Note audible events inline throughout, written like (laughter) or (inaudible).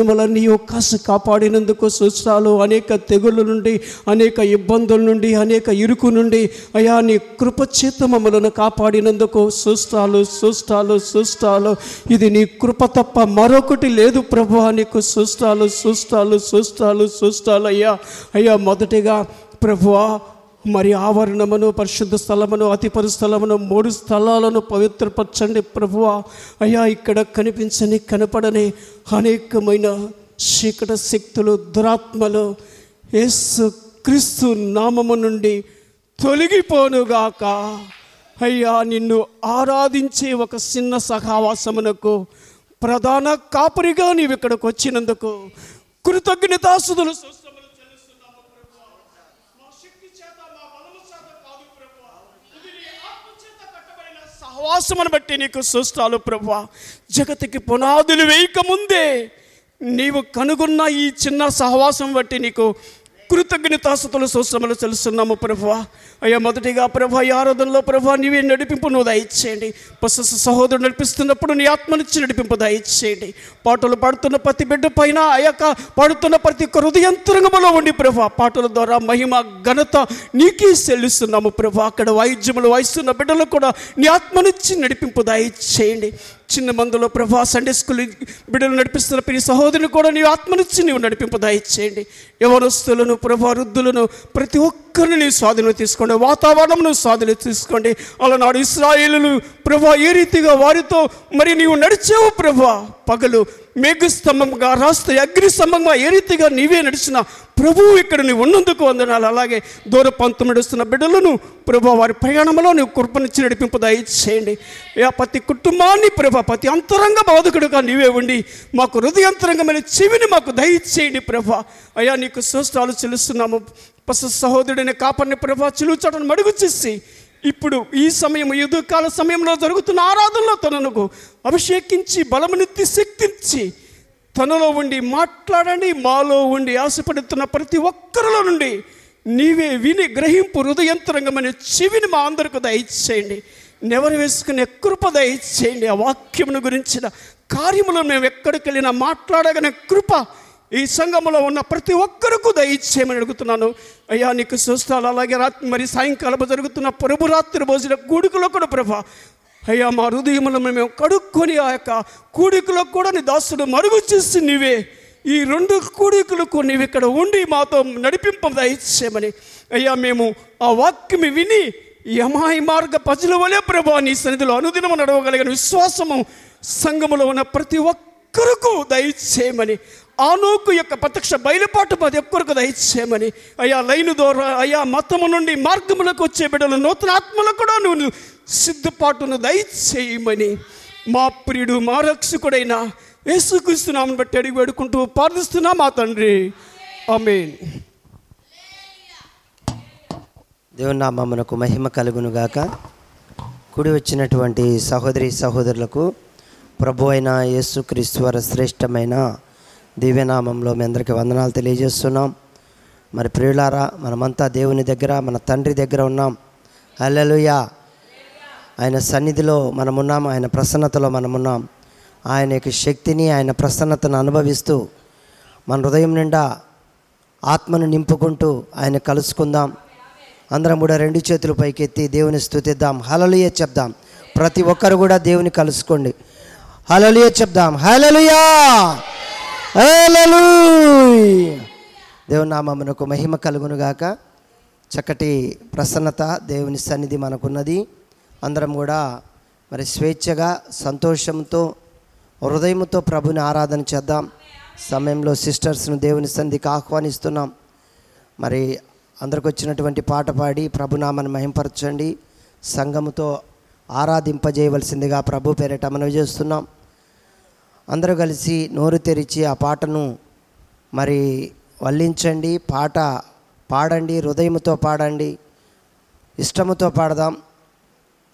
మిమ్మల్ని కాసు కాపాడినందుకు సృష్టాలు అనేక తెగుళ్ళ నుండి అనేక ఇబ్బందుల నుండి అనేక ఇరుకు నుండి అయా నీ కృపచేత మమ్మలను కాపాడినందుకు సూస్తాలు సూస్తాలు సూస్తాలు ఇది నీ కృప తప్ప మరొకటి లేదు ప్రభు నీకు సూస్తాలు సూస్తాలు సూస్తాలు సూస్తాలు అయ్యా. అయ్యా మొదటిగా ప్రభువా మరి ఆవరణమును పరిశుద్ధ స్థలమును అతి పరిస్థలమును మూడు స్థలాలను పవిత్రపరచండి ప్రభువ. అయ్యా ఇక్కడ కనిపించని కనపడని అనేకమైన చీకట శక్తులు దురాత్మలు యేసు క్రీస్తు నామము నుండి తొలగిపోనుగాక. అయ్యా నిన్ను ఆరాధించే ఒక చిన్న సహావాసమునకు ప్రధాన కాపరిగా నీవు ఇక్కడికి వచ్చినందుకు కృతజ్ఞతాసుదులు స్వస్థములు చెల్లిస్తున్నాము ప్రభువా. మా శక్తి చేత, మా బలము చేత కాదు ప్రభువా. ఇది నీ ఆత్మ చేత కట్టబడిన సహవాసమును బట్టి నీకు సృష్టాలు ప్రభు జగతికి పునాదులు వేయకముందే నీవు కనుగొన్న ఈ చిన్న సహవాసం బట్టి నీకు కృతజ్ఞతాస్తుతులు సూశ్రమలు తెలుస్తున్నాము ప్రభా అయ్యా మొదటిగా ప్రభా ఈ ఆరాధనలో ప్రభా నీవే నడిపింపు నువ్వు దయచేయండి. పసు సహోదరుడు నడిపిస్తున్నప్పుడు నీ ఆత్మనిచ్చి నడిపింపు దయచేయండి. పాటలు పాడుతున్న ప్రతి బిడ్డ పైన ఆ యొక్క పాడుతున్న ప్రతి ఒక్క హృదయంతరంగములో ఉండి ప్రభా పాటల ద్వారా మహిమ ఘనత నీకే చెల్లిస్తున్నాము ప్రభా అక్కడ వాయిద్యములు వాయిస్తున్న బిడ్డలు కూడా నీ ఆత్మనిచ్చి నడిపింపు దయచేయండి. చిన్న మందులో ప్రభా సండే స్కూల్ బిడ్డలు నడిపిస్తున్న ప్రతి సహోదరుని కూడా నీ ఆత్మనిచ్చి నీవు నడిపింపు దయచేయండి. యవనస్తులను ప్రభా వృద్ధులను ప్రతి ఒక్కరిని నీ స్వాధీనం తీసుకోండి. వాతావరణం స్వాధీనం తీసుకోండి. అలనాడు ఇస్రాయిలు ప్రభా ఏ రీతిగా వారితో మరి నీవు నడిచావు ప్రభా? పగలు మేఘస్తంభంగా రాస్తే అగ్నిస్తంభంగా ఏ రీతిగా నీవే నడిచిన ప్రభువు ఇక్కడ నీవు ఉన్నందుకు వందనాలు. అలాగే దూర పంతం నడుస్తున్న బిడ్డలను ప్రభా వారి ప్రయాణంలో నీవు కృపనిచ్చి నడిపింపు దయచేయండి. యా ప్రతి కుటుంబాన్ని ప్రభా ప్రతి అంతరంగ బాధకుడుగా నీవే ఉండి మాకు హృదయంతరంగమైన చెవిని మాకు దయచేయండి ప్రభా. అయ్యా నీకు శ్రేష్టాలు చెల్లిస్తున్నాము. పసు సహోదరుడిని కాపాడిని ప్రభా చిలుచాటను మడుగు చేసి ఇప్పుడు ఈ సమయం యుద్ధకాల సమయంలో జరుగుతున్న ఆరాధనలో తనను అభిషేకించి బలమునెత్తి శక్తించి తనలో ఉండి మాట్లాడండి మాలో ఉండి ఆశపడుతున్న ప్రతి ఒక్కరిలో నుండి నీవే విని గ్రహింపు హృదయంతరంగమనే చెవిని మా అందరికి దయచేయండి. నెవరు వేసుకునే కృప దయచేయండి. ఆ వాక్యమును గురించిన కార్యములో మేము ఎక్కడికి వెళ్ళినా మాట్లాడగనే కృప ఈ సంఘములో ఉన్న ప్రతి ఒక్కరికి దయచేయమని అడుగుతున్నాను. అయ్యా నీకు చూస్తాను అలాగే రాత్రి మరి సాయంకాలం జరుగుతున్న ప్రభు రాత్రి భోజన కూడుకులో కూడా ప్రభా అయ్యా మా హృదయములను మేము కడుక్కొని ఆ యొక్క కూడికలో కూడా నీ దాసుడు మరుగు చేసి నీవే. ఈ రెండు కూడికలకు నీవు ఇక్కడ ఉండి మాతో నడిపింప దయచేయమని. అయ్యా మేము ఆ వాక్యం విని యమాయి మార్గ ప్రజల వలే ప్రభా నీ సన్నిధిలో అనుదినము నడవగలిగిన విశ్వాసము సంఘములో ఉన్న ప్రతి ఒక్కరికి దయచేయమని. ఆనోకు యొక్క ప్రత్యక్ష బయలుపాటు ప్రతి ఒక్కరికి దయచేయమని. అయ్యా లైను ద్వారా అయ్యా మతము నుండి మార్గములకు వచ్చే బిడ్డలు నూతన ఆత్మలకు కూడా నువ్వు సిద్ధపాటును దయచేయమని. మా ప్రియుడు మా రక్షకుడైన యేసుక్రీస్తునామని బట్టి అడిగి వేడుకుంటూ ప్రార్థిస్తున్నా మా తండ్రి. ఆమేన్. దేవుని నామమునకు మహిమ కలుగునుగాక. కుడి వచ్చినటువంటి సహోదరి సహోదరులకు ప్రభు అయిన యేసుక్రీస్తు వారి శ్రేష్టమైన దివ్యనామంలో మీ అందరికీ వందనాలు తెలియజేస్తున్నాం. మరి ప్రియులారా మనమంతా దేవుని దగ్గర మన తండ్రి దగ్గర ఉన్నాం. అల్లెలుయా ఆయన సన్నిధిలో మనమున్నాం ఆయన ప్రసన్నతలో మనమున్నాం. ఆయన యొక్క శక్తిని ఆయన ప్రసన్నతను అనుభవిస్తూ మన హృదయం నిండా ఆత్మను నింపుకుంటూ ఆయన కలుసుకుందాం. అందరం కూడా రెండు చేతులు పైకెత్తి దేవుని స్థుతిద్దాం. హలలుయ చెప్దాం. ప్రతి ఒక్కరు కూడా దేవుని కలుసుకోండి. హలలుయ చెప్దాం. హలలుయా దేవుని నామమునకు మహిమ కలుగును గాక చక్కటి ప్రసన్నత దేవుని సన్నిధి మనకున్నది. అందరం కూడా మరి స్వేచ్ఛగా సంతోషంతో హృదయంతో ప్రభుని ఆరాధన చేద్దాం. సమయంలో సిస్టర్స్ను దేవుని సన్నిధికి ఆహ్వానిస్తున్నాం. మరి అందరికి వచ్చినటువంటి పాట పాడి ప్రభునామని మహింపరచండి. సంఘముతో ఆరాధింపజేయవలసిందిగా ప్రభు పేరిట మనవి చేస్తున్నాం. అందరూ కలిసి నోరు తెరిచి ఆ పాటను మరి వల్లించండి. పాట పాడండి హృదయముతో పాడండి ఇష్టముతో పాడదాం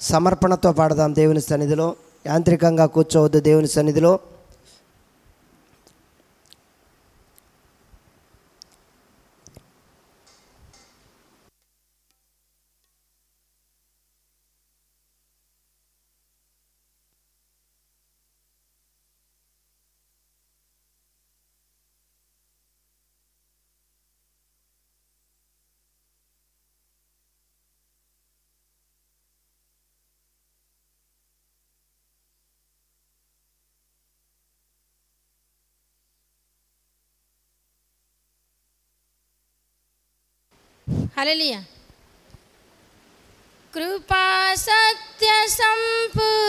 సమర్పణతో పాడదాం దేవుని సన్నిధిలో. యాంత్రికంగా కూర్చోవద్దు దేవుని సన్నిధిలో. హల్లెలూయా కృపా సత్య సంపూర్ణుడా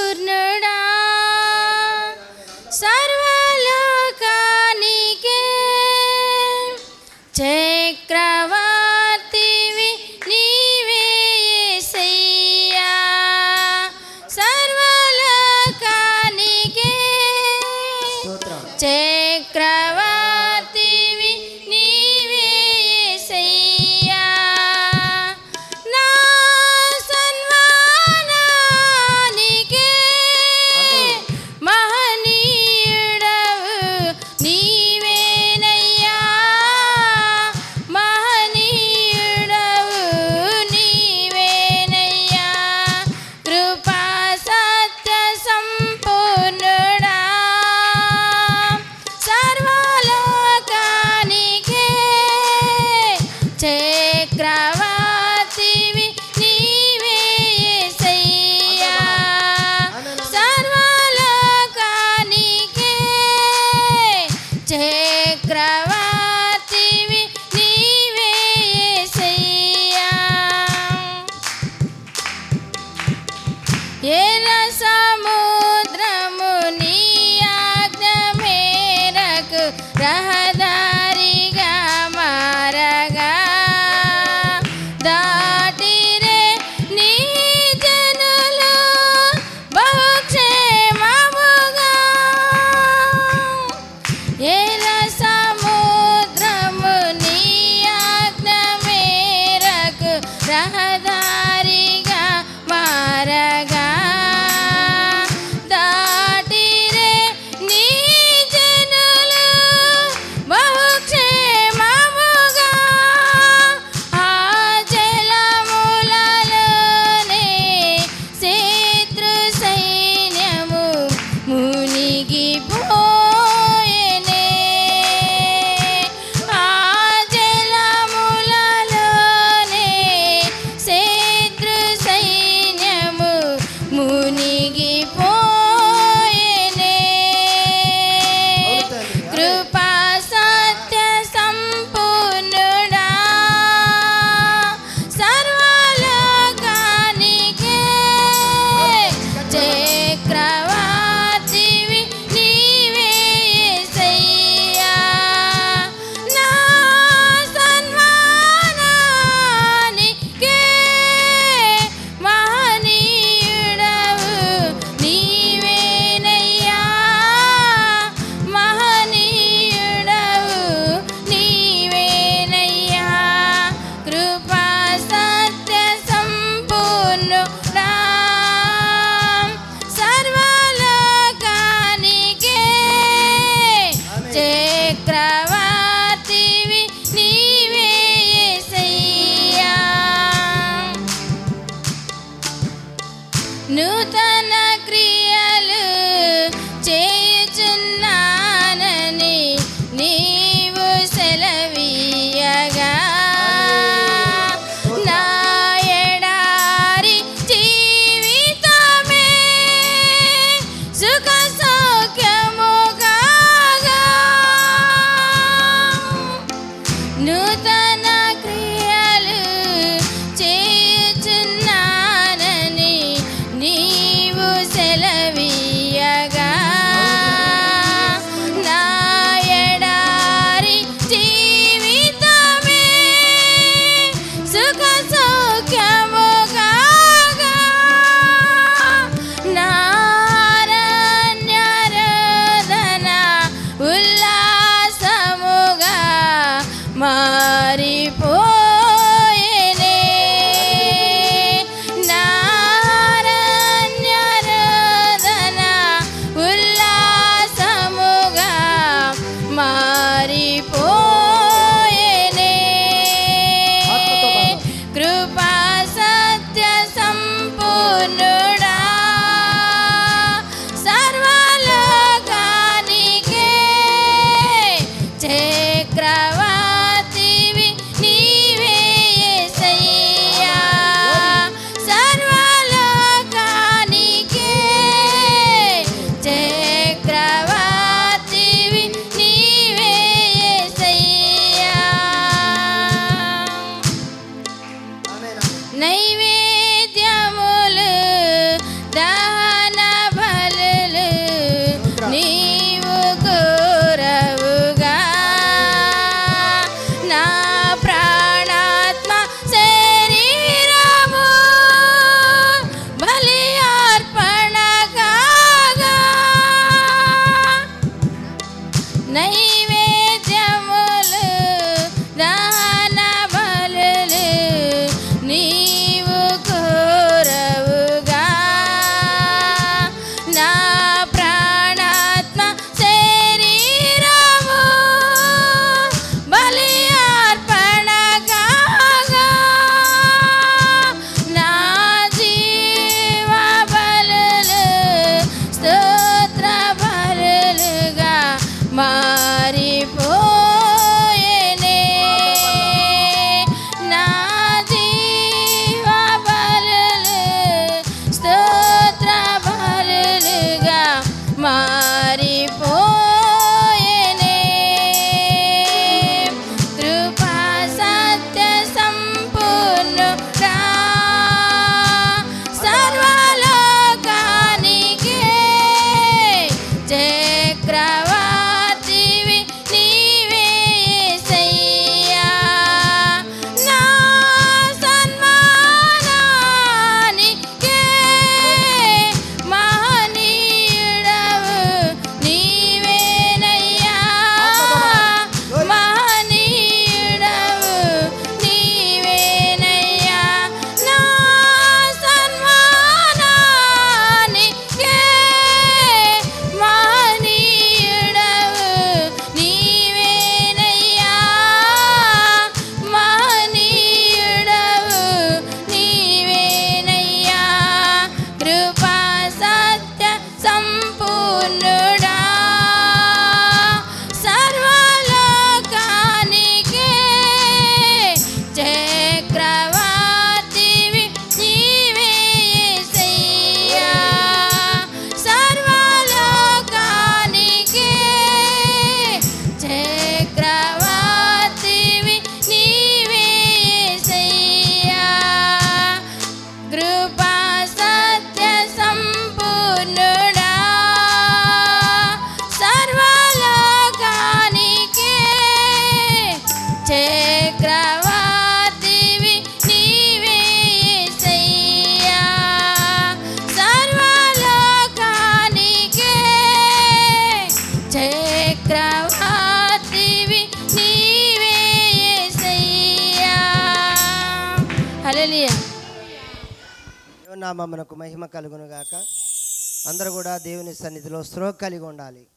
సన్నిధిలో స్రోహ కలిగి ఉండాలి.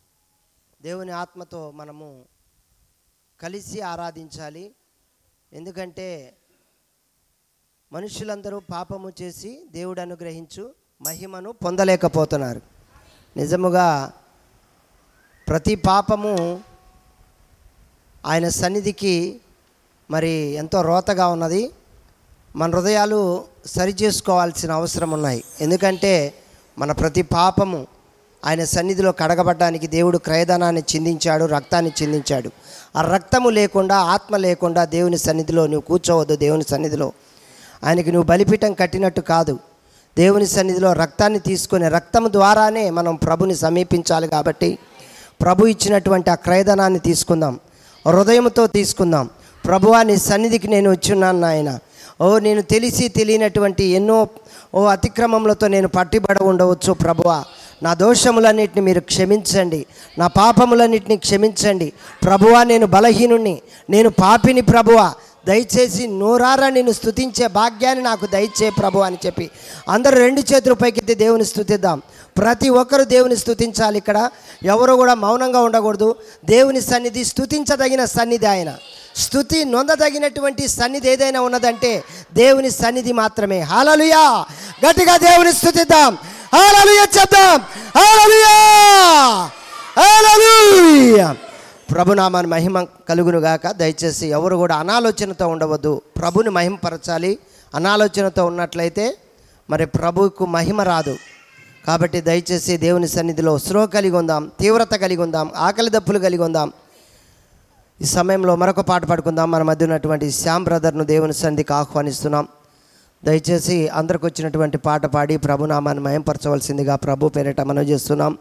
దేవుని ఆత్మతో మనము కలిసి ఆరాధించాలి. ఎందుకంటే మనుషులందరూ పాపము చేసి దేవుడు అనుగ్రహించు మహిమను పొందలేకపోతున్నారు. నిజముగా ప్రతి పాపము ఆయన సన్నిధికి మరి ఎంతో రోతగా ఉన్నది. మన హృదయాలు సరిచేసుకోవాల్సిన అవసరం ఉన్నాయి ఎందుకంటే మన ప్రతి పాపము ఆయన సన్నిధిలో కడగబడ్డానికి దేవుడు క్రయధనాన్ని చిందించాడు రక్తాన్ని చిందించాడు. ఆ రక్తము లేకుండా ఆత్మ లేకుండా దేవుని సన్నిధిలో నువ్వు కూర్చోవద్దు దేవుని సన్నిధిలో. ఆయనకి నువ్వు బలిపీఠం కట్టినట్టు కాదు. దేవుని సన్నిధిలో రక్తాన్ని తీసుకుని రక్తము ద్వారానే మనం ప్రభుని సమీపించాలి కాబట్టి ప్రభు ఇచ్చినటువంటి ఆ క్రయధనాన్ని తీసుకుందాం. హృదయంతో తీసుకుందాం. ప్రభువా నీ సన్నిధికి నేను వచ్చున్నాను నాయన. ఓ నేను తెలిసి తెలియనటువంటి ఎన్నో ఓ అతిక్రమములతో నేను పట్టిబడ ఉండవచ్చు ప్రభువా. నా దోషములన్నిటిని మీరు క్షమించండి. నా పాపములన్నిటిని క్షమించండి. ప్రభువా నేను బలహీనుణ్ణి. నేను పాపిని ప్రభువా. దయచేసి నూరారా నేను స్తుతించే భాగ్యాన్ని నాకు దయచే ప్రభు అని చెప్పి అందరూ రెండు చేతులు పైకెత్తి దేవుని స్థుతిద్దాం ప్రతి ఒక్కరు దేవుని స్థుతించాలి ఇక్కడ. ఎవరు కూడా మౌనంగా ఉండకూడదు. దేవుని సన్నిధి స్థుతించదగిన సన్నిధి ఆయన. స్థుతి నొందదగినటువంటి సన్నిధి ఏదైనా ఉన్నదంటే దేవుని సన్నిధి మాత్రమే. హాలలుయా గట్టిగా దేవుని స్థుతిద్దాం హాలలుయా చెప్దాం. హాలలుయా! హాలలుయా! ప్రభునామాన్ని మహిమ కలుగునుగాక. దయచేసి ఎవరు కూడా అనాలోచనతో ఉండవద్దు. ప్రభుని మహిమపరచాలి. అనాలోచనతో ఉన్నట్లయితే మరి ప్రభుకు మహిమ రాదు. కాబట్టి దయచేసి దేవుని సన్నిధిలో స్లో కలిగి ఉందాం తీవ్రత కలిగి ఉందాం ఆకలి దప్పులు కలిగి ఉందాం. ఈ సమయంలో మరొక పాట పాడుకుందాం. మన మధ్య ఉన్నటువంటి శ్యామ్ బ్రదర్ను దేవుని సన్నిధికి ఆహ్వానిస్తున్నాం. దయచేసి అందరికి వచ్చినటువంటి పాట పాడి ప్రభునామాన్ని మయంపరచవలసిందిగా ప్రభు పేరిట మనం చేస్తున్నాం.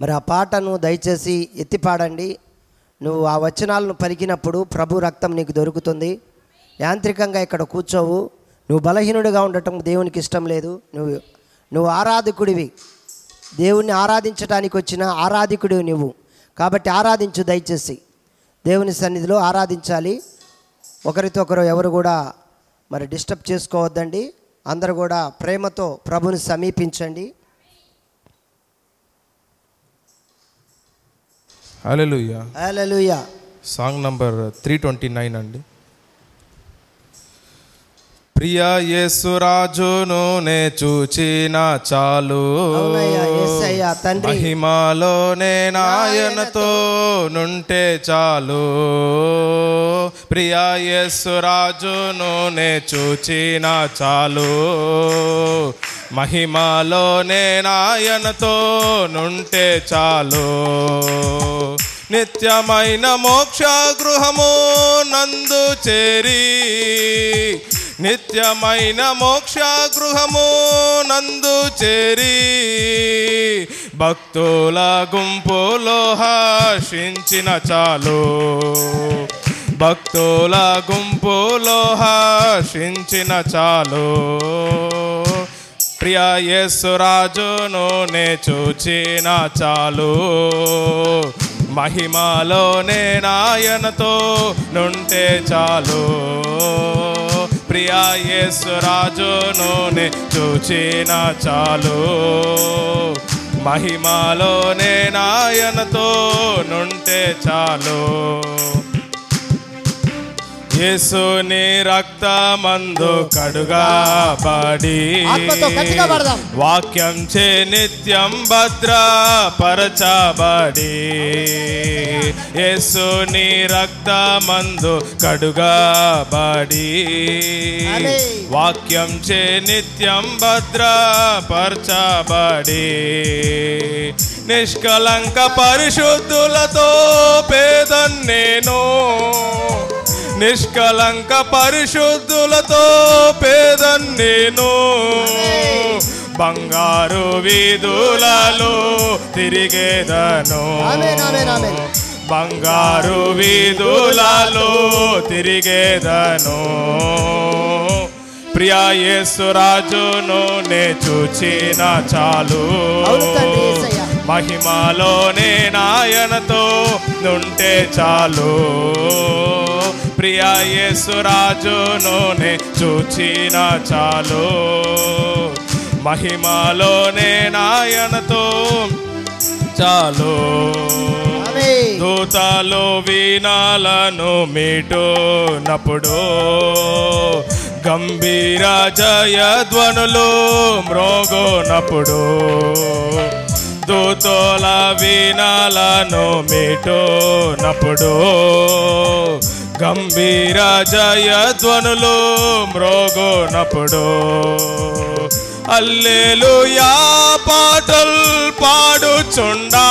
మరి ఆ పాటను దయచేసి ఎత్తి పాడండి. నువ్వు ఆ వచనాలను పలికినప్పుడు ప్రభు రక్తం నీకు దొరుకుతుంది. యాంత్రికంగా ఇక్కడ కూర్చోవు. నువ్వు బలహీనుడిగా ఉండటం దేవునికి ఇష్టం లేదు. నువ్వు నువ్వు ఆరాధకుడివి. దేవుణ్ణి ఆరాధించడానికి వచ్చిన ఆరాధికుడివి నువ్వు. కాబట్టి ఆరాధించు దయచేసి. దేవుని సన్నిధిలో ఆరాధించాలి. ఒకరితో ఒకరు ఎవరు కూడా మరి డిస్టర్బ్ చేసుకోవద్దండి. అందరూ కూడా ప్రేమతో ప్రభుని సమీపించండి. Song number three twenty nine అండి. ప్రియ యేసురాజును నే చూచిన చాలు. తండ్రి. మహిమలోనే నాయనతో నుంటే చాలు. ప్రియ యేసురాజును నే చూచిన చాలు. మహిమలోనే నాయనతో నుంటే చాలు. నిత్యమైన మోక్ష గృహము నందు చేరి నిత్యమైన మోక్ష గృహము నందు చేరి భక్తుల గుంపులో హర్షించిన చాలు. భక్తుల గుంపులో హర్షించిన చాలు. ప్రియా యేసురాజును నే చూచిన చాలు. మహిమలోనే నాయనతో నుంటే చాలు. ప్రియా యేసురాజును నే చూచిన చాలు. మహిమలోనే నాయనతో నుంటే చాలు. యేసుని రక్తమందు కడుగాబడి. వాక్యం చే నిత్యం భద్రపరచబడి. యేసుని రక్తమందు కడుగాబడి. వాక్యం చే నిత్యం భద్రపరచబడి. నిష్కలంక పరిశుద్ధులతో పేదన్నేను నిష్కలంక పరిశుద్ధులతో పేదన్నేను బంగారు వీధులలో తిరిగేదను. బంగారు వీధులలో తిరిగేదను. ప్రియా యేసురాజును నే చూచిన చాలు. మహిమలోనే నాయనతో నుంటే చాలు. ప్రియా యేసురాజును నే చూచిన చాలు మహిమలోనే నాయనతో చాలు. దూతలు వీణాలను మీటునప్పుడు గంభీర జయధ్వనులు మ్రోగోనప్పుడు దూతల వీణాలను మీటునప్పుడు గంభీర జయధ్వనులు మ్రోగోనప్పుడు. అల్లెలుయా పాటల్ పాడుచుండా.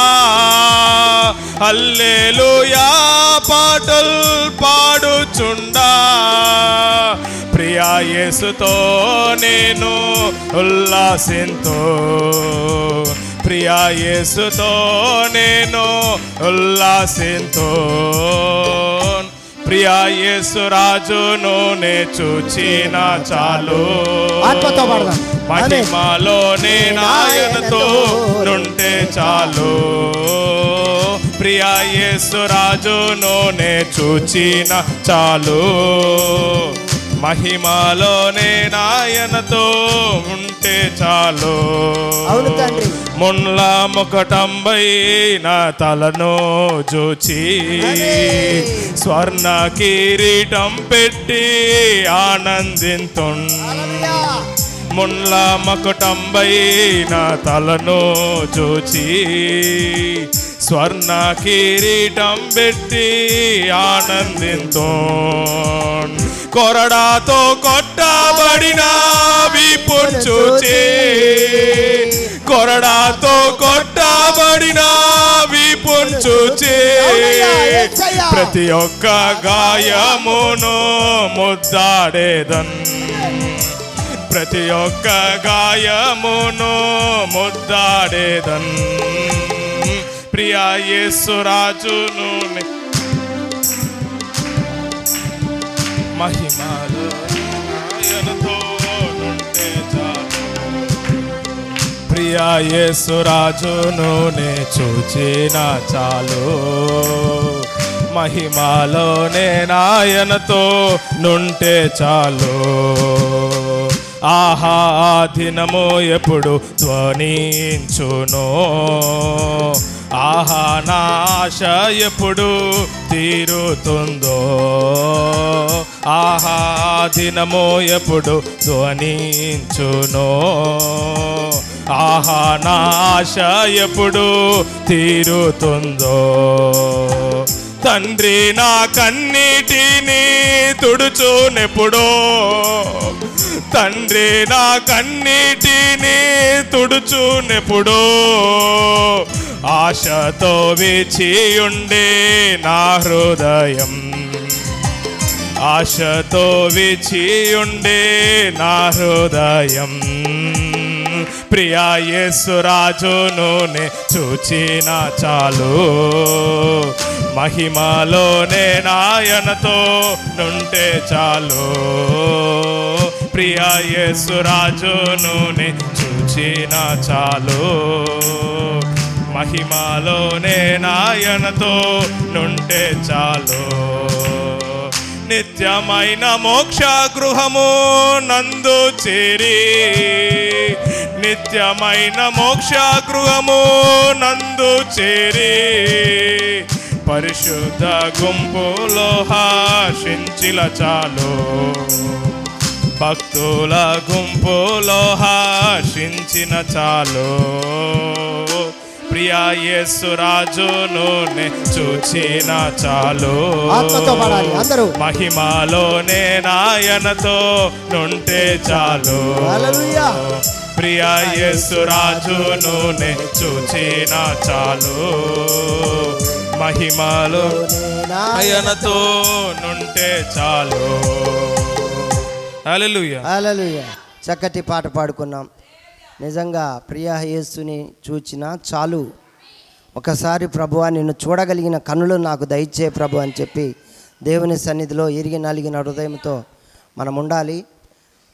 అల్లెలుయా పాటల్ పాడుచుండా. ప్రియా యేసుతో నేను ఉల్లాసింతో. ప్రియా యేసుతో నేను ఉల్లాసింతో. ప్రియా యేసు రాజును నే చూచిన చాలు. ఆత్మతో పాడదాం. మహిమలోనే నాయనతో నుంటే చాలు. ప్రియా యేసు రాజును నే చూచిన చాలు. మహిమలోనే నాయనతో ఉంటే చాలు. అవును తండ్రి. మున్ల ముకటంబై నా తలను ఆమేన్. స్వర్ణ కిరీటం పెట్టి ఆనందింతున్. మున్ల మకుటంబై నా తలను చూచి స్వర్ణ కిరీటం పెట్టి ఆనందింతో కొరడాతో కొట్టబడిన వీపును చూచి కొరడాతో కొట్టబడిన వీపును చూచి. ప్రతి ఒక్క గాయమును ముద్దాడేదన్ ప్రతి ఒక్క గాయమును ముద్దాడేదన్ ప్రియా యేసురాజును మహిమలో ప్రియా యేసురాజును నే చూచిన చాలు. మహిమలోనే నాయనతో నుంటే చాలు. ఆహా ఆ దినము ఎప్పుడు ధ్వనించును. ఆహా నాశ ఎప్పుడు తీరుతుందో. ఆహా దినము ఎప్పుడు ధ్వనించును. ఆహా నాశ ఎప్పుడు తీరుతుందో. తండ్రి నా కన్నీటిని తుడుచునెప్పుడో. తండ్రి నా కన్నీటిని తుడుచునెప్పుడు ఆశతో వేచియుండే నా హృదయం. ఆశతో వేచియుండే నా హృదయం. ప్రియా యేసురాజును చూచిన చాలు. మహిమలోనే నాయనతో నుంటే చాలు. ప్రియా యేసురాజును చూచిన చాలు. మహిమలోనే నాయనతో నుంటే చాలు. నిత్యమైన మోక్ష గృహము నందు చేరి నిత్యమైన మోక్ష గృహము నందు చేరి పరిశుద్ధ గుంపులో హాషించిల చాలు. భక్తుల గుంపులో హాషించిన చాలు. ప్రియా యేసురాజును చూచిన చాలు. మహిమలోనే నాయనతో నుంటే చాలు. ప్రియా యేసురాజును చూచిన చాలు. మహిమలో ఆయనతో నుంటే చాలు. చక్కటి పాట పాడుకున్నాం. నిజంగా ప్రియా యేసుని చూచిన చాలు. ఒకసారి ప్రభు నిన్ను చూడగలిగిన కన్నులు నాకు దయచే ప్రభు అని చెప్పి దేవుని సన్నిధిలో ఇరిగి నలిగిన హృదయంతో మనం ఉండాలి.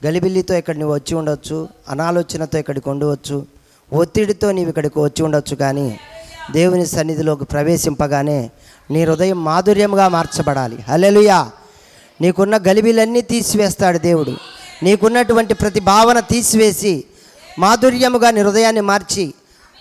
గలిబిల్లితో ఇక్కడ నువ్వు వచ్చి ఉండొచ్చు అనాలోచనతో ఇక్కడికి ఉండవచ్చు ఒత్తిడితో నీవు ఇక్కడికి వచ్చి ఉండొచ్చు కానీ దేవుని సన్నిధిలోకి ప్రవేశింపగానే నీ హృదయం మాధుర్యంగా మార్చబడాలి. హలెలుయా నీకున్న గలిబిలన్నీ తీసివేస్తాడు దేవుడు. నీకున్నటువంటి ప్రతి భావన తీసివేసి మాధుర్యముగా నీ హృదయాన్ని మార్చి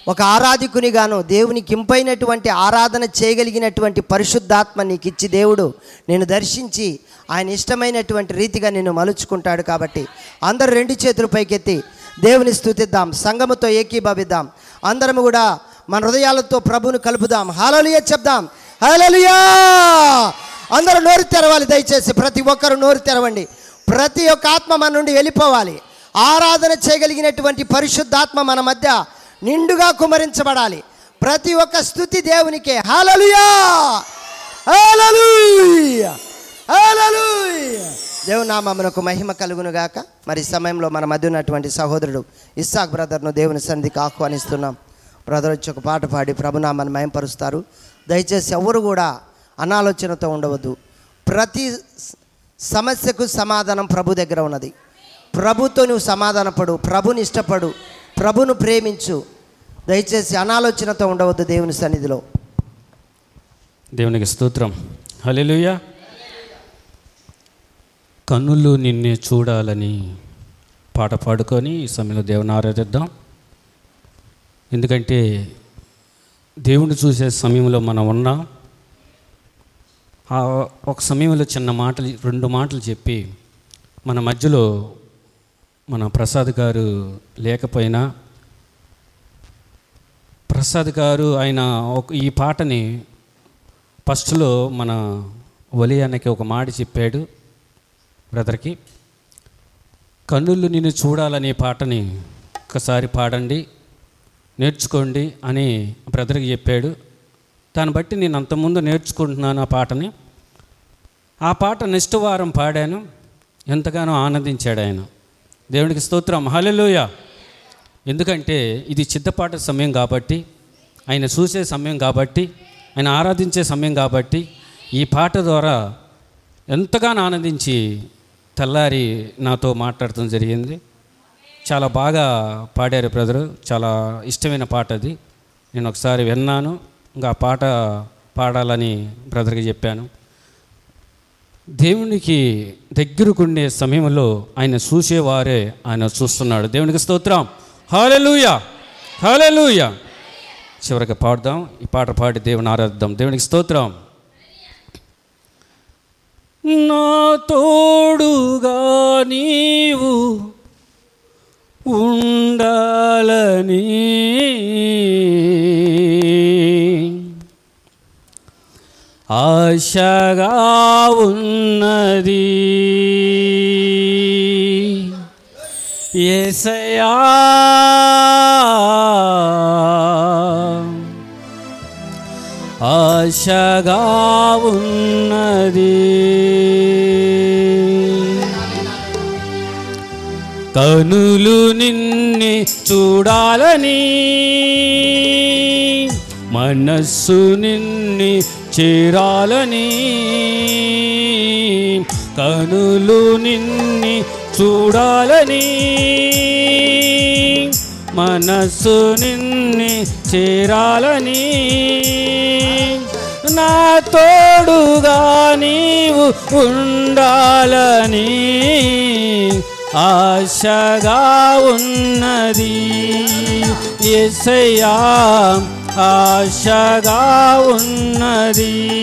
ఒక ఆరాధికునిగాను దేవునికి ఇంపైనటువంటి ఆరాధన చేయగలిగినటువంటి పరిశుద్ధాత్మ నీకు ఇచ్చి దేవుడు నేను దర్శించి ఆయన ఇష్టమైనటువంటి రీతిగా నిన్ను మలుచుకుంటాడు కాబట్టి అందరు రెండు చేతులు పైకెత్తి దేవుని స్థుతిద్దాం సంగముతో ఏకీభవిద్దాం. అందరం కూడా మన హృదయాలతో ప్రభువును కలుపుదాం. హాలలుయ చెప్దాం. హాలలుయా అందరూ నోరు తెరవాలి దయచేసి ప్రతి ఒక్కరు నోరు తెరవండి. ప్రతి ఒక్క ఆత్మ మన నుండి వెళ్ళిపోవాలి. ఆరాధన చేయగలిగినటువంటి పరిశుద్ధాత్మ మన మధ్య నిండుగా కుమరించబడాలి. ప్రతి ఒక్క స్థుతి దేవునికే. హాలలుయా హాలలుయా హాలలుయా దేవుని నామమునకు మహిమ కలుగును గాక. మరి సమయంలో మన మధ్య ఉన్నటువంటి సహోదరుడు ఇస్సాక్ బ్రదర్ను దేవుని సన్నిధికి ఆహ్వానిస్తున్నాం. బ్రదర్ వచ్చి ఒక పాట పాడి ప్రభునామాన్ని మయంపరుస్తారు. దయచేసి ఎవరు కూడా అనాలోచనతో ఉండవద్దు. ప్రతి సమస్యకు సమాధానం ప్రభు దగ్గర ఉన్నది. ప్రభుతో నువ్వు సమాధానపడు ప్రభుని ఇష్టపడు ప్రభును ప్రేమించు. దయచేసి అనాలోచనతో ఉండవద్దు దేవుని సన్నిధిలో. దేవునికి స్తోత్రం. హలెలుయ కన్నులు నిన్నే చూడాలని పాట పాడుకొని ఈ సమయంలో దేవుని ఆరాధిద్దాం. ఎందుకంటే దేవుని చూసే సమయంలో మనం ఉన్నాం. ఒక సమయంలో చిన్న మాటలు రెండు మాటలు చెప్పి మన మధ్యలో మన ప్రసాద్ గారు లేకపోయినా ప్రసాద్ గారు ఆయన ఒక ఈ పాటని ఫస్ట్లో మన వలియానికి ఒక మాట చెప్పాడు బ్రదర్కి కన్నులు నిన్ను చూడాలనే పాటని ఒకసారి పాడండి నేర్చుకోండి అని బ్రదర్కి చెప్పాడు. దాన్ని బట్టి నేను అంతకుముందు నేర్చుకుంటున్నాను ఆ పాటని. ఆ పాట నెక్స్ట్ వారం పాడాను. ఎంతగానో ఆనందించాడు ఆయన. దేవునికి స్తోత్రం. హలలోయ ఎందుకంటే ఇది చిత్తపాట సమయం కాబట్టి ఆయన చూసే సమయం కాబట్టి ఆయన ఆరాధించే సమయం కాబట్టి ఈ పాట ద్వారా ఎంతగానో ఆనందించి తెల్లారి నాతో మాట్లాడటం జరిగింది. చాలా బాగా పాడారు బ్రదరు. చాలా ఇష్టమైన పాట అది. నేను ఒకసారి విన్నాను. ఇంకా పాట పాడాలని బ్రదర్కి చెప్పాను. దేవునికి దగ్గరకుండే సమయంలో ఆయన చూసేవారే ఆయన చూస్తున్నాడు. దేవునికి స్తోత్రం. హాలెలూయ హాలెలూయ చివరికి పాడదాం. ఈ పాట పాడి దేవుని ఆరాధిద్దాం. దేవునికి స్తోత్రం. నా తోడుగా నీవు ఉండాలని ఆశగా ఉన్నది. ఏసయా ఆశగా ఉన్నది. కనులు నిన్ని చూడాలని మనస్సు నిన్ని చేరాలని కనులు నిన్ని చూడాలని మనస్సు నిన్ని చేరాలని నా తోడుగా నీవు ఉండాలని ఆశగా ఉన్నది. ఎసయా ఆశగా ఉన్నది.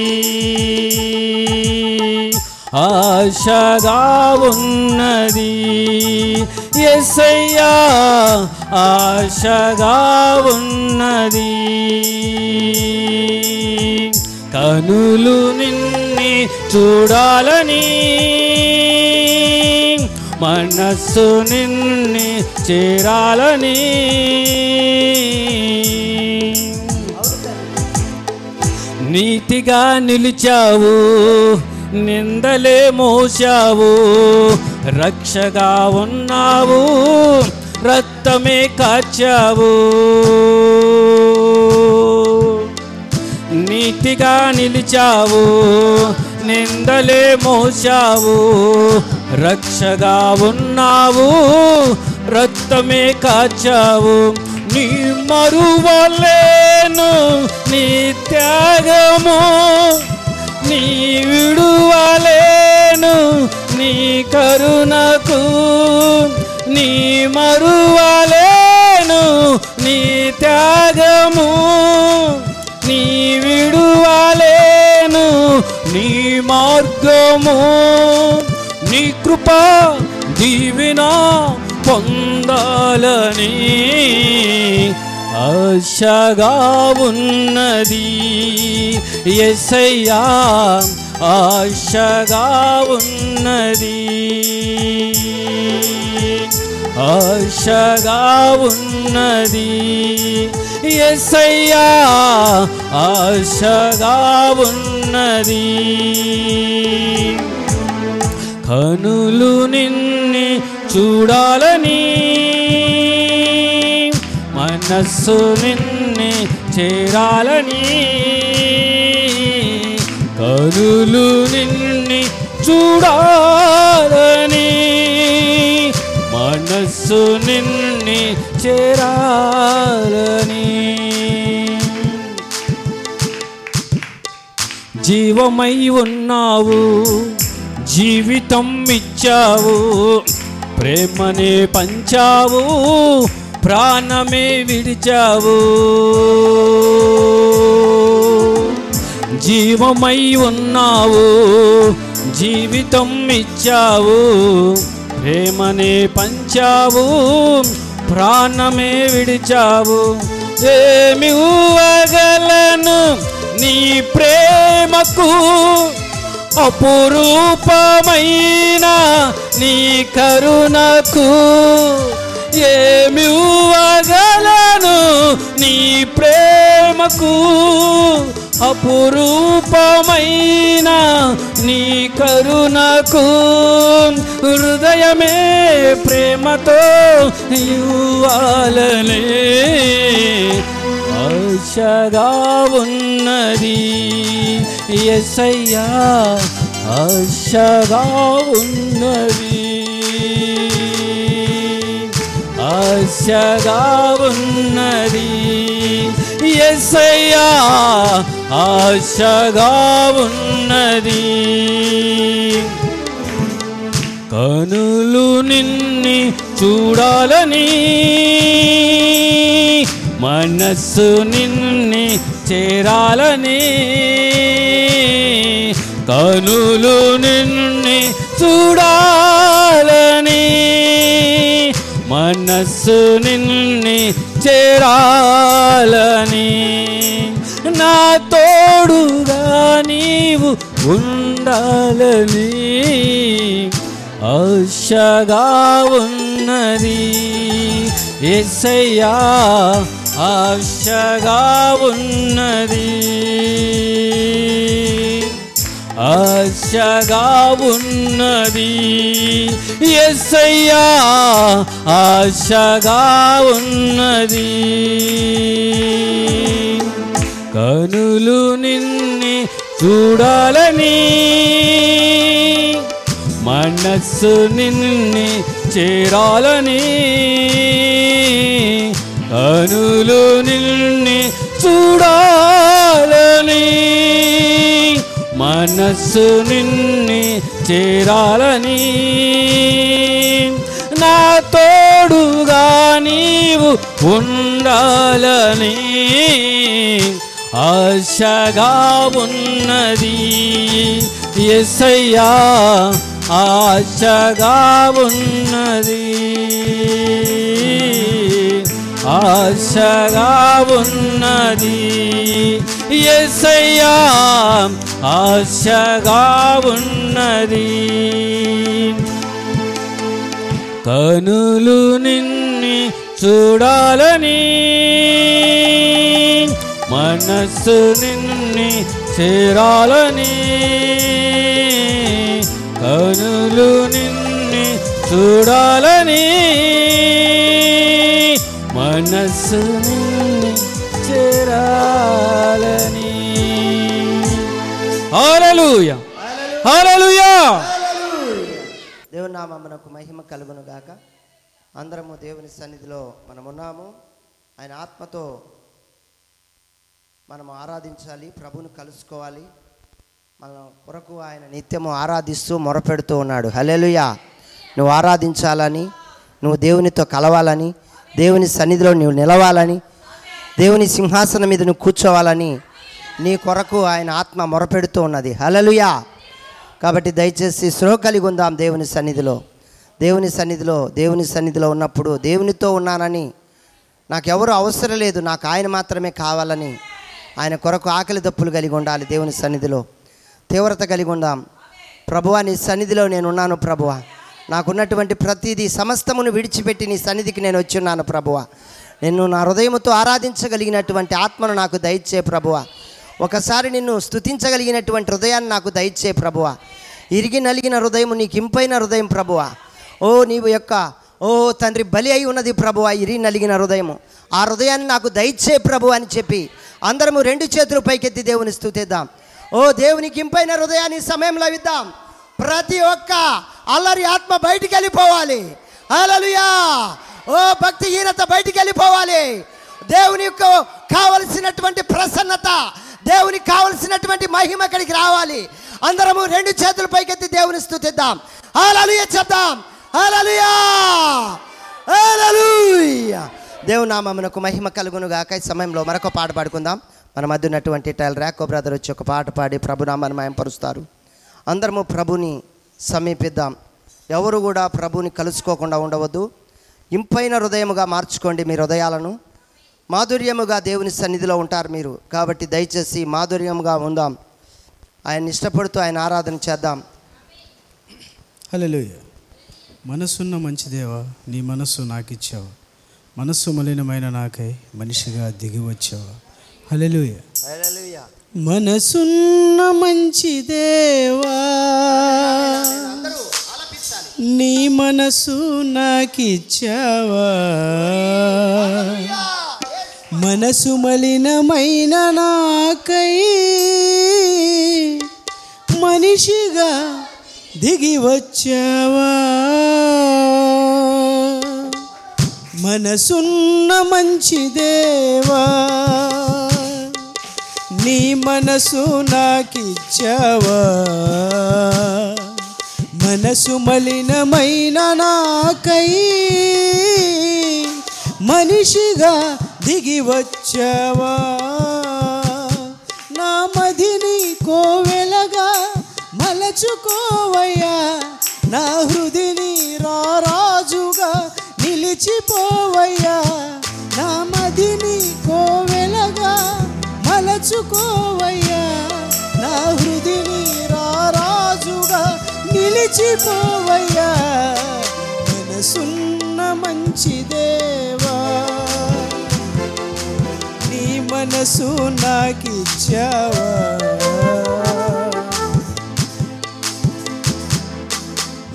ఆశగా ఉన్నది. ఎసయ్యా ఆశగా ఉన్నది. కనులు నిన్ని చూడాలని మనస్సు నిన్ని చేరాలని. నీతిగా నిలిచావు నిందలే మోసావు రక్షగా ఉన్నావు రక్తమే కాచావు. నీతిగా నిలిచావు నిందలే మోసావు రక్షగా ఉన్నావు రక్తమే కాచావు. నీ మరువలేను నీ త్యాగము నీ విడువలేను నీ కరుణకు నీ మరువలేను నీ త్యాగము నీ విడువలేను నీ మార్గము నీ కృప దీవినా పొందాలని ఆశగా ఉన్నది. ఎసయ్యా ఆశగా ఉన్నది. ఆశగా ఉన్నది. ఎసయ్యా ఆశగా ఉన్నది. కనులు చూడాలని. మనస్సు నిన్ను చేరాలని. కనులు నిన్ని చూడాలని. మనస్సు నిన్ని చేరాలని. జీవమై ఉన్నావు జీవితం ఇచ్చావు. ప్రేమనే పంచావు ప్రాణమే విడిచావు. జీవమై ఉన్నావు జీవితం ఇచ్చావు. ప్రేమనే పంచావు ప్రాణమే విడిచావు. ఏమి ఊవగలను నీ ప్రేమకు అపురూపమైన నీ కరుణకు ఏమి నీ ప్రేమకు? అపురూపమైన నీ కరుణకు హృదయమే ప్రేమతో ఇవ్వాలనే ఆశగా ఉన్నది. ఎసయ్యా ఆశగా ఉన్నది ఆశగా ఉన్నది. ఎసయ్యా ఆశగా ఉన్నది. కనులు నిన్ని చూడాలని మనస్సు నిన్ని చేరాలని కనులు నిన్ను చూడాలని మనస్సు నిన్ని చేరాలని. నా తోడుగా నీవు ఉండాలని ఆశగా ఉన్నది. ఎసయ్యా ఆశగా ఉన్నది. ఆశగా ఉన్నది. ఎస్సయ్యా ఆశగా ఉన్నది. కనులు నిన్ని చూడాలని మనస్సు నిన్ని చేరాలని కనులు నిన్ని చూడాలని మనస్సు నిన్ని చేరాలని. నా తోడుగా నీవు ఉండాలని. ఆశగా ఉన్నది ఎస్సయ్యా ఆశగా ఉన్నది. ఆశగా ఉన్నది ఎస్సయ్యా ఆశగా ఉన్నది. కనులు నిన్ని చూడాలని మనస్సు నిన్ని చేరాలని కనులు నిన్ని చూడాలని మనస్సు నిన్ని చేరాలని హల్లెలూయా హల్లెలూయా దేవుని నామమునకు మహిమ కలుగును గాక అందరము దేవుని సన్నిధిలో మనమున్నాము. ఆయన ఆత్మతో మనము ఆరాధించాలి ప్రభుని కలుసుకోవాలి. మన కొరకు ఆయన నిత్యము ఆరాధిస్తూ మొరపెడుతూ ఉన్నాడు. హల్లెలూయా నువ్వు ఆరాధించాలని నువ్వు దేవునితో కలవాలని దేవుని సన్నిధిలో నువ్వు నిలవాలని దేవుని సింహాసనం మీద నువ్వు కూర్చోవాలని నీ కొరకు ఆయన ఆత్మ మొరపెడుతూ ఉన్నది. హలలుయా కాబట్టి దయచేసి శ్రో కలిగి ఉందాం దేవుని సన్నిధిలో. దేవుని సన్నిధిలో దేవుని సన్నిధిలో ఉన్నప్పుడు దేవునితో ఉన్నానని నాకెవరు అవసరం లేదు. నాకు ఆయన మాత్రమే కావాలని ఆయన కొరకు ఆకలి దప్పులు కలిగి ఉండాలి దేవుని సన్నిధిలో. తీవ్రత కలిగి ఉందాం. ప్రభువా నీ సన్నిధిలో నేను ఉన్నాను ప్రభువా. నాకున్నటువంటి ప్రతిదీ సమస్తమును విడిచిపెట్టి నీ సన్నిధికి నేను వచ్చి ఉన్నాను ప్రభువా. నిన్ను నా హృదయముతో ఆరాధించగలిగినటువంటి ఆత్మను నాకు దయచే ప్రభువా. ఒకసారి నిన్ను స్తుతించగలిగినటువంటి హృదయాన్ని నాకు దయచే ప్రభువ. ఇరిగి నలిగిన హృదయం నీకు ఇంపైన హృదయం ప్రభువ. ఓ నీవు యొక్క ఓ తండ్రి బలి అయి ఉన్నది ప్రభువ ఇరిగి నలిగిన హృదయము. ఆ హృదయాన్ని నాకు దయచే ప్రభు అని చెప్పి అందరము రెండు చేతులు పైకెత్తి దేవుని స్థుతిద్దాం ఓ దేవునికి ఇంపైన హృదయాన్ని సమయంలో ఇద్దాం ప్రతి ఒక్క అల్లరి ఆత్మ బయటికి వెళ్ళిపోవాలి అలలుయా ఓ భక్తిహీనత బయటికి వెళ్ళిపోవాలి యొక్క కావలసినటువంటి ప్రసన్నత దేవునికి కావలసినటువంటి మహిమ ఇక్కడికి రావాలి. అందరము రెండు చేతుల పైకెత్తి దేవుని స్థుతిద్దాం. హలలుయ చెప్దాం. హలలుయా హల్లెలూయా! దేవుని నామమునకు మహిమ కలుగును గాక. ఈ సమయంలో మరొక పాట పాడుకుందాం. మన మధ్య ఉన్నటువంటి టైల్ ర్యాకో బ్రదర్ వచ్చి ఒక పాట పాడి ప్రభునామాన్ని మయంపరుస్తారు. అందరము ప్రభుని సమీపిద్దాం. ఎవరు కూడా ప్రభుని కలుసుకోకుండా ఉండవద్దు. ఇంపైన హృదయముగా మార్చుకోండి మీ హృదయాలను. మాధుర్యముగా దేవుని సన్నిధిలో ఉంటారు మీరు. కాబట్టి దయచేసి మాధుర్యముగా ఉందాం. ఆయన ఇష్టపడుతూ ఆయన ఆరాధన చేద్దాం. హల్లెలూయ. మనసున్న మంచి దేవా నీ మనస్సు నాకు ఇచ్చావు మనస్సు మలినమైన నాకై మనిషిగా దిగి వచ్చావు. హల్లెలూయ. మనసున్న మంచి దేవా నీ మనసు నాకిచ్చావా. మనసు మలినమైన నాకై మనిషిగా దిగి వచ్చావా? మనసున్న మంచి దేవా నీ మనసు నాకిచ్చావా? మనసు మలినమైన నాకై మనిషిగా దిగి వచ్చావా? నా మదిని కోవెలగా మలచుకోవయ్యా. నా హృదిని రారాజుగా నిలిచిపోవయ్యా. నా మదిని కోవెలగా మలచుకోవయ్యా. నా హృదిని రారాజుగా నిలిచిపోవయ్యా. మనసున్న మంచి దేవా. మనసు నాకిచ్చావా?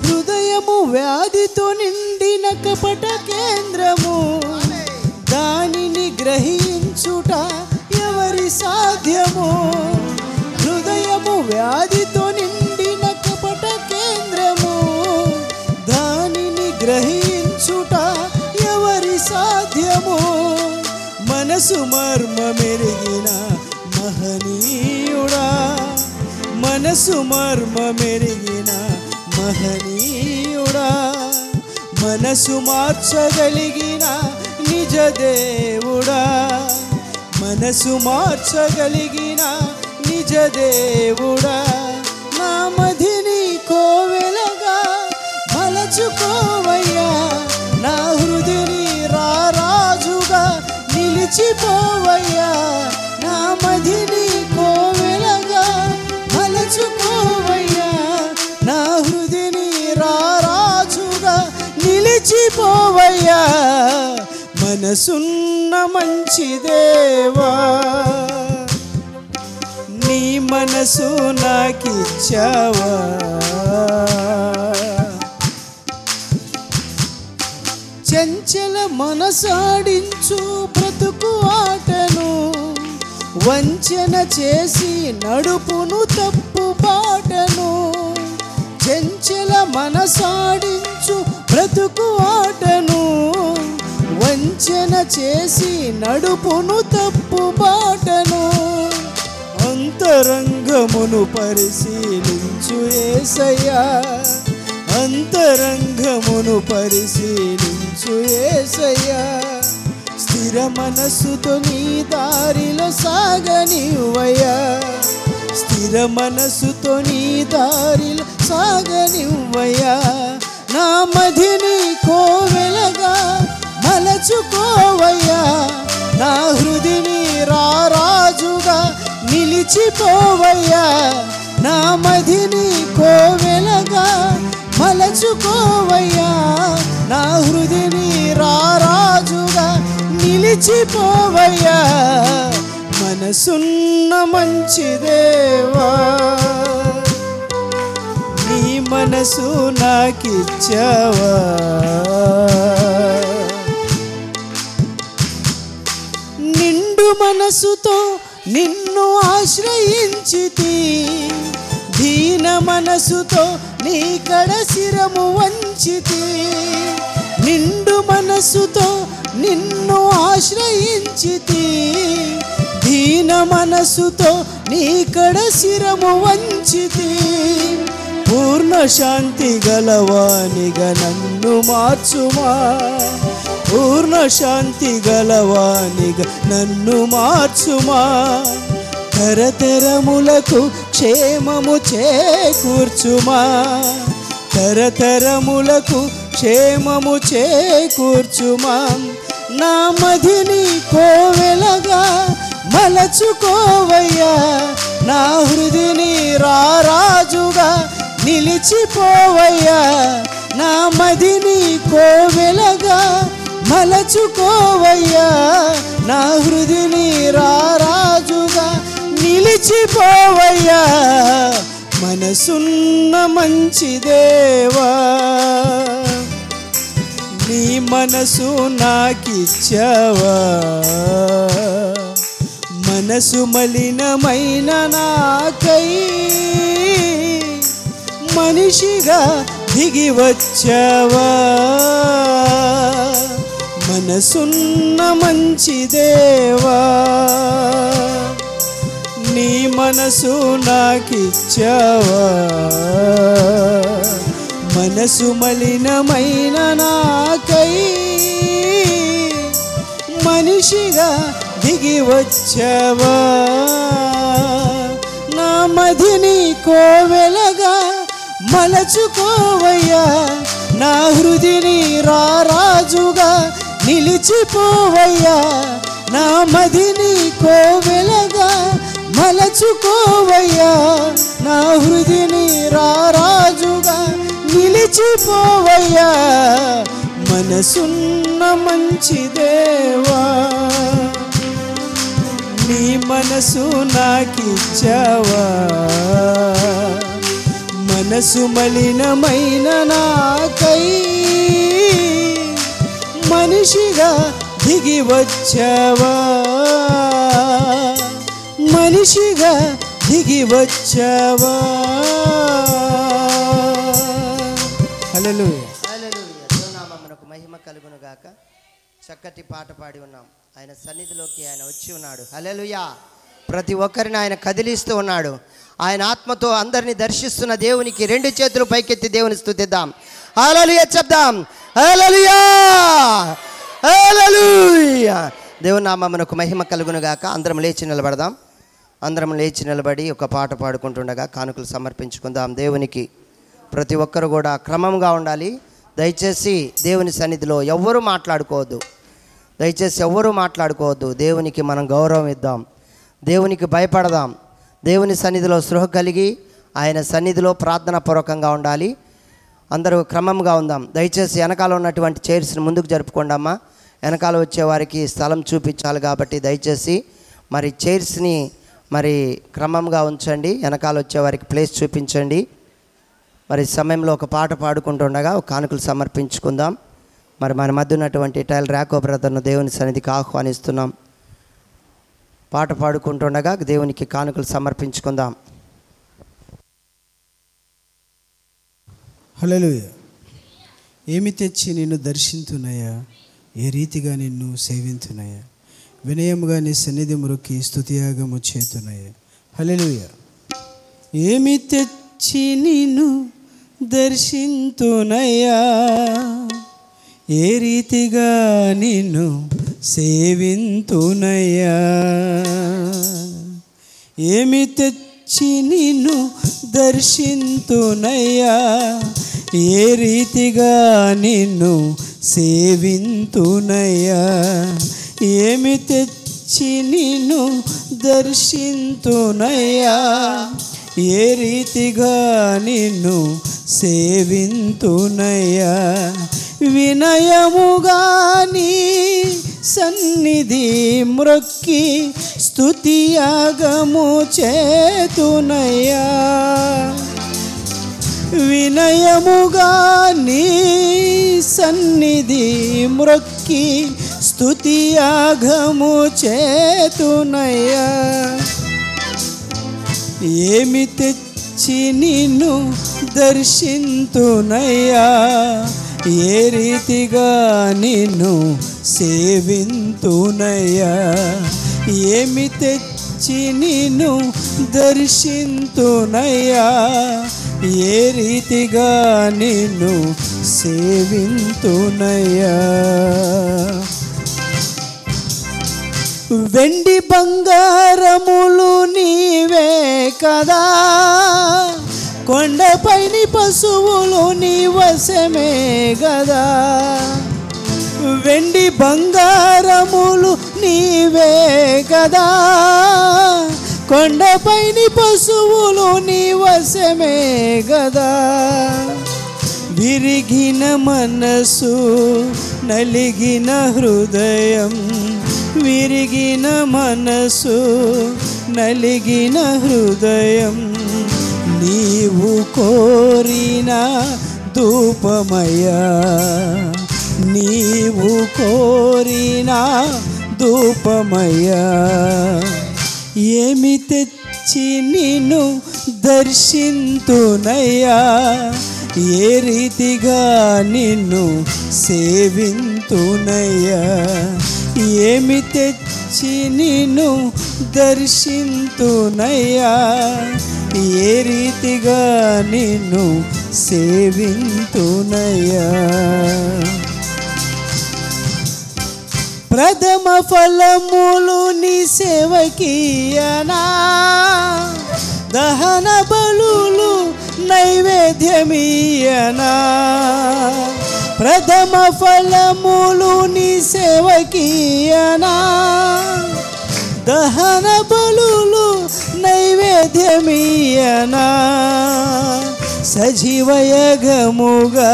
హృదయము వ్యాధితో నిండిన కపట కేంద్రము. దానిని గ్రహించుట ఎవరి సాధ్యము? హృదయము వ్యాధితో నిండిన కపట కేంద్రము. దానిని గ్రహించుట ఎవరి సాధ్యము? మనసు మెరిగిన మహనీయుడా. మనసు మెరిగిన మహనీయుడా. మనసు మార్చగలిగిన నిజ దేవుడా. మనసు మార్చగలిగిన నిజ దేవుడా. మనసున్న మంచి దేవా నీ మనసు నాకిచ్చావా? చంచల మనసాడించు బ్రతుకు ఆటను వంచన చేసి నడుపును తప్పు బాటను చంచల మనసాడించు బ్రతుకు ఆటను వంచన చేసి నడుపును తప్పు బాటను అంతరంగమును పరిశీలించు ఏసయ్యా. అంతరంగమును పరిశీలించు ఏసయ్యా. స్థిర మనస్సుతో నీ దారిలో సాగనివ్వయ్యా. స్థిర మనస్సుతో నీ దారిలో సాగనివ్వయ్యా. నా మధిని కోవెలగా మలచుకోవయ్యా నా హృదిని రారాజుగా నిలిచిపోవయ్యా నా మధిని కోవెలగా మలచుకోవయ్యా నా హృదిని రారాజుగా నిలిచిపోవయ్యా. మనసున్న మంచి దేవా నీ మనసు నాకిచ్చావా. మనసుతో నిన్ను ఆశ్రయించితి. దీన మనసుతో నీ కడ శిరము వంచితి. నిండు మనసుతో నిన్ను ఆశ్రయించితి. దీన మనసుతో నీ కడ శిరము వంచితి. పూర్ణ శాంతి గలవానిగా నన్ను మార్చుమా. పూర్ణ శాంతి గలవానిగా నన్ను మార్చుమా? తరతరములకు క్షేమము చేకూర్చుమా? తరతరములకు క్షేమము చేకూర్చుమా? నా మధిని కోవెలగా మలచుకోవయ్యా. నా హృదిని రారాజుగా నిలిచిపోవయ్యా. నా మదిని కోవెలగా మలచుకోవయ్యా నా హృదిని రారాజుగా నిలిచిపోవయ్యా మనసున్న మంచి దేవా. నీ మనసు నాకిచ్చావా. మనసు మలినమైన నాకై మనిషిగా దిగి వచ్చావా. మనసున్న మంచి దేవా నీ మనసు నాకిచ్చావా? మనసు మలినమైన నాకై మనిషిగా దిగి వచ్చావా? నా మదిని కోవెలగా మలచుకోవయ్యా నా హృదిని రారాజుగా నిలిచిపోవయ్యా నా మదిని కోవెలగా మలచుకోవయ్యా నా హృదిని రారాజుగా నిలిచిపోవయ్యా మనసున్న మంచి దేవా నీ మనసు నాకిచ్చావా మనసు మలినమైన నాకై మనిషిగా దిగి వచ్చావా? మనిషిగా దిగి వచ్చావా? హల్లెలూయా. హల్లెలూయా. దేవునామమునకు మహిమ కలుగును గాక. చక్కటి పాట పాడి ఉన్నాం. ఆయన సన్నిధిలోకి ఆయన వచ్చి ఉన్నాడు. హల్లెలూయా. ప్రతి ఒక్కరిని ఆయన కదిలిస్తూ ఉన్నాడు. ఆయన ఆత్మతో అందరిని దర్శిస్తున్న దేవునికి రెండు చేతులు పైకెత్తి దేవుని స్తుతిద్దాం హల్లెలూయా చెప్దాం. హల్లెలూయా! హల్లెలూయా! దేవుని నామమునకు మహిమ కలుగునుగాక అందరం లేచి నిలబడదాం. అందరం లేచి నిలబడి ఒక పాట పాడుకుంటుండగా కానుకలు సమర్పించుకుందాం. దేవునికి ప్రతి ఒక్కరు కూడా క్రమంగా ఉండాలి. దయచేసి దేవుని సన్నిధిలో ఎవ్వరూ మాట్లాడుకోవద్దు. దయచేసి ఎవ్వరూ మాట్లాడుకోవద్దు. దేవునికి మనం గౌరవం ఇద్దాం. దేవునికి భయపడదాం. దేవుని సన్నిధిలో సృహ కలిగి ఆయన సన్నిధిలో ప్రార్థన పూర్వకంగా ఉండాలి. అందరూ క్రమంగా ఉందాం. దయచేసి వెనకాల ఉన్నటువంటి చైర్స్ని ముందుకు జరుపుకోండమ్మా. వెనకాల వచ్చే వారికి స్థలం చూపించాలి కాబట్టి దయచేసి మరి చైర్స్ని మరి క్రమంగా ఉంచండి. వెనకాల వచ్చే వారికి ప్లేస్ చూపించండి. మరి సమయంలో ఒక పాట పాడుకుంటుండగా ఒక కానుకలు సమర్పించుకుందాం. మరి మన మధ్య ఉన్నటువంటి టైల్ ర్యాకో బ్రదర్ను దేవుని సన్నిధికి ఆహ్వానిస్తున్నాం. పాట పాడుకుంటుండగా దేవునికి కానుకలు సమర్పించుకుందాం. హలో ఏమి తెచ్చి నిన్ను దర్శించునయ్యా? ఏ రీతిగా నిన్ను సేవించునయ్యా? వినయముగా నీ సన్నిధి మురొక్కి స్థుతియాగము చేతునయ్యా. హల్లెలూయ. ఏమి తెచ్చి నిన్ను దర్శింతునయ్యా ఏ రీతిగా నిన్ను సేవింతునయ్యా ఏమి తెచ్చి నిన్ను దర్శింతునయ్యా. ఏ రీతిగా నిన్ను సేవింతునయ్యా. ఏమి తెచ్చి నిన్ను దర్శింతునయ్యా. ఏ రీతిగా నిన్ను సేవింతునయ్యా? వినయముగా నీ సన్నిధి మ్రొక్కి స్తుతియాగము చేతునయ్యా. వినయముగా నీ సన్నిధి మ్రొక్కి స్తుతియాగము చేతునయ్యా. ఏమి తెచ్చి నిన్ను దర్శింతునయ్యా? ఏ రీతిగా నిన్ను సేవింతునయ్యా? ఏమి తెచ్చి నిన్ను దర్శింతునయ్యా? ఏ రీతిగా నిన్ను సేవింతునయ్యా? వెండి బంగారములు నీవే కదా. కొండపైని పశువులు నీ వశమే కదా. వెండి బంగారములు నీవే కదా. కొండపైని పశువులు నీ వశమే కదా. విరిగిన మనసు నలిగిన హృదయం. విరిగిన మనసు నలిగిన హృదయం. నీవు కోరిన ధూపమయ్యా. నీవు కోరిన ధూపమయ్యా. ఏమి తెచ్చి నిన్ను దర్శింతునయ్యా? ఏ రీతిగా నిన్ను సేవింతునయ్యా? ఏమి తెచ్చి నిన్ను దర్శింతునయ్యా? ఏ రీతిగా నిన్ను సేవింతునయ్యా? ప్రథమ ఫలములు నీ సేవకీయనా దహన బలులు నైవేద్యమీయనా ప్రథమ ఫలములు నీ సేవకీయనా దహన బలులు నైవేద్యమీయనా సజీవయగముగా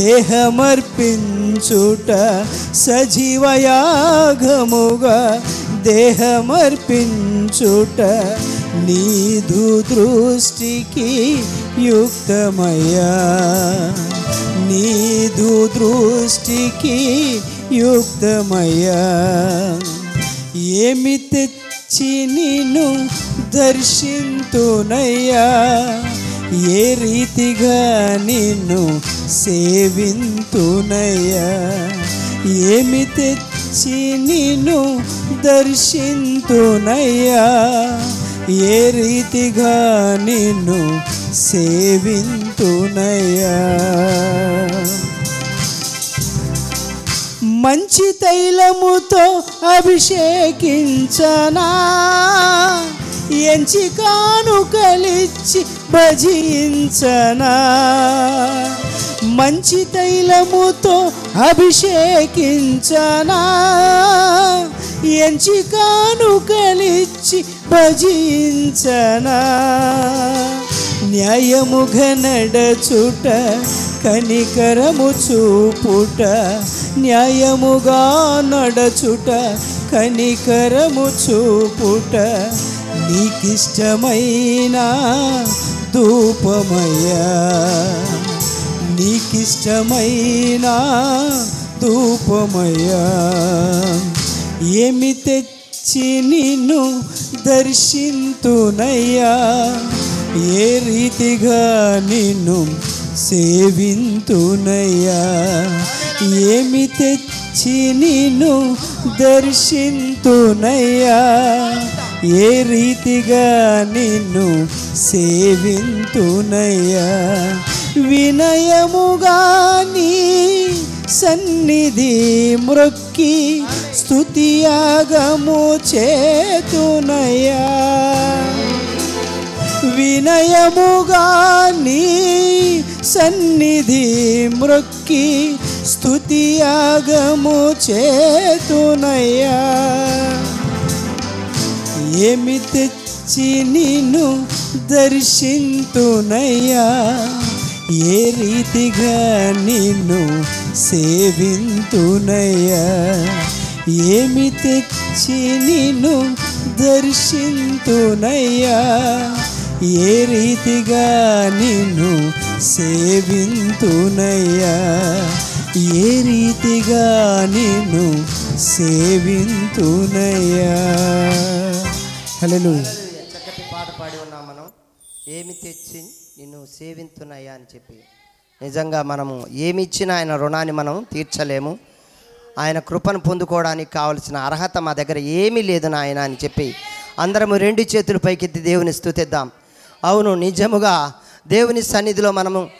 దేహమర్పించుట సజీవయాగముగా దేహమర్పించుట నీదు దృష్టికి యుక్తమయ్యా. నీదు దృష్టికి యుక్తమయ్యా. ఏమి తెచ్చి నిన్ను దర్శింతునయ్యా? ఏ రీతిగా నిన్ను సేవింతునయ్యా? ఏమి తెచ్చి నిన్ను దర్శింతునయ్యా? ఏ రీతిగా నిన్ను సేవింతునయ్యా? మంచి తైలముతో అభిషేకించనా? ఎంచి కానుకలిచ్చి భజించనా. మంచి తైలముతో అభిషేకించనా. ఎంచి కానుకలిచ్చి భజించనా. న్యాయముగ నడచుట కనికరము చూపుట న్యాయముగా నడచుట కనికరము చూపుట నీకిష్టమైన ధూపమయ్యా. నీకిష్టమైన ధూపమయ్యా. ఏమి తెచ్చి నిన్ను దర్శింతునయ్యా? ఏ రీతిగా నిన్ను సేవింతునయ్యా? ఏమి తెచ్చి నిన్ను దర్శింతునయ్యా? ఏ రీతిగా నిన్ను సేవింతునయ్యా? వినయముగా నీ సన్నిధి మృక్కి స్థుతియాగము చేతునయ్యా. వినయముగా నీ సన్నిధి మృక్కి స్థుతియాగము చేతునయ్యా. ఏమి తెచ్చి నిన్ను దర్శింతునయ్యా? ఏ రీతిగా నిన్ను సేవింతునయ్యా? ఏమి తెచ్చి నిన్ను దర్శింతునయ్యా? ఏ రీతిగా నిన్ను సేవింతునయ్యా? ఏ రీతిగా నిన్ను సేవింతునయ్యా? చక్కటి పాట పాడి ఉన్నాం మనం. ఏమి తెచ్చి నిన్ను సేవింతున్నాయా అని చెప్పి. నిజంగా మనము ఏమి ఇచ్చినా ఆయన రుణాన్ని మనం తీర్చలేము. ఆయన కృపను పొందుకోవడానికి కావలసిన అర్హత మా దగ్గర ఏమీ లేదు నాయన అని చెప్పి అందరము రెండు చేతులు పైకెత్తి దేవుని స్థుతిద్దాం. అవును నిజముగా దేవుని సన్నిధిలో మనము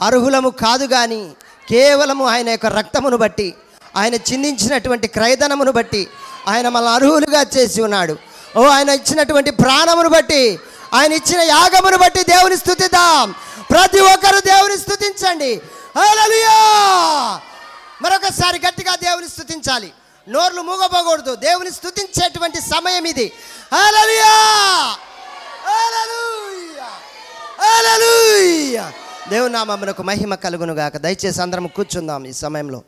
అర్హులము కాదు కానీ కేవలము ఆయన యొక్క రక్తమును బట్టి ఆయన చిందించినటువంటి క్రయధనమును బట్టి ఆయన మన అర్హులుగా చేసి ఉన్నాడు. ఓ ఆయన ఇచ్చినటువంటి ప్రాణమును బట్టి ఆయన ఇచ్చిన యాగమును బట్టి దేవుని స్థుతిద్దాం. ప్రతి ఒక్కరు దేవుని స్థుతించండి. మరొకసారి గట్టిగా దేవుని స్థుతించాలి. నోర్లు మూగపోకూడదు. దేవుని స్థుతించేటువంటి సమయం ఇది. దేవుని నామమునకు మహిమ కలుగును గాక. దయచేసి అందరం కూర్చుందాం ఈ సమయంలో.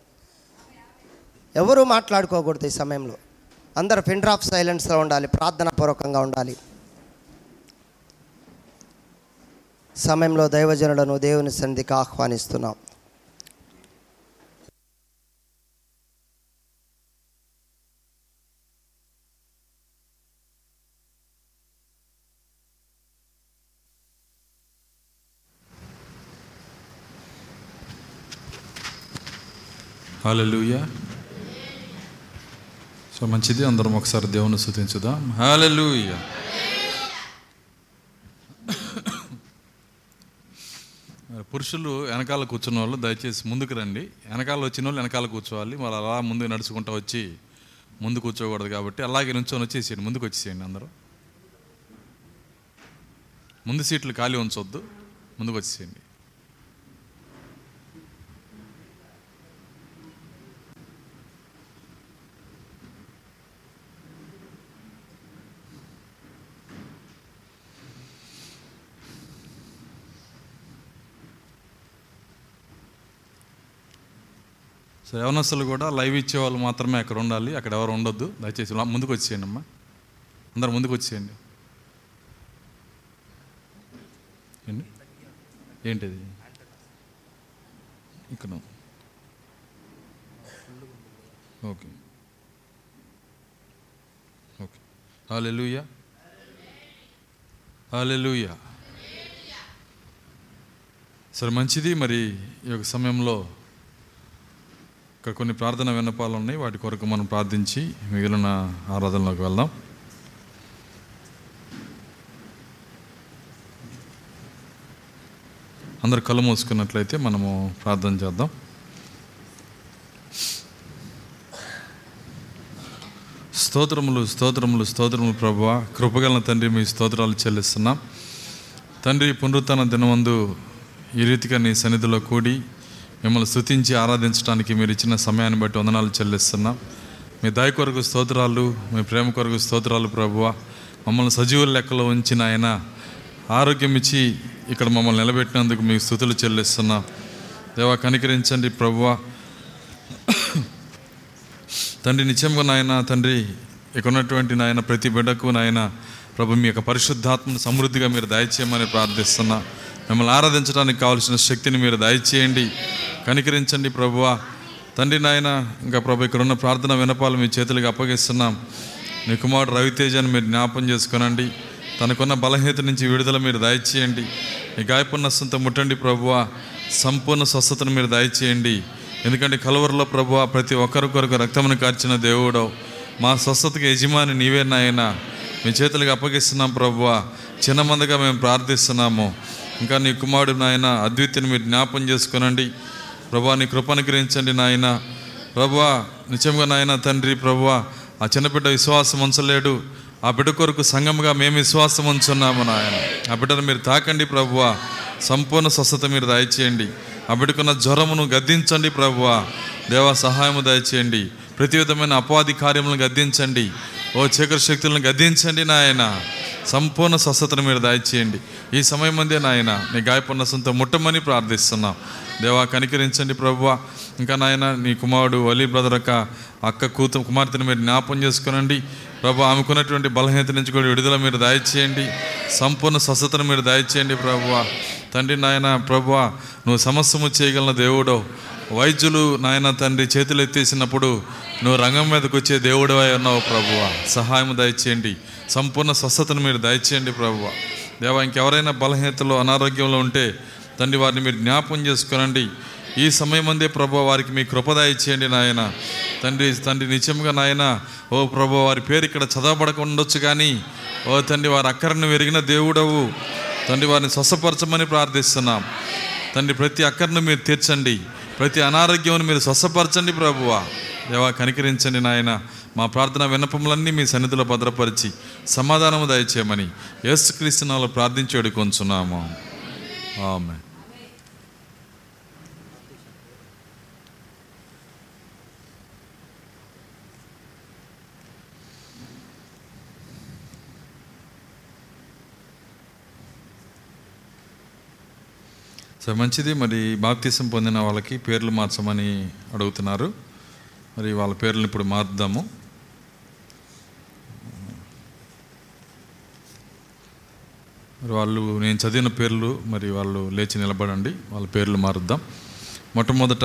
ఎవరూ మాట్లాడుకోకూడదు ఈ సమయంలో. అందరూ ఫిండర్ ఆఫ్ సైలెన్స్లో ఉండాలి ప్రార్థనాపూర్వకంగా ఉండాలి సమయంలో దైవజనులను దేవుని సన్నిధికి ఆహ్వానిస్తున్నాం Hallelujah. సో మంచిది అందరం ఒకసారి దేవుని స్థుతించుదాం హాలెలుయా పురుషులు వెనకాల కూర్చున్న వాళ్ళు దయచేసి ముందుకు రండి. వెనకాల వచ్చిన వాళ్ళు వెనకాల కూర్చోవాలి. వాళ్ళు అలా ముందుకు నడుచుకుంటూ వచ్చి ముందు కూర్చోకూడదు కాబట్టి అలాగే నుంచొని వచ్చేసేయండి. ముందుకు వచ్చేసేయండి అందరూ. ముందు సీట్లు ఖాళీ ఉంచొద్దు. ముందుకు వచ్చేసేయండి. సో యవనస్తులు కూడా లైవ్ ఇచ్చే వాళ్ళు మాత్రమే అక్కడ ఉండాలి. అక్కడ ఎవరు ఉండొద్దు. దయచేసి ముందుకు వచ్చేయండి అమ్మా. అందరు ముందుకు వచ్చేయండి. ఏంటి? ఏంటిది? ఇక్కడ. ఓకే. ఓకే. హాలెలుయా హాలెలుయా సరే మంచిది. మరి ఈ యొక్క సమయంలో ఇక్కడ కొన్ని ప్రార్థన విన్నపాలు ఉన్నాయి. వాటి కొరకు మనం ప్రార్థించి మిగిలిన ఆరాధనలోకి వెళ్దాం. అందరు కళ్ళు మూసుకున్నట్లయితే మనము ప్రార్థన చేద్దాం. స్తోత్రములు స్తోత్రములు స్తోత్రములు ప్రభు కృపగలన తండ్రి మీ స్తోత్రాలు చెల్లిస్తున్నాం. తండ్రి పునరుత్న దినమందు ఈ రీతిగా నీ సన్నిధిలో కూడి మిమ్మల్ని స్థుతించి ఆరాధించడానికి మీరు ఇచ్చిన సమయాన్ని బట్టి వందనాలు చెల్లిస్తున్నాం. మీ దయ కొరకు స్తోత్రాలు మీ ప్రేమ కొరకు స్తోత్రాలు ప్రభువ. మమ్మల్ని సజీవుల లెక్కలో ఉంచిన ఆయన ఆరోగ్యం ఇచ్చి ఇక్కడ మమ్మల్ని నిలబెట్టినందుకు మీకు స్థుతులు చెల్లిస్తున్నాం. దేవా కనికరించండి ప్రభువ. తండ్రి నిత్యంగా నాయన తండ్రి ఇక్కడ ఉన్నటువంటి నాయన ప్రతి బిడ్డకు నాయన ప్రభు మీ యొక్క పరిశుద్ధాత్మను సమృద్ధిగా మీరు దయచేయమని ప్రార్థిస్తున్నా. మిమ్మల్ని ఆరాధించడానికి కావాల్సిన శక్తిని మీరు దయచేయండి. కనికరించండి ప్రభువా. తండ్రి నాయన ఇంకా ప్రభు ఇక్కడ ఉన్న ప్రార్థన వినపాలు మీ చేతులకు అప్పగిస్తున్నాం. నీ కుమారుడు రవితేజని మీరు జ్ఞాపం చేసుకునండి. తనకున్న బలహీనత నుంచి విడుదల మీరు దయచేయండి. ఈ గాయపున్నస్తంతో ముట్టండి ప్రభువా. సంపూర్ణ స్వస్థతను మీరు దయచేయండి. ఎందుకంటే కలవరలో ప్రభువా ప్రతి ఒక్కరి కొరకు రక్తమును కార్చిన దేవుడు మా స్వస్థతకి యజమాని నీవే నాయన. మీ చేతులకు అప్పగిస్తున్నాం ప్రభువా. చిన్నమందిగా మేము ప్రార్థిస్తున్నాము. ఇంకా నీ కుమారుడు నాయన అద్వితీయని మీరు జ్ఞాపం చేసుకునండి. ప్రభా నీ కృపను గ్రహించండి నాయన. ప్రభా నిజంగా నాయన తండ్రి ప్రభా ఆ చిన్నబిడ్డ విశ్వాసం ఉంచలేడు. ఆ బిడ్డ కొరకు సంఘముగా మేము విశ్వాసం ఉంచున్నాము నాయన. ఆ బిడ్డను మీరు తాకండి ప్రభువ సంపూర్ణ స్వస్థత మీరు దయచేయండి. ఆ బిడ్డకున్న జ్వరమును గద్దించండి ప్రభువ దేవా సహాయము దయచేయండి. ప్రతి విధమైన అపవాది కార్యములను గద్దించండి. ఓ చీకర శక్తులను గద్దించండి నాయన. సంపూర్ణ స్వస్థతను మీరు దయచేయండి. ఈ సమయం మందే నాయన నీ గాయపడిన సొంత ముట్టమని ప్రార్థిస్తున్నాం. దేవా కనికరించండి ప్రభువా. ఇంకా నాయన నీ కుమారుడు వలీ బ్రదర్ అక్క అక్క కూతురు కుమార్తెను మీరు జ్ఞాపం చేసుకునండి. ప్రభు ఆమెకున్నటువంటి బలహీనత నుంచి కూడా విడుదల మీరు దయచేయండి. సంపూర్ణ స్వస్థతను మీరు దయచేయండి ప్రభువా. తండ్రి నాయన ప్రభువా నువ్వు సమస్యము చేయగలన దేవుడో వైద్యులు నాయన తండ్రి చేతులు ఎత్తేసినప్పుడు నువ్వు రంగం మీదకి వచ్చే దేవుడివై ఉన్నావు ప్రభువ. సహాయం దయచేయండి. సంపూర్ణ స్వస్థతను మీరు దయచేయండి ప్రభువ. దేవా ఇంకెవరైనా బలహీనతలో అనారోగ్యంలో ఉంటే తండ్రి వారిని మీరు జ్ఞాపం చేసుకునండి. ఈ సమయం అందే ప్రభు వారికి మీ కృప దయచేయండి నాయన. తండ్రి తండ్రి నిజంగా నాయన ఓ ప్రభు వారి పేరు ఇక్కడ చదవబడక ఉండొచ్చు కానీ ఓ తండ్రి వారి అక్కరను వెరిగిన దేవుడవు. తండ్రి వారిని స్వస్థపరచమని ప్రార్థిస్తున్నాం. తండ్రి ప్రతి అక్కర్ను మీరు తీర్చండి. ప్రతి అనారోగ్యం మీరు స్వస్థపరచండి ప్రభువా. దేవా కనికరించండి నాయన. మా ప్రార్థన విన్నపములన్నీ మీ సన్నిధిలో భద్రపరిచి సమాధానము దయచేయమని యేసుక్రీస్తునాలో ప్రార్థించి వేడుకొంచున్నాము. ఆమె సో మంచిది. మరి బాప్తీసం పొందిన వాళ్ళకి పేర్లు మార్చమని అడుగుతున్నారు. మరి వాళ్ళ పేర్లను ఇప్పుడు మార్దాము మరి వాళ్ళు నేను చదివిన పేర్లు మరి వాళ్ళు లేచి నిలబడండి వాళ్ళ పేర్లు మారుద్దాం. మొట్టమొదట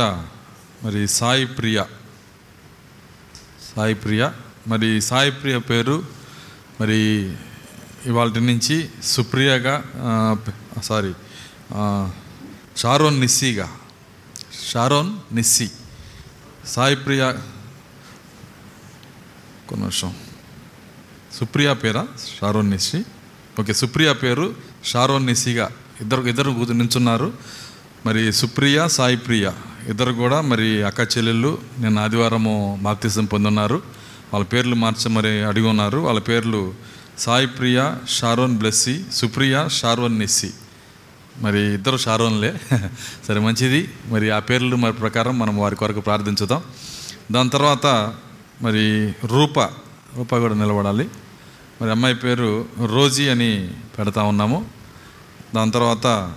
మరి సాయి ప్రియ. సాయి ప్రియ. మరి సాయి ప్రియ పేరు మరి ఇవాళ నుంచి సుప్రియగా sorry Sharon నిస్సీగా. Sharon Nissi. Sai Priya ఒక నిమిషం. సుప్రియ పేరా? షారోన్ నిసి ఓకే సుప్రియ పేరు షారోన్ నిసిగా ఇద్దరు ఇద్దరు కూతురు నించున్నారు. మరి సుప్రియ సాయి ప్రియ ఇద్దరు కూడా మరి అక్క చెల్లెళ్ళు. నిన్న ఆదివారము బాప్తిజం పొందున్నారు. వాళ్ళ పేర్లు మార్చి మరి అడిగి ఉన్నారు. వాళ్ళ పేర్లు Sai Priya Sharon Blessy Supriya Sharon Nissi మరి ఇద్దరు షారోన్లే. సరే మంచిది. మరి ఆ పేర్లు మరి ప్రకారం మనం వారి కొరకు ప్రార్థించుదాం. దాని తర్వాత మరి రూప రూప కూడా నిలబడాలి. మరి అమ్మాయి పేరు రోజీ అని పెడతా ఉన్నాము. దాని తర్వాత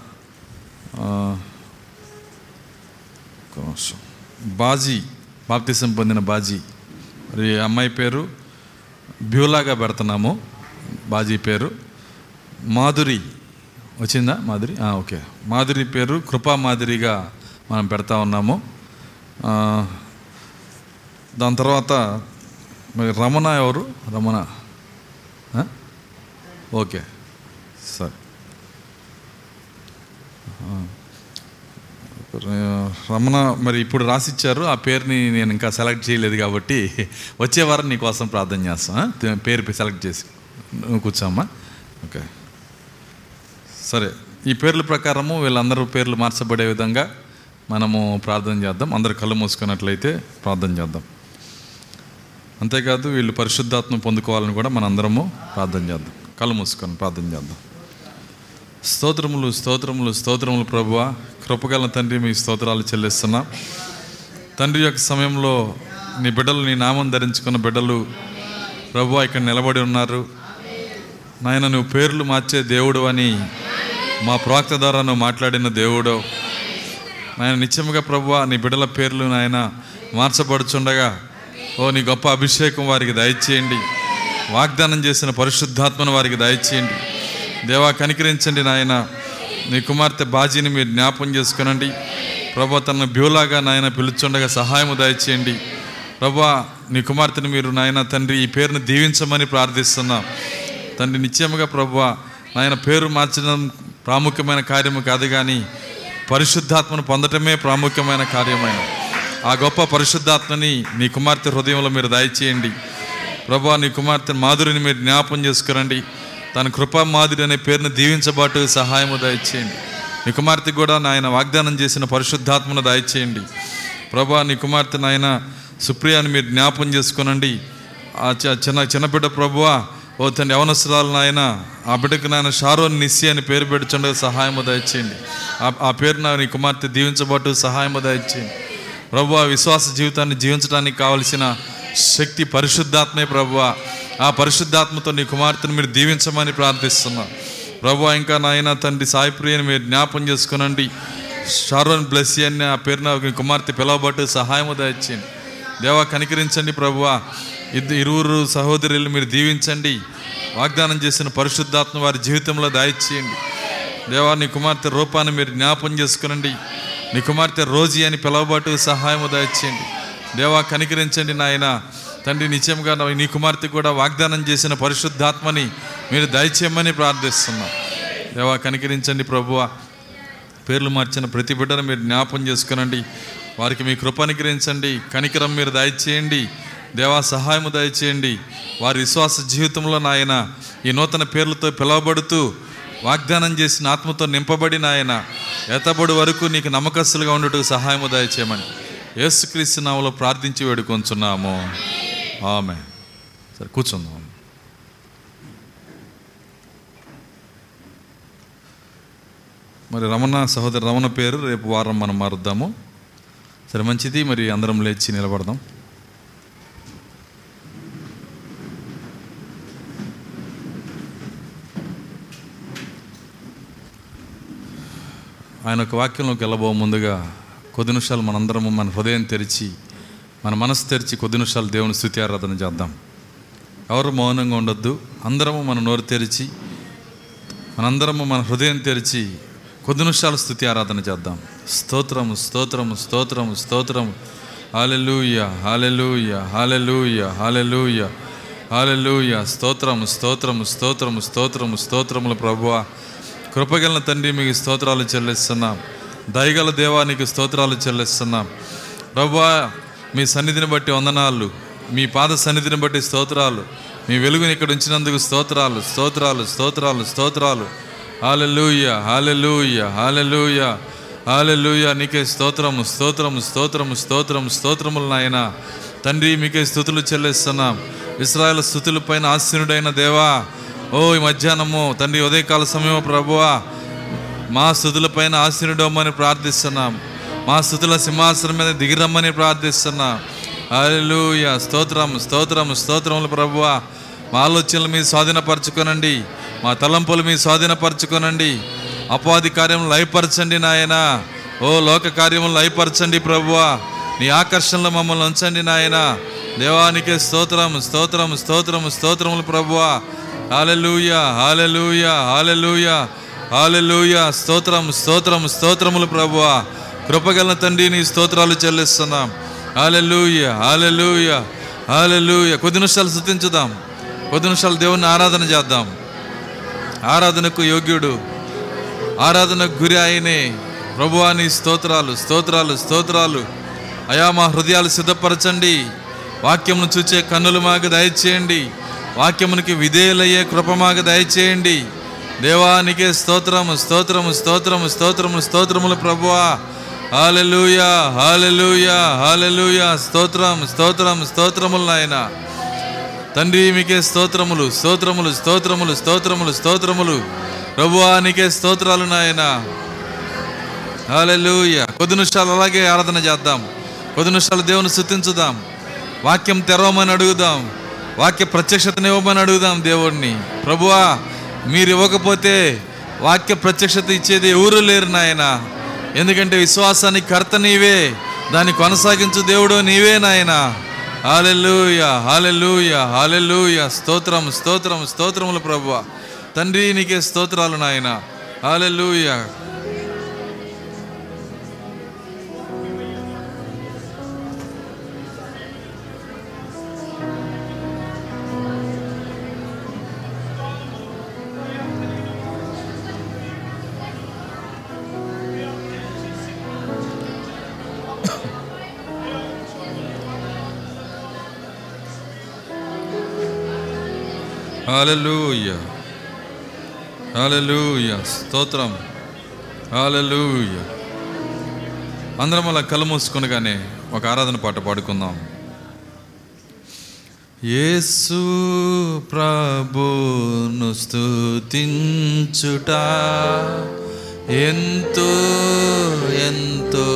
బాజీ బాప్తిసం పొందిన బాజీ. మరి అమ్మాయి పేరు బ్యూలాగా పెడుతున్నాము. బాజీ పేరు మాధురి. వచ్చిందా? మాధురి ఓకే. మాధురి పేరు కృపా మాధురిగా మనం పెడతా ఉన్నాము. దాని తర్వాత మరి రమణ ఎవరు? రమణ. ఓకే. సరే. రమణ మరి ఇప్పుడు రాసిచ్చారు. ఆ పేరుని నేను ఇంకా సెలెక్ట్ చేయలేదు కాబట్టి వచ్చే వారం నీకోసం ప్రార్థన చేస్తాను పేరు సెలెక్ట్ చేసి కూర్చోమ్మా. ఓకే. సరే ఈ పేర్ల ప్రకారము వీళ్ళందరూ పేర్లు మార్చబడే విధంగా మనము ప్రార్థన చేద్దాం. అందరు కళ్ళు మూసుకున్నట్లయితే ప్రార్థన చేద్దాం. అంతేకాదు వీళ్ళు పరిశుద్ధాత్మ పొందుకోవాలని కూడా మనందరము ప్రార్థన చేద్దాం. కళ్ళు మూసుకొని ప్రార్థన చేద్దాం. స్తోత్రములు స్తోత్రములు స్తోత్రములు ప్రభువ కృపగల తండ్రి మీ స్తోత్రాలు చెల్లిస్తున్నా. తండ్రి యొక్క సమయంలో నీ బిడ్డలు నీ నామం ధరించుకున్న బిడ్డలు ప్రభువ ఇక్కడ నిలబడి ఉన్నారు. నాయన నువ్వు పేర్లు మార్చే దేవుడు అని మా ప్రవక్త ద్వారా నువ్వు మాట్లాడిన దేవుడు. నాయన నిత్యముగా ప్రభువ నీ బిడ్డల పేర్లు నాయన మార్చబడుచుండగా ఓ నీ గొప్ప అభిషేకం వారికి దయచేయండి. వాగ్దానం చేసిన పరిశుద్ధాత్మను వారికి దయచేయండి. దేవా కనికరించండి నాయన. నీ కుమార్తె బాజీని మీరు జ్ఞాపం చేసుకునండి. ప్రభా తన బ్యూలాగా నాయన పిలుచుండగా సహాయము దయచేయండి. ప్రభా నీ కుమార్తెను మీరు నాయన తండ్రి ఈ పేరును దీవించమని ప్రార్థిస్తున్నాం. తండ్రి నిశ్చయముగా ప్రభు నాయన పేరు మార్చడం ప్రాముఖ్యమైన కార్యము కాదు కానీ పరిశుద్ధాత్మను పొందటమే ప్రాముఖ్యమైన కార్యమైన ఆ గొప్ప పరిశుద్ధాత్మని నీ కుమార్తె హృదయంలో మీరు దయచేయండి. ప్రభా నీ కుమార్తె మాధురిని మీరు జ్ఞాపం చేసుకురండి. తన కృపా మాధురి అనే పేరును దీవించబాటు సహాయము దయచేయండి. నీ కుమార్తె కూడా నాయన వాగ్దానం చేసిన పరిశుద్ధాత్మను దయచేయండి. ప్రభా నీ కుమార్తె నాయన సుప్రియాని మీరు జ్ఞాపం చేసుకునండి. ఆ చిన్న చిన్నబిడ్డ ప్రభువా ఓ తన యవనస్తురాలు నాయన ఆ బిడ్డకు నాయన షారోన్ నిస్సి అని పేరు పెడుచుండగా సహాయము దయచేయండి. ఆ పేరు నా నీ కుమార్తె దీవించబట్టు సహాయము దయచేయండి. ప్రభు విశ్వాస జీవితాన్ని జీవించడానికి కావలసిన శక్తి పరిశుద్ధాత్మే ప్రభు. ఆ పరిశుద్ధాత్మతో నీ కుమార్తెను మీరు దీవించమని ప్రార్థిస్తున్నా. ప్రభు ఇంకా నాయన తండ్రి సాయిప్రియని మీరు జ్ఞాపం చేసుకునండి. షారోన్ బ్లెస్సీ అని ఆ పేరున కుమార్తె పిలవబట్టు సహాయము దయచేయండి. దేవా కనికరించండి ప్రభువా ఇరువురు సహోదరులు మీరు దీవించండి. వాగ్దానం చేసిన పరిశుద్ధాత్మ వారి జీవితంలో దాయిచేయండి దేవా నీ కుమార్తె రూపాన్ని మీరు జ్ఞాపం చేసుకునండి. నీ కుమార్తె రోజీ అని పిలవబాటు సహాయము దాయిచేయండి. దేవా కనికరించండి నాయన. తండ్రి నిత్యంగా నీ కుమార్తె కూడా వాగ్దానం చేసిన పరిశుద్ధాత్మని మీరు దయచేయమని ప్రార్థిస్తున్నాం. దేవా కనికరించండి ప్రభువ. పేర్లు మార్చిన ప్రతి బిడ్డను మీరు జ్ఞాపం చేసుకునండి. వారికి మీ కృప అనుగ్రహించండి. కనికరం మీరు దయచేయండి. దేవా సహాయము దయచేయండి. వారి విశ్వాస జీవితంలో నాయన ఈ నూతన పేర్లతో పిలువబడుతూ వాగ్దానం చేసిన ఆత్మతో నింపబడి నాయన ఎతబడి వరకు నీకు నమ్మకస్తులుగా ఉండటకు సహాయము దయచేయమని యేసుక్రీస్తు నామలో ప్రార్థించి వేడుకొంచున్నాము. ఆమె సరే కూర్చుందాం. మరి రమణ సహోదరి రమణ పేరు రేపు వారం మనం మారుద్దాము. సరే మంచిది. మరి అందరం లేచి నిలబడదాం. ఆయన ఒక వాక్యంలోకి వెళ్ళబో ముందుగా కొద్ది నిమిషాలు మనందరము మన హృదయం తెరిచి మన మనసు తెరిచి కొద్ది నిమిషాలు దేవుని స్థుతి ఆరాధన చేద్దాం. ఎవరు మౌనంగా ఉండొద్దు అందరము మన నోరు తెరిచి మనందరము మన హృదయం తెరిచి కొద్ది నిమిషాలు స్థుతి ఆరాధన చేద్దాం. స్తోత్రము స్తోత్రము స్తోత్రము స్తోత్రము. Hallelujah hallelujah hallelujah hallelujah hallelujah స్తోత్రము స్తోత్రము స్తోత్రము స్తోత్రము స్తోత్రములు ప్రభువా. కృపగల తండ్రి మీకు స్తోత్రాలు చెల్లిస్తున్నాం. దయగల దేవానికి స్తోత్రాలు చెల్లిస్తున్నాం. ప్రభా మీ సన్నిధిని బట్టి వందనాలు. మీ పాద సన్నిధిని బట్టి స్తోత్రాలు. మీ వెలుగుని ఇక్కడ ఉంచినందుకు స్తోత్రాలు స్తోత్రాలు స్తోత్రాలు స్తోత్రాలు. హాలెలూయ హాలెలూయ హాలెలూయ హాలెలూయ నీకే స్తోత్రము స్తోత్రము స్తోత్రము స్తోత్రము స్తోత్రములు నాయన. తండ్రి మీకే స్థుతులు చెల్లిస్తున్నాం. ఇస్రాయల్ స్థుతుల పైన ఆశీనుడైన దేవా ఓ ఈ మధ్యాహ్నము. తండ్రి ఉదయకాల సమయం ప్రభువా మా స్థుతులపైన ఆశీనుడమ్మని ప్రార్థిస్తున్నాం. మా స్థుతుల సింహాసనం మీద దిగిరమ్మని ప్రార్థిస్తున్నాం. అల్లుయ స్తోత్రం స్తోత్రం స్తోత్రములు ప్రభువా. మా ఆలోచనలు మీ స్వాధీనపరచుకోనండి. మా తలంపులు మీ స్వాధీనపరచుకోనండి. అపాధి కార్యం లయపరచండి నాయన. ఓ లోక కార్యములు లయపరచండి ప్రభువా. నీ ఆకర్షణలో మమ్మల్ని ఉంచండి నాయన. దేవానికే స్తోత్రం స్తోత్రం స్తోత్రం స్తోత్రములు ప్రభువా. Hallelujah hallelujah hallelujah hallelujah. స్తోత్రం స్తోత్రం స్తోత్రములు ప్రభువా. కృపగల తండ్రి నీ స్తోత్రాలు చెల్లిస్తున్నాం. Hallelujah hallelujah hallelujah. కొద్ది నిమిషాలు శృతించుదాం కొద్ది నిమిషాలు దేవుని ఆరాధన చేద్దాం. ఆరాధనకు యోగ్యుడు ఆరాధనకు గురి ఆయనే. ప్రభువా నీ స్తోత్రాలు స్తోత్రాలు స్తోత్రాలు. అయా మా హృదయాలు సిద్ధపరచండి. వాక్యమును చూచే కన్నులు మాకు దయచేయండి. వాక్యమునికి విధేయులయ్యే కృప మాకు దయచేయండి. దేవానికే స్తోత్రము స్తోత్రము స్తోత్రము స్తోత్రము స్తోత్రములు ప్రభువా. హాలెలూయ హాలెలుయా హాలెలుయా స్తోత్రం స్తోత్రం స్తోత్రములు నాయన. తండ్రి మీకే స్తోత్రములు స్తోత్రములు స్తోత్రములు స్తోత్రములు స్తోత్రములు. ప్రభువానికే స్తోత్రాలు నాయన. హాలెలూయ కొద్ది నిమిషాలు అలాగే ఆరాధన చేద్దాం. కొద్ది నిమిషాలు దేవుని స్థుతించుదాం. వాక్యం తెరవమని అడుగుదాం. వాక్య ప్రత్యక్షతని ఇవ్వమని అడుగుదాం దేవుడిని ప్రభువా మీరు ఇవ్వకపోతే వాక్య ప్రత్యక్షత ఇచ్చేది ఎవరు లేరు నాయన. ఎందుకంటే విశ్వాసానికి కర్త నీవే. దాన్ని కొనసాగించు దేవుడు నీవే నాయనా. హాలెలూయ హాలెలూయ హాలెలూయ స్తోత్రం స్తోత్రం స్తోత్రములు ప్రభువ. తండ్రి నీకే స్తోత్రాలు నాయన. హాలెలూయ హాలూయ హాలెలూయ స్తోత్రం హాలూయ అందరం అలా కళ్ళు మూసుకునగానే ఒక ఆరాధన పాట పాడుకుందాం. యేసు ప్రభును స్తుతించుట ఎంతో ఎంతో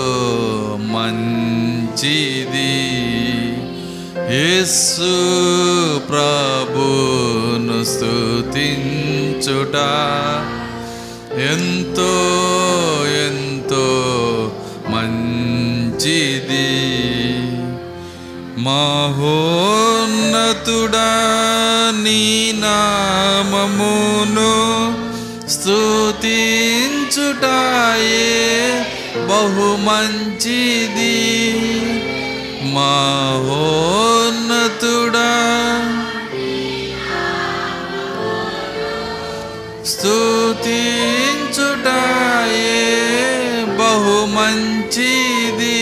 మంచిది. యేసు ప్రభు స్తుతించుట ఎంతో ఎంతో మంచిది. మహోన్నతుడా నీ నామమును స్తుతించుటాయే బహు మంచిది మహోన్నతుడా ये बहु मञ्चीदि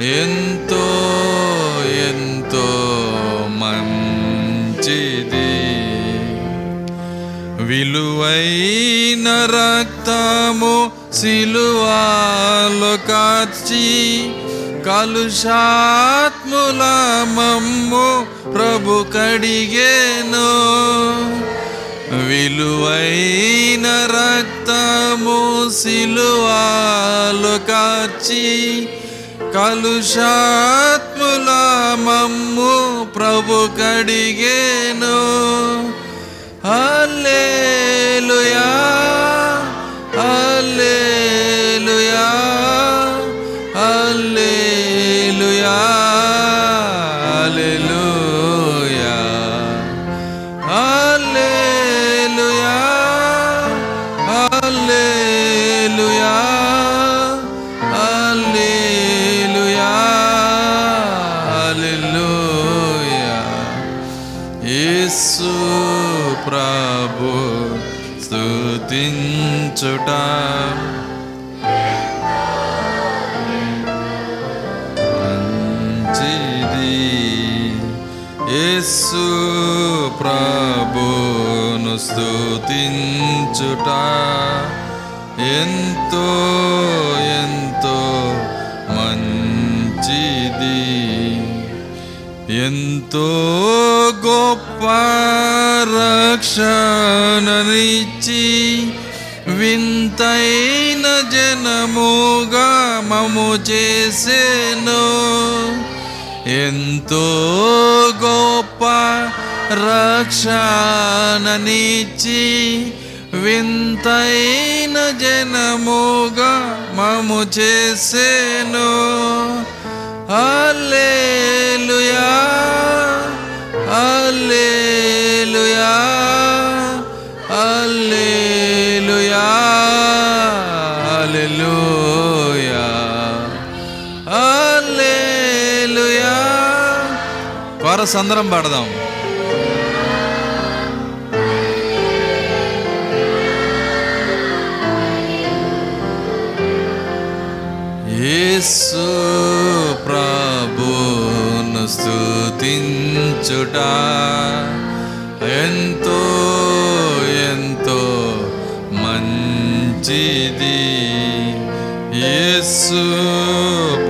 ఎంతో ఎంతో మంచిది. విలువైన రక్తము సిలువాలో కాచి కలుషాత్ముల మమ్ము ప్రభు కడిగేను. విలువైన రక్తము సిలువాలు కార్చి కలుషాత్ముల మమ్ము ప్రభు కడిగేను హల్లెలూయా స్తుతించుట మంచిది యేసు ప్రభును స్తుతించుట ఎంతో ఎంతో మంచిది ఎంతో గొప్ప రక్షణనిచ్చి వింతైన జనముగా మము చేసేను. ఎంతో గొప్ప రక్షణనిచ్చి వింతైన జనముగా మము చేసేను. అల్లేలుయా అల్లేలుయా కోరస్ అందరం పాడదాం. యేసు ప్రభును స్తుతించుట ఎంతో ఎంతో మంచిది. యేసు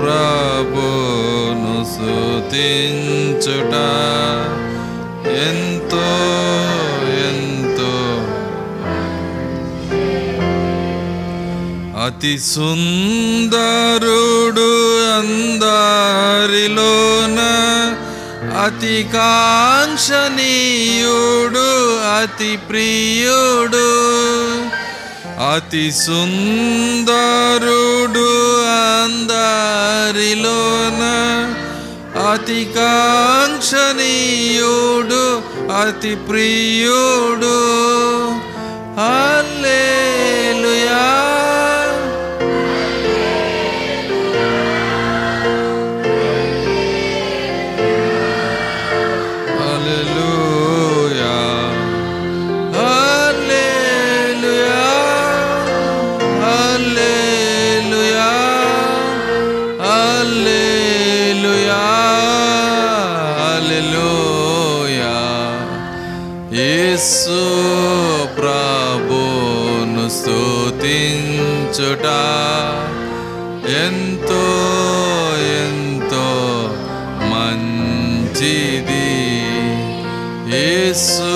ప్రభును స్తుతించుట ఎంతో ఎంతో అతి సుందరుడు అందరిలోన అతి కాంక్షణీయుడు అతి ప్రియుడు. అతి సుందరుడు అందరిలోన అతి కాంక్షణీయుడు అతి ప్రియుడు హల్లెలూయా హల్లెలూయా యేసు ప్రభును స్తుతించుట ఎంతో ఎంతో మంచిది. యేసు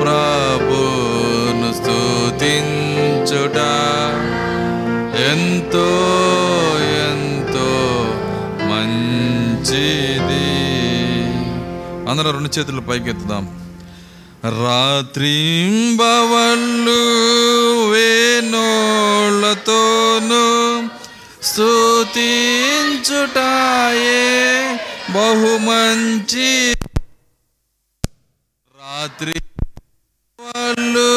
ప్రభును స్తుతించుట ఎంతో ఎంతో మంచిది. అందరూ రెండు చేతులు పైకెత్తుదాం. రాత్రింబవళ్ళు వేణోళ్ళతోనూ స్తుతించుటాయే బహుమంచి రాత్రి వాళ్ళు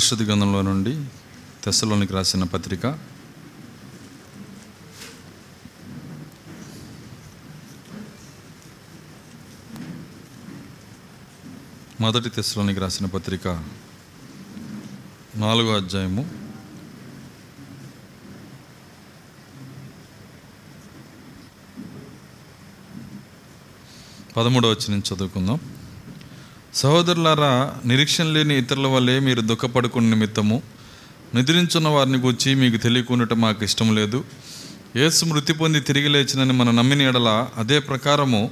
పరిశుద్ధ గంధంలో నుండి తెస్సలోనికి రాసిన పత్రిక. మొదటి తెస్సులోనికి రాసిన పత్రిక నాలుగో అధ్యాయము. పదమూడవ వచ్చి నుంచి చదువుకుందాం. సహోదరులారా నిరీక్షణ లేని ఇతరుల వల్లే మీరు దుఃఖపడుకున్న నిమిత్తము. నిద్రించున్న వారిని గురించి మీకు తెలియకుండా మాకు ఇష్టం లేదు. యేసు మృతి పొంది తిరిగి లేచినని మనం నమ్మిన ఎడల అదే ప్రకారము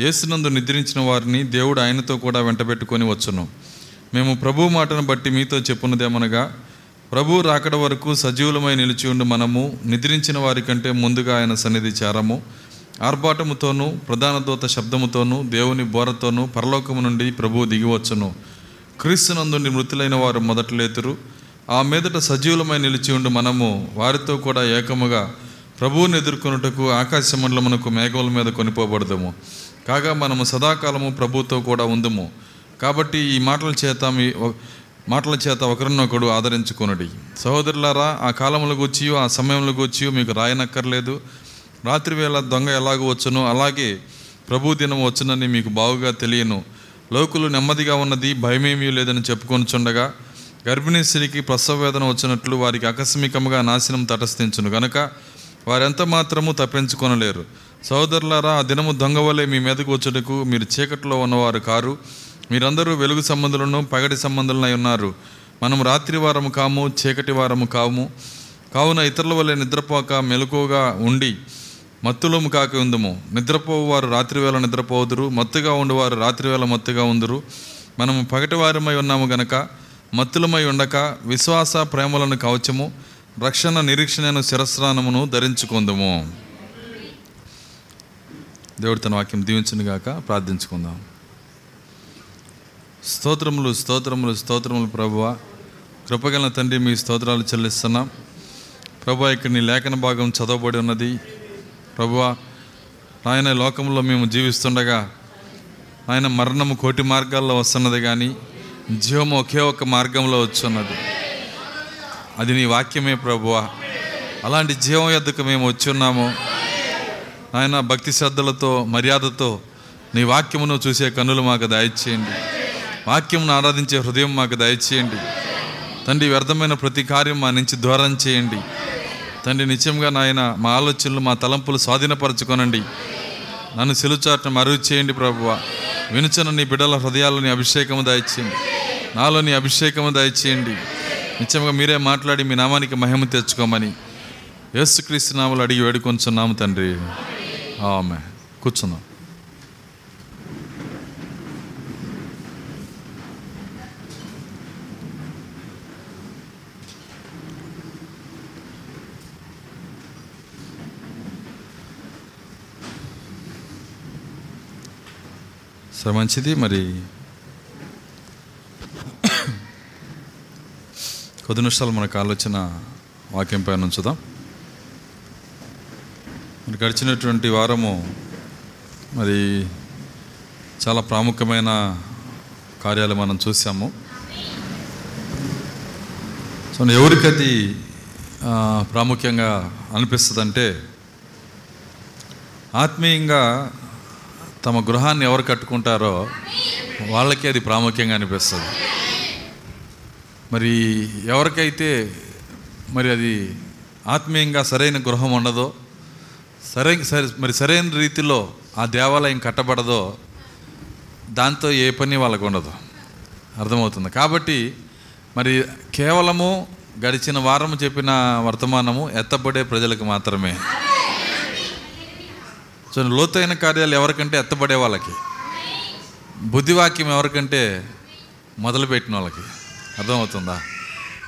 యేసునందు నిద్రించిన వారిని దేవుడు ఆయనతో కూడా వెంటబెట్టుకొని వచ్చును. మేము ప్రభు మాటను బట్టి మీతో చెప్పున్నదేమనగా ప్రభు రాకడ వరకు సజీవులమై నిలిచి ఉండి మనము నిద్రించిన వారి కంటే ముందుగా ఆయన సన్నిధి చేరము. ఆర్భాటముతోనూ ప్రధాన దూత శబ్దముతోనూ దేవుని బోరతోనూ పరలోకము నుండి ప్రభువు దిగివచ్చును. క్రీస్తునందు మృతులైన వారు మొదట లేతురు. ఆ మీదట సజీవులమై నిలిచి ఉండి మనము. వారితో కూడా ఏకముగా ప్రభువుని ఎదుర్కొనుటకు ఆకాశ మండలమునకు మేఘముల మీద కొనిపోబడదము. కాగా మనము సదాకాలము ప్రభువుతో కూడా ఉందము. కాబట్టి ఈ మాటల చేత మీ మాటల చేత ఒకరినొకడు ఆదరించుకొనుడి. సహోదరులారా ఆ కాలముల గూర్చియో ఆ సమయంలో గూర్చియో మీకు రాయనక్కర్లేదు. రాత్రి వేళ దొంగ ఎలాగ వచ్చునో? అలాగే ప్రభు దినం వచ్చునని మీకు బావుగా తెలియను. లోకులు నెమ్మదిగా ఉన్నది భయమేమీ లేదని చెప్పుకొనుచుండగా గర్భిణీ స్త్రీకి ప్రసవ వేదన వచ్చినట్లు వారికి ఆకస్మికంగా నాశనం తటస్థించును. గనక వారెంత మాత్రము తప్పించుకొనలేరు. సోదరులారా ఆ దినము దొంగ వలె మీ మీదకు వచ్చుటకు మీరు చీకట్లో ఉన్నవారు కారు. మీరందరూ వెలుగు సంబంధులను పగటి సంబంధులనై ఉన్నారు. మనం రాత్రి వారము కాము చీకటి వారము కాము. కావున ఇతరుల వలె నిద్రపోక మెలకువగా ఉండి మత్తులము కాక ఉందము. నిద్రపోవారు రాత్రివేళ నిద్రపోదురు మత్తుగా ఉండేవారు రాత్రివేళ మత్తుగా ఉందురు. మనము పగటివారమై ఉన్నాము గనక మత్తులమై ఉండక విశ్వాస ప్రేమలను కవచము రక్షణ నిరీక్షణను శిరస్రానమును ధరించుకుందము. దేవుడు తన వాక్యం దీవించును గాక ప్రార్థించుకుందాం. స్తోత్రములు స్తోత్రములు స్తోత్రములు ప్రభువ. కృపగల తండ్రి మీ స్తోత్రాలు చెల్లిస్తున్నాం. ప్రభు ఇక్కడ నీ లేఖన భాగం చదవబడి ఉన్నది. ప్రభువ ఆయన లోకంలో మేము జీవిస్తుండగా ఆయన మరణము కోటి మార్గాల్లో వస్తున్నది కానీ జీవము ఒకే ఒక మార్గంలో వచ్చున్నది. అది నీ వాక్యమే ప్రభువ. అలాంటి జీవం ఎద్దకు మేము వచ్చి ఉన్నాము ఆయన భక్తి శ్రద్ధలతో మర్యాదతో నీ వాక్యమును చూసే కన్నులు మాకు దయచేయండి. వాక్యమును ఆరాధించే హృదయం మాకు దయచేయండి. తండ్రి వ్యర్థమైన ప్రతి కార్యం మా నుంచి దూరం చేయండి. తండ్రి నిత్యంగా నాయన మా ఆలోచనలు మా తలంపులు స్వాధీనపరచుకోనండి. నన్ను సిలుచాటం మరుగు చేయండి ప్రభువ. వినుచన నీ బిడ్డల హృదయాల్లో నీ అభిషేకము దాయిచ్చేయండి నాలో నీ అభిషేకము దయచేయండి. నిత్యంగా మీరే మాట్లాడి మీ నామానికి మహిమ తెచ్చుకోమని యేసుక్రీస్తు నామలు అడిగి వేడుకొంచున్నాము తండ్రి. ఆమె కూర్చున్నాం. చాలా మంచిది. మరి కొద్ది నిమిషాలు మనకు ఆలోచన వాక్యం పైన ఉంచుదాం. మరి గడిచినటువంటి వారము మరి చాలా ప్రాముఖ్యమైన కార్యాలు మనం చూసాము సో ఎవరికి అది ప్రాముఖ్యంగా అనిపిస్తుందంటే ఆత్మీయంగా తమ గృహాన్ని ఎవరు కట్టుకుంటారో వాళ్ళకి అది ప్రాముఖ్యంగా అనిపిస్తుంది. మరి ఎవరికైతే మరి అది ఆత్మీయంగా సరైన గృహం ఉండదో సరైన సరి మరి సరైన రీతిలో ఆ దేవాలయం కట్టబడదో దాంతో ఏ పని వాళ్ళకు ఉండదు. అర్థమవుతుంది. కాబట్టి మరి కేవలము గడిచిన వారము చెప్పిన వర్తమానము ఎత్తబడే ప్రజలకు మాత్రమే. సో లోతైన కార్యాలు ఎవరికంటే ఎత్తబడే వాళ్ళకి బుద్ధివాక్యం ఎవరికంటే మొదలుపెట్టిన వాళ్ళకి అర్థమవుతుందా?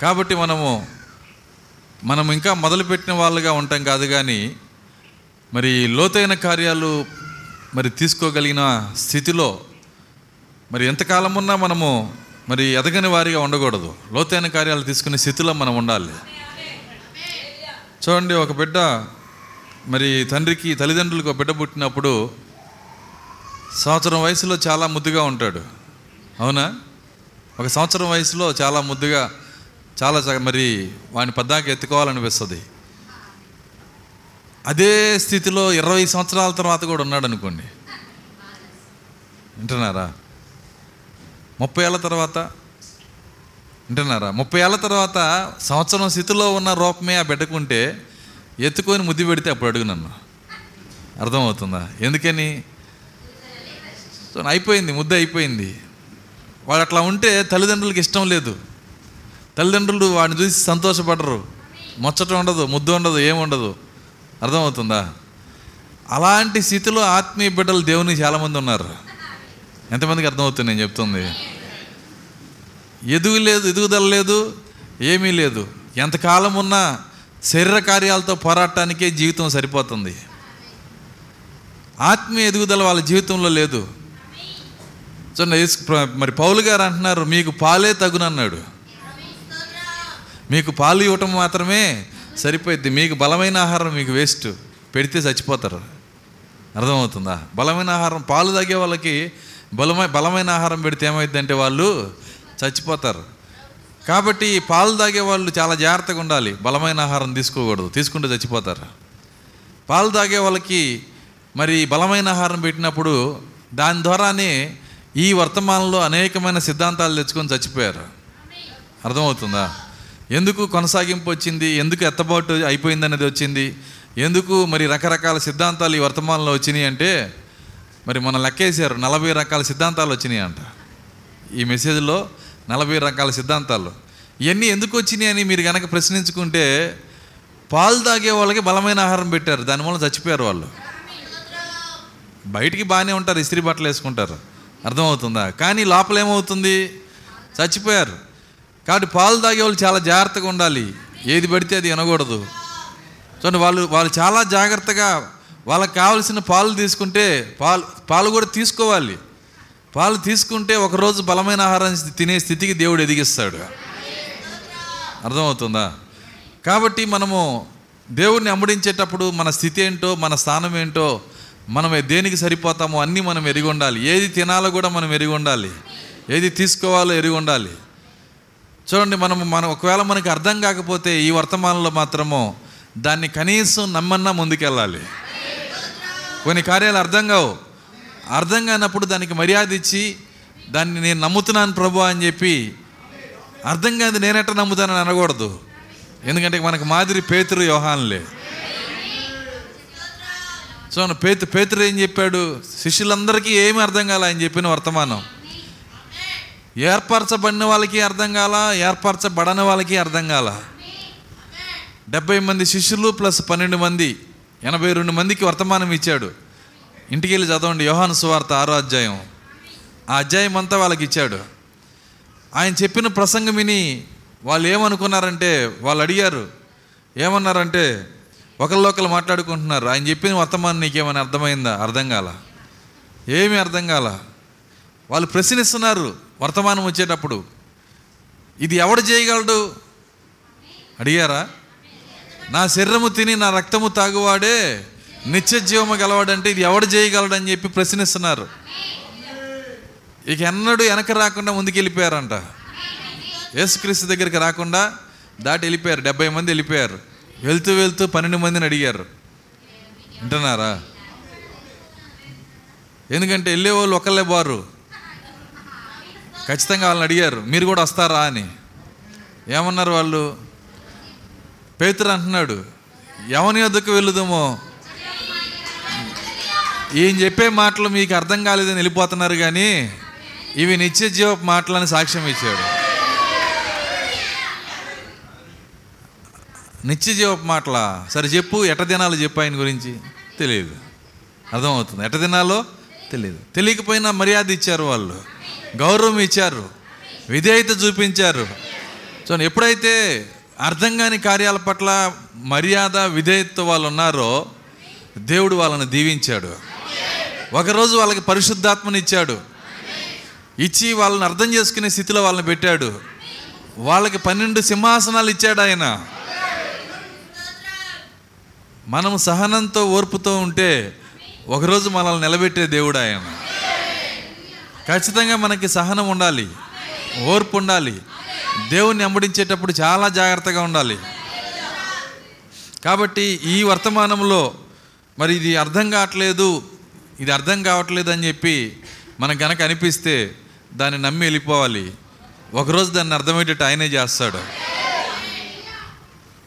కాబట్టి మనము మనం ఇంకా మొదలుపెట్టిన వాళ్ళుగా ఉంటాం కాదు కానీ మరి లోతైన కార్యాలు మరి తీసుకోగలిగిన స్థితిలో మరి ఎంతకాలం ఉన్నా మనము మరి ఎదగని వారిగా ఉండకూడదు. లోతైన కార్యాలు తీసుకునే స్థితిలో మనం ఉండాలి. చూడండి ఒక బిడ్డ మరి తండ్రికి తల్లిదండ్రులకు బిడ్డ పుట్టినప్పుడు సంవత్సరం వయసులో చాలా ముద్దుగా ఉంటాడు. అవునా? ఒక సంవత్సరం వయసులో చాలా ముద్దుగా చాలా మరి వాడిని పద్దాక ఎత్తుకోవాలనిపిస్తుంది. అదే స్థితిలో ఇరవై సంవత్సరాల తర్వాత కూడా ఉన్నాడు అనుకోండి వింటున్నారా? ముప్పై ఏళ్ళ తర్వాత? వింటున్నారా? ముప్పై ఏళ్ళ తర్వాత సంవత్సరం స్థితిలో ఉన్న రూపమే ఆ బిడ్డకుంటే ఎత్తుకొని ముద్దు పెడితే అప్పుడు అడుగు నన్ను. అర్థమవుతుందా? ఎందుకని? సో అయిపోయింది ముద్ద అయిపోయింది. వాడు అట్లా ఉంటే తల్లిదండ్రులకి ఇష్టం లేదు. తల్లిదండ్రులు వాడిని చూసి సంతోషపడరు. ముచ్చట ఉండదు ముద్దు ఉండదు ఏముండదు అర్థమవుతుందా? అలాంటి స్థితిలో ఆత్మీయ బిడ్డలు దేవుని చాలామంది ఉన్నారు. ఎంతమందికి అర్థమవుతుంది నేను చెప్తుంది? ఎదుగు లేదు ఎదుగుదల లేదు ఏమీ లేదు. ఎంతకాలం ఉన్నా శరీర కార్యాలతో పోరాటానికే జీవితం సరిపోతుంది. ఆత్మీయ ఎదుగుదల వాళ్ళ జీవితంలో లేదు. చూడండి మరి పౌలు గారు అంటున్నారు మీకు పాలే తగునన్నాడు. మీకు పాలు ఇవ్వటం మాత్రమే సరిపోద్ది మీకు బలమైన ఆహారం మీకు వేస్ట్. పెడితే చచ్చిపోతారు. అర్థమవుతుందా? బలమైన ఆహారం పాలు తాగే వాళ్ళకి బలమై బలమైన ఆహారం పెడితే ఏమైందంటే వాళ్ళు చచ్చిపోతారు. కాబట్టి పాలు తాగే వాళ్ళు చాలా జాగ్రత్తగా ఉండాలి. బలమైన ఆహారం తీసుకోకూడదు. తీసుకుంటే చచ్చిపోతారు. పాలు తాగే వాళ్ళకి మరి బలమైన ఆహారం పెట్టినప్పుడు దాని ద్వారానే ఈ వర్తమానంలో అనేకమైన సిద్ధాంతాలు తెచ్చుకొని చచ్చిపోయారు. అర్థమవుతుందా? ఎందుకు కొనసాగింపు వచ్చింది? ఎందుకు ఎత్తబాటు అయిపోయింది అనేది వచ్చింది? ఎందుకు మరి రకరకాల సిద్ధాంతాలు ఈ వర్తమానంలో వచ్చినాయి అంటే మరి మనం లెక్కేశారు నలభై రకాల సిద్ధాంతాలు వచ్చినాయి అంట ఈ మెసేజ్లో నలభై రకాల సిద్ధాంతాలు. ఇవన్నీ ఎందుకు వచ్చినాయి అని మీరు కనుక ప్రశ్నించుకుంటే పాలు తాగే వాళ్ళకి బలమైన ఆహారం పెట్టారు. దానివల్ల చచ్చిపోయారు వాళ్ళు. బయటికి బాగానే ఉంటారు ఇస్త్రీ బట్టలు వేసుకుంటారు. అర్థమవుతుందా? కానీ లోపల ఏమవుతుంది? చచ్చిపోయారు. కాబట్టి పాలు తాగే వాళ్ళు చాలా జాగ్రత్తగా ఉండాలి. ఏది పడితే అది వినకూడదు. చూడండి వాళ్ళు వాళ్ళు చాలా జాగ్రత్తగా వాళ్ళకి కావలసిన పాలు తీసుకుంటే పాలు పాలు కూడా తీసుకోవాలి. పాలు తీసుకుంటే ఒకరోజు బలమైన ఆహారం తినే స్థితికి దేవుడు ఎదిగిస్తాడు. అర్థమవుతుందా? కాబట్టి మనము దేవుడిని అమ్ముడించేటప్పుడు మన స్థితి ఏంటో మన స్థానం ఏంటో మనం దేనికి సరిపోతామో అన్నీ మనం ఎరిగి ఉండాలి. ఏది తినాలో కూడా మనం ఎరిగి ఉండాలి. ఏది తీసుకోవాలో ఎరిగి ఉండాలి. చూడండి మనం మనం ఒకవేళ మనకి అర్థం కాకపోతే ఈ వర్తమానంలో మాత్రము దాన్ని కనీసం నమ్మన్నా ముందుకెళ్ళాలి. కొన్ని కార్యాలు అర్థం కావు. అర్థం కానప్పుడు దానికి మర్యాద ఇచ్చి దాన్ని నేను నమ్ముతున్నాను ప్రభు అని చెప్పి అర్థం కాదు నేనెట్ట నమ్ముతానని అనకూడదు. ఎందుకంటే మనకు మాదిరి పేతురు యోహాన్లే. సో పేతు పేతురు ఏం చెప్పాడు? శిష్యులందరికీ ఏమి అర్థం కాల అని చెప్పిన వర్తమానం. ఏర్పరచబడిన వాళ్ళకి అర్థం కాల ఏర్పరచబడని వాళ్ళకి అర్థం కాల. డెబ్బై మంది శిష్యులు ప్లస్ పన్నెండు మంది ఎనభై రెండు మందికి వర్తమానం ఇచ్చాడు. ఇంటికి వెళ్ళి చదవండి. యోహాను సువార్త ఆరో అధ్యాయం. ఆ అధ్యాయం అంతా వాళ్ళకి ఇచ్చాడు. ఆయన చెప్పిన ప్రసంగం విని వాళ్ళు ఏమనుకున్నారంటే వాళ్ళు అడిగారు. ఏమన్నారంటే ఒకళ్ళొకళ్ళు మాట్లాడుకుంటున్నారు. ఆయన చెప్పిన వర్తమానం నీకేమైనా అర్థమైందా? అర్థం కాల. ఏమీ అర్థం కాల. వాళ్ళు ప్రశ్నిస్తున్నారు వర్తమానం వచ్చేటప్పుడు. ఇది ఎవడు చేయగలడు? అడిగారా? నా శరీరము తిని నా రక్తము తాగువాడే నిత్య జీవము గలవాడంటే ఇది ఎవడు చేయగలడని చెప్పి ప్రశ్నిస్తున్నారు. ఇక ఎన్నడూ వెనక రాకుండా ముందుకు వెళ్ళిపోయారంట. యేసుక్రీస్తు దగ్గరికి రాకుండా దాటి వెళ్ళిపోయారు. డెబ్బై మంది వెళ్ళిపోయారు. వెళ్తూ వెళ్తూ పన్నెండు మందిని అడిగారు. వింటున్నారా? ఎందుకంటే వెళ్ళే వాళ్ళు ఒకళ్ళే బారు. ఖచ్చితంగా వాళ్ళని అడిగారు. మీరు కూడా వస్తారా అని. ఏమన్నారు వాళ్ళు? పేతురు అంటున్నాడు ఎవని వద్దకు వెళ్ళుదామో? ఈయన చెప్పే మాటలు మీకు అర్థం కాలేదని వెళ్ళిపోతున్నారు కానీ ఇవి నిత్య జీవ మాటలని సాక్ష్యం ఇచ్చాడు. నిత్య జీవ మాటల సరే చెప్పు ఎట దినాలు చెప్పు ఆయన గురించి? తెలియదు అర్థమవుతుంది. ఎట దినాలో? తెలియదు తెలియకపోయినా మర్యాద ఇచ్చారు వాళ్ళు. గౌరవం ఇచ్చారు. విధేయత చూపించారు. సో ఎప్పుడైతే అర్థం కాని కార్యాల పట్ల మర్యాద విధేయత వాళ్ళు ఉన్నారో దేవుడు వాళ్ళని దీవించాడు. ఒకరోజు వాళ్ళకి పరిశుద్ధాత్మని ఇచ్చాడు. ఇచ్చి వాళ్ళని అర్థం చేసుకునే స్థితిలో వాళ్ళని పెట్టాడు. వాళ్ళకి పన్నెండు సింహాసనాలు ఇచ్చాడు ఆయన. మనం సహనంతో ఓర్పుతో ఉంటే ఒకరోజు మనల్ని నిలబెట్టే దేవుడు ఆయన. ఖచ్చితంగా మనకి సహనం ఉండాలి. ఓర్పు ఉండాలి. దేవుణ్ణి అంబడించేటప్పుడు చాలా జాగ్రత్తగా ఉండాలి. కాబట్టి ఈ వర్తమానంలో మరి ఇది అర్థం కావట్లేదు. ఇది అర్థం కావట్లేదు అని చెప్పి మనకు కనుక అనిపిస్తే దాన్ని నమ్మి వెళ్ళిపోవాలి. ఒకరోజు దాన్ని అర్థమయ్యేటట్టు ఆయనే చేస్తాడు.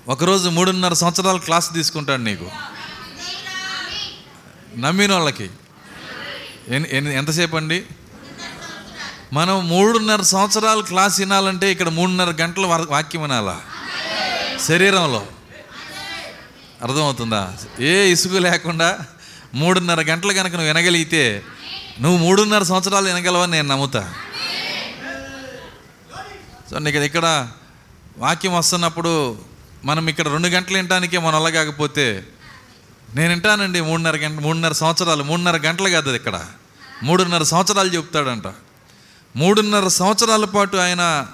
ఒకరోజు మూడున్నర సంవత్సరాలు క్లాస్ తీసుకుంటాడు నీకు. నమ్మిన వాళ్ళకి. ఎన్ని ఎంతసేపు అండి? మనం మూడున్నర సంవత్సరాలు క్లాస్ వినాలంటే ఇక్కడ మూడున్నర గంటల వాక్యం వినాలా. శరీరంలో. అర్థమవుతుందా? ఏ ఇసుగు లేకుండా మూడున్నర గంటలు కనుక నువ్వు వినగలిగితే నువ్వు మూడున్నర సంవత్సరాలు వినగలవని నేను నమ్ముతా. సో నీకు ఇక్కడ వాక్యం వస్తున్నప్పుడు మనం ఇక్కడ రెండు గంటలు వినటానికే మన వల్ల కాకపోతే నేను వింటానండి మూడున్నర గంట మూడున్నర సంవత్సరాలు మూడున్నర గంటలు కాదు ఇక్కడ. మూడున్నర సంవత్సరాలు చెప్తాడంట. మూడున్నర సంవత్సరాల పాటు ఆయన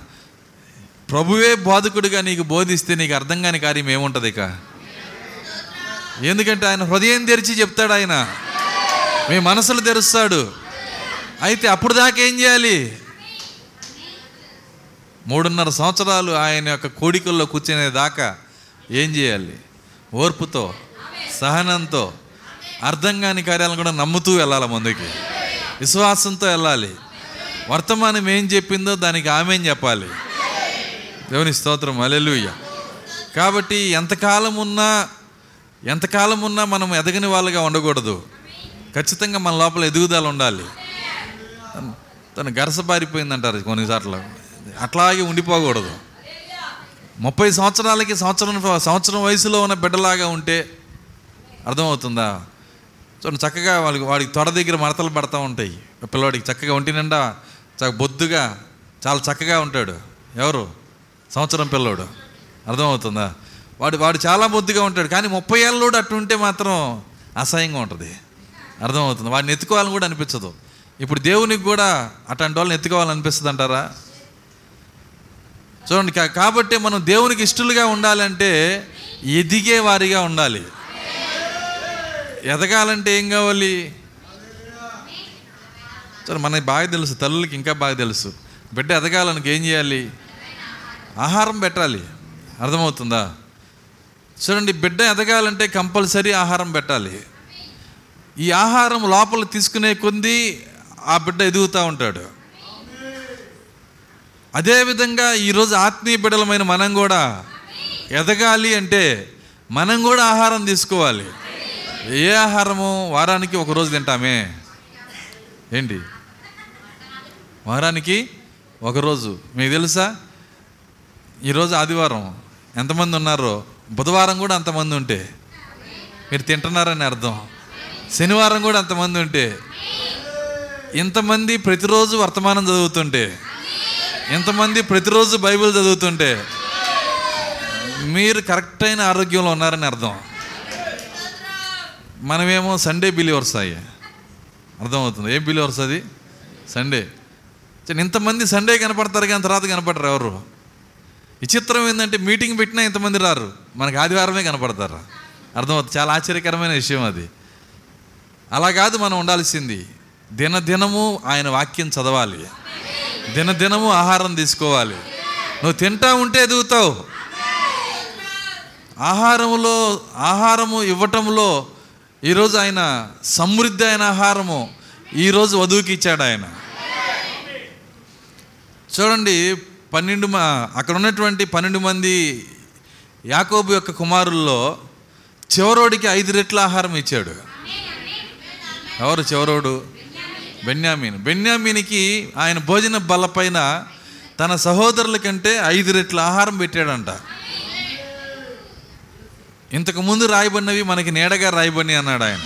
ప్రభువే బాధకుడిగా నీకు బోధిస్తే నీకు అర్థం కాని కార్యం ఏముంటుంది ఇక? ఎందుకంటే ఆయన హృదయం తెరిచి చెప్తాడు ఆయన. మీ మనసులు తెరుస్తాడు. అయితే అప్పుడు దాకా ఏం చేయాలి? మూడున్నర సంవత్సరాలు ఆయన యొక్క కోడికల్లో కూర్చునే దాకా ఏం చేయాలి? ఓర్పుతో సహనంతో అర్థం కాని కార్యాలను కూడా నమ్ముతూ వెళ్ళాలి ముందుకి. విశ్వాసంతో వెళ్ళాలి. వర్తమానం ఏం చెప్పిందో దానికి ఆమెం చెప్పాలి? దేవుని స్తోత్రం. అలెలుయ్య కాబట్టి ఎంతకాలం ఉన్నా ఎంతకాలం ఉన్నా మనం ఎదగని వాళ్ళుగా ఉండకూడదు. ఖచ్చితంగా మన లోపల ఎదుగుదల ఉండాలి. తను- తను కొన్నిసార్లు. అట్లాగే ఉండిపోకూడదు. ముప్పై సంవత్సరాలకి సంవత్సరం సంవత్సరం వయసులో ఉన్న బిడ్డలాగా ఉంటే అర్థమవుతుందా? చూడండి చక్కగా వాళ్ళకి వాడికి తొడ దగ్గర మడతలు పడతా ఉంటాయి. పిల్లవాడికి చక్కగా ఒంటి నిండా చక్క బొద్దుగా చాలా చక్కగా ఉంటాడు. ఎవరు? సంవత్సరం పిల్లోడు. అర్థమవుతుందా? వాడు వాడు చాలా బొద్దుగా ఉంటాడు కానీ ముప్పై ఏళ్ళలోడు అట్టు ఉంటే మాత్రం అసహ్యంగా ఉంటుంది. అర్థమవుతుంది? వాడిని ఎత్తుకోవాలని కూడా అనిపించదు. ఇప్పుడు దేవునికి కూడా అట్లాంటి వాళ్ళని ఎత్తుకోవాలని అనిపిస్తుంది అంటారా చూడండి కాబట్టి మనం దేవునికి ఇష్టలుగా ఉండాలంటే ఎదిగే వారిగా ఉండాలి. ఎదగాలంటే ఏం కావాలి? చూడండి మనకి బాగా తెలుసు తల్లులకి ఇంకా బాగా తెలుసు. బిడ్డ ఎదగాలనికి ఏం చేయాలి? ఆహారం పెట్టాలి. అర్థమవుతుందా? చూడండి బిడ్డ ఎదగాలంటే కంపల్సరీ ఆహారం పెట్టాలి. ఈ ఆహారం లోపల తీసుకునే కొంది ఆ బిడ్డ ఎదుగుతూ ఉంటాడు. అదేవిధంగా ఈరోజు ఆత్మీయ బిడ్డలమైన మనం కూడా ఎదగాలి అంటే మనం కూడా ఆహారం తీసుకోవాలి. ఏ ఆహారము వారానికి ఒక రోజు తింటామే? ఏంటి? వారానికి ఒకరోజు మీకు తెలుసా? ఈరోజు ఆదివారం. ఎంతమంది ఉన్నారో? బుధవారం కూడా అంతమంది ఉంటే. మీరు తింటున్నారని అర్థం. శనివారం కూడా అంతమంది ఉంటే. ఇంతమంది ప్రతిరోజు వర్తమానం చదువుతుంటే. ఇంతమంది ప్రతిరోజు బైబిల్ చదువుతుంటే. మీరు కరెక్ట్ అయిన ఆరోగ్యంలో ఉన్నారని అర్థం. మనమేమో సండే బిలీవర్స్ అయ్యా. అర్థమవుతుంది. ఏం బిలీవర్స్ అది? సండే. ఇంతమంది సండే కనపడతారు కానీ తర్వాత కనపడరు ఎవరు? విచిత్రం ఏంటంటే మీటింగ్ పెట్టినా ఇంతమంది రారు. మనకి ఆదివారమే కనపడతారు. అర్థమవుతుంది? చాలా ఆశ్చర్యకరమైన విషయం అది. అలా కాదు మనం ఉండాల్సింది. దినదినము ఆయన వాక్యం చదవాలి. దినదినము ఆహారం తీసుకోవాలి. నువ్వు తింటా ఉంటే ఎదుగుతావు. ఆహారములో ఆహారము ఇవ్వటంలో ఈరోజు ఆయన సమృద్ధి అయిన ఆహారము ఈరోజు వధువుకి ఇచ్చాడు ఆయన. చూడండి పన్నెండు మ అక్కడ ఉన్నటువంటి పన్నెండు మంది యాకోబు యొక్క కుమారుల్లో చివరోడికి ఐదు రెట్ల ఆహారం ఇచ్చాడు. ఎవరు చివరోడు? బెన్యామీన్. బెన్యామీనికి ఆయన భోజన బల్లపైన తన సహోదరుల కంటే ఐదు రెట్ల ఆహారం పెట్టాడంట. ఇంతకుముందు రాయబడినవి మనకి నీడగా రాయబడి అన్నాడు ఆయన.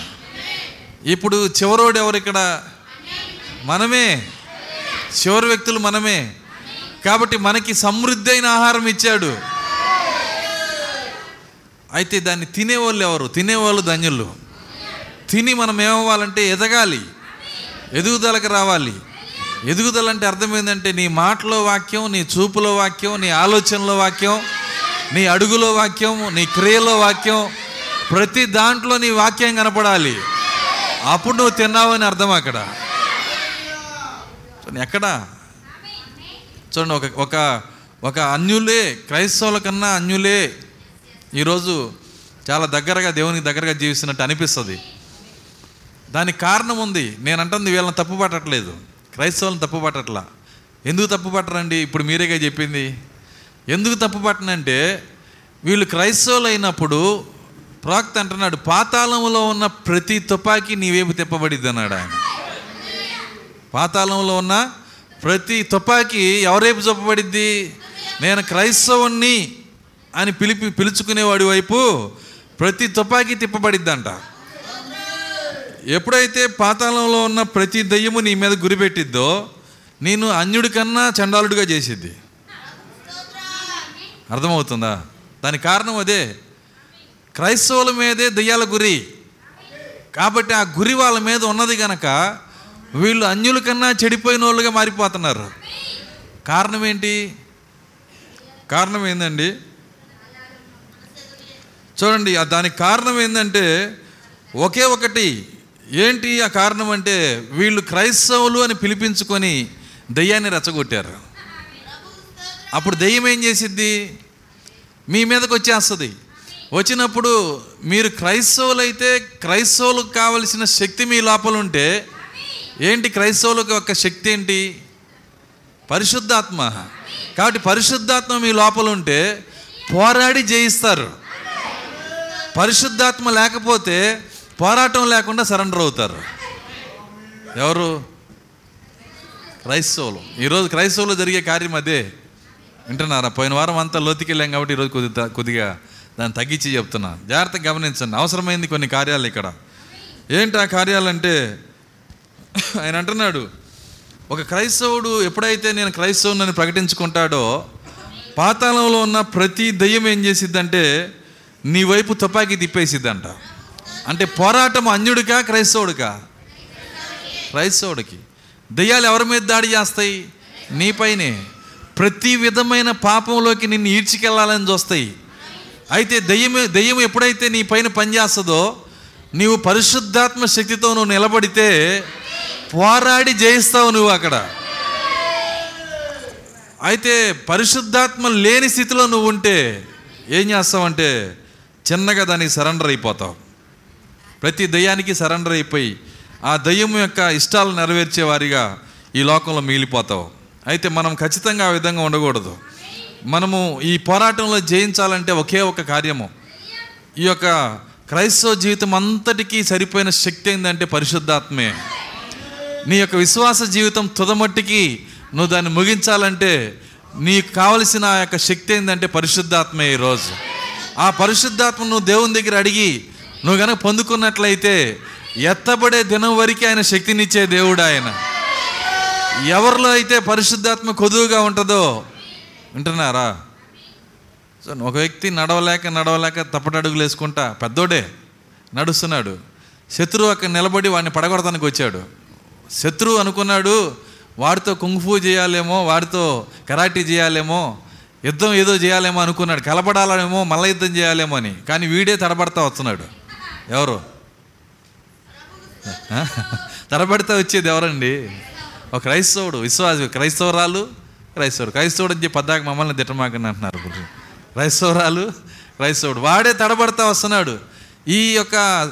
ఇప్పుడు చివరోడు ఎవరు ఇక్కడ? మనమే. చివరి వ్యక్తులు మనమే. కాబట్టి మనకి సమృద్ధి అయిన ఆహారం ఇచ్చాడు. అయితే దాన్ని తినేవాళ్ళు ఎవరు? తినేవాళ్ళు ధన్యులు. తిని మనం ఏమవ్వాలంటే ఎదగాలి. ఎదుగుదలకు రావాలి. ఎదుగుదల అంటే అర్థం ఏంటంటే నీ మాటలో వాక్యం నీ చూపులో వాక్యం నీ ఆలోచనలో వాక్యం నీ అడుగులో వాక్యం నీ క్రియలో వాక్యం ప్రతి దాంట్లో నీ వాక్యం కనపడాలి. అప్పుడు నువ్వు తిన్నావని అర్థం అక్కడ. ఎక్కడా ఎక్కడ? చూడండి ఒక ఒక ఒక అన్యులే క్రైస్తవుల కన్నా అన్యులే ఈరోజు చాలా దగ్గరగా దేవునికి దగ్గరగా జీవిస్తున్నట్టు అనిపిస్తుంది. దానికి కారణం ఉంది. నేను అంటుంది వీళ్ళని తప్పు పట్టట్లేదు. క్రైస్తవులను తప్పు పట్టట్లా. ఎందుకు తప్పు పట్టరండి? ఇప్పుడు మీరేగా చెప్పింది? ఎందుకు తప్పు పట్టనంటే వీళ్ళు క్రైస్తవులు అయినప్పుడు ప్రాక్త అంటున్నాడు పాతాళంలో ఉన్న ప్రతి తుపాకీ నీవేపు తిప్పబడిద్ది అన్నాడు ఆయన. పాతాళంలో ఉన్న ప్రతి తుపాకీ ఎవరైపు చూపబడిద్ది నేను క్రైస్తవుణ్ణి అని పిలిపి పిలుచుకునేవాడి వైపు ప్రతి తుపాకీ తిప్పబడిద్దంట. ఎప్పుడైతే పాతాళంలో ఉన్న ప్రతి దయ్యము నీ మీద గురిపెట్టిద్దో నేను అన్యుడి కన్నా చండాలుడిగా చేసిద్ది. అర్థమవుతుందా? దానికి కారణం అదే. క్రైస్తవుల మీదే దయ్యాల గురి. కాబట్టి ఆ గురి వాళ్ళ మీద ఉన్నది కనుక వీళ్ళు అన్యుల కన్నా చెడిపోయిన వాళ్ళుగా మారిపోతున్నారు. కారణం ఏంటి? కారణం ఏందండి? చూడండి దానికి కారణం ఏంటంటే ఒకే ఒకటి. ఏంటి ఆ కారణం అంటే వీళ్ళు క్రైస్తవులు అని పిలిపించుకొని దయ్యాన్ని రెచ్చగొట్టారు. అప్పుడు దయ్యం ఏం చేసిద్ది? మీ మీదకి వచ్చేస్తుంది. వచ్చినప్పుడు మీరు క్రైస్తవులైతే క్రైస్తవులకు కావలసిన శక్తి మీ లోపల ఉంటే ఏంటి క్రైస్తవులకు యొక్క శక్తి ఏంటి? పరిశుద్ధాత్మ. కాబట్టి పరిశుద్ధాత్మ మీ లోపల ఉంటే పోరాడి జయిస్తారు. పరిశుద్ధాత్మ లేకపోతే పోరాటం లేకుండా సరెండర్ అవుతారు. ఎవరు? క్రైస్తవులు. ఈరోజు క్రైస్తవులు జరిగే కార్యం అదే. వింటున్నారా? పోయిన వారం అంతా లోతికెళ్ళాం కాబట్టి ఈరోజు కొద్ది కొద్దిగా దాన్ని తగ్గించి చెప్తున్నా. జాగ్రత్తగా గమనించండి. అవసరమైంది కొన్ని కార్యాలు ఇక్కడ. ఏంటి ఆ కార్యాలంటే (laughs) ఆయన అంటున్నాడు ఒక క్రైస్తవుడు ఎప్పుడైతే నేను క్రైస్తవుని ప్రకటించుకుంటాడో పాతాళంలో ఉన్న ప్రతి దయ్యం ఏం చేసిద్దంటే నీ వైపు తుపాకీ తిప్పేసిద్దంట. అంటే పోరాటం అన్యుడికా క్రైస్తవుడికా? క్రైస్తవుడికి. దయ్యాలు ఎవరి మీద దాడి చేస్తాయి? నీపైనే ప్రతి విధమైన పాపంలోకి నిన్ను ఈడ్చికెళ్ళాలని చూస్తాయి. అయితే దయ్యం దయ్యం ఎప్పుడైతే నీ పైన పనిచేస్తుందో నీవు పరిశుద్ధాత్మ శక్తితో నువ్వు నిలబడితే పోరాడి జయిస్తావు నువ్వు అక్కడ. అయితే పరిశుద్ధాత్మ లేని స్థితిలో నువ్వు ఉంటే ఏం చేస్తావంటే చిన్నగా దానికి సరెండర్ అయిపోతావు. ప్రతి దయ్యానికి సరెండర్ అయిపోయి ఆ దయ్యం యొక్క ఇష్టాలు నెరవేర్చే వారిగా ఈ లోకంలో మిగిలిపోతావు. అయితే మనం ఖచ్చితంగా ఆ విధంగా ఉండకూడదు. మనము ఈ పోరాటంలో జయించాలంటే ఒకే ఒక కార్యము. ఈ యొక్క క్రైస్తవ జీవితం అంతటికీ సరిపోయిన శక్తి ఏంటంటే పరిశుద్ధాత్మే. నీ యొక్క విశ్వాస జీవితం తుదమట్టికి నువ్వు దాన్ని ముగించాలంటే నీకు కావలసిన ఆ యొక్క శక్తి ఏంటంటే పరిశుద్ధాత్మే ఈరోజు ఆ పరిశుద్ధాత్మ నువ్వు దేవుని దగ్గర అడిగి నువ్వు కనుక పొందుకున్నట్లయితే ఎత్తబడే దినం వరకు ఆయన శక్తినిచ్చే దేవుడు ఆయన. ఎవరిలో అయితే పరిశుద్ధాత్మ కొదువుగా ఉంటుందో వింటున్నారా? సో ఒక వ్యక్తి నడవలేక నడవలేక తప్పటడుగులు వేసుకుంటా పెద్దోడే నడుస్తున్నాడు. శత్రువు అక్కడ నిలబడి వాడిని పడగొడతానికి వచ్చాడు. శత్రువు అనుకున్నాడు వాడితో కుంగ్ఫూ చేయాలేమో వాడితో కరాటీ చేయాలేమో యుద్ధం ఏదో చేయాలేమో అనుకున్నాడు. కలపడాలేమో మల్ల యుద్ధం చేయాలేమో అని. కానీ వీడే తడబడతా వస్తున్నాడు. ఎవరు? తడబడితే వచ్చేది ఎవరండి? ఒక క్రైస్తవుడు విశ్వాస క్రైస్తవరాలు క్రైస్తవుడు. క్రైస్తవుడు అని చెప్పి పద్దాక మమ్మల్ని తిట్టమాకని అంటున్నారు. రైసోరాలు రైసోడు. వాడే తడబడతా వస్తున్నాడు. ఈ యొక్క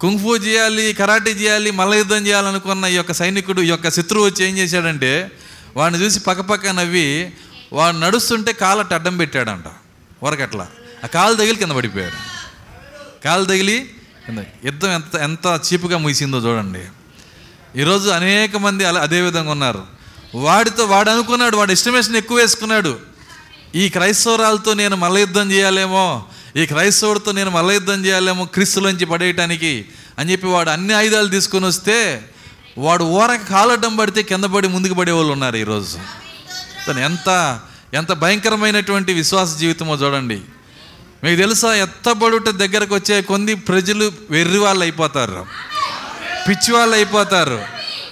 కుంఫు చేయాలి కరాటే చేయాలి మల్ల యుద్ధం చేయాలనుకున్న ఈ యొక్క సైనికుడు ఈ యొక్క శత్రువు వచ్చి ఏం చేశాడంటే వాడిని చూసి పక్కపక్క నవ్వి వాడు నడుస్తుంటే కాళ్ళ అడ్డం పెట్టాడంట వరకట్లా. ఆ కాలు తగిలి కింద పడిపోయాడు. కాలు తగిలి కింద యుద్ధం ఎంత ఎంత చీపుగా ముగిసిందో చూడండి. ఈరోజు అనేక మంది అలా అదే విధంగా ఉన్నారు. వాడితో వాడు అనుకున్నాడు వాడు ఎస్టిమేషన్ ఎక్కువ వేసుకున్నాడు. ఈ క్రైస్తవరాలతో నేను మల్ల యుద్ధం చేయాలేమో ఈ క్రైస్తవుడితో నేను మల్ల యుద్ధం చేయాలేమో క్రీస్తులోంచి పడేయటానికి అని చెప్పి వాడు అన్ని ఆయుధాలు తీసుకొని వస్తే వాడు ఊరక కాలడం పడితే కింద పడి ముందుకు పడే వాళ్ళు ఉన్నారు ఈరోజు. తను ఎంత ఎంత భయంకరమైనటువంటి విశ్వాస జీవితమో చూడండి. మీకు తెలుసా ఎత్తబడుట దగ్గరకు వచ్చే కొన్ని ప్రజలు వెర్రి వాళ్ళు అయిపోతారు. పిచ్చి వాళ్ళు అయిపోతారు.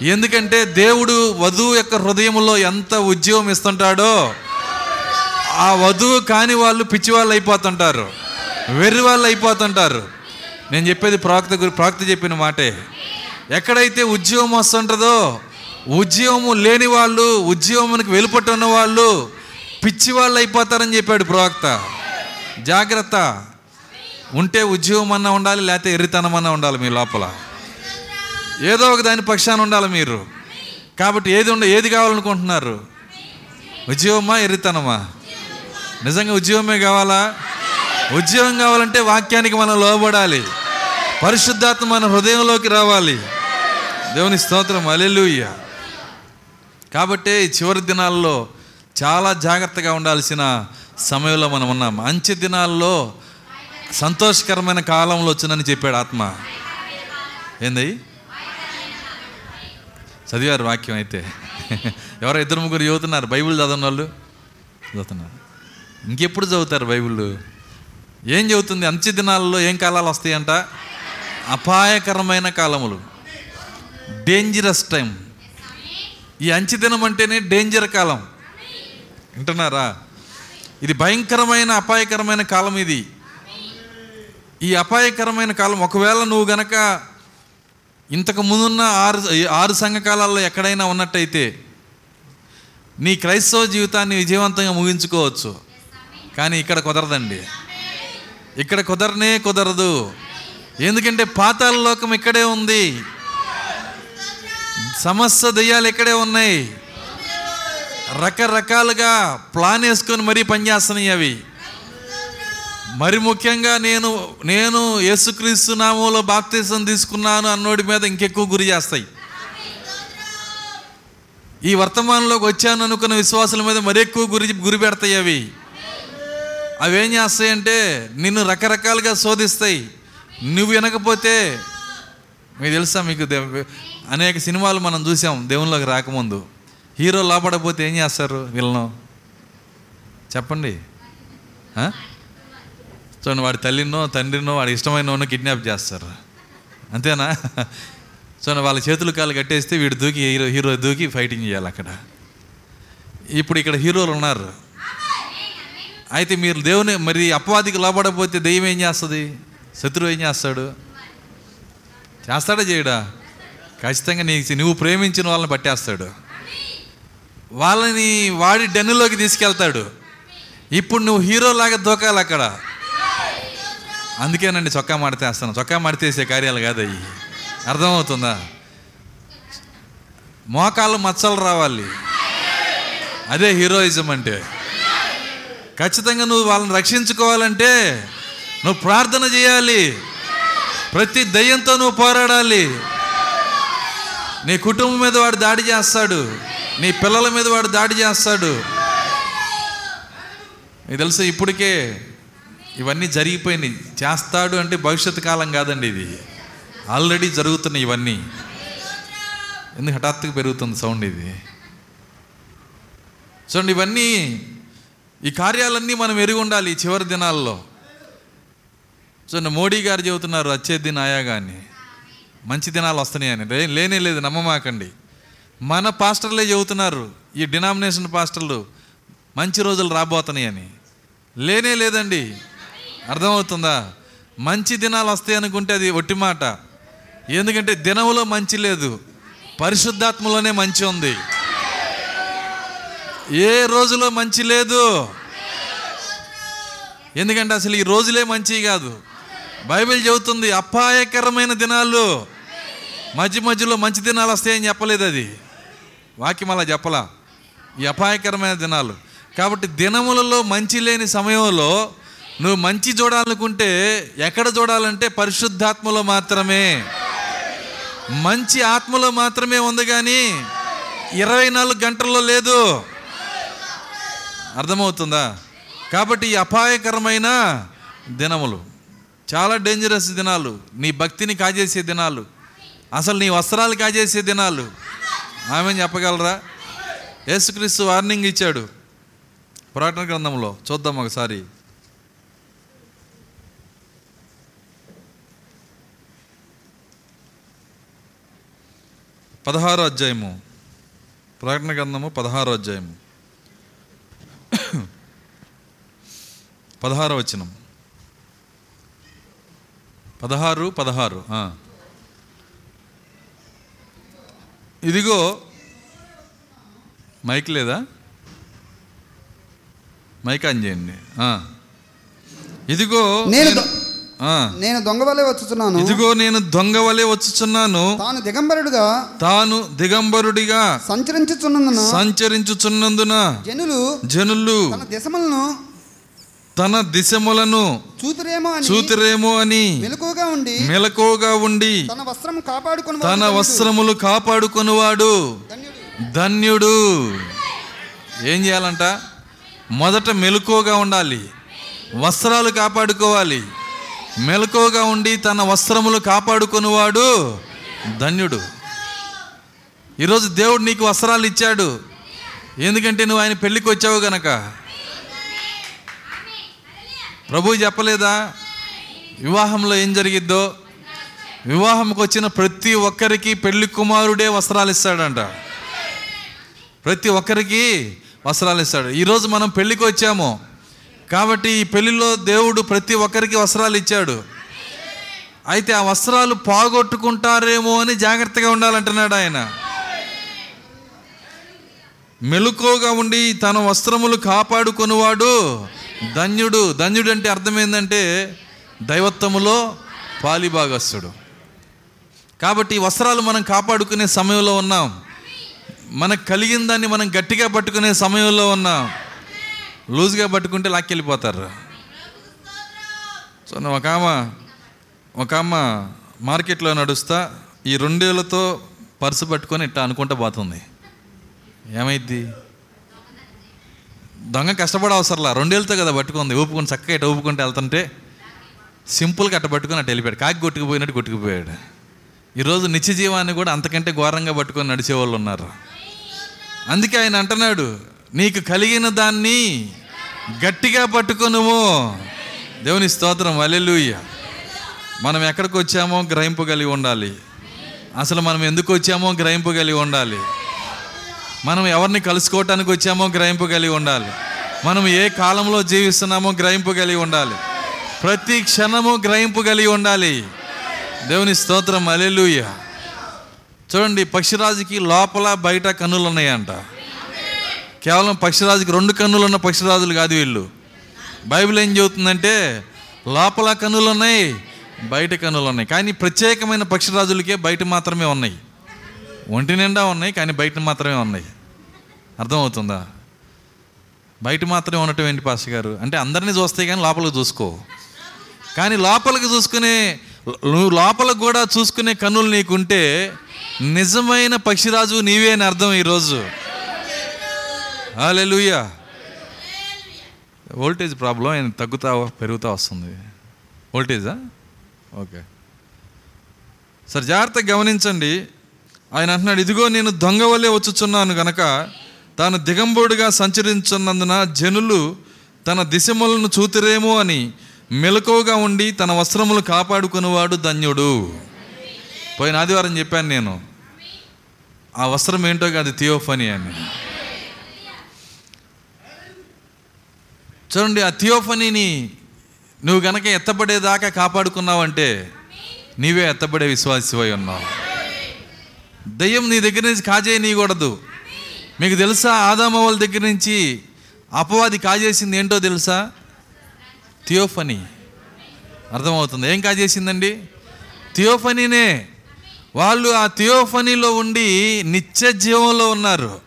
ఎందుకంటే దేవుడు వధువు యొక్క హృదయంలో ఎంత ఉద్యోగం ఇస్తుంటాడో ఆ వధువు కాని వాళ్ళు పిచ్చి వాళ్ళు అయిపోతుంటారు. వెర్రి వాళ్ళు అయిపోతుంటారు. నేను చెప్పేది ప్రాక్త గురి ప్రాక్త చెప్పిన మాటే. ఎక్కడైతే ఉద్యోగం వస్తుంటుందో ఉద్యోగము లేని వాళ్ళు ఉజ్జోగంకి వెలుపట్టు ఉన్న వాళ్ళు పిచ్చి వాళ్ళు అయిపోతారని చెప్పాడు ప్రవక్త జాగ్రత్త. ఉంటే ఉద్యోగం అన్నా ఉండాలి లేకపోతే ఎర్రితనం అన్నా ఉండాలి మీ లోపల. ఏదో ఒక దాని పక్షాన ఉండాలి మీరు. కాబట్టి ఏది ఉండ ఏది కావాలనుకుంటున్నారు? ఉద్యోగమా ఎర్రితనమా? నిజంగా ఉద్యోగమే కావాలా? ఉద్యోగం కావాలంటే వాక్యానికి మనం లోబడాలి. పరిశుద్ధాత్మ మన హృదయంలోకి రావాలి. దేవుని స్తోత్రం అలెలుయ్య కాబట్టి చివరి దినాల్లో చాలా జాగ్రత్తగా ఉండాల్సిన సమయంలో మనం ఉన్నాం. అంచె దినాల్లో సంతోషకరమైన కాలంలో వచ్చిందని చెప్పాడు ఆత్మ. ఏంది? చదివారు వాక్యం అయితే. ఎవరో ఇద్దరు ముగ్గురు చదువుతున్నారు. బైబిల్ చదవని వాళ్ళు చదువుతున్నారు. ఇంకెప్పుడు చదువుతారు బైబిల్ ఏం చెబుతుంది అంచె దినాల్లో ఏం కాలాలు వస్తాయంట? అపాయకరమైన కాలములు. డేంజరస్ టైం ఈ అంచె దినం అంటేనే డేంజర్ కాలం. వింటున్నారా? ఇది భయంకరమైన అపాయకరమైన కాలం ఇది. ఈ అపాయకరమైన కాలం ఒకవేళ నువ్వు గనక ఇంతకు ముందున్న ఆరు ఆరు సంఘకాలాల్లో ఎక్కడైనా ఉన్నట్టయితే నీ క్రైస్తవ జీవితాన్ని విజయవంతంగా ముగించుకోవచ్చు. కానీ ఇక్కడ కుదరదండి. ఇక్కడ కుదరనే కుదరదు. ఎందుకంటే పాతాల లోకం ఇక్కడే ఉంది. సమస్య దెయ్యాలు ఇక్కడే ఉన్నాయి. రకరకాలుగా ప్లాన్ వేసుకొని మరీ పనిచేస్తున్నాయి అవి. మరి ముఖ్యంగా నేను నేను యేసుక్రీస్తు నామంలో బాప్తీసం తీసుకున్నాను అన్నోడి మీద ఇంకెక్కువ గురి చేస్తాయి. ఈ వర్తమానంలోకి వచ్చాను అనుకున్న విశ్వాసుల మీద మరి ఎక్కువ గురి గురి పెడతాయి అవి. అవేం చేస్తాయంటే నిన్ను రకరకాలుగా శోధిస్తాయి. నువ్వు వినకపోతే మీకు తెలుసా మీకు దే- అనేక సినిమాలు మనం చూసాం దేవునిలోకి రాకముందు. హీరో లోపడకపోతే ఏం చేస్తారు వీళ్ళను? చెప్పండి. చూడండి వాడి తల్లినో తండ్రినో వాడి ఇష్టమైన కిడ్నాప్ చేస్తారు. అంతేనా? చూడండి వాళ్ళ చేతులు కాళ్ళు కట్టేస్తే వీడు దూకి హీరో హీరో దూకి ఫైటింగ్ చేయాలి అక్కడ. ఇప్పుడు ఇక్కడ హీరోలు ఉన్నారు. అయితే మీరు దేవుని మరి అపవాదికి లోపడకపోతే దెయ్యం ఏం చేస్తుంది? శత్రువు ఏం చేస్తాడు? చేస్తాడా చేయడా? ఖచ్చితంగా నీకు నువ్వు ప్రేమించిన వాళ్ళని పట్టేస్తాడు. వాళ్ళని వాడి డెన్నులోకి తీసుకెళ్తాడు. ఇప్పుడు నువ్వు హీరోలాగా దూకాలి అక్కడ. అందుకేనండి చొక్కా మడతేస్తాను చొక్కా మడతేసే కార్యాలు కాదు అవి అర్థమవుతుందా? మోకాళ్ళు మచ్చలు రావాలి. అదే హీరోయిజం అంటే. ఖచ్చితంగా నువ్వు వాళ్ళని రక్షించుకోవాలంటే నువ్వు ప్రార్థన చేయాలి. ప్రతి దయ్యంతో నువ్వు పోరాడాలి. నీ కుటుంబం మీద వాడు దాడి చేస్తాడు. నీ పిల్లల మీద వాడు దాడి చేస్తాడు. నీకు తెలుసు ఇప్పటికే ఇవన్నీ జరిగిపోయినాయి. చేస్తాడు అంటే భవిష్యత్తు కాలం కాదండి ఇది. ఆల్రెడీ జరుగుతున్నాయి ఇవన్నీ. ఎందుకు హఠాత్తుగా పెరుగుతుంది సౌండ్ ఇది? చూడండి ఇవన్నీ ఈ కార్యాలన్నీ మనం ఎరిగి ఉండాలి ఈ చివరి దినాల్లో. చూడండి మోడీ గారు చెబుతున్నారు వచ్చే దిన ఆయాగా మంచి దినాలు వస్తున్నాయని లేనే లేదు నమ్మమాకండి. మన పాస్టర్లే చెబుతున్నారు ఈ డినామినేషన్ పాస్టర్లు మంచి రోజులు రాబోతున్నాయని లేనే లేదండి. అర్థమవుతుందా? మంచి దినాలు వస్తాయి అనుకుంటే అది ఒట్టి మాట. ఎందుకంటే దినములో మంచి లేదు పరిశుద్ధాత్మలోనే మంచి ఉంది. ఏ రోజులో మంచి లేదు? ఎందుకంటే అసలు ఈ రోజులే మంచి కాదు. బైబిల్ చెబుతుంది అపాయకరమైన దినాలు. మధ్య మధ్యలో మంచి దినాలు వస్తాయని చెప్పలేదు అది. వాక్యం అలా చెప్పలా? ఈ అపాయకరమైన దినాలు. కాబట్టి దినములలో మంచి లేని సమయంలో నువ్వు మంచి చూడాలనుకుంటే ఎక్కడ చూడాలంటే పరిశుద్ధాత్మలో మాత్రమే. మంచి ఆత్మలో మాత్రమే ఉంది కానీ ఇరవై నాలుగు గంటల్లో లేదు. అర్థమవుతుందా? కాబట్టి ఈ అపాయకరమైన దినములు చాలా డేంజరస్ దినాలు నీ భక్తిని కాజేసే దినాలు అసలు నీ వస్త్రాలు కాజేసే దినాలు. ఆమె చెప్పగలరా? యేసుక్రీస్తు వార్నింగ్ ఇచ్చాడు పురాటన గ్రంథంలో. చూద్దాం ఒకసారి. పదహారో అధ్యాయము. ప్రకటన గ్రంథము పదహారో అధ్యాయము. పదహారో వచనం. పదహారు పదహారు. ఇదిగో మైక్ లేదా? మైక్ ఆన్ చేయండి. ఇదిగో నేను నేను దొంగ వలె వచ్చుచున్నాను. ఇదిగో నేను దొంగ వలె వచ్చుచున్నాను. తాను దిగంబరుడుగా తాను దిగంబరుడిగా సంచరించుచున్నందున సంచరించుచున్నందున జనులు జనులు తన దిశములను తన దిశములను చూతురేమో అని చూతిరేమో అని మెలకుగా ఉండి మెలకువగా ఉండి తన వస్త్రం కాపాడుకుని తన వస్త్రములు కాపాడుకొనువాడు ధన్యుడు. ఏం చేయాలంట? మొదట మెలకువగా ఉండాలి. వస్త్రాలు కాపాడుకోవాలి. మెలకువగా ఉండి తన వస్త్రములు కాపాడుకొనువాడు ధన్యుడు. ఈరోజు దేవుడు నీకు వస్త్రాలు ఇచ్చాడు. ఎందుకంటే నువ్వు ఆయన పెళ్ళికి వచ్చావు గనక. ప్రభు చెప్పలేదా? వివాహంలో ఏం జరిగిద్దో? వివాహంకి వచ్చిన ప్రతి ఒక్కరికి పెళ్ళి కుమారుడే వస్త్రాలు ఇస్తాడంట. ప్రతి ఒక్కరికి వస్త్రాలు ఇస్తాడు. ఈరోజు మనం పెళ్ళికి వచ్చాము. కాబట్టి ఈ పెళ్ళిలో దేవుడు ప్రతి ఒక్కరికి వస్త్రాలు ఇచ్చాడు. అయితే ఆ వస్త్రాలు పోగొట్టుకుంటారేమో అని జాగ్రత్తగా ఉండాలంటున్నాడు ఆయన. మెలుకోగా ఉండి తన వస్త్రములు కాపాడుకునేవాడు ధన్యుడు ధన్యుడు అంటే అర్థం ఏంటంటే దైవత్వములో పాలిభాగస్తుడు కాబట్టి వస్త్రాలు మనం కాపాడుకునే సమయంలో ఉన్నాం. మనకు కలిగిన దాన్ని మనం గట్టిగా పట్టుకునే సమయంలో ఉన్నాం. లూజ్గా పట్టుకుంటే లాక్కెళ్ళిపోతారు. సో ఒక ఆమె ఒక అమ్మ మార్కెట్లో నడుస్తా ఈ రెండేళ్ళతో పర్సు పట్టుకొని ఇట్లా అనుకుంటా పోతుంది. ఏమైద్ది? దొంగ కష్టపడ అవసరంలా రెండేళ్ళతో కదా పట్టుకుంది. ఊపుకొని చక్కగా ఇటు ఊపుకుంటే వెళ్తుంటే సింపుల్గా అట్ట పట్టుకొని అటు వెళ్ళిపోయాడు. కాకి కొట్టుకుపోయినట్టు కొట్టుకుపోయాడు. ఈరోజు నిత్య జీవాన్ని కూడా అంతకంటే ఘోరంగా పట్టుకొని నడిచేవాళ్ళు ఉన్నారు. అందుకే ఆయన అంటున్నాడు నీకు కలిగిన దాన్ని గట్టిగా పట్టుకొనుము. దేవుని స్తోత్రం. అల్లెలుయ్య మనం ఎక్కడికి వచ్చామో గ్రహింపు కలిగి ఉండాలి. అసలు మనం ఎందుకు వచ్చామో గ్రహింపు కలిగి ఉండాలి. మనం ఎవరిని కలుసుకోవటానికి వచ్చామో గ్రహింపు కలిగి ఉండాలి. మనం ఏ కాలంలో జీవిస్తున్నామో గ్రహింపు కలిగి ఉండాలి. ప్రతి క్షణము గ్రహింపు కలిగి ఉండాలి. దేవుని స్తోత్రం అలెలుయ్య చూడండి పక్షిరాజుకి లోపల బయట కన్నులు ఉన్నాయంట కేవలం పక్షిరాజుకి రెండు కన్నులు ఉన్న పక్షిరాజులు కాదు వీళ్ళు. బైబిల్ ఏం చెబుతుందంటే లోపల కన్నులు ఉన్నాయి బయట కన్నులు ఉన్నాయి కానీ ప్రత్యేకమైన పక్షిరాజులకే బయట మాత్రమే ఉన్నాయి. ఒంటి నిండా ఉన్నాయి కానీ బయట మాత్రమే ఉన్నాయి. అర్థమవుతుందా? బయట మాత్రమే ఉండటం ఏంటి పాస్ గారు? అంటే అందరినీ చూస్తే కానీ లోపలికి చూసుకో. కానీ లోపలికి చూసుకునే నువ్వు లోపల కూడా చూసుకునే కన్నులు నీకుంటే నిజమైన పక్షిరాజు నీవే అని అర్థం ఈరోజు హాలెలుయా వోల్టేజ్ ప్రాబ్లం ఆయన తగ్గుతా పెరుగుతూ వస్తుంది. వోల్టేజా? ఓకే. సార్ జాగ్రత్తగా గమనించండి. ఆయన అంటున్నాడు ఇదిగో నేను దొంగ వల్లే వచ్చుచున్నాను గనక తాను దిగంబోడిగా సంచరించున్నందున జనులు తన దిశములను చూతురేమో అని మెలకువగా ఉండి తన వస్త్రములు కాపాడుకునేవాడు ధన్యుడు. పోయిన ఆదివారం చెప్పాను నేను ఆ వస్త్రం ఏంటో కాదు థియోఫనీ అని. చూడండి ఆ థియోఫనీని నువ్వు గనక ఎత్తబడేదాకా కాపాడుకున్నావంటే నీవే ఎత్తపడే విశ్వాసివై ఉన్నావు. దయ్యం నీ దగ్గర నుంచి కాజేయనీయకూడదు. మీకు తెలుసా? ఆదామ వాళ్ళ దగ్గర నుంచి అపవాది కాజేసింది ఏంటో తెలుసా? థియోఫనీ. అర్థమవుతుంది? ఏం కాజేసిందండి? థియోఫనీనే. వాళ్ళు ఆ థియోఫనీలో ఉండి నిత్య జీవంలో ఉన్నారు.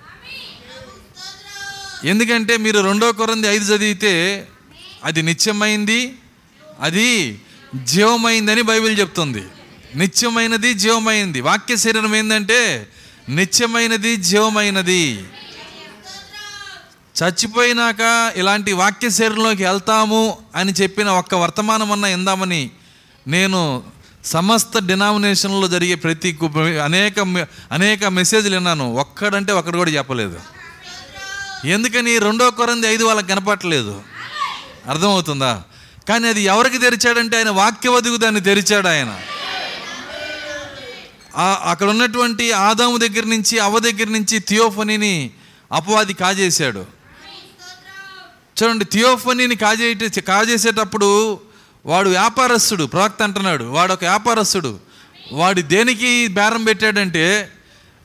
ఎందుకంటే మీరు రెండో కొరంది ఐదు చదివితే అది నిత్యమైంది అది జీవమైందని బైబిల్ చెప్తుంది. నిత్యమైనది జీవమైంది. వాక్య శరీరం ఏంటంటే నిత్యమైనది జీవమైనది. చచ్చిపోయినాక ఇలాంటి వాక్య శరీరంలోకి వెళ్తాము అని చెప్పిన ఒక్క వర్తమానం అన్న ఇందామని నేను సమస్త డినామినేషన్లో జరిగే ప్రతి అనేక మె- అనేక మెసేజ్లు విన్నాను. ఒక్కడంటే ఒక్కడు కూడా చెప్పలేదు. ఎందుకని రెండో కొరంది ఐదు వాళ్ళకి కనపట్టలేదు అర్థమవుతుందా? కానీ అది ఎవరికి తెరిచాడంటే ఆయన వాక్యవధుకు దాన్ని తెరిచాడు ఆయన. అక్కడ ఉన్నటువంటి ఆదాము దగ్గర నుంచి అవ్వ దగ్గర నుంచి థియోఫనీని అపవాది కాజేశాడు. చూడండి థియోఫనీని కాజే కాజేసేటప్పుడు వాడు వ్యాపారస్తుడు ప్రవక్త అంటున్నాడు వాడు ఒక వ్యాపారస్తుడు వాడు దేనికి బేరం పెట్టాడంటే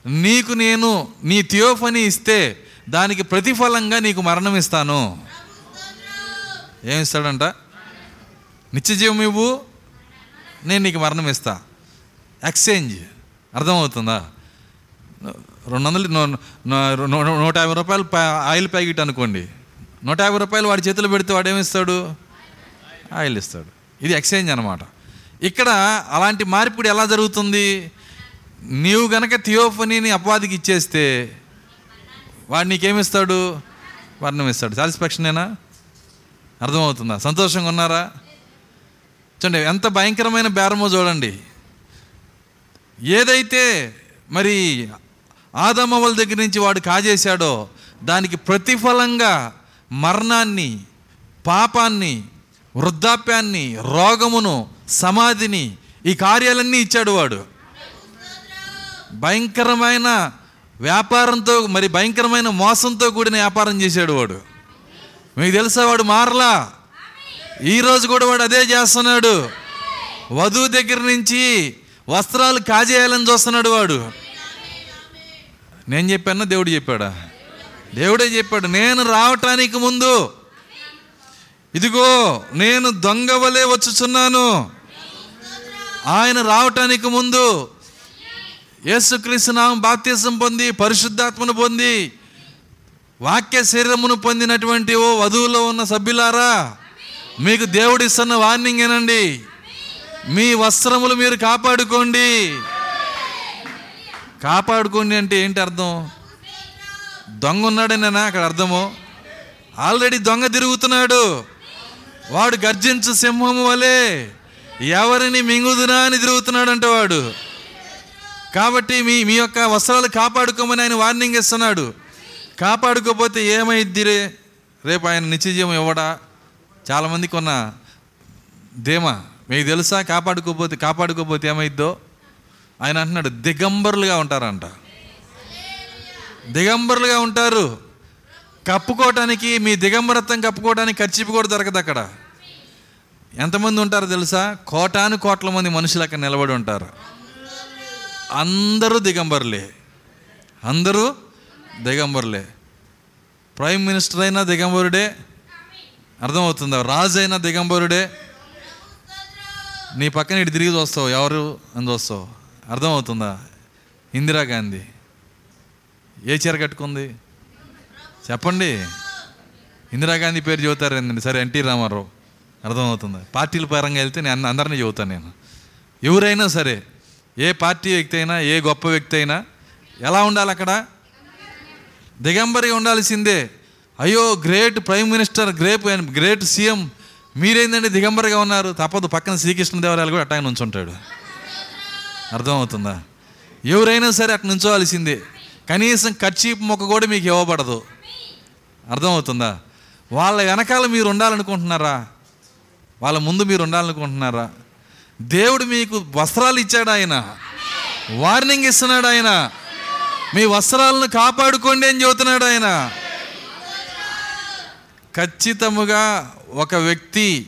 నీకు నేను నీ థియోఫనీ ఇస్తే దానికి ప్రతిఫలంగా నీకు మరణం ఇస్తాను. ఏమిస్తాడంట? నిత్యజీవం ఇవ్వు నేను నీకు మరణం ఇస్తా. ఎక్స్చేంజ్ అర్థమవుతుందా? రెండు వందలు నూట యాభై రూపాయలు ఆయిల్ ప్యాకెట్ అనుకోండి. నూట యాభై రూపాయలు వాడి చేతిలో పెడితే వాడు ఏమిస్తాడు ఆయిల్ ఇస్తాడు. ఇది ఎక్స్చేంజ్ అనమాట ఇక్కడ అలాంటి మార్పిడి ఎలా జరుగుతుంది? నీవు గనక థియోఫనీని అపవాదికి ఇచ్చేస్తే వాడు నీకేమిస్తాడు? వర్ణం ఇస్తాడు సాటిస్ఫాక్షనేనా? అర్థమవుతుందా? సంతోషంగా ఉన్నారా? చూడండి ఎంత భయంకరమైన బేరమో చూడండి. ఏదైతే మరి ఆదమవల దగ్గర నుంచి వాడు కాజేశాడో దానికి ప్రతిఫలంగా మరణాన్ని పాపాన్ని వృద్ధాప్యాన్ని రోగమును సమాధిని ఈ కార్యాలన్నీ ఇచ్చాడు వాడు. భయంకరమైన వ్యాపారంతో మరి భయంకరమైన మోసంతో కూడిన వ్యాపారం చేశాడు వాడు. మీకు తెలుసా వాడు మారలా? ఈరోజు కూడా వాడు అదే చేస్తున్నాడు. వధువు దగ్గర నుంచి వస్త్రాలు కాజేయాలని చూస్తున్నాడు వాడు. నేను చెప్పానా? దేవుడు చెప్పాడా? దేవుడే చెప్పాడు నేను రావటానికి ముందు ఇదిగో నేను దొంగ వలె వచ్చుచున్నాను. ఆయన రావటానికి ముందు యేసుక్రీస్తు నామం బాప్తీసం పొంది పరిశుద్ధాత్మను పొంది వాక్య శరీరమును పొందినటువంటి ఓ వధువులో ఉన్న సభ్యులారా మీకు దేవుడు ఇస్తున్న వార్నింగ్ ఏనండి? మీ వస్త్రములు మీరు కాపాడుకోండి. కాపాడుకోండి అంటే ఏంటి అర్థం? దొంగ ఉన్నాడనేనా అక్కడ అర్థము. ఆల్రెడీ దొంగ తిరుగుతున్నాడు. వాడు గర్జించు సింహము వలె ఎవరిని మింగుదునా అని తిరుగుతున్నాడంట వాడు. కాబట్టి మీ మీ యొక్క వస్త్రాలు కాపాడుకోమని ఆయన వార్నింగ్ ఇస్తున్నాడు. కాపాడుకోకపోతే ఏమైద్దిరే? రేపు ఆయన నిత్యజీవం ఇవ్వడా? చాలామందికి ఉన్న ధీమా మీకు తెలుసా కాపాడుకోపోతే కాపాడుకోపోతే ఏమైద్దో? ఆయన అంటున్నాడు దిగంబరులుగా ఉంటారంట. దిగంబరులుగా ఉంటారు. కప్పుకోవటానికి మీ దిగంబరత్వం కప్పుకోవడానికి ఖర్చు కూడా దొరకదు అక్కడ. ఎంతమంది ఉంటారో తెలుసా? కోటాను కోట్ల మంది మనుషులు అక్కడ నిలబడి ఉంటారు. అందరూ దిగంబరులే. అందరూ దిగంబరులే. ప్రైమ్ మినిస్టర్ అయినా దిగంబరుడే. అర్థమవుతుందా? రాజు అయినా దిగంబరుడే. నీ పక్కన ఇటు తిరిగి చూస్తావు ఎవరు అని చూస్తావు. అర్థమవుతుందా? ఇందిరాగాంధీ ఏ చీర కట్టుకుంది? చెప్పండి. ఇందిరాగాంధీ పేరు చెబుతారు సరే ఎన్టీ రామారావు. అర్థమవుతుంది. పార్టీల పరంగా వెళ్తే నేను అందరినీ చెబుతాను నేను. ఎవరైనా సరే ఏ పార్టీ వ్యక్తి అయినా ఏ గొప్ప వ్యక్తి అయినా ఎలా ఉండాలి అక్కడ? దిగంబరిగా ఉండాల్సిందే. అయ్యో great prime minister great great CM మీరేందండి దిగంబరిగా ఉన్నారు? తప్పదు పక్కన శ్రీకృష్ణదేవరాయలు కూడా అట్టాగా నుంచుంటాడు. అర్థమవుతుందా? ఎవరైనా సరే అటు నుంచోవలసిందే. కనీసం కర్చీప్ మొక్క కూడా మీకు ఇవ్వబడదు. అర్థమవుతుందా? వాళ్ళ వెనకాల మీరు ఉండాలనుకుంటున్నారా? వాళ్ళ ముందు మీరు ఉండాలనుకుంటున్నారా? దేవుడు మీకు వస్త్రాలు ఇచ్చాడు ఆయన. వార్నింగ్ ఇస్తున్నాడు ఆయన. మీ వస్త్రాలను కాపాడుకోండి అని చెబుతున్నాడు ఆయన. ఖచ్చితముగా ఒక వ్యక్తి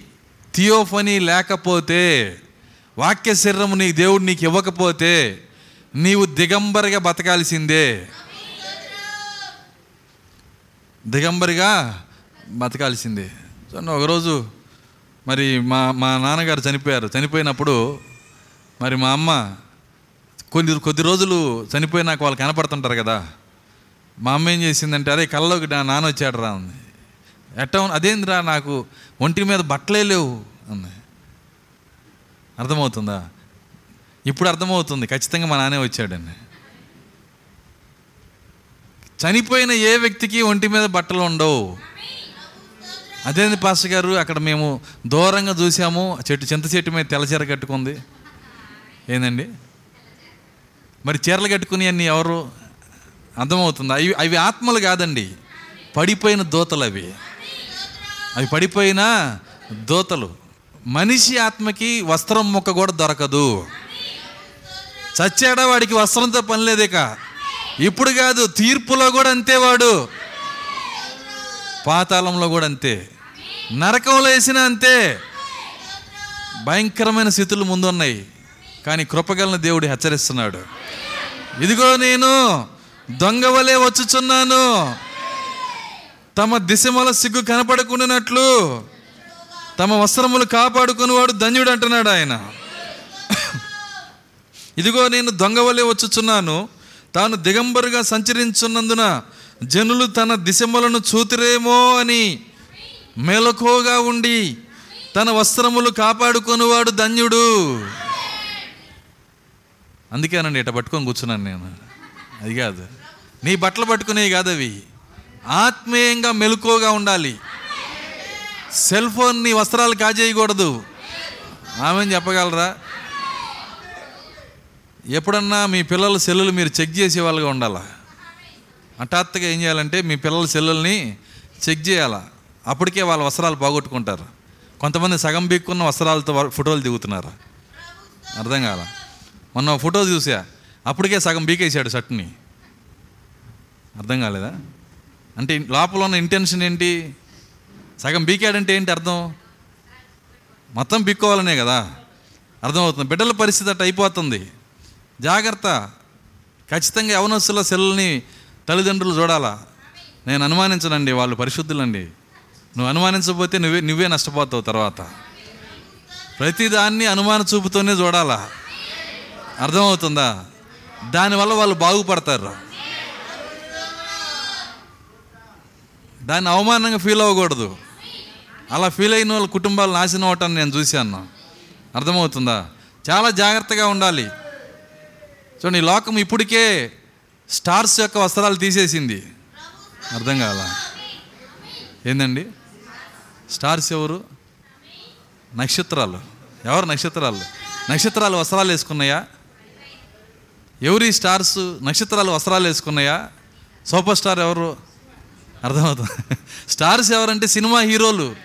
థియోఫనీ లేకపోతే వాక్య శరీరము నీ దేవుడు నీకు ఇవ్వకపోతే నీవు దిగంబరిగా బతకాల్సిందే. దిగంబరిగా బతకాల్సిందే. చూడండి ఒకరోజు మరి మా మా నాన్నగారు చనిపోయారు. చనిపోయినప్పుడు మరి మా అమ్మ కొన్ని కొద్ది రోజులు చనిపోయినాక వాళ్ళు కనపడుతుంటారు కదా. మా అమ్మ ఏం చేసిందంటే అరే కళ్ళలోకి నా నాన్న వచ్చాడు రా ఉంది ఎట్టా అదేందిరా నాకు ఒంటి మీద బట్టలే లేవు అంది అర్థమవుతుందా? ఇప్పుడు అర్థమవుతుంది. ఖచ్చితంగా మా నానే వచ్చాడండి. చనిపోయిన ఏ వ్యక్తికి ఒంటి మీద బట్టలు ఉండవు. అదేంది పాస్టర్ గారు అక్కడ మేము దూరంగా చూసాము. చెట్టు చింత చెట్టు మీద తెల్లచీర కట్టుకుంది. ఏందండి? మరి చీరలు కట్టుకుని అన్ని ఎవరు? అర్థమవుతుందా? అవి అవి ఆత్మలు కాదండి. పడిపోయిన దోతలు అవి. అవి పడిపోయిన దోతలు. మనిషి ఆత్మకి వస్త్రం ముక్క కూడా దొరకదు. చచ్చాడా వాడికి వస్త్రంతో పని లేదేక ఇప్పుడు కాదు తీర్పులో కూడా అంతే వాడు. పాతాళంలో కూడా అంతే. నరకంలో వేసినా అంతే. భయంకరమైన స్థితులు ముందున్నాయి. కానీ కృపగలన దేవుడు హెచ్చరిస్తున్నాడు. ఇదిగో నేను దొంగ వలె వచ్చుచున్నాను. తమ దిశమల సిగ్గు కనపడకుండానట్లు తమ వస్త్రములు కాపాడుకునేవాడు ధన్యుడు అంటున్నాడు ఆయన. ఇదిగో నేను దొంగవలే వచ్చుచున్నాను. తాను దిగంబరుగా సంచరించున్నందున జనులు తన దిశమలను చూతురేమో అని మెలకువగా ఉండి తన వస్త్రములు కాపాడుకొనివాడు ధన్యుడు. అందుకేనండి ఇట పట్టుకొని కూర్చున్నాను నేను. అది కాదు. నీ బట్టలు పట్టుకునేవి కాదు అవి ఆత్మీయంగా మెలకువగా ఉండాలి. సెల్ ఫోన్ని వస్త్రాలు కాజేయకూడదు. ఆమె చెప్పగలరా? ఎప్పుడన్నా మీ పిల్లల సెల్లులు మీరు చెక్ చేసే వాళ్ళగా ఉండాలా? హఠాత్తుగా ఏం చేయాలంటే మీ పిల్లల సెల్లుల్ని చెక్ చేయాలా? అప్పటికే వాళ్ళ వస్త్రాలు పోగొట్టుకుంటారు. కొంతమంది సగం బీక్కున్న వస్త్రాలతో ఫోటోలు దిగుతున్నారు. అర్థం కాల? మొన్న ఫోటో చూసా. అప్పటికే సగం బీకేసాడు షర్ట్ని. అర్థం కాలేదా? అంటే లోపల ఉన్న ఇంటెన్షన్ ఏంటి? సగం బీకాడంటే ఏంటి అర్థం? మొత్తం బిక్కోవాలనే కదా. అర్థమవుతుంది. బిడ్డల పరిస్థితి అట్ట అయిపోతుంది. జాగ్రత్త. ఖచ్చితంగా యవనస్తుల సెల్ని తల్లిదండ్రులు చూడాలా? నేను అనుమానించనండి వాళ్ళు పరిశుద్ధులండి. నువ్వు అనుమానించకపోతే నువ్వే నువ్వే నష్టపోతావు తర్వాత. ప్రతిదాన్ని అనుమాన చూపుతోనే చూడాలా? అర్థమవుతుందా? దానివల్ల వాళ్ళు బాగుపడతారు. దాన్ని అవమానంగా ఫీల్ అవ్వకూడదు. అలా ఫీల్ అయిన వాళ్ళ కుటుంబాలు నాశనం అవటాన్ని నేను చూశాను. అర్థమవుతుందా? చాలా జాగ్రత్తగా ఉండాలి. చూడండి ఈ లోకం ఇప్పటికే స్టార్స్ యొక్క వస్త్రాలు తీసేసింది. అర్థం కాల? ఏందండి? స్టార్స్ ఎవరు? నక్షత్రాలు. ఎవరు నక్షత్రాలు? నక్షత్రాలు వస్త్రాలు వేసుకున్నాయా? ఎవరి స్టార్స్? నక్షత్రాలు వస్త్రాలు వేసుకున్నాయా? సూపర్ స్టార్ ఎవరు? అర్థమవుతుంది? స్టార్స్ ఎవరంటే సినిమా హీరోలు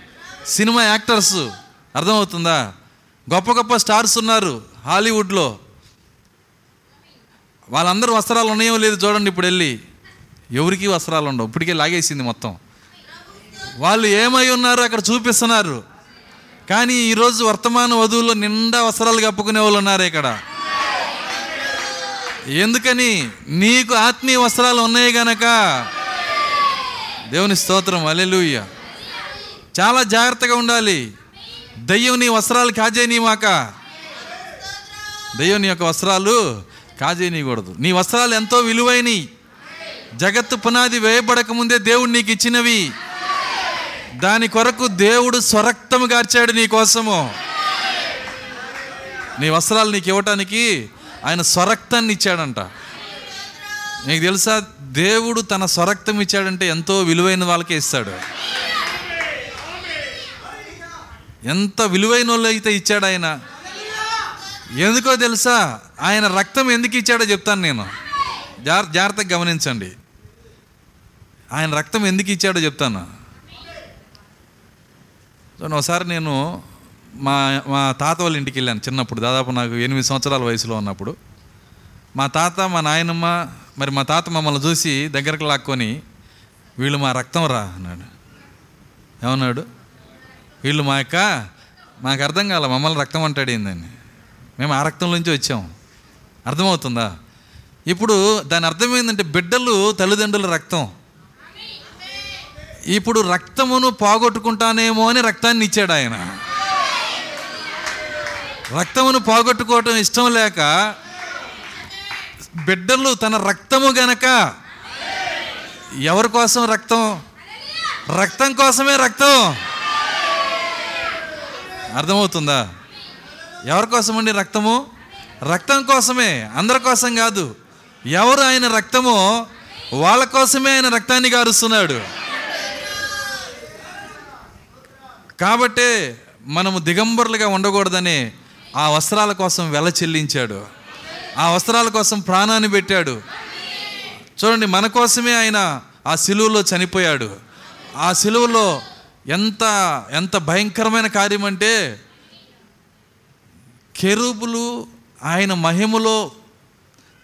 సినిమా యాక్టర్స్. అర్థమవుతుందా? గొప్ప గొప్ప స్టార్స్ ఉన్నారు హాలీవుడ్లో. వాళ్ళందరూ వస్త్రాలు ఉన్నాయో లేదు చూడండి ఇప్పుడు వెళ్ళి. ఎవరికి వస్త్రాలు ఉండవు. ఇప్పటికే లాగేసింది మొత్తం. వాళ్ళు ఏమై ఉన్నారో అక్కడ చూపిస్తున్నారు. కానీ ఈరోజు వర్తమాన వధువులో నిండా వస్త్రాలు కప్పుకునే వాళ్ళు ఉన్నారు ఇక్కడ. ఎందుకని? నీకు ఆత్మీయ వస్త్రాలు ఉన్నాయి గనక. దేవుని స్తోత్రం అలెలుయ్య చాలా జాగ్రత్తగా ఉండాలి. దయ్యం నీ వస్త్రాలు కాజేయనీమాక దయ్యం నీ యొక్క వస్త్రాలు కాజేయనీయకూడదు నీ వస్త్రాలు ఎంతో విలువైనవి జగత్తు పునాది వేయబడక ముందే దేవుడు నీకు ఇచ్చినవి. దాని కొరకు దేవుడు స్వరక్తము గార్చాడు నీ కోసము. నీ వస్త్రాలు నీకు ఇవ్వటానికి ఆయన స్వరక్తాన్ని ఇచ్చాడంట. నీకు తెలుసా? దేవుడు తన స్వరక్తం ఇచ్చాడంటే ఎంతో విలువైన వాళ్ళకే ఇస్తాడు. ఎంత విలువైన వాళ్ళు అయితే ఇచ్చాడు ఆయన. ఎందుకో తెలుసా? ఆయన రక్తం ఎందుకు ఇచ్చాడో చెప్తాను నేను. జాగ్ర జాగ్రత్తగా గమనించండి. ఆయన రక్తం ఎందుకు ఇచ్చాడో చెప్తాను. ఒకసారి నేను మా మా తాత వాళ్ళ ఇంటికి వెళ్ళాను చిన్నప్పుడు. దాదాపు నాకు ఎనిమిది సంవత్సరాల వయసులో ఉన్నప్పుడు. మా తాత మా నాయనమ్మ మరి మా తాత మమ్మల్ని చూసి దగ్గరకు లాక్కొని వీళ్ళు మా రక్తం రా అన్నాడు. ఏమన్నాడు? వీళ్ళు మా యొక్క మాకు అర్థం కాల మమ్మల్ని రక్తం అంటాడు ఏందని. మేము ఆ రక్తం నుంచి వచ్చాం. అర్థమవుతుందా? ఇప్పుడు దాని అర్థం ఏంటంటే బిడ్డలు తల్లిదండ్రుల రక్తం. ఇప్పుడు రక్తమును పోగొట్టుకుంటానేమో అని రక్తాన్ని ఇచ్చాడు ఆయన. రక్తమును పోగొట్టుకోవటం ఇష్టం లేక బిడ్డలు తన రక్తము గనక ఎవరి కోసం రక్తం? రక్తం కోసమే రక్తం. అర్థమవుతుందా? ఎవరి కోసం అండి రక్తము? రక్తం కోసమే అందరి కోసం కాదు. ఎవరు ఆయన రక్తమో వాళ్ళ కోసమే ఆయన రక్తాన్ని గారుస్తున్నాడు. కాబట్టే మనము దిగంబరులుగా ఉండకూడదని ఆ వస్త్రాల కోసం వెల చెల్లించాడు. ఆ వస్త్రాల కోసం ప్రాణాన్ని పెట్టాడు. చూడండి మన కోసమే ఆయన ఆ సిలువలో చనిపోయాడు. ఆ సిలువలో ఎంత ఎంత భయంకరమైన కార్యం అంటే కెరూపులు ఆయన మహిమలో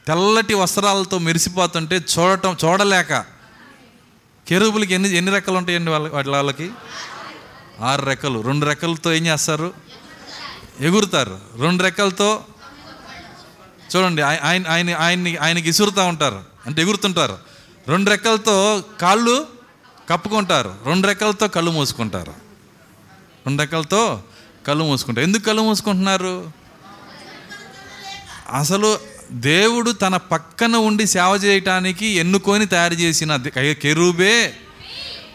తెల్లటి వస్త్రాలతో మెరిసిపోతుంటే చూడటం చూడలేక కెరూపులకి ఎన్ని ఎన్ని రెక్కలు ఉంటాయండి వాళ్ళ వాటి వాళ్ళకి? ఆరు రెక్కలు. రెండు రెక్కలతో ఏం చేస్తారు? ఎగురుతారు. రెండు రెక్కలతో చూడండి ఆయన ఆయన ఆయన్ని ఆయనకి ఇసురుతూ ఉంటారు. అంటే ఎగురుతుంటారు. రెండు రెక్కలతో కాళ్ళు కప్పుకుంటారు. రెండు రెక్కలతో కళ్ళు మూసుకుంటారు. రెండు రెక్కలతో కళ్ళు మూసుకుంటారు. ఎందుకు కళ్ళు మూసుకుంటున్నారు? అసలు దేవుడు తన పక్కన ఉండి సేవ చేయటానికి ఎన్నుకొని తయారు చేసిన కెరూబే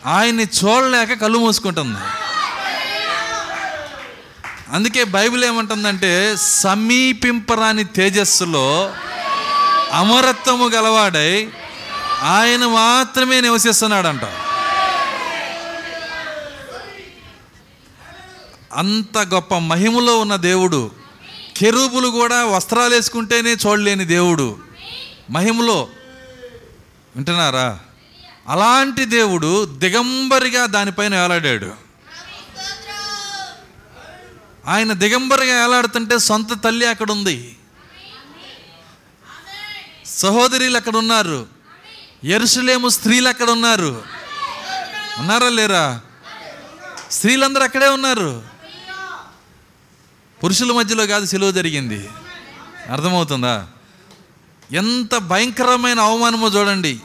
ఆయన్ని చూడలేక కళ్ళు మూసుకుంటుంది. అందుకే బైబిల్ ఏమంటుందంటే సమీపింపరాని తేజస్సులో అమరత్వము గలవాడై ఆయన మాత్రమే నివసిస్తున్నాడంట. అంత గొప్ప మహిమలో ఉన్న దేవుడు కెరూపులు కూడా వస్త్రాలు వేసుకుంటేనే చూడలేని దేవుడు. మహిమలో వింటున్నారా? అలాంటి దేవుడు దిగంబరిగా దానిపైన వేలాడాడు. ఆయన దిగంబరిగా ఎలాడుతుంటే సొంత తల్లి అక్కడ ఉంది సహోదరులు అక్కడ ఉన్నారు ఎరుసలేము స్త్రీలు అక్కడ ఉన్నారు ఉన్నారా లేరా? స్త్రీలందరూ అక్కడే ఉన్నారు. పురుషుల మధ్యలో కాదు సెలవు జరిగింది. అర్థమవుతుందా? ఎంత భయంకరమైన అవమానమో చూడండి.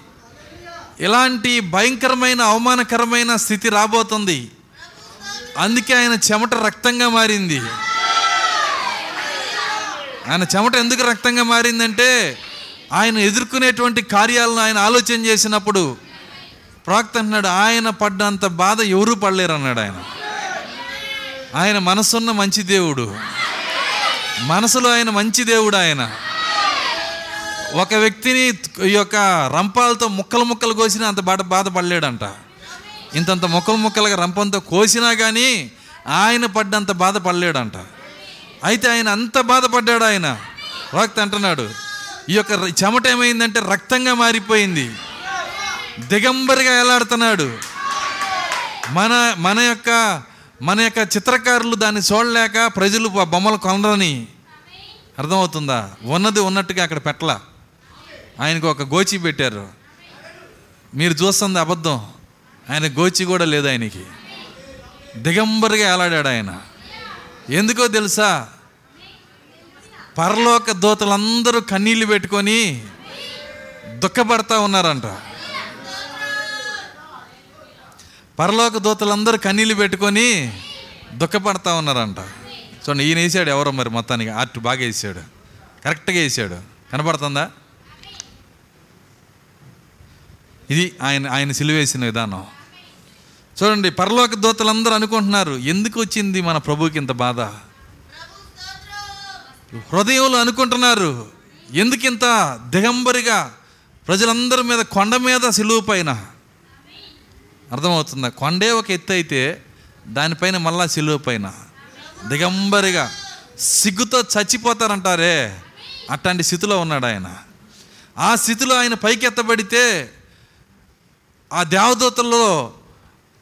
ఇలాంటి భయంకరమైన అవమానకరమైన స్థితి రాబోతుంది. అందుకే ఆయన చెమట రక్తంగా మారింది. ఆయన చెమట ఎందుకు రక్తంగా మారిందంటే ఆయన ఎదుర్కొనేటువంటి కార్యాలను ఆయన ఆలోచన చేసినప్పుడు ప్రాక్త అన్నాడు ఆయన పడ్డంత బాధ ఎవరూ పడలేరు అన్నాడు ఆయన. ఆయన మనసున్న మంచి దేవుడు. మనసులో ఆయన మంచి దేవుడు ఆయన. ఒక వ్యక్తిని ఈ యొక్క రంపాలతో ముక్కలు ముక్కలు కోసిన అంత బాధ బాధపడలేడంట ఇంతంత ముక్కలు ముక్కలుగా రంపంతో కోసినా కానీ ఆయన పడ్డంత బాధపడలేడంట. అయితే ఆయన అంత బాధపడ్డాడు ఆయన. రక్త అంటున్నాడు ఈ యొక్క చెమట ఏమైందంటే రక్తంగా మారిపోయింది. దిగంబరిగా ఎలాడుతున్నాడు మన మన యొక్క మన యొక్క చిత్రకారులు దాన్ని చూడలేక ప్రజలు ఆ బొమ్మలు కొనరని అర్థమవుతుందా? ఉన్నది ఉన్నట్టుగా అక్కడ పెట్టలా. ఆయనకు ఒక గోచి పెట్టారు. మీరు చూస్తుంది అబద్ధం. ఆయన గోచి కూడా లేదు ఆయనకి. దిగంబరిగా ఎలాడాడు ఆయన. ఎందుకో తెలుసా? పరలోక దూతలందరూ కన్నీళ్ళు పెట్టుకొని దుఃఖపడతా ఉన్నారంట. పరలోక దూతలందరూ కన్నీళ్ళు పెట్టుకొని దుఃఖపడతా ఉన్నారంట. చూడండి ఈయన వేసాడు ఎవరో మరి మొత్తానికి. ఆర్ట్ బాగా వేసాడు. కరెక్ట్గా వేసాడు. కనపడుతుందా ఇది ఆయన ఆయన సిలువేసిన విధానం. చూడండి పరలోక దూతలందరూ అనుకుంటున్నారు ఎందుకు వచ్చింది మన ప్రభుకి ఇంత బాధ? హృదయంలో అనుకుంటున్నారు ఎందుకింత దిగంబరిగా ప్రజలందరి మీద కొండ మీద సిలువు పైన? అర్థమవుతుందా? కొండే ఒక ఎత్తు అయితే దానిపైన మళ్ళా సిలువు పైన. దిగంబరిగా సిగ్గుతో చచ్చిపోతారంటారే అట్లాంటి స్థితిలో ఉన్నాడు ఆయన. ఆ స్థితిలో ఆయన పైకి ఎత్తబడితే ఆ దేవదూతల్లో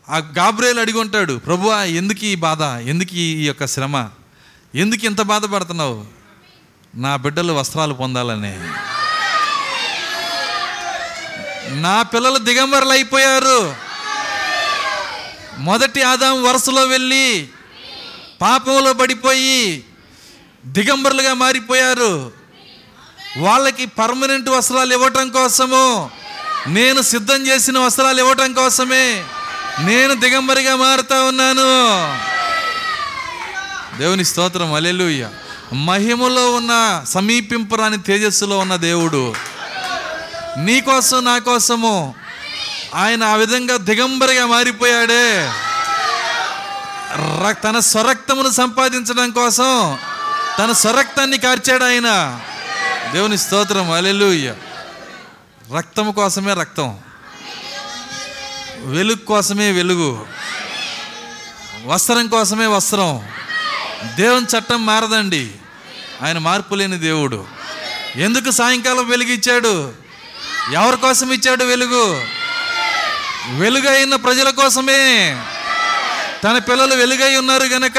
ఆ గాబ్రేలు అడిగి ఉంటాడు ప్రభు ఎందుకు ఈ బాధ? ఎందుకు ఈ యొక్క శ్రమ? ఎందుకు ఇంత బాధపడుతున్నావు? నా బిడ్డలు వస్త్రాలు పొందాలని. నా పిల్లలు దిగంబరలు అయిపోయారు మొదటి ఆదాం వరుసలో వెళ్ళి పాపంలో పడిపోయి దిగంబరులుగా మారిపోయారు. వాళ్ళకి పర్మనెంట్ వస్త్రాలు ఇవ్వటం కోసము నేను సిద్ధం చేసిన వస్త్రాలు ఇవ్వటం కోసమే నేను దిగంబరిగా మారుతా ఉన్నాను. దేవుని స్తోత్రం అలెలుయ్య మహిమలో ఉన్న సమీపింపరాని తేజస్సులో ఉన్న దేవుడు. నీ కోసం నా కోసము ఆయన ఆ విధంగా దిగంబరిగా మారిపోయాడే. తన స్వరక్తమును సంపాదించడం కోసం తన స్వరక్తాన్ని కార్చాడు ఆయన. దేవుని స్తోత్రం అలెలుయ్య రక్తం కోసమే రక్తం. వెలుగు కోసమే వెలుగు. వస్త్రం కోసమే వస్త్రం. దేవుని చట్టం మారదండి. ఆయన మార్పు లేని దేవుడు. ఎందుకు సాయంకాలం వెలుగు ఇచ్చాడు? ఎవరి కోసం ఇచ్చాడు వెలుగు? వెలుగైన ప్రజల కోసమే. తన పిల్లలు వెలుగై ఉన్నారు గనక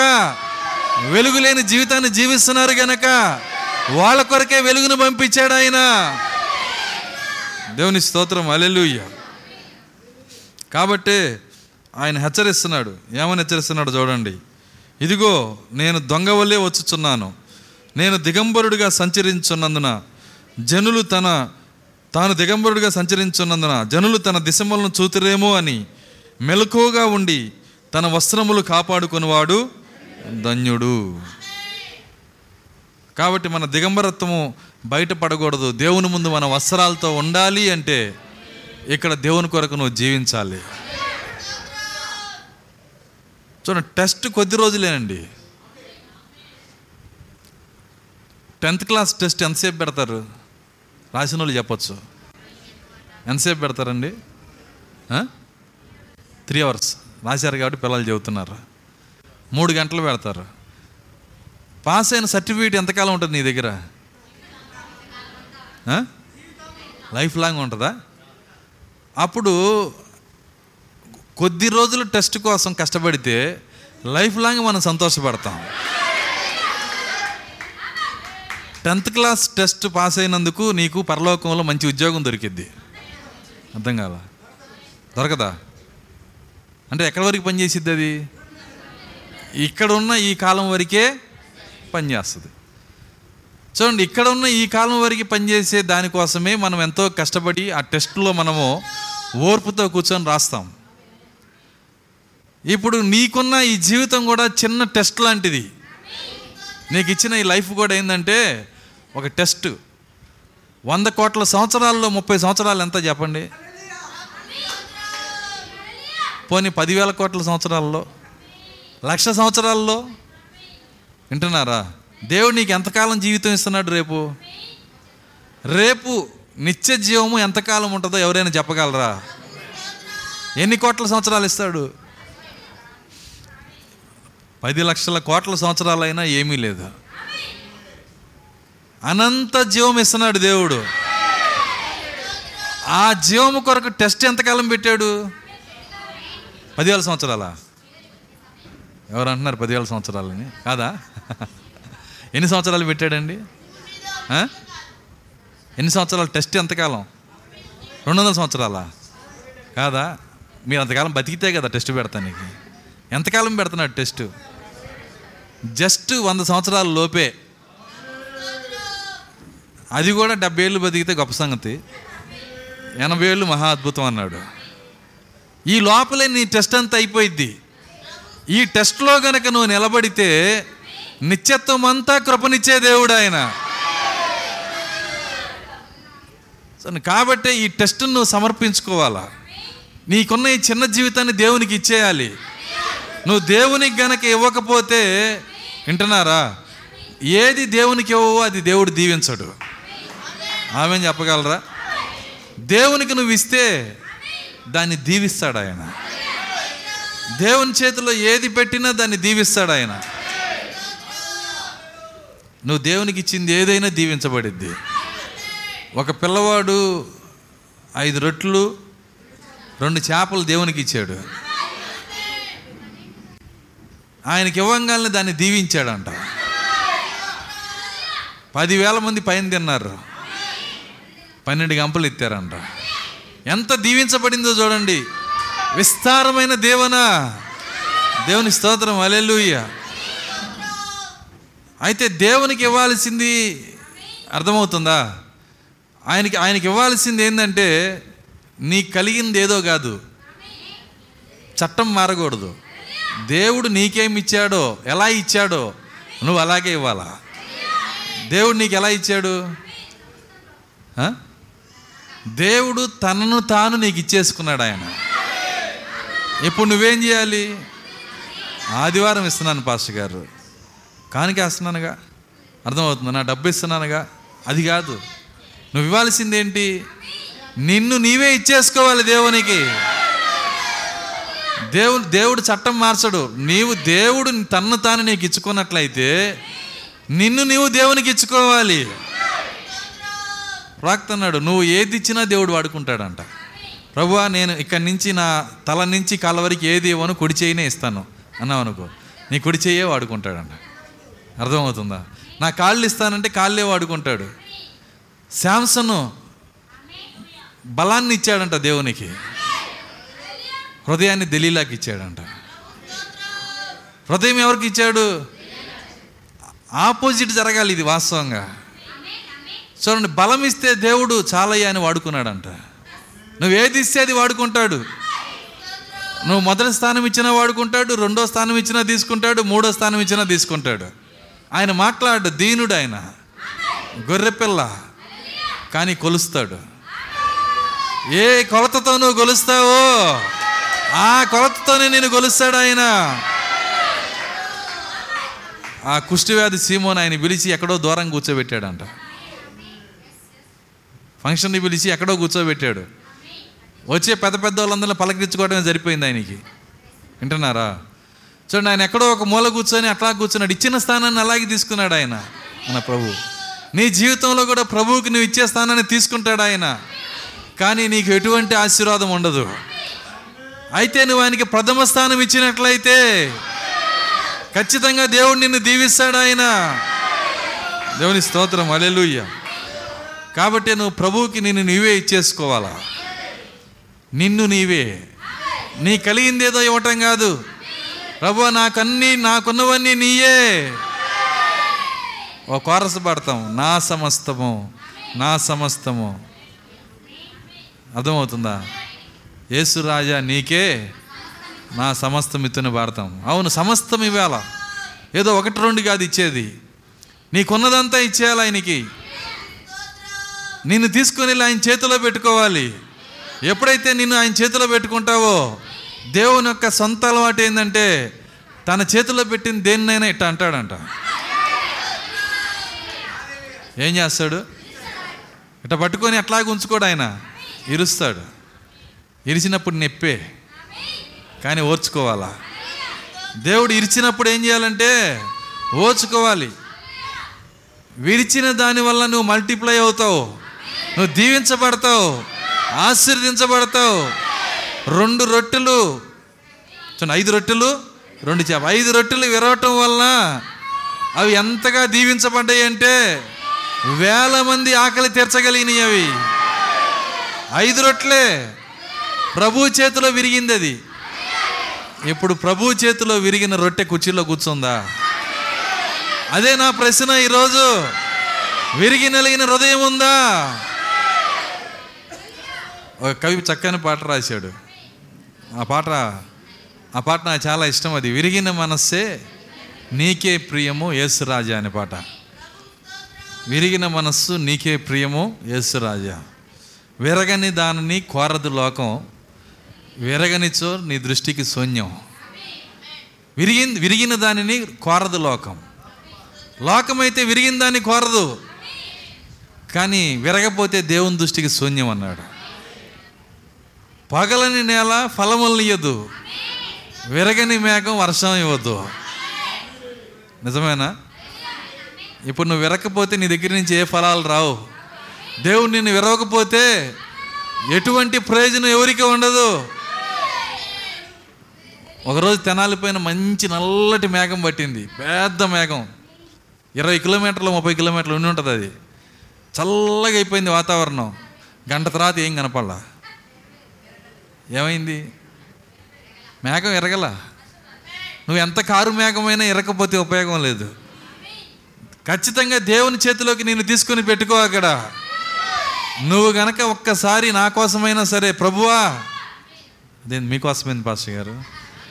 వెలుగు లేని జీవితాన్ని జీవిస్తున్నారు గనక వాళ్ళ కొరకే వెలుగును పంపించాడు ఆయన. దేవుని స్తోత్రం. అలెలుయ్యా కాబట్టి ఆయన హెచ్చరిస్తున్నాడు. ఏమని హెచ్చరిస్తున్నాడు చూడండి. ఇదిగో నేను దొంగ వల్లే వచ్చుచున్నాను. నేను దిగంబరుడిగా సంచరించున్నందున జనులు తన తాను దిగంబరుడిగా సంచరించున్నందున జనులు తన దిశములను చూతురేమో అని మెలకువగా ఉండి తన వస్త్రములు కాపాడుకునివాడు ధన్యుడు. కాబట్టి మన దిగంబరత్వము బయటపడకూడదు దేవుని ముందు మన వస్త్రాలతో ఉండాలి అంటే ఇక్కడ దేవుని కొరకు నువ్వు జీవించాలి. చూడండి టెస్ట్ కొద్ది రోజులేనండి. టెన్త్ క్లాస్ టెస్ట్ ఎంతసేపు పెడతారు? రాసిన వాళ్ళు చెప్పచ్చు. ఎంతసేపు పెడతారండి? Three hours. రాశారు కాబట్టి పిల్లలు చెబుతున్నారు. మూడు గంటలు పెడతారు. పాస్ అయిన సర్టిఫికేట్ ఎంతకాలం ఉంటుంది నీ దగ్గర? లైఫ్ లాంగ్ ఉంటుందా? అప్పుడు కొద్ది రోజులు టెస్ట్ కోసం కష్టపడితే లైఫ్ లాంగ్ మనం సంతోషపడతాం. టెన్త్ క్లాస్ టెస్ట్ పాస్ అయినందుకు నీకు పరలోకంలో మంచి ఉద్యోగం దొరికిద్ది. అర్థం కాల? దొరకదా? అంటే ఎక్కడి వరకు పనిచేసిద్ది అది ఇక్కడ ఉన్న ఈ కాలం వరకే పనిచేస్తుంది. చూడండి ఇక్కడ ఉన్న ఈ కాలం వరకు పనిచేసే దానికోసమే మనం ఎంతో కష్టపడి ఆ టెస్ట్లో మనము ఓర్పుతో కూర్చొని రాస్తాం. ఇప్పుడు నీకున్న ఈ జీవితం కూడా చిన్న టెస్ట్ లాంటిది. నీకు ఇచ్చిన ఈ లైఫ్ కూడా ఏంటంటే ఒక టెస్ట్. వంద కోట్ల సంవత్సరాల్లో ముప్పై సంవత్సరాలు ఎంత చెప్పండి? పోనీ పదివేల కోట్ల సంవత్సరాల్లో? లక్ష సంవత్సరాల్లో? వింటున్నారా? దేవుడు నీకు ఎంతకాలం జీవితం ఇస్తున్నాడు రేపు? రేపు నిత్య జీవము ఎంతకాలం ఉంటుందో ఎవరైనా చెప్పగలరా? ఎన్ని కోట్ల సంవత్సరాలు ఇస్తాడు? పది లక్షల కోట్ల సంవత్సరాలైనా ఏమీ లేదు. అనంత జీవం ఇస్తున్నాడు దేవుడు. ఆ జీవము కొరకు టెస్ట్ ఎంతకాలం పెట్టాడు? పదివేల సంవత్సరాలా? ఎవరు అంటున్నారు పదివేల సంవత్సరాలని? కాదా? ఎన్ని సంవత్సరాలు పెట్టాడండి? ఎన్ని సంవత్సరాలు? టెస్ట్ ఎంతకాలం? రెండు వందల సంవత్సరాలా? కాదా? మీరు అంతకాలం బతికితే కదా టెస్ట్ పెడతానికి. ఎంతకాలం పెడుతున్నాడు టెస్ట్? జస్ట్ వంద సంవత్సరాల లోపే. అది కూడా డెబ్బై ఏళ్ళు బతికితే గొప్ప సంగతి. ఎనభై ఏళ్ళు మహా అద్భుతం అన్నాడు. ఈ లోపలే నీ టెస్ట్ అంతా అయిపోయిద్ది. ఈ టెస్ట్లో కనుక నువ్వు నిలబడితే నిత్యత్వం అంతా కృపనిచ్చే దేవుడు ఆయన సో కాబట్టి ఈ టెస్ట్ నువ్వు సమర్పించుకోవాలా? నీకున్న ఈ చిన్న జీవితాన్ని దేవునికి ఇచ్చేయాలి. నువ్వు దేవునికి గనక ఇవ్వకపోతే వింటున్నారా? ఏది దేవునికి ఇవ్వవో అది దేవుడు దీవించడు. ఆమె చెప్పగలరా? దేవునికి నువ్వు ఇస్తే దాన్ని దీవిస్తాడు ఆయన దేవుని చేతిలో ఏది పెట్టినా దాన్ని దీవిస్తాడు ఆయన నువ్వు దేవునికి ఇచ్చింది ఏదైనా దీవించబడిద్ది. ఒక పిల్లవాడు ఐదు రొట్లు రెండు చేపలు దేవునికి ఇచ్చాడు ఆయనకి ఇవ్వంగానే దాన్ని దీవించాడంట. పదివేల మంది పైన తిన్నారు. పన్నెండు గంపలు ఎత్తారంట. ఎంత దీవించబడిందో చూడండి. విస్తారమైన దేవన. దేవుని స్తోత్రం. అలెలుయ్యా అయితే దేవునికి ఇవ్వాల్సింది అర్థమవుతుందా? ఆయనకి ఆయనకి ఇవ్వాల్సింది ఏంటంటే నీకు కలిగింది ఏదో కాదు. చట్టం మారకూడదు. దేవుడు నీకేమి ఇచ్చాడో ఎలా ఇచ్చాడో నువ్వు అలాగే ఇవ్వాలా? దేవుడు నీకు ఎలా ఇచ్చాడు? దేవుడు తనను తాను నీకు ఇచ్చేసుకున్నాడు ఆయన. ఇప్పుడు నువ్వేం చేయాలి? ఆదివారం ఇస్తున్నాను పాస్టర్ గారు. కానుక వేస్తున్నానుగా. అర్థమవుతుంది నా డబ్బు ఇస్తున్నానుగా. అది కాదు. నువ్వు ఇవ్వాల్సింది ఏంటి నిన్ను నీవే ఇచ్చేసుకోవాలి దేవునికి. దేవుడు దేవుడు చట్టం మార్చడు. నీవు దేవుడు తన్ను తాను నీకు ఇచ్చుకున్నట్లయితే నిన్ను నీవు దేవునికి ఇచ్చుకోవాలి. ప్రాక్తన్నాడు నువ్వు ఏది ఇచ్చినా దేవుడు వాడుకుంటాడంట. ప్రభువా నేను ఇక్కడి నుంచి నా తల నుంచి కాళ్ళ వరకు ఏది ఇవ్వను కుడి చేయినే ఇస్తాను. అన్నావు అనుకో. నీ కుడి చేయే వాడుకుంటాడంట. అర్థమవుతుందా? నా కాళ్ళు ఇస్తానంటే కాళ్ళే వాడుకుంటాడు. శాంసను బలాన్ని ఇచ్చాడంట దేవునికి. హృదయాన్ని దలీలాకి ఇచ్చాడంట. హృదయం ఎవరికి ఇచ్చాడు? ఆపోజిట్ జరగాలి ఇది వాస్తవంగా. చూడండి బలం ఇస్తే దేవుడు చాలయ్య అని వాడుకున్నాడంట. నువ్వు ఏది ఇస్తే అది వాడుకుంటాడు. నువ్వు మొదటి స్థానం ఇచ్చినా వాడుకుంటాడు రెండో స్థానం ఇచ్చినా తీసుకుంటాడు మూడో స్థానం ఇచ్చినా తీసుకుంటాడు. ఆయన మాట్లాడు దీనుడు ఆయన గొర్రెపిల్ల కానీ కొలుస్తాడు. ఏ కొలతతో నువ్వు కొలుస్తావో ఆ కొలతతోనే నేను కొలుస్తాడు ఆయన. ఆ కుష్టివ్యాధి సీమోని ఆయన పిలిచి ఎక్కడో దూరం కూర్చోబెట్టాడంట. ఫంక్షన్ని పిలిచి ఎక్కడో కూర్చోబెట్టాడు. వచ్చే పెద్ద పెద్ద వాళ్ళందరినీ పలకరించుకోవడమే సరిపోయింది ఆయనకి. వింటున్నారా? చూడండి ఆయన ఎక్కడో ఒక మూల కూర్చొని అట్లా కూర్చున్నాడు. ఇచ్చిన స్థానాన్ని అలాగే తీసుకున్నాడు ఆయన. మన ప్రభు. నీ జీవితంలో కూడా ప్రభువుకి నువ్వు ఇచ్చే స్థానాన్ని తీసుకుంటాడు ఆయన. కానీ నీకు ఎటువంటి ఆశీర్వాదం ఉండదు. అయితే నువ్వు ఆయనకి ప్రథమ స్థానం ఇచ్చినట్లయితే ఖచ్చితంగా దేవుడు నిన్ను దీవిస్తాడు ఆయన. దేవుని స్తోత్రం. అలెలుయ్య కాబట్టి నువ్వు ప్రభువుకి నిన్ను నీవే ఇచ్చేసుకోవాలా? నిన్ను నీవే. నీ కలిగిందేదో ఇవ్వటం కాదు. ప్రభు నాకన్నీ నాకున్నవన్నీ నీయే. ఓ కోరస పడతాం నా సమస్తము నా సమస్తము. అర్థమవుతుందా? యేసు రాజా నీకే నా సమస్తం ఇతను పాడతాం అవును సమస్తం ఇవ్వాల. ఏదో ఒకటి రెండు కాదు ఇచ్చేది. నీకున్నదంతా ఇచ్చేయాలి ఆయనకి. నిన్ను తీసుకొని ఆయన చేతిలో పెట్టుకోవాలి. ఎప్పుడైతే నిన్ను ఆయన చేతిలో పెట్టుకుంటావో దేవుని యొక్క సొంత అలవాటు ఏంటంటే తన చేతిలో పెట్టిన దేన్నైనా ఇట్ట అంటాడంట. ఏం చేస్తాడు? ఇట్ట పట్టుకొని అట్లాగే ఉంచుకోడు ఆయన. ఇరుస్తాడు. ఇరిచినప్పుడు నెప్పే. కానీ ఓర్చుకోవాలా? దేవుడు ఇరిచినప్పుడు ఏం చేయాలంటే ఓర్చుకోవాలి. విరిచిన దానివల్ల నువ్వు మల్టిప్లై అవుతావు. నువ్వు దీవించబడతావు. ఆశీర్దించబడతావు రెండు రొట్టెలు. చూడండి ఐదు రొట్టెలు రెండు చేప ఐదు రొట్టెలు విరవటం వలన అవి ఎంతగా దీవించబడ్డాయి అంటే వేల మంది ఆకలి తీర్చగలిగినవి అవి. ఐదు రొట్టెలే. ప్రభు చేతిలో విరిగింది అది. ఇప్పుడు ప్రభు చేతిలో విరిగిన రొట్టె కుర్చీలో కూర్చుందా? అదే నా ప్రశ్న ఈరోజు. విరిగి నలిగిన హృదయం ఉందా? ఒక కవి చక్కని పాట రాశాడు. ఆ పాట ఆ పాట నాకు చాలా ఇష్టం అది. విరిగిన మనస్సే నీకే ప్రియము యేసురాజా అనే పాట. విరిగిన మనస్సు నీకే ప్రియము యేసురాజా. విరగని దానిని కోరదు లోకం. విరగనిచో నీ దృష్టికి శూన్యం. విరిగి విరిగిన దానిని కోరదు లోకం. లోకమైతే విరిగిన దాన్ని కోరదు. కానీ విరగపోతే దేవుని దృష్టికి శూన్యం అన్నాడు. పగలని నేల ఫలములను ఇవ్వదు విరగని మేఘం వర్షం ఇవ్వద్దు నిజమేనా? ఇప్పుడు నువ్వు విరకపోతే నీ దగ్గర నుంచి ఏ ఫలాలు రావు. దేవుడు నిన్ను విరవకపోతే ఎటువంటి ప్రయోజనం ఎవరికి ఉండదు. ఒకరోజు తెనాలిపోయిన మంచి నల్లటి మేఘం పట్టింది. పెద్ద మేఘం. ఇరవై కిలోమీటర్లు ముప్పై కిలోమీటర్లు ఉండి ఉంటుంది అది. చల్లగా అయిపోయింది వాతావరణం. గంట తర్వాత ఏం కనపడలా. ఏమైంది? మేఘం ఎరగల? నువ్వు ఎంత కారు మేఘమైనా ఎరకపోతే ఉపయోగం లేదు. ఖచ్చితంగా దేవుని చేతిలోకి నేను తీసుకొని పెట్టుకో అక్కడ. నువ్వు గనక ఒక్కసారి నా కోసమైనా సరే ప్రభువా! అదే మీకోసమైంది పాస్టర్ గారు?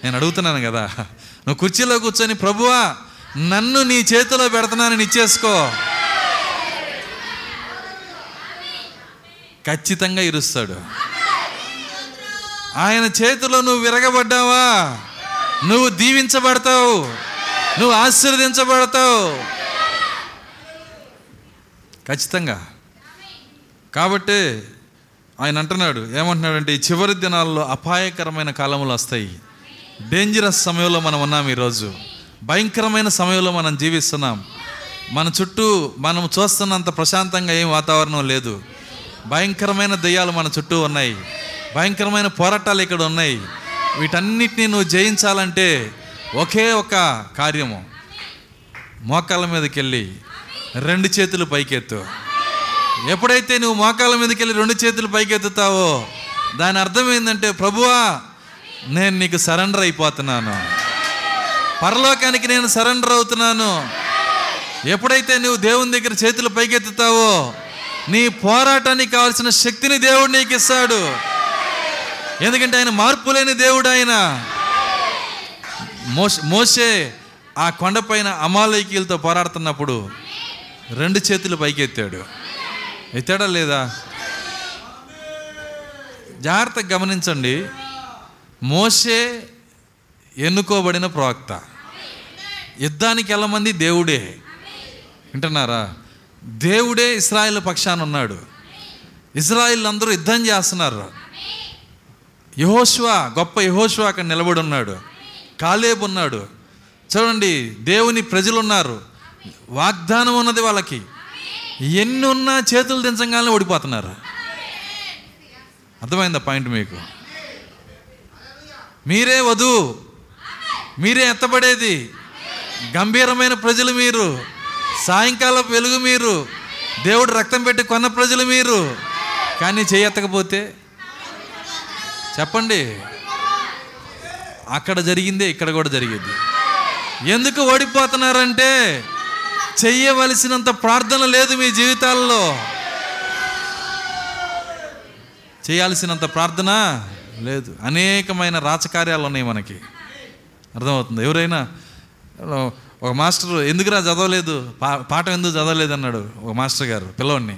నేను అడుగుతున్నాను కదా. నువ్వు కుర్చీలో కూర్చొని ప్రభువా! నన్ను నీ చేతిలో పెడుతున్నానని ఇచ్చేసుకో. ఖచ్చితంగా ఇరుస్తాడు. ఆయన చేతిలో నువ్వు విరగబడ్డావా? నువ్వు దీవించబడతావు. నువ్వు ఆశీర్వదించబడతావు. ఖచ్చితంగా. కాబట్టి ఆయన అంటున్నాడు ఏమంటున్నాడంటే ఈ చివరి దినాల్లో అపాయకరమైన కాలములు వస్తాయి. డేంజరస్ సమయంలో మనం ఉన్నాం ఈరోజు. భయంకరమైన సమయంలో మనం జీవిస్తున్నాం. మన చుట్టూ మనం చూస్తున్నంత ప్రశాంతంగా ఏం వాతావరణం లేదు. భయంకరమైన దయ్యాలు మన చుట్టూ ఉన్నాయి. భయంకరమైన పోరాటాలు ఇక్కడ ఉన్నాయి. వీటన్నిటిని నువ్వు జయించాలంటే ఒకే ఒక కార్యము. మోకాళ్ళ మీదకి వెళ్ళి రెండు చేతులు పైకెత్తు. ఎప్పుడైతే నువ్వు మోకాళ్ళ మీదకి వెళ్ళి రెండు చేతులు పైకెత్తుతావో దాని అర్థం ఏంటంటే ప్రభువా నేను నీకు సరెండర్ అయిపోతున్నాను. పరలోకానికి నేను సరెండర్ అవుతున్నాను. ఎప్పుడైతే నువ్వు దేవుని దగ్గర చేతులు పైకెత్తుతావో నీ పోరాటానికి కావాల్సిన శక్తిని దేవుడు నీకు ఇస్తాడు. ఎందుకంటే ఆయన మార్పు లేని దేవుడు ఆయన. మోష మోషే ఆ కొండపైన అమాలయకీలతో పోరాడుతున్నప్పుడు రెండు చేతులు పైకెత్తాడు. ఎత్తాడా లేదా? జాగ్రత్తగా గమనించండి. మోసే ఎన్నుకోబడిన ప్రవక్త. యుద్ధానికి వెళ్ళమంది దేవుడే. వింటున్నారా? దేవుడే ఇస్రాయిల్ పక్షాన ఉన్నాడు. ఇజ్రాయిల్ అందరూ యుద్ధం చేస్తున్నారు. యహోష్వా గొప్ప యహోష్వా అక్కడ నిలబడి ఉన్నాడు కాలేబు ఉన్నాడు. చూడండి దేవుని ప్రజలు ఉన్నారు వాగ్దానం ఉన్నది వాళ్ళకి. ఎన్ని ఉన్నా చేతులు దించగానే ఓడిపోతున్నారు. అర్థమైందా పాయింట్ మీకు? మీరే వధు మీరే ఎత్తబడేది. గంభీరమైన ప్రజలు మీరు. సాయంకాల వెలుగు మీరు. దేవుడు రక్తం పెట్టి కొన్న ప్రజలు మీరు. కానీ చేయెత్తకపోతే చెప్పండి. అక్కడ జరిగిందే ఇక్కడ కూడా జరిగింది. ఎందుకు ఓడిపోతున్నారంటే చెయ్యవలసినంత ప్రార్థన లేదు మీ జీవితాల్లో. చేయాల్సినంత ప్రార్థన లేదు. అనేకమైన రాచకార్యాలు ఉన్నాయి మనకి. అర్థమవుతుంది? ఎవరైనా ఒక మాస్టర్ ఎందుకురా చదవలేదు? పా పాఠం ఎందుకు చదవలేదు అన్నాడు ఒక మాస్టర్ గారు పిల్లవాడిని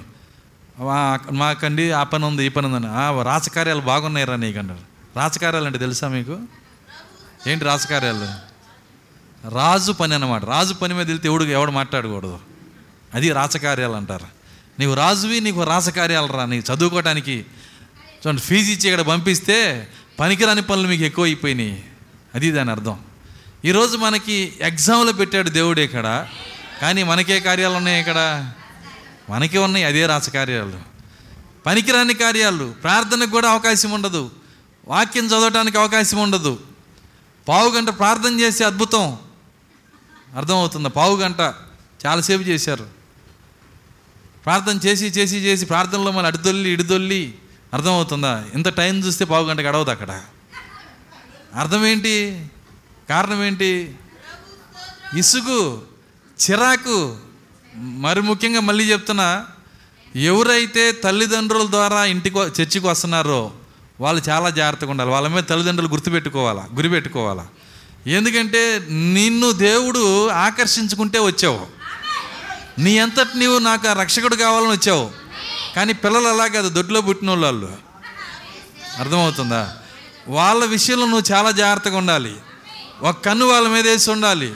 మాకండి ఆ పని ఉంది ఈ పని ఉందని అని "ఆ, రాచకార్యాలు బాగున్నాయిరా నీకన్నారు రాచకార్యాలు అంటే తెలుసా మీకు? ఏంటి రాజకార్యాలు? రాజు పని అన్నమాట. రాజు పని మీద వెళ్తే ఎవడు ఎవడు మాట్లాడకూడదు. అది రాచకార్యాలు అంటారు. నీవు రాజువి నీకు రాచకార్యాలు రా. నీకు చదువుకోవటానికి చూడండి ఫీజు ఇచ్చి ఇక్కడ పంపిస్తే పనికిరాని పనులు మీకు ఎక్కువ అయిపోయినాయి. అది దాని అర్థం. ఈరోజు మనకి ఎగ్జామ్లో పెట్టాడు దేవుడు ఇక్కడ. కానీ మనకే కార్యాలు ఉన్నాయి ఇక్కడ. మనకే ఉన్నాయి అదే రాచకార్యాలు పనికిరాని కార్యాలు ప్రార్థనకు కూడా అవకాశం ఉండదు. వాక్యం చదవటానికి అవకాశం ఉండదు. పావు గంట ప్రార్థన చేసే అద్భుతం. అర్థమవుతుందా పావు గంట చాలాసేపు చేశారు. ప్రార్థన చేసి చేసి చేసి ప్రార్థనలో మళ్ళీ అడిదొల్లి ఇడిదొల్లి అర్థమవుతుందా? ఇంత టైం చూస్తే పావు గంట గడవదు అక్కడ. అర్థం ఏంటి కారణం ఏంటి ఇసుగు చిరాకు మరి ముఖ్యంగా మళ్ళీ చెప్తున్నా ఎవరైతే తల్లిదండ్రుల ద్వారా ఇంటికి చర్చికి వస్తున్నారో వాళ్ళు చాలా జాగ్రత్తగా ఉండాలి. వాళ్ళ మీద తల్లిదండ్రులు గుర్తుపెట్టుకోవాలా గురిపెట్టుకోవాలా. ఎందుకంటే నిన్ను దేవుడు ఆకర్షించుకుంటే వచ్చావు. నీ అంతటి నీవు నాకు ఆ రక్షకుడు కావాలని వచ్చావు. కానీ పిల్లలు అలా కాదు దొడ్లో పుట్టిన వాళ్ళు అర్థమవుతుందా? వాళ్ళ విషయంలో నువ్వు చాలా జాగ్రత్తగా ఉండాలి. ఒక కన్ను వాళ్ళ మీద వేసి ఉండాలి.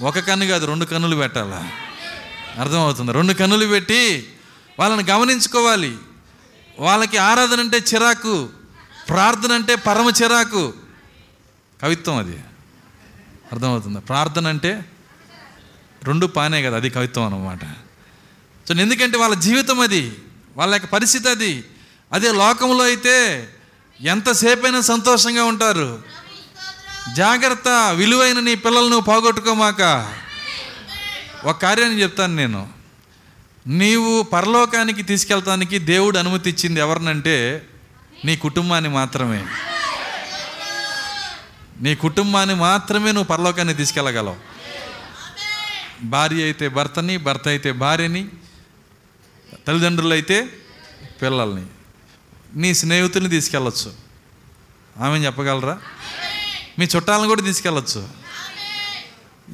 ఒక కన్ను కాదు రెండు కన్నులు పెట్టాలా? అర్థమవుతుంది. రెండు కన్నులు పెట్టి వాళ్ళని గమనించుకోవాలి. వాళ్ళకి ఆరాధన అంటే చిరాకు ప్రార్థన అంటే పరమ చిరాకు. కవిత్వం అది. అర్థమవుతుంది. ప్రార్థన అంటే రెండు పానే కదా అది కవిత్వం అనమాట సో ఎందుకంటే వాళ్ళ జీవితం అది వాళ్ళ యొక్క పరిస్థితి అది. అదే లోకంలో అయితే ఎంతసేపైనా సంతోషంగా ఉంటారు. జాగ్రత్త విలువైన నీ పిల్లలను పోగొట్టుకోమాక. ఒక కార్యాన్ని చెప్తాను నేను. నీవు పరలోకానికి తీసుకెళ్తానికి దేవుడు అనుమతి ఇచ్చింది ఎవరినంటే నీ కుటుంబాన్ని మాత్రమే. నీ కుటుంబాన్ని మాత్రమే నువ్వు పరలోకాన్ని తీసుకెళ్ళగలవు. భార్య అయితే భర్తని భర్త అయితే భార్యని తల్లిదండ్రులు అయితే పిల్లల్ని. నీ స్నేహితుల్ని తీసుకెళ్ళొచ్చు. ఆమె చెప్పగలరా? మీ చుట్టాలను కూడా తీసుకెళ్ళొచ్చు.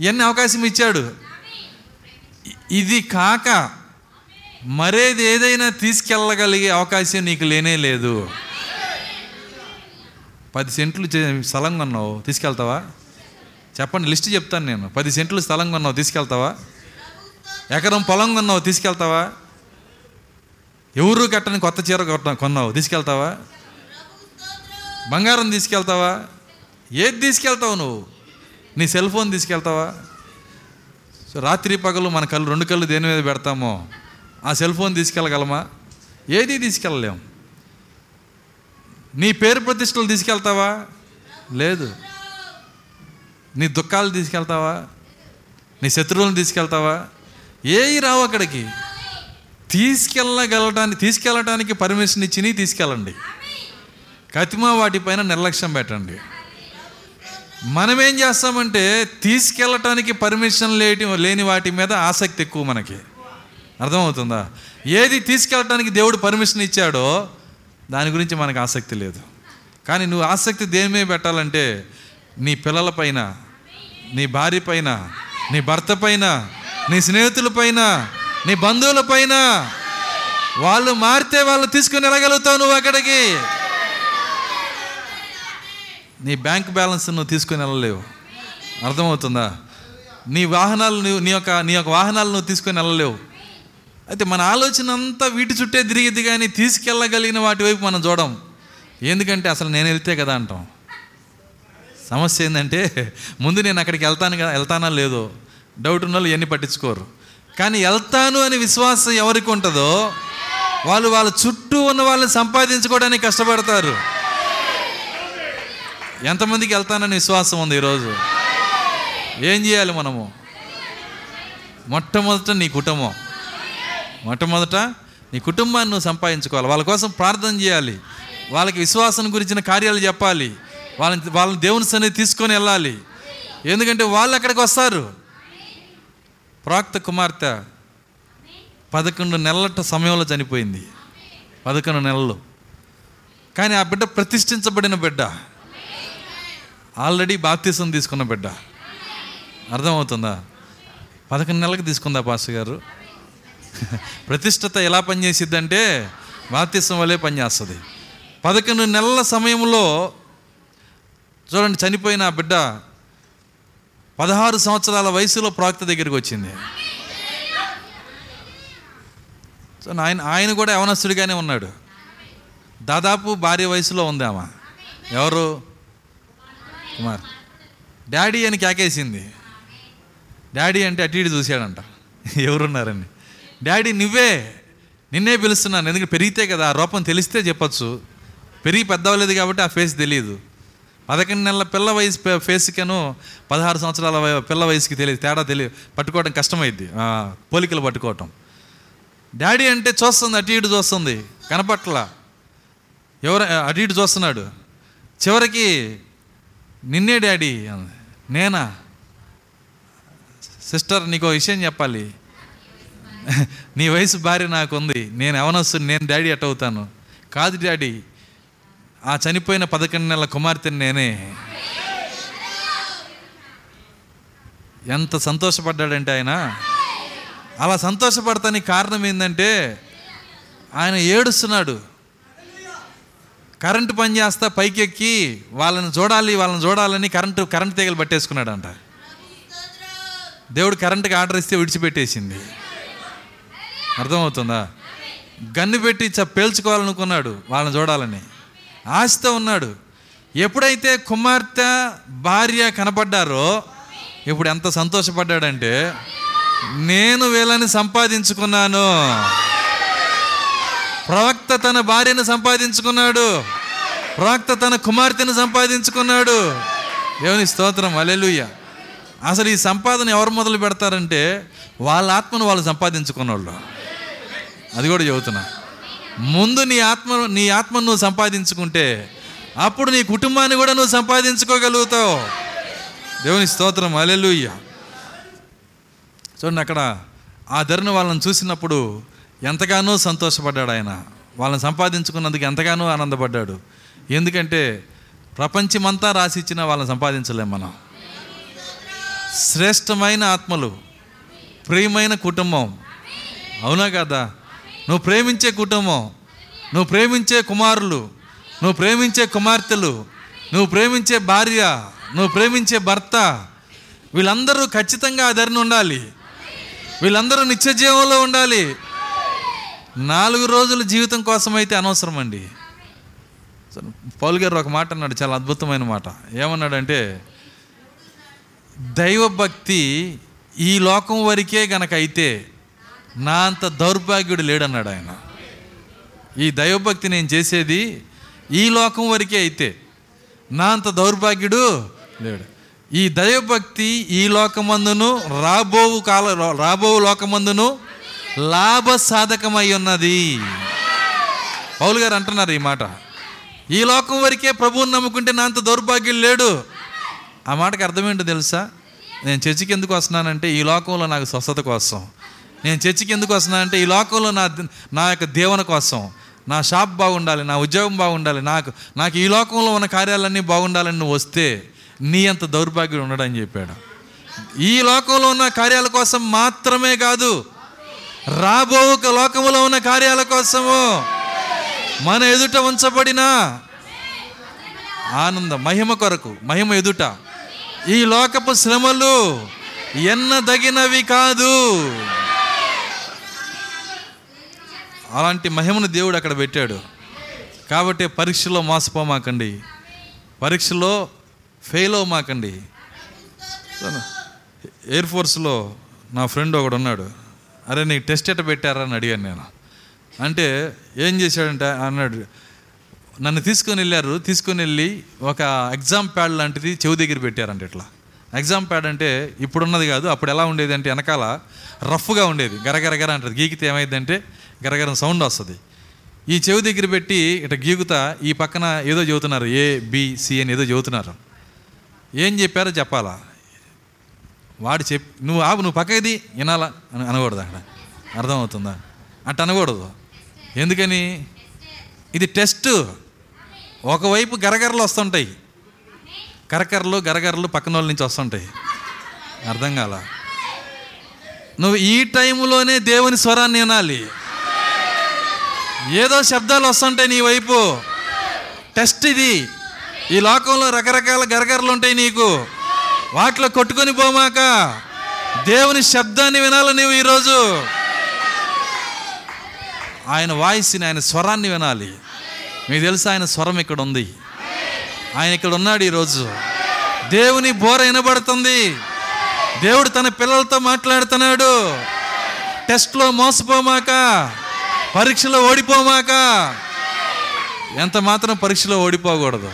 ఎన్ని అవకాశం ఇచ్చాడు. ఇది కాక మరేది ఏదైనా తీసుకెళ్ళగలిగే అవకాశం నీకు లేనే లేదు. పది సెంట్లు స్థలం కొన్నావు తీసుకెళ్తావా? చెప్పండి లిస్ట్ చెప్తాను నేను. పది సెంట్లు స్థలం కొన్నావు తీసుకెళ్తావా? ఎకరం పొలం కొన్నావు తీసుకెళ్తావా? ఎవరు కట్టని కొత్త చీర కొట్ట- కొన్నావు తీసుకెళ్తావా? బంగారం తీసుకెళ్తావా? ఏది తీసుకెళ్తావు నువ్వు? నీ సెల్ ఫోన్ తీసుకెళ్తావా? సో రాత్రి పగలు మన కళ్ళు రెండు కళ్ళు దేని మీద పెడతామో ఆ సెల్ ఫోన్ తీసుకెళ్ళగలమా? ఏది తీసుకెళ్ళలేం. నీ పేరు ప్రతిష్టలు తీసుకెళ్తావా? లేదు. నీ దుఃఖాలు తీసుకెళ్తావా? నీ శత్రువులను తీసుకెళ్తావా? ఏవి రావు అక్కడికి. తీసుకెళ్ళగలటానికి తీసుకెళ్ళటానికి పర్మిషన్ ఇచ్చి తీసుకెళ్ళండి. కతిమా వాటిపైన నిర్లక్ష్యం పెట్టండి. మనం ఏం చేస్తామంటే తీసుకెళ్ళటానికి పర్మిషన్ లేటి లేని వాటి మీద ఆసక్తి ఎక్కువ మనకి. అర్థమవుతుందా? ఏది తీసుకెళ్ళటానికి దేవుడు పర్మిషన్ ఇచ్చాడో దాని గురించి మనకు ఆసక్తి లేదు. కానీ నువ్వు ఆసక్తి దేని మీద పెట్టాలంటే నీ పిల్లల పైన నీ భార్య పైన నీ భర్త పైన నీ స్నేహితుల పైన నీ బంధువుల పైన. వాళ్ళు మారితే వాళ్ళు తీసుకుని వెళ్ళగలుగుతావు నువ్వు అక్కడికి. నీ బ్యాంక్ బ్యాలెన్స్ నువ్వు తీసుకుని వెళ్ళలేవు. అర్థమవుతుందా? నీ వాహనాలు నువ్వు నీ యొక్క నీ యొక్క వాహనాలు నువ్వు తీసుకొని వెళ్ళలేవు. అయితే మన ఆలోచన అంతా వీటి చుట్టే తిరిగిద్ది కానీ తీసుకెళ్ళగలిగిన వాటి వైపు మనం చూడం. ఎందుకంటే అసలు నేను వెళ్తే కదా అంటాం. సమస్య ఏంటంటే ముందు నేను అక్కడికి వెళ్తాను కదా వెళ్తానా లేదో డౌట్ ఉన్న వాళ్ళు ఎన్ని పట్టించుకోరు. కానీ వెళ్తాను అనే విశ్వాసం ఎవరికి ఉంటుందో వాళ్ళు వాళ్ళ చుట్టూ ఉన్న వాళ్ళని సంపాదించుకోవడానికి కష్టపడతారు. ఎంతమందికి వెళ్తానని విశ్వాసం ఉంది ఈరోజు? ఏం చేయాలి మనము? మొట్టమొదట నీ కుటుంబం. మొట్టమొదట నీ కుటుంబాన్ని నువ్వు సంపాదించుకోవాలి. వాళ్ళ కోసం ప్రార్థన చేయాలి. వాళ్ళకి విశ్వాసం గురించిన కార్యాలు చెప్పాలి. వాళ్ళని వాళ్ళని దేవుని సన్నిధి తీసుకొని వెళ్ళాలి. ఎందుకంటే వాళ్ళు అక్కడికి వస్తారు? ప్రాక్త కుమార్తె పదకొండు నెలల సమయంలో చనిపోయింది. పదకొండు నెలలు. కానీ ఆ బిడ్డ ప్రతిష్ఠించబడిన బిడ్డ. ఆల్రెడీ బాప్తీసం తీసుకున్న బిడ్డ. అర్థమవుతుందా? పదకొండు నెలలకు తీసుకుందా పాస్ గారు? ప్రతిష్టత ఎలా పనిచేసిద్దంటే బాప్తీసం వల్లే పనిచేస్తుంది. పదకొండు నెలల సమయంలో చూడండి చనిపోయిన ఆ బిడ్డ పదహారు సంవత్సరాల వయసులో ప్రాక్త దగ్గరికి వచ్చింది. సో ఆయన ఆయన కూడా యవనస్తుడిగానే ఉన్నాడు. దాదాపు భార్య వయసులో ఉంది ఆమె. ఎవరు? కుమార్. డాడీ అని కేకేసింది. డాడీ అంటే అటు ఇటు చూశాడంట. ఎవరున్నారని. డాడీ నువ్వే నిన్నే పిలుస్తున్నాను. ఎందుకంటే పెరిగితే కదా ఆ రూపం తెలిస్తే చెప్పొచ్చు. పెరిగి పెద్దవలేదు కాబట్టి ఆ ఫేస్ తెలియదు. పదకొండు నెలల పిల్ల వయసు ఫే- ఫేస్కేను పదహారు సంవత్సరాల పిల్ల వయసుకి తెలియదు. తేడా తెలియదు. పట్టుకోవడం కష్టమైద్ది. పోలికలు పట్టుకోవటం. డాడీ అంటే చూస్తుంది అటు ఇటు చూస్తుంది. కనపట్ల. ఎవరు అటు ఇటు చూస్తున్నాడు. చివరికి నిన్నే డాడీ అంది. నేనా? సిస్టర్ నీకు విషయం చెప్పాలి. (laughs) నీ వయసు భార్య నాకు ఉంది నేను ఎవనొస్తుంది నేను డాడీ అట్ అవుతాను. కాదు డాడీ ఆ చనిపోయిన పదకొండు నెలల కుమార్తెని నేనే. ఎంత సంతోషపడ్డాడంటే ఆయన. అలా సంతోషపడతానికి కారణం ఏంటంటే ఆయన ఏడుస్తున్నాడు. కరెంటు పని చేస్తా పైకి ఎక్కి వాళ్ళని చూడాలి వాళ్ళని చూడాలని కరెంటు కరెంటు తీగలు పట్టేసుకున్నాడంట. దేవుడు కరెంటుకి ఆర్డర్ ఇస్తే విడిచిపెట్టేసింది. అర్థమవుతుందా? గన్ను పెట్టి చ పేల్చుకోవాలనుకున్నాడు వాళ్ళని చూడాలని. ఆశతో ఉన్నాడు. ఎప్పుడైతే కుమార్తె భార్య కనపడ్డారో ఇప్పుడు ఎంత సంతోషపడ్డాడంటే నేను వీళ్ళని సంపాదించుకున్నాను. ప్రవక్త తన భార్యను సంపాదించుకున్నాడు. ప్రవక్త తన కుమార్తెను సంపాదించుకున్నాడు. దేవుని స్తోత్రం అలెలుయ్య అసలు ఈ సంపాదన ఎవరు మొదలు పెడతారంటే వాళ్ళ ఆత్మను వాళ్ళు సంపాదించుకున్న వాళ్ళు అది కూడా చెబుతున్నా. ముందు నీ ఆత్మ నీ ఆత్మను నువ్వు సంపాదించుకుంటే అప్పుడు నీ కుటుంబాన్ని కూడా నువ్వు సంపాదించుకోగలుగుతావు. దేవుని స్తోత్రం అలెలుయ్య చూడండి అక్కడ ఆ ధరను వాళ్ళని చూసినప్పుడు ఎంతగానో సంతోషపడ్డాడు ఆయన. వాళ్ళని సంపాదించుకున్నందుకు ఎంతగానో ఆనందపడ్డాడు. ఎందుకంటే ప్రపంచమంతా రాసిచ్చిన వాళ్ళని సంపాదించలేం మనం. శ్రేష్టమైన ఆత్మలు ప్రియమైన కుటుంబం. అవునా కదా? నువ్వు ప్రేమించే కుటుంబం నువ్వు ప్రేమించే కుమారులు నువ్వు ప్రేమించే కుమార్తెలు నువ్వు ప్రేమించే భార్య నువ్వు ప్రేమించే భర్త. వీళ్ళందరూ ఖచ్చితంగా ఆ ఉండాలి. వీళ్ళందరూ నిత్య జీవంలో ఉండాలి. నాలుగు రోజుల జీవితం కోసం అయితే అనవసరం అండి పౌల్ గారు ఒక మాట అన్నాడు చాలా అద్భుతమైన మాట. ఏమన్నాడంటే దైవభక్తి ఈ లోకం వరకే గనక అయితే నా అంత దౌర్భాగ్యుడు లేడన్నాడు ఆయన. ఈ దైవభక్తి నేను చేసేది ఈ లోకం వరకే అయితే నా అంత దౌర్భాగ్యుడు లేడు. ఈ దైవభక్తి ఈ లోకమందును రాబోవు కాల రాబోవు లోకమందును లాభ సాధకమై ఉన్నది పౌలు గారు అంటున్నారు ఈ మాట. ఈ లోకం వరకే ప్రభువుని నమ్ముకుంటే నా అంత దౌర్భాగ్యం లేడు. ఆ మాటకి అర్థమేంటో తెలుసా? నేను చర్చికి ఎందుకు వస్తున్నానంటే ఈ లోకంలో నాకు స్వస్థత కోసం. నేను చర్చికి ఎందుకు వస్తున్నానంటే ఈ లోకంలో నా నా యొక్క దేవుని కోసం. నా షాప్ బాగుండాలి నా ఉద్యోగం బాగుండాలి నాకు నాకు ఈ లోకంలో ఉన్న కార్యాలన్నీ బాగుండాలని నువ్వు వస్తే నీ అంత దౌర్భాగ్యం ఉండడని చెప్పాడు. ఈ లోకంలో ఉన్న కార్యాల కోసం మాత్రమే కాదు రాబో లోకములో ఉన్న కార్యాల కోసము మన ఎదుట ఉంచబడిన ఆనంద మహిమ కొరకు మహిమ ఎదుట. ఈ లోకపు శ్రమలు ఎన్నదగినవి కాదు. అలాంటి మహిమను దేవుడు అక్కడ పెట్టాడు. కాబట్టి పరీక్షలో మోసపోమాకండి. పరీక్షలో ఫెయిల్ అవ్వమాకండి. ఎయిర్ ఫోర్స్లో నా ఫ్రెండ్ ఒకడు ఉన్నాడు అరే నీకు టెస్ట్ ఎట్ట పెట్టారా అని అడిగాను నేను. అంటే ఏం చేశాడంటే అన్నాడు నన్ను తీసుకొని వెళ్ళారు తీసుకొని వెళ్ళి ఒక ఎగ్జామ్ ప్యాడ్ లాంటిది చెవి దగ్గర పెట్టారంట ఇట్లా. ఎగ్జామ్ ప్యాడ్ అంటే ఇప్పుడున్నది కాదు అప్పుడు ఎలా ఉండేది అంటే వెనకాల రఫ్గా ఉండేది. గరగరగర అంటది. గీకితే ఏమైందంటే గరగర సౌండ్ వస్తుంది. ఈ చెవి దగ్గర పెట్టి ఇట గీకుతా ఈ పక్కన ఏదో చెబుతున్నారు ఏ బి సి అని ఏదో చెబుతున్నారు ఏం చెప్పారో చెప్పాలా? వాడు చెప్ నువ్వు ఆపు నువ్వు పక్కది వినాలా? అని అనకూడదు అక్కడ. అర్థమవుతుందా? అట్ట అనకూడదు. ఎందుకని? ఇది టెస్ట్. ఒకవైపు గరగరలు వస్తుంటాయి. కరకరలు గరగరలు పక్కన వాళ్ళ నుంచి వస్తుంటాయి. అర్థం కాల? నువ్వు ఈ టైంలోనే దేవుని స్వరాన్ని వినాలి. ఏదో శబ్దాలు వస్తుంటాయి నీ వైపు. టెస్ట్ ఇది. ఈ లోకంలో రకరకాల గరగరలు ఉంటాయి నీకు. వాటిలో కొట్టుకొని పోమాక. దేవుని శబ్దాన్ని వినాలి నువ్వు ఈరోజు? ఆయన వాయిస్ని ఆయన స్వరాన్ని వినాలి. మీకు తెలుసు ఆయన స్వరం ఇక్కడ ఉంది. ఆయన ఇక్కడ ఉన్నాడు ఈరోజు. దేవుని బోర వినబడుతుంది. దేవుడు తన పిల్లలతో మాట్లాడుతున్నాడు. టెస్ట్లో మోసపోమాక పరీక్షలో ఓడిపోమాక. ఎంత మాత్రం పరీక్షలో ఓడిపోకూడదు.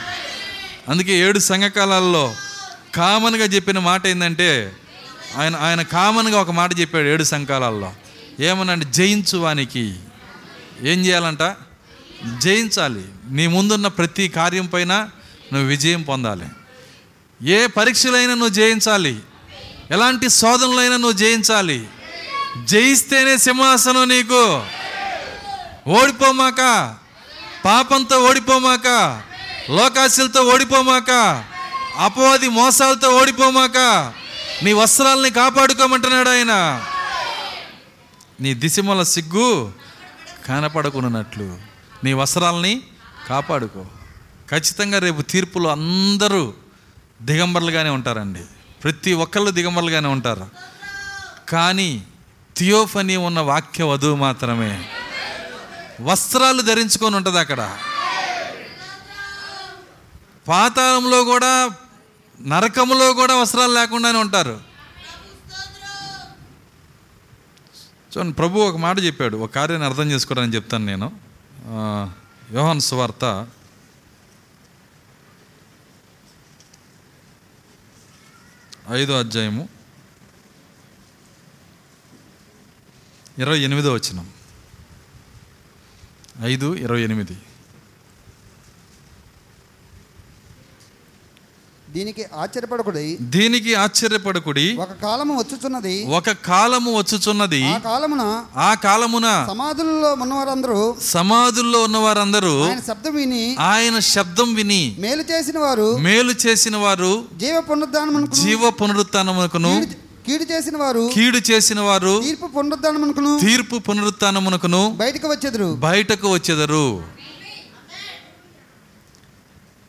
అందుకే ఏడు సంఘకాలాల్లో కామన్గా చెప్పిన మాట ఏంటంటే ఆయన ఆయన కామన్గా ఒక మాట చెప్పాడు ఏడు సంఘకాలాల్లో ఏమనంటే జయించు వానికి. ఏం చేయాలంట? జయించాలి. నీ ముందున్న ప్రతి కార్యం పైన నువ్వు విజయం పొందాలి. ఏ పరీక్షలైనా నువ్వు జయించాలి. ఎలాంటి శోధనలైనా నువ్వు జయించాలి. జయిస్తేనే సింహాసనం నీకు. ఓడిపోమాక. పాపంతో ఓడిపోమాక. లోకాశలతో ఓడిపోమాక. అపవాది మోసాలతో ఓడిపోమాక నీ వస్త్రాలని కాపాడుకోమంటున్నాడు ఆయన. నీ దిశమల సిగ్గు కనపడకున్నట్లు నీ వస్త్రాలని కాపాడుకో. ఖచ్చితంగా రేపు తీర్పులో అందరూ దిగంబర్లుగానే ఉంటారండి. ప్రతి ఒక్కళ్ళు దిగంబర్లుగానే ఉంటారు. కానీ థియోఫనీ ఉన్న వాక్య వధువు మాత్రమే. వస్త్రాలు ధరించుకొని ఉంటుంది అక్కడ. పాతాళంలో కూడా నరకములో కూడా వస్త్రాలు లేకుండానే ఉంటారు. చూడండి ప్రభు ఒక మాట చెప్పాడు. ఒక కార్యాన్ని అర్థం చేసుకోవడానికి చెప్తాను నేను. యోహన్ సువార్త. ఐదో అధ్యాయము. ఇరవై ఎనిమిదో వచ్చినాం ఐదు ఇరవై ఎనిమిది. దీనికి ఆశ్చర్యపడకుడి. దీనికి ఆశ్చర్యపడకుడి. ఒక కాలము వచ్చుచున్నది. ఒక కాలము వచ్చుచున్నది. ఆ కాలమున ఆ కాలమున సమాధులలో ఉన్నవారందరూ సమాధుల్లో ఉన్న వారందరూ ఆయన శబ్దం విని ఆయన శబ్దం విని మేలు చేసిన వారు మేలు చేసిన వారు జీవ పునరుద్ధానమునకును జీవ పునరుత్నమునకును కీడు- కీడు చేసిన వారు కీడు చేసిన వారు తీర్పు పునరుద్ధానమునకును తీర్పు పునరుత్నమునకును బయటకు వచ్చెదరు. బయటకు వచ్చేదరు.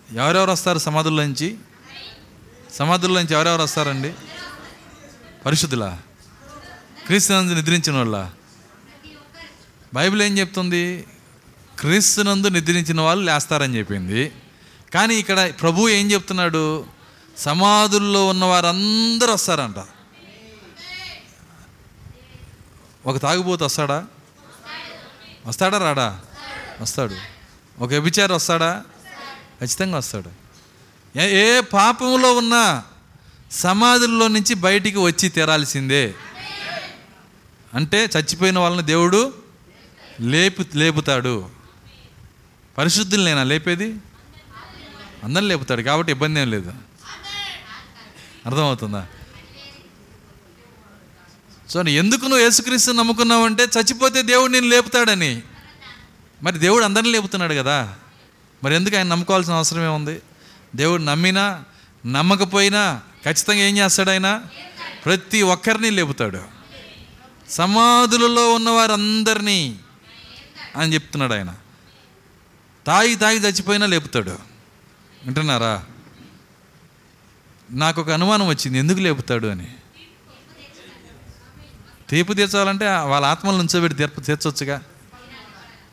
ఎవరెవరు వస్తారు సమాధుల్లోంచి సమాధుల్లోంచి ఎవరెవరు వస్తారండి? పరిశుద్ధులా? క్రీస్తునందు నిద్రించిన వాళ్ళ బైబిల్ ఏం చెప్తుంది? క్రీస్తునందు నిద్రించిన వాళ్ళు లేస్తారని చెప్పింది. కానీ ఇక్కడ ప్రభు ఏం చెప్తున్నాడు? సమాధుల్లో ఉన్న వారందరూ వస్తారంట. ఒక తాగుబోతు వస్తాడా? వస్తాడా రాడా? వస్తాడు. ఒక వ్యభిచారి వస్తాడా? ఖచ్చితంగా వస్తాడు. ఏ ఏ పాపంలో ఉన్నా సమాధుల్లో నుంచి బయటికి వచ్చి తీరాల్సిందే. అంటే చచ్చిపోయిన వాళ్ళని దేవుడు లేపు లేపుతాడు. పరిశుద్ధులు నేనా లేపేది? అందరిని లేపుతాడు కాబట్టి ఇబ్బంది ఏం లేదు. అర్థమవుతుందా? సో ఎందుకు నువ్వు యేసుక్రీస్తు నమ్ముకున్నావంటే చచ్చిపోతే దేవుడు నేను లేపుతాడని. మరి దేవుడు అందరిని లేపుతున్నాడు కదా. మరి ఎందుకు ఆయన నమ్ముకోవాల్సిన అవసరం ఏముంది? దేవుడు నమ్మినా నమ్మకపోయినా ఖచ్చితంగా ఏం చేస్తాడు ఆయన? ప్రతి ఒక్కరిని లేపుతాడు. సమాధులలో ఉన్న వారందరినీ అని చెప్తున్నాడు ఆయన. తాగి తాగి చచ్చిపోయినా లేపుతాడు. వింటున్నారా? నాకు ఒక అనుమానం వచ్చింది. ఎందుకు లేపుతాడు అని? తీర్పు తీర్చాలంటే వాళ్ళ ఆత్మలు నుంచోబెట్టి తీర్పు తీర్చొచ్చుగా.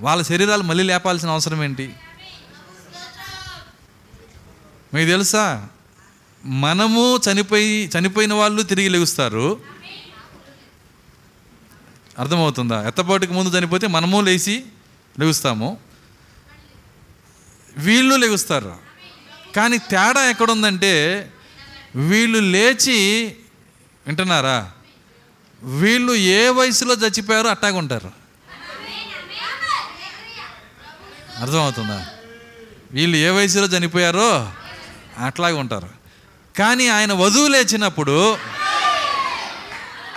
వాళ్ళ శరీరాలు మళ్ళీ లేపాల్సిన అవసరం ఏంటి? మీకు తెలుసా? మనము చనిపోయి చనిపోయిన వాళ్ళు తిరిగి లెగుస్తారు. అర్థమవుతుందా? ఎత్తపాటుకి ముందు చనిపోతే మనము లేచి లెగుస్తాము. వీళ్ళు లెగుస్తారు. కానీ తేడా ఎక్కడుందంటే వీళ్ళు లేచి వింటున్నారా? వీళ్ళు ఏ వయసులో చచ్చిపోయారో అట్టాగా ఉంటారు. అర్థమవుతుందా? వీళ్ళు ఏ వయసులో చనిపోయారో అట్లాగే ఉంటారు. కానీ ఆయన వధువు లేచినప్పుడు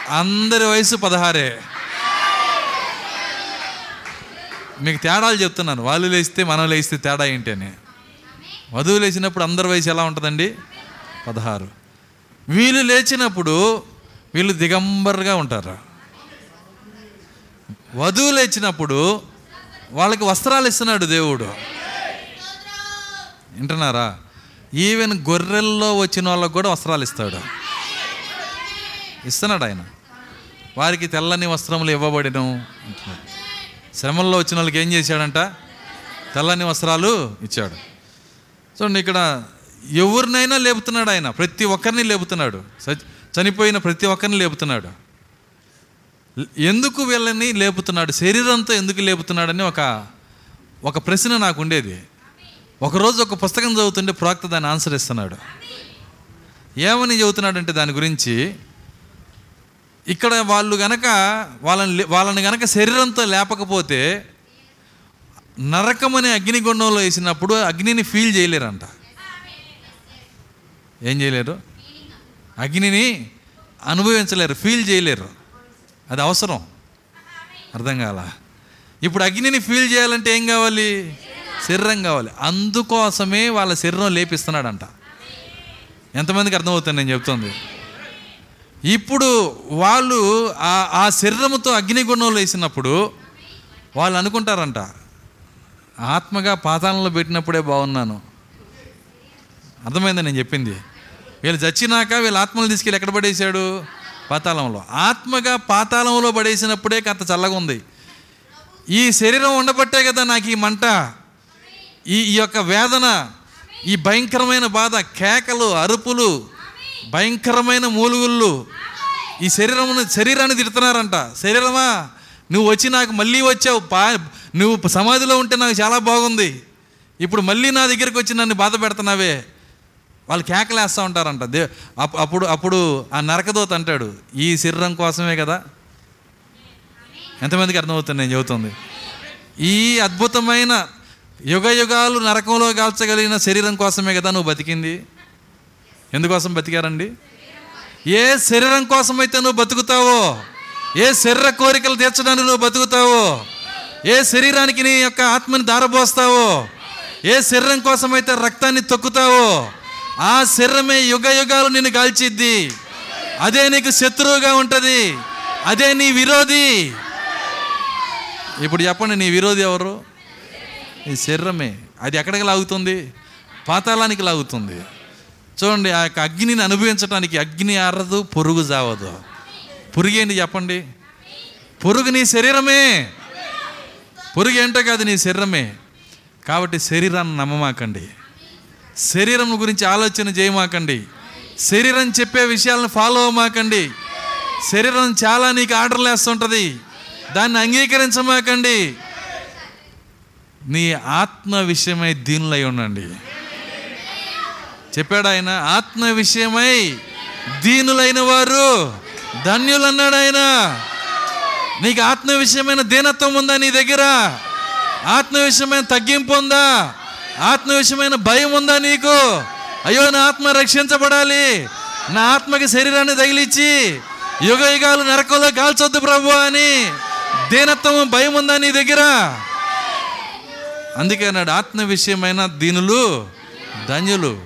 అందరి వయసు పదహారే. మీకు తేడాలు చెప్తున్నాను. వాళ్ళు లేస్తే మనం లేస్తే తేడా ఏంటి అని. వధువు లేచినప్పుడు అందరి వయసు ఎలా ఉంటుందండి? పదహారు. వీళ్ళు లేచినప్పుడు వీళ్ళు దిగంబర్గా ఉంటారు. వధువు లేచినప్పుడు వాళ్ళకి వస్త్రాలు ఇస్తున్నాడు దేవుడు. వింటున్నారా? ఈవెన్ గొర్రెల్లో వచ్చిన వాళ్ళకు కూడా వస్త్రాలు ఇస్తాడు. ఇస్తున్నాడు ఆయన. వారికి తెల్లని వస్త్రములు ఇవ్వబడిను అంటున్నాడు. శ్రమల్లో వచ్చిన వాళ్ళకి ఏం చేశాడంట? తెల్లని వస్త్రాలు ఇచ్చాడు. చూడండి ఇక్కడ ఎవరినైనా లేపుతున్నాడు ఆయన. ప్రతి ఒక్కరిని లేపుతున్నాడు. చనిపోయిన ప్రతి ఒక్కరిని లేపుతున్నాడు. ఎందుకు వీళ్ళని లేపుతున్నాడు? శరీరంతో ఎందుకు లేపుతున్నాడని ఒక ఒక ప్రశ్న నాకు ఉండేది. ఒకరోజు ఒక పుస్తకం చదువుతుంటే ప్రవక్త దాన్ని ఆన్సర్ ఇస్తున్నాడు. ఏమని చదువుతున్నాడంటే దాని గురించి ఇక్కడ వాళ్ళు గనక వాళ్ళని లే- వాళ్ళని గనక శరీరంతో లేపకపోతే నరకం అనే అగ్నిగుండంలో వేసినప్పుడు అగ్నిని ఫీల్ చేయలేరంట. ఏం చేయలేరు? అగ్నిని అనుభవించలేరు ఫీల్ చేయలేరు. అది అవసరం. అర్థం కాల? ఇప్పుడు అగ్నిని ఫీల్ చేయాలంటే ఏం కావాలి? శరీరం కావాలి. అందుకోసమే వాళ్ళ శరీరం లేపిస్తున్నాడంట. ఎంతమందికి అర్థమవుతుంది నేను చెప్తుంది? ఇప్పుడు వాళ్ళు ఆ ఆ శరీరముతో అగ్నిగుణంలో వేసినప్పుడు వాళ్ళు అనుకుంటారంట ఆత్మగా పాతాళంలో పెట్టినప్పుడే బాగున్నాను. అర్థమైందా నేను చెప్పింది? వీళ్ళు చచ్చినాక వీళ్ళ ఆత్మలు తీసుకెళ్ళి ఎక్కడ పడేశాడు? పాతాళంలో. ఆత్మగా పాతాళంలో పడేసినప్పుడే కథ చల్లగా ఉంది ఈ శరీరం ఉండబట్టే కదా నాకు ఈ మంట. ఈ ఈ యొక్క వేదన ఈ భయంకరమైన బాధ కేకలు అరుపులు భయంకరమైన మూలుగుళ్ళు ఈ శరీరమును శరీరాన్ని తిడుతున్నారంట. శరీరమా నువ్వు వచ్చి నాకు మళ్ళీ వచ్చావు పా నువ్వు సమాధిలో ఉంటే నాకు చాలా బాగుంది. ఇప్పుడు మళ్ళీ నా దగ్గరికి వచ్చి నన్ను బాధ పెడుతున్నావే. వాళ్ళు కేకలేస్తూ ఉంటారంట. దే అప్- అప్పుడు అప్పుడు ఆ నరకదోత అంటాడు ఈ శరీరం కోసమే కదా? ఎంతమందికి అర్థమవుతుంది నేను చెబుతుంది. ఈ అద్భుతమైన యుగ యుగాలు నరకంలో కాల్చగలిగిన శరీరం కోసమే కదా నువ్వు బతికింది? ఎందుకోసం బతికారండి? ఏ శరీరం కోసమైతే నువ్వు బతుకుతావో ఏ శరీర కోరికలు తీర్చడానికి నువ్వు బతుకుతావో ఏ శరీరానికి నీ యొక్క ఆత్మని దారబోస్తావో ఏ శరీరం కోసమైతే రక్తాన్ని తొక్కుతావో ఆ శరీరమే యుగ యుగాలు నిన్ను కాల్చిద్ది అదే నీకు శత్రువుగా ఉంటుంది. అదే నీ విరోధి. ఇప్పుడు చెప్పండి నీ విరోధి ఎవరు? ఈ శరీరమే. అది ఎక్కడికి లాగుతుంది? పాతాళానికి లాగుతుంది. చూడండి ఆ యొక్క అగ్నిని అనుభవించడానికి అగ్ని ఆరదు పొరుగు జావదు. పురుగు ఏంటి చెప్పండి? పొరుగు నీ శరీరమే. పొరుగు ఏంటో కాదు నీ శరీరమే. కాబట్టి శరీరాన్ని నమ్మమాకండి. శరీరం గురించి ఆలోచన చేయమాకండి. శరీరం చెప్పే విషయాలను ఫాలో అవ్వమాకండి. శరీరం చాలా నీకు ఆర్డర్లు వేస్తుంటుంది. దాన్ని అంగీకరించమాకండి. నీ ఆత్మ విషయమై దీనులై ఉండండి. చెప్పాడు ఆయన ఆత్మ విషయమై దీనులైన వారు ధన్యులు అన్నాడు ఆయన. నీకు ఆత్మ విషయమైన దీనత్వం ఉందా నీ దగ్గర? ఆత్మ విషయమైన తగ్గింపు ఉందా? ఆత్మ విషయమైన భయం ఉందా నీకు? అయ్యో నా ఆత్మ రక్షించబడాలి. నా ఆత్మకి శరీరాన్ని తగిలిచ్చి యుగ యుగాలు నరకంలో కాల్చొద్దు ప్రభు అని. దీనత్వం భయం ఉందా నీ దగ్గర? అందుకే అన్నాడు ఆత్మ విషయమైన దీనులు ధన్యులు.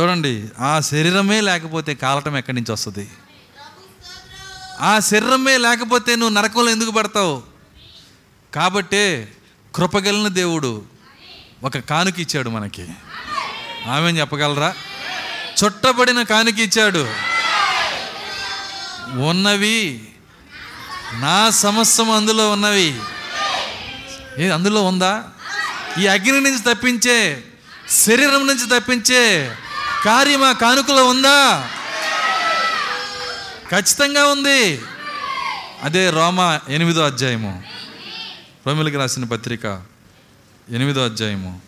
చూడండి ఆ శరీరమే లేకపోతే కాలటం ఎక్కడి నుంచి వస్తుంది? ఆ శరీరమే లేకపోతే నువ్వు నరకంలో ఎందుకు పడతావు? కాబట్టే కృపగలిన దేవుడు ఒక కానుక ఇచ్చాడు మనకి. ఆమె చెప్పగలరా? చుట్టబడిన కానుక ఇచ్చాడు. ఉన్నవి నా సమస్తం అందులో ఉన్నవి. ఏ అందులో ఉందా? ఈ అగ్ని నుంచి తప్పించే శరీరం నుంచి తప్పించే కార్యం ఆ కానుకలో ఉందా? ఖచ్చితంగా ఉంది. అదే రోమా ఎనిమిదో అధ్యాయము. రోమిలకి రాసిన పత్రిక ఎనిమిదో అధ్యాయము.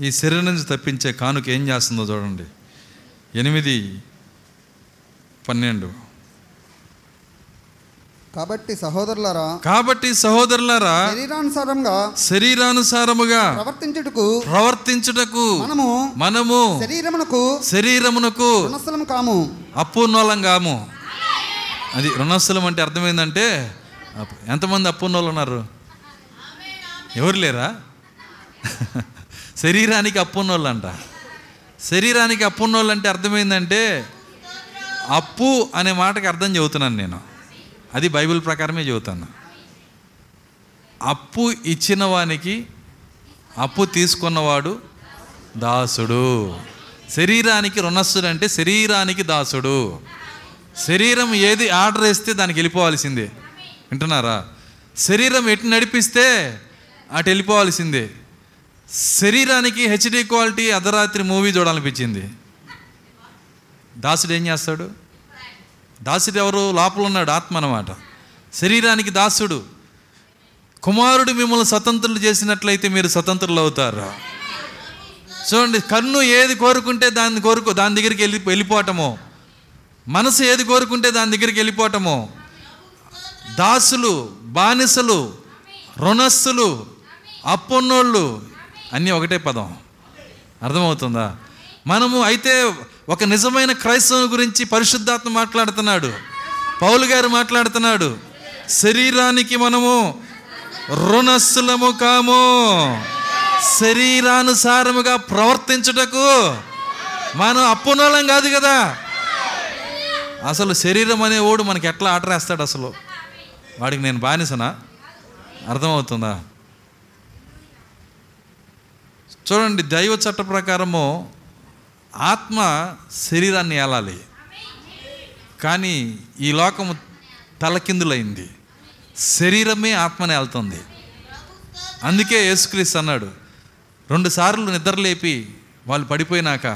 ఈ శరీరం నుంచి తప్పించే కానుక ఏం చేస్తుందో చూడండి. ఎనిమిది పన్నెండు. కాబట్టి సహోదరులారా కాబట్టి సహోదరులారా శరీరానుసారంగా శరీరానుసారముగా ప్రవర్తించుటకు ప్రవర్తించుటకు మనము మనము శరీరమునకు శరీరమునకు మనస్సులం కాము. అప్పున్నోళ్ళం కాము. అది రుణస్థలం అంటే అర్థమైందంటే అప్పు- ఎంతమంది అప్పున్నోళ్ళు ఉన్నారు? ఎవరు లేరా? శరీరానికి అప్పున్నోళ్ళు అంట. శరీరానికి అప్పున్నోళ్ళు అంటే అర్థమైందంటే అప్పు అనే మాటకి అర్థం చెబుతున్నాను నేను. అది బైబిల్ ప్రకారమే చెబుతాను. అప్పు ఇచ్చిన వానికి అప్పు తీసుకున్నవాడు దాసుడు. శరీరానికి రుణస్సుడు అంటే శరీరానికి దాసుడు. శరీరం ఏది ఆర్డర్ ఇస్తే దానికి వెళ్ళిపోవాల్సిందే. వింటున్నారా? శరీరం ఎటు నడిపిస్తే అటు వెళ్ళిపోవాల్సిందే. శరీరానికి హెచ్డి క్వాలిటీ అర్ధరాత్రి మూవీ చూడాలనిపించింది. దాసుడు ఏం చేస్తాడు? దాసుడు ఎవరు లోపల ఉన్నాడు ఆత్మ అన్నమాట. శరీరానికి దాసుడు. కుమారుడు మిమ్మల్ని స్వతంత్రులు చేసినట్లయితే మీరు స్వతంత్రులు అవుతారు? చూడండి కన్ను ఏది కోరుకుంటే దాన్ని కోరుకో దాని దగ్గరికి వెళ్ళి వెళ్ళిపోవటము. మనసు ఏది కోరుకుంటే దాని దగ్గరికి వెళ్ళిపోవటము. దాసులు బానిసలు రుణస్సులు అప్పున్నోళ్ళు అన్నీ ఒకటే పదం. అర్థమవుతుందా? మనము అయితే ఒక నిజమైన క్రైస్తవం గురించి పరిశుద్ధాత్మ మాట్లాడుతున్నాడు. పౌలు గారు మాట్లాడుతున్నాడు. శరీరానికి మనము రుణస్సులము కాము. శరీరానుసారముగా ప్రవర్తించుటకు మనం అప్పునోళం కాదు కదా. అసలు శరీరం అనే ఓడు మనకి ఎట్లా ఆర్డర్ వేస్తాడు అసలు? వాడికి నేను బానిసనా? అర్థమవుతుందా? చూడండి దైవ చట్ట ప్రకారము ఆత్మ శరీరాన్ని ఏలాలి. కానీ ఈ లోకము తలకిందులైంది. శరీరమే ఆత్మని వెళ్తుంది అందుకే యేసుక్రీస్తు అన్నాడు రెండు సార్లు నిద్రలేపి వాళ్ళు పడిపోయినాక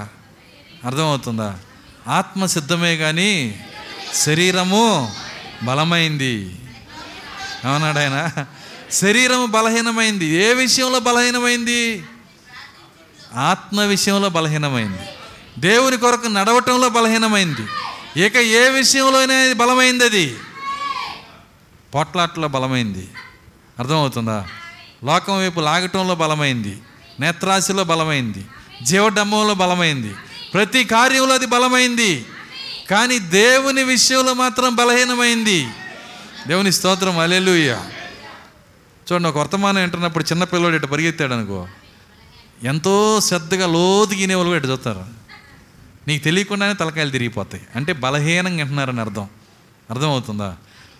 అర్థమవుతుందా? ఆత్మ సిద్ధమే కానీ శరీరము బలమైంది. ఏమన్నాడు ఆయన? శరీరము బలహీనమైంది. ఏ విషయంలో బలహీనమైంది? ఆత్మ విషయంలో బలహీనమైంది. దేవుని కొరకు నడవటంలో బలహీనమైంది. ఇక ఏ విషయంలోనే బలమైంది అది పొట్లాట్లో బలమైంది. అర్థమవుతుందా? లోకం వైపు లాగటంలో బలమైంది. నేత్రాశిలో బలమైంది. జీవడమ్మంలో బలమైంది. ప్రతి కార్యంలో అది బలమైంది. కానీ దేవుని విషయంలో మాత్రం బలహీనమైంది. దేవుని స్తోత్రం. అలెలుయ్య చూడండి ఒక వర్తమానం వింటున్నప్పుడు చిన్న పిల్లోడు ఇటు పరిగెత్తాడు అనుకో. ఎంతో శ్రద్ధగా లోతుకి వినేవాళ్ళు ఇటు చూస్తారు. నీకు తెలియకుండానే తలకాయలు తిరిగిపోతాయి. అంటే బలహీనంగా వింటున్నారని అర్థం. అర్థమవుతుందా?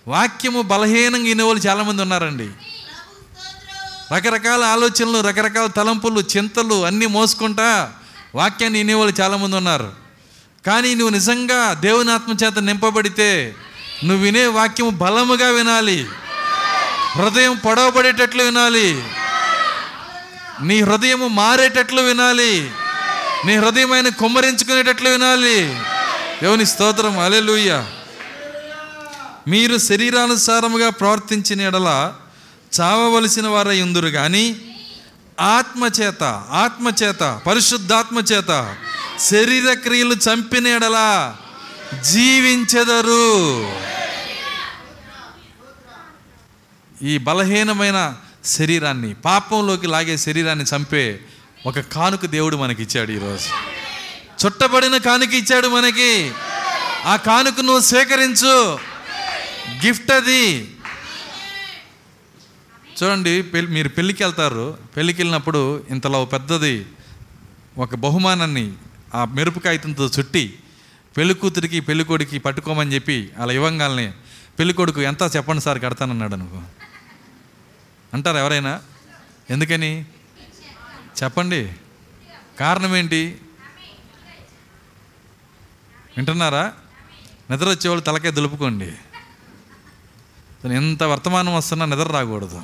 వాక్యము బలహీనంగా వినేవాళ్ళు చాలామంది ఉన్నారండి. రకరకాల ఆలోచనలు రకరకాల తలంపులు చింతలు అన్నీ మోసుకుంటా వాక్యాన్ని వినేవాళ్ళు చాలామంది ఉన్నారు. కానీ నువ్వు నిజంగా దేవుని ఆత్మ చేత నింపబడితే నువ్వు వినే వాక్యము బలముగా వినాలి. హృదయం పొడవబడేటట్లు వినాలి. నీ హృదయము మారేటట్లు వినాలి. నీ హృదయం ఆయన కుమ్మరించుకునేటట్లు వినాలి. దేవుని స్తోత్రం. అలెలుయ్య మీరు శరీరానుసారముగా ప్రవర్తించిన ఎడల చావవలసిన వారై ఉందరు కానీ ఆత్మచేత ఆత్మచేత పరిశుద్ధాత్మ చేత శరీర క్రియలు చంపిన ఎడల జీవించెదరు. ఈ బలహీనమైన శరీరాన్ని పాపంలోకి లాగే శరీరాన్ని చంపే ఒక కానుక దేవుడు మనకి ఇచ్చాడు ఈరోజు. చుట్టబడిన కానుక ఇచ్చాడు మనకి. ఆ కానుక నువ్వు సేకరించు. గిఫ్ట్ అది. చూడండి పెళ్ళి మీరు పెళ్ళికి వెళ్తారు. పెళ్ళికి వెళ్ళినప్పుడు ఇంతలో పెద్దది ఒక బహుమానాన్ని ఆ మెరుపు కాగితంతో చుట్టి పెళ్ళి కూతురికి పెళ్ళి కొడుకి పట్టుకోమని చెప్పి అలా ఇవ్వంగాల్ని పెళ్ళి కొడుకు ఎంత చెప్పండి సార్ కడతానన్నాడు అనుకో. అంటారు ఎవరైనా? ఎందుకని? చెప్పండి. కారణం ఏంటి వింటున్నారా? నిద్ర వచ్చేవాళ్ళు తలకే దులుపుకోండి. ఎంత వర్తమానం వస్తున్నా నిద్ర రాకూడదు.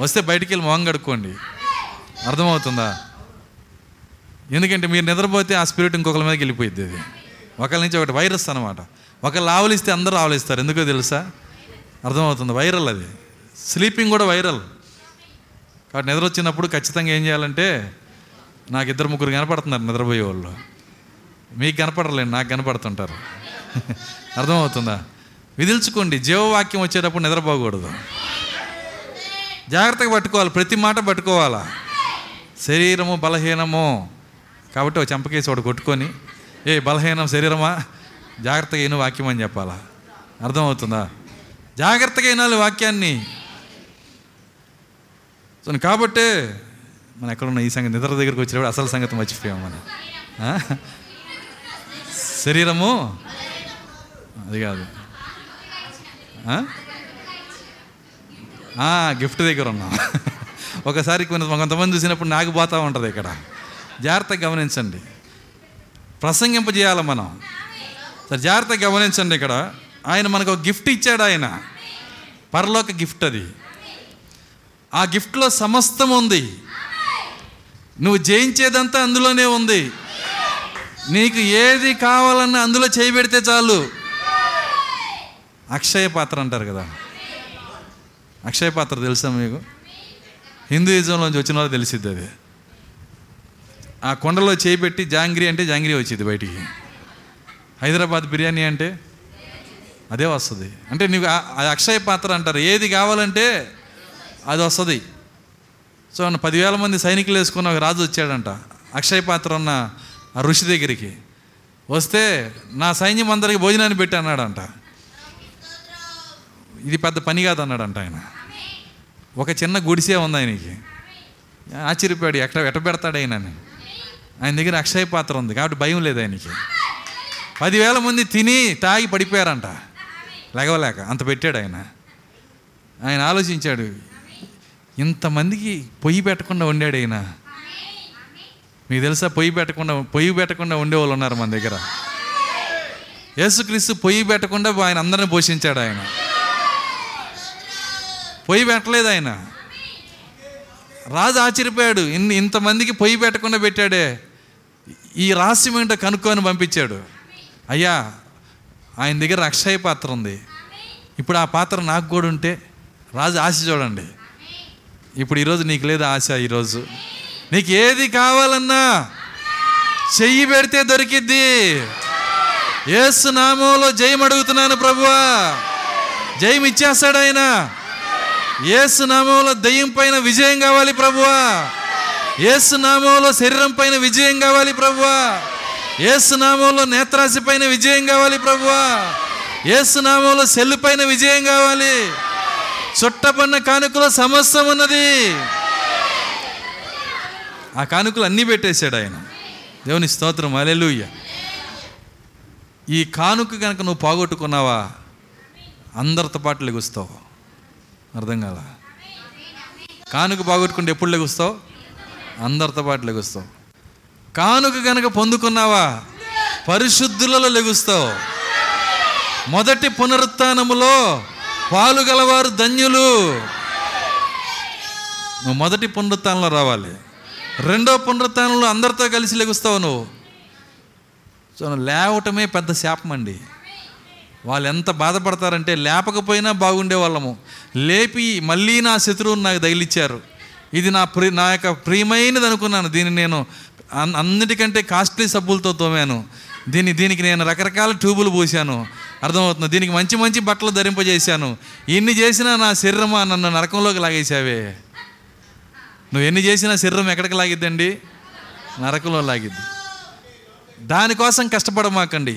వస్తే బయటికి వెళ్ళి మొహం కడుక్కోండి. అర్థమవుతుందా? ఎందుకంటే మీరు నిద్రపోతే ఆ స్పిరిట్ ఇంకొకరి మీదకి వెళ్ళిపోయింది అది. ఒకరి నుంచి ఒకటి వైరస్ అనమాట ఒకళ్ళు ఆవలిస్తే అందరూ ఆవలిస్తారు. ఎందుకో తెలుసా? అర్థమవుతుంది. వైరల్ అది. స్లీపింగ్ కూడా వైరల్. కాబట్టి నిద్ర వచ్చినప్పుడు ఖచ్చితంగా ఏం చేయాలంటే నాకు ఇద్దరు ముగ్గురు కనపడుతున్నారు నిద్రపోయే వాళ్ళు. మీకు కనపడలేండి నాకు కనపడుతుంటారు. (laughs) అర్థమవుతుందా? విదిల్చుకోండి జీవవాక్యం వచ్చేటప్పుడు నిద్రపోకూడదు. జాగ్రత్తగా పట్టుకోవాలి ప్రతి మాట పట్టుకోవాలా? శరీరము బలహీనము. కాబట్టి ఒక చెంపకేసి ఒకటి కొట్టుకొని ఏ బలహీనం శరీరమా? జాగ్రత్తగా ఏను వాక్యం అని చెప్పాలా? అర్థమవుతుందా? జాగ్రత్తగా వినాలి వాక్యాన్ని. సో కాబట్టే మనం ఎక్కడున్న ఈ సంగతి నిద్ర దగ్గరికి వచ్చినప్పుడు అసలు సంగతి మర్చిపోయాం మనం. శరీరము? అది కాదు. గిఫ్ట్ దగ్గర ఉన్నాం. ఒకసారి కొన్ని కొంతమంది చూసినప్పుడు నాకు పోతా ఉంటుంది ఇక్కడ. జాగ్రత్తగా గమనించండి. ప్రసంగింపజేయాలి మనం. సరే జాగ్రత్తగా గమనించండి ఇక్కడ. ఆయన మనకు ఒక గిఫ్ట్ ఇచ్చాడు ఆయన. పరలోక గిఫ్ట్ అది. ఆ గిఫ్ట్లో సమస్తం ఉంది. నువ్వు జయించేదంతా అందులోనే ఉంది. నీకు ఏది కావాలన్నా అందులో చేయి పెడితే చాలు. అక్షయ పాత్ర అంటారు కదా. అక్షయ పాత్ర తెలుసా మీకు? హిందూయిజంలోంచి వచ్చిన వాళ్ళు తెలిసిద్ది అది. ఆ కొండలో చేయిబెట్టి జాంగ్రీ అంటే జాంగ్రీ వచ్చింది బయటికి. హైదరాబాద్ బిర్యానీ అంటే అదే వస్తుంది. అంటే నీకు ఆ అక్షయ పాత్ర అంటారు. ఏది కావాలంటే అది వస్తుంది. సో అన్న పదివేల మంది సైనికులు వేసుకున్న ఒక రాజు వచ్చాడంట అక్షయ పాత్ర ఉన్న ఆ ఋషి దగ్గరికి. వస్తే నా సైన్యం అందరికి భోజనాన్ని పెట్టి అన్నాడంట. ఇది పెద్ద పని కాదు అన్నాడంట ఆయన. ఒక చిన్న గుడిసే ఉంది ఆయనకి. ఆశ్చర్యపోయాడు ఎక్కడ ఎట పెడతాడు ఆయన అని. ఆయన దగ్గర అక్షయ పాత్ర ఉంది కాబట్టి భయం లేదు ఆయనకి. పదివేల మంది తిని తాగి పడిపోయారంట. లెగవలేక అంత పెట్టాడు ఆయన. ఆయన ఆలోచించాడు ఇంతమందికి పొయ్యి పెట్టకుండా వండాడు ఆయన మీకు తెలుసా పొయ్యి పెట్టకుండా పొయ్యి పెట్టకుండా ఉండేవాళ్ళు ఉన్నారు మన దగ్గర. యేసుక్రీస్తు పొయ్యి పెట్టకుండా ఆయన అందరిని పోషించాడు ఆయన. పొయ్యి పెట్టలేదు ఆయన. రాజు ఆశ్చర్యపోయాడు ఇన్ని ఇంతమందికి పొయ్యి పెట్టకుండా పెట్టాడే. ఈ రహస్యం ఏంటో కనుక్కొని పంపించాడు. అయ్యా ఆయన దగ్గర అక్షయ పాత్ర ఉంది. ఇప్పుడు ఆ పాత్ర నాకు కూడా ఉంటే రాజు ఆశ చూడండి. ఇప్పుడు ఈరోజు నీకు లేదు ఆశ ఈరోజు నీకు ఏది కావాలన్నా చెయ్యి పెడితే దొరికిద్ది. ఏసు నామంలో జయం అడుగుతున్నాను ప్రభువా. జయం ఇచ్చేస్తాడు ఆయన. ఏసు నామంలో దయ్యం పైన విజయం కావాలి ప్రభువా. ఏసు నామంలో శరీరం పైన విజయం కావాలి ప్రభువా. ఏసు నామంలో నేత్రాశి పైన విజయం కావాలి ప్రభువా. ఏసు నామంలో సెల్లు పైన విజయం కావాలి. చుట్టపన్న కానుకలో సమస్తం ఉన్నది. ఆ కానుకలు అన్నీ పెట్టేశాడు ఆయన. దేవుని స్తోత్రం అలెలుయ్య ఈ కానుక కనుక నువ్వు పోగొట్టుకున్నావా అందరితో పాటు లెగుస్తావు. అర్థం కాల? కానుక పోగొట్టుకుంటే ఎప్పుడు లెగుస్తావు? అందరితో పాటు లెగుస్తావు. కానుక కనుక పొందుకున్నావా పరిశుద్ధులలో లెగుస్తావు. మొదటి పునరుత్నములో పాలు గలవారు ధన్యులు. నువ్వు మొదటి పునరుత్నంలో రావాలి. రెండో పునరుత్నంలో అందరితో కలిసి లెగుస్తావు నువ్వు. సో లేవటమే పెద్ద శాపం అండి. వాళ్ళు ఎంత బాధపడతారంటే లేపకపోయినా బాగుండే వాళ్ళము. లేపి మళ్ళీ నా శత్రువుని నాకు తగిలిచ్చారు ఇది నా ప్రి నా యొక్క ప్రియమైనది అనుకున్నాను. దీన్ని నేను అన్- అన్నిటికంటే కాస్ట్లీ సబ్బులతో తోమాను. దీని దీనికి నేను రకరకాల ట్యూబులు పోసాను. అర్థమవుతుంది. దీనికి మంచి మంచి బట్టలు ధరింపజేశాను. ఇన్ని చేసినా నా శరీరమా నన్ను నరకంలోకి లాగేశావే. నువ్వు ఎన్ని చేసినా శరీరం ఎక్కడికి లాగిద్దండి? నరకంలో లాగిద్ది. దానికోసం కష్టపడమాకండి.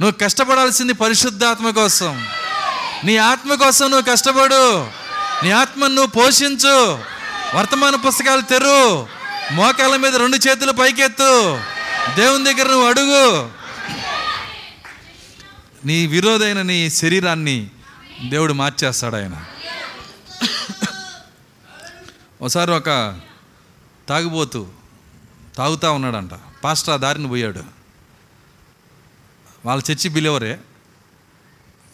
నువ్వు కష్టపడాల్సింది పరిశుద్ధాత్మ కోసం. నీ ఆత్మ కోసం నువ్వు కష్టపడు. నీ ఆత్మను నువ్వు పోషించు. వర్తమాన పుస్తకాలు తెరు. మోకాల మీద రెండు చేతులు పైకెత్తు. దేవుని దగ్గర నువ్వు అడుగు. నీ విరోధైన నీ శరీరాన్ని దేవుడు మార్చేస్తాడు ఆయన. ఒకసారి ఒక తాగిపోతూ తాగుతూ ఉన్నాడంట. పాస్టర్ ఆ దారిని పోయాడు. వాళ్ళ చర్చి బిలేవరే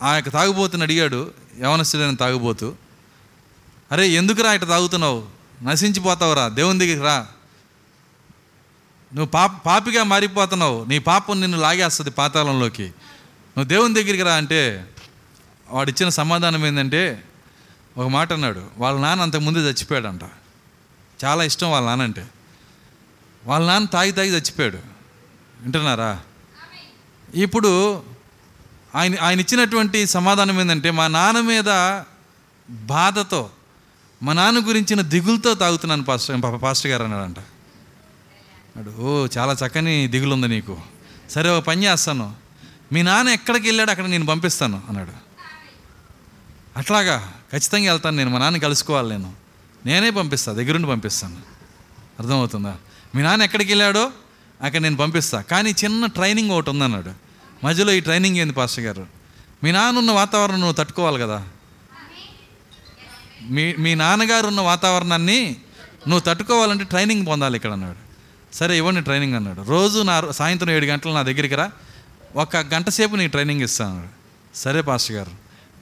ఆ యొక్క తాగుబోతుని అడిగాడు యవనస్తుడైన తాగుబోతు అరే ఎందుకురా ఇట తాగుతున్నావు? నశించిపోతావురా దేవుని దగ్గరికి రా. నువ్వు పాప పాపిగా మారిపోతున్నావు. నీ పాపం నిన్ను లాగేస్తుంది పాతాళంలోకి. నువ్వు దేవుని దగ్గరికి రా అంటే వాడు ఇచ్చిన సమాధానం ఏంటంటే ఒక మాట అన్నాడు వాళ్ళ నాన్న అంతకుముందే చచ్చిపోయాడంట. చాలా ఇష్టం వాళ్ళ నాన్న అంటే. వాళ్ళ నాన్న తాగి తాగి చచ్చిపోయాడు. వింటున్నారా? ఇప్పుడు ఆయన ఆయన ఇచ్చినటువంటి సమాధానం ఏంటంటే మా నాన్న మీద బాధతో మా నాన్న గురించిన దిగులతో తాగుతున్నాను పాస్టర్ పాస్టర్ గారు అన్నాడంట. అడు ఓ చాలా చక్కని దిగులు ఉంది నీకు. సరే ఒక పని చేస్తాను. మీ నాన్న ఎక్కడికి వెళ్ళాడు అక్కడ నేను పంపిస్తాను అన్నాడు. అట్లాగా ఖచ్చితంగా వెళ్తాను నేను మా నాన్న కలుసుకోవాలి నేను. నేనే పంపిస్తాను దగ్గరుండి పంపిస్తాను. అర్థమవుతుందా? మీ నాన్న ఎక్కడికి వెళ్ళాడో అక్కడ నేను పంపిస్తా. కానీ చిన్న ట్రైనింగ్ ఒకటి ఉందన్నాడు మధ్యలో ఈ ట్రైనింగ్ ఏంది పాస్టర్ గారు? మీ నాన్న ఉన్న వాతావరణం నువ్వు తట్టుకోవాలి కదా? మీ మీ నాన్నగారు ఉన్న వాతావరణాన్ని నువ్వు తట్టుకోవాలంటే ట్రైనింగ్ పొందాలి ఇక్కడ అన్నాడు. సరే ఇవ్వండి ట్రైనింగ్ అన్నాడు. రోజు నా సాయంత్రం ఏడు గంటలు నా దగ్గరికి రా. ఒక గంట సేపు నీకు ట్రైనింగ్ ఇస్తాను. సరే పాస్టర్ గారు.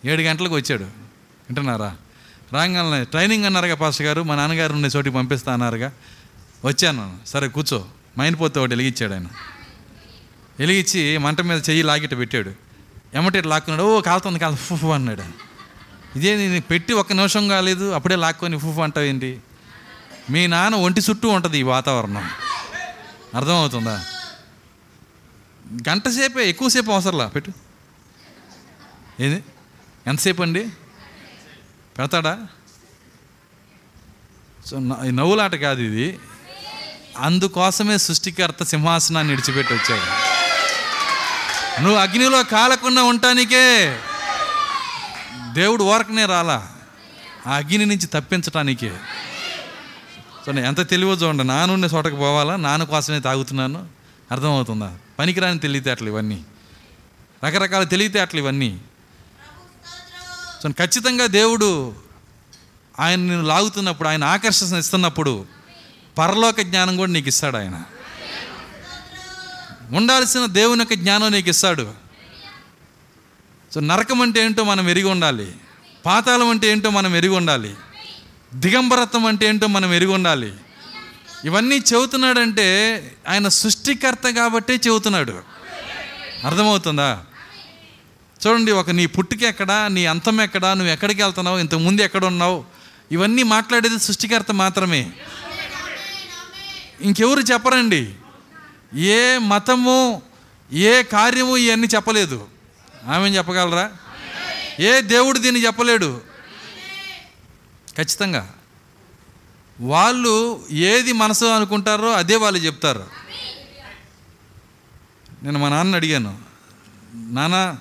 ఏడు గంటలకు వచ్చాడు. వింటున్నారా? రాగానే ట్రైనింగ్ అన్నారుగా పాస్టర్ గారు. మా నాన్నగారు ఉండే చోటికి పంపిస్తా అన్నారుగా. వచ్చాను. సరే కూర్చో. మైండ్ పోతే ఒకటి వెలిగించాడు ఆయన. వెలిగించి మంట మీద చెయ్యి లాగిట పెట్టాడు. ఎమ్మటి లాక్కున్నాడు. ఓ కాలుతుంది కాదు ఫుఫు అన్నాడు. ఇదే నేను పెట్టి ఒక్క నిమిషం కాలేదు. అప్పుడే లాక్కొని ఫుఫు అంటావు ఏంటి మీ నాన్న ఒంటి చుట్టూ ఉంటుంది ఈ వాతావరణం. అర్థమవుతుందా? గంట సేపే ఎక్కువసేపు అవసరంలా? పెట్టు. ఏది? ఎంతసేపు అండి? పెడతాడా? సో న- ఈ నవ్వులాట కాదు ఇది. అందుకోసమే సృష్టికర్త సింహాసనాన్ని విడిచిపెట్టి వచ్చాడు. నువ్వు అగ్నిలో కాలకుండా ఉండటానికే దేవుడు ఓరకనే రాలా. ఆ అగ్ని నుంచి తప్పించటానికే. చూడండి ఎంత తెలివో చూడండి. నానున్న చోటకు పోవాలా? నాన్న కోసమే తాగుతున్నాను. అర్థమవుతుందా? పనికిరాని తెలివితేటలు ఇవన్నీ. రకరకాల తెలివితేటలు ఇవన్నీ. సో ఖచ్చితంగా దేవుడు ఆయన నేను లాగుతున్నప్పుడు ఆయన ఆకర్షణ ఇస్తున్నప్పుడు పరలోక జ్ఞానం కూడా నీకు ఇస్తాడు ఆయన. ఉండాల్సిన దేవుని యొక్క జ్ఞానం నీకు ఇస్తాడు. సో నరకం అంటే ఏంటో మనం ఎరిగి ఉండాలి. పాతాళం అంటే ఏంటో మనం ఎరిగి ఉండాలి. దిగంబరత్వం అంటే ఏంటో మనం ఎరిగి ఉండాలి. ఇవన్నీ చెబుతున్నాడంటే ఆయన సృష్టికర్త కాబట్టే చెబుతున్నాడు. అర్థమవుతుందా? చూడండి ఒక నీ పుట్టుక ఎక్కడా నీ అంతం ఎక్కడ నువ్వు ఎక్కడికి వెళ్తున్నావు ఇంతకు ముందు ఎక్కడ ఉన్నావు? ఇవన్నీ మాట్లాడేది సృష్టికర్త మాత్రమే. ఇంకెవరు చెప్పరండి? ఏ మతము ఏ కార్యము ఇవన్నీ చెప్పలేదు. ఆమె చెప్పగలరా? ఏ దేవుడు దీన్ని చెప్పలేడు? ఖచ్చితంగా. వాళ్ళు ఏది మనసు అనుకుంటారో అదే వాళ్ళు చెప్తారు. నేను మా నాన్న అడిగాను నాన్న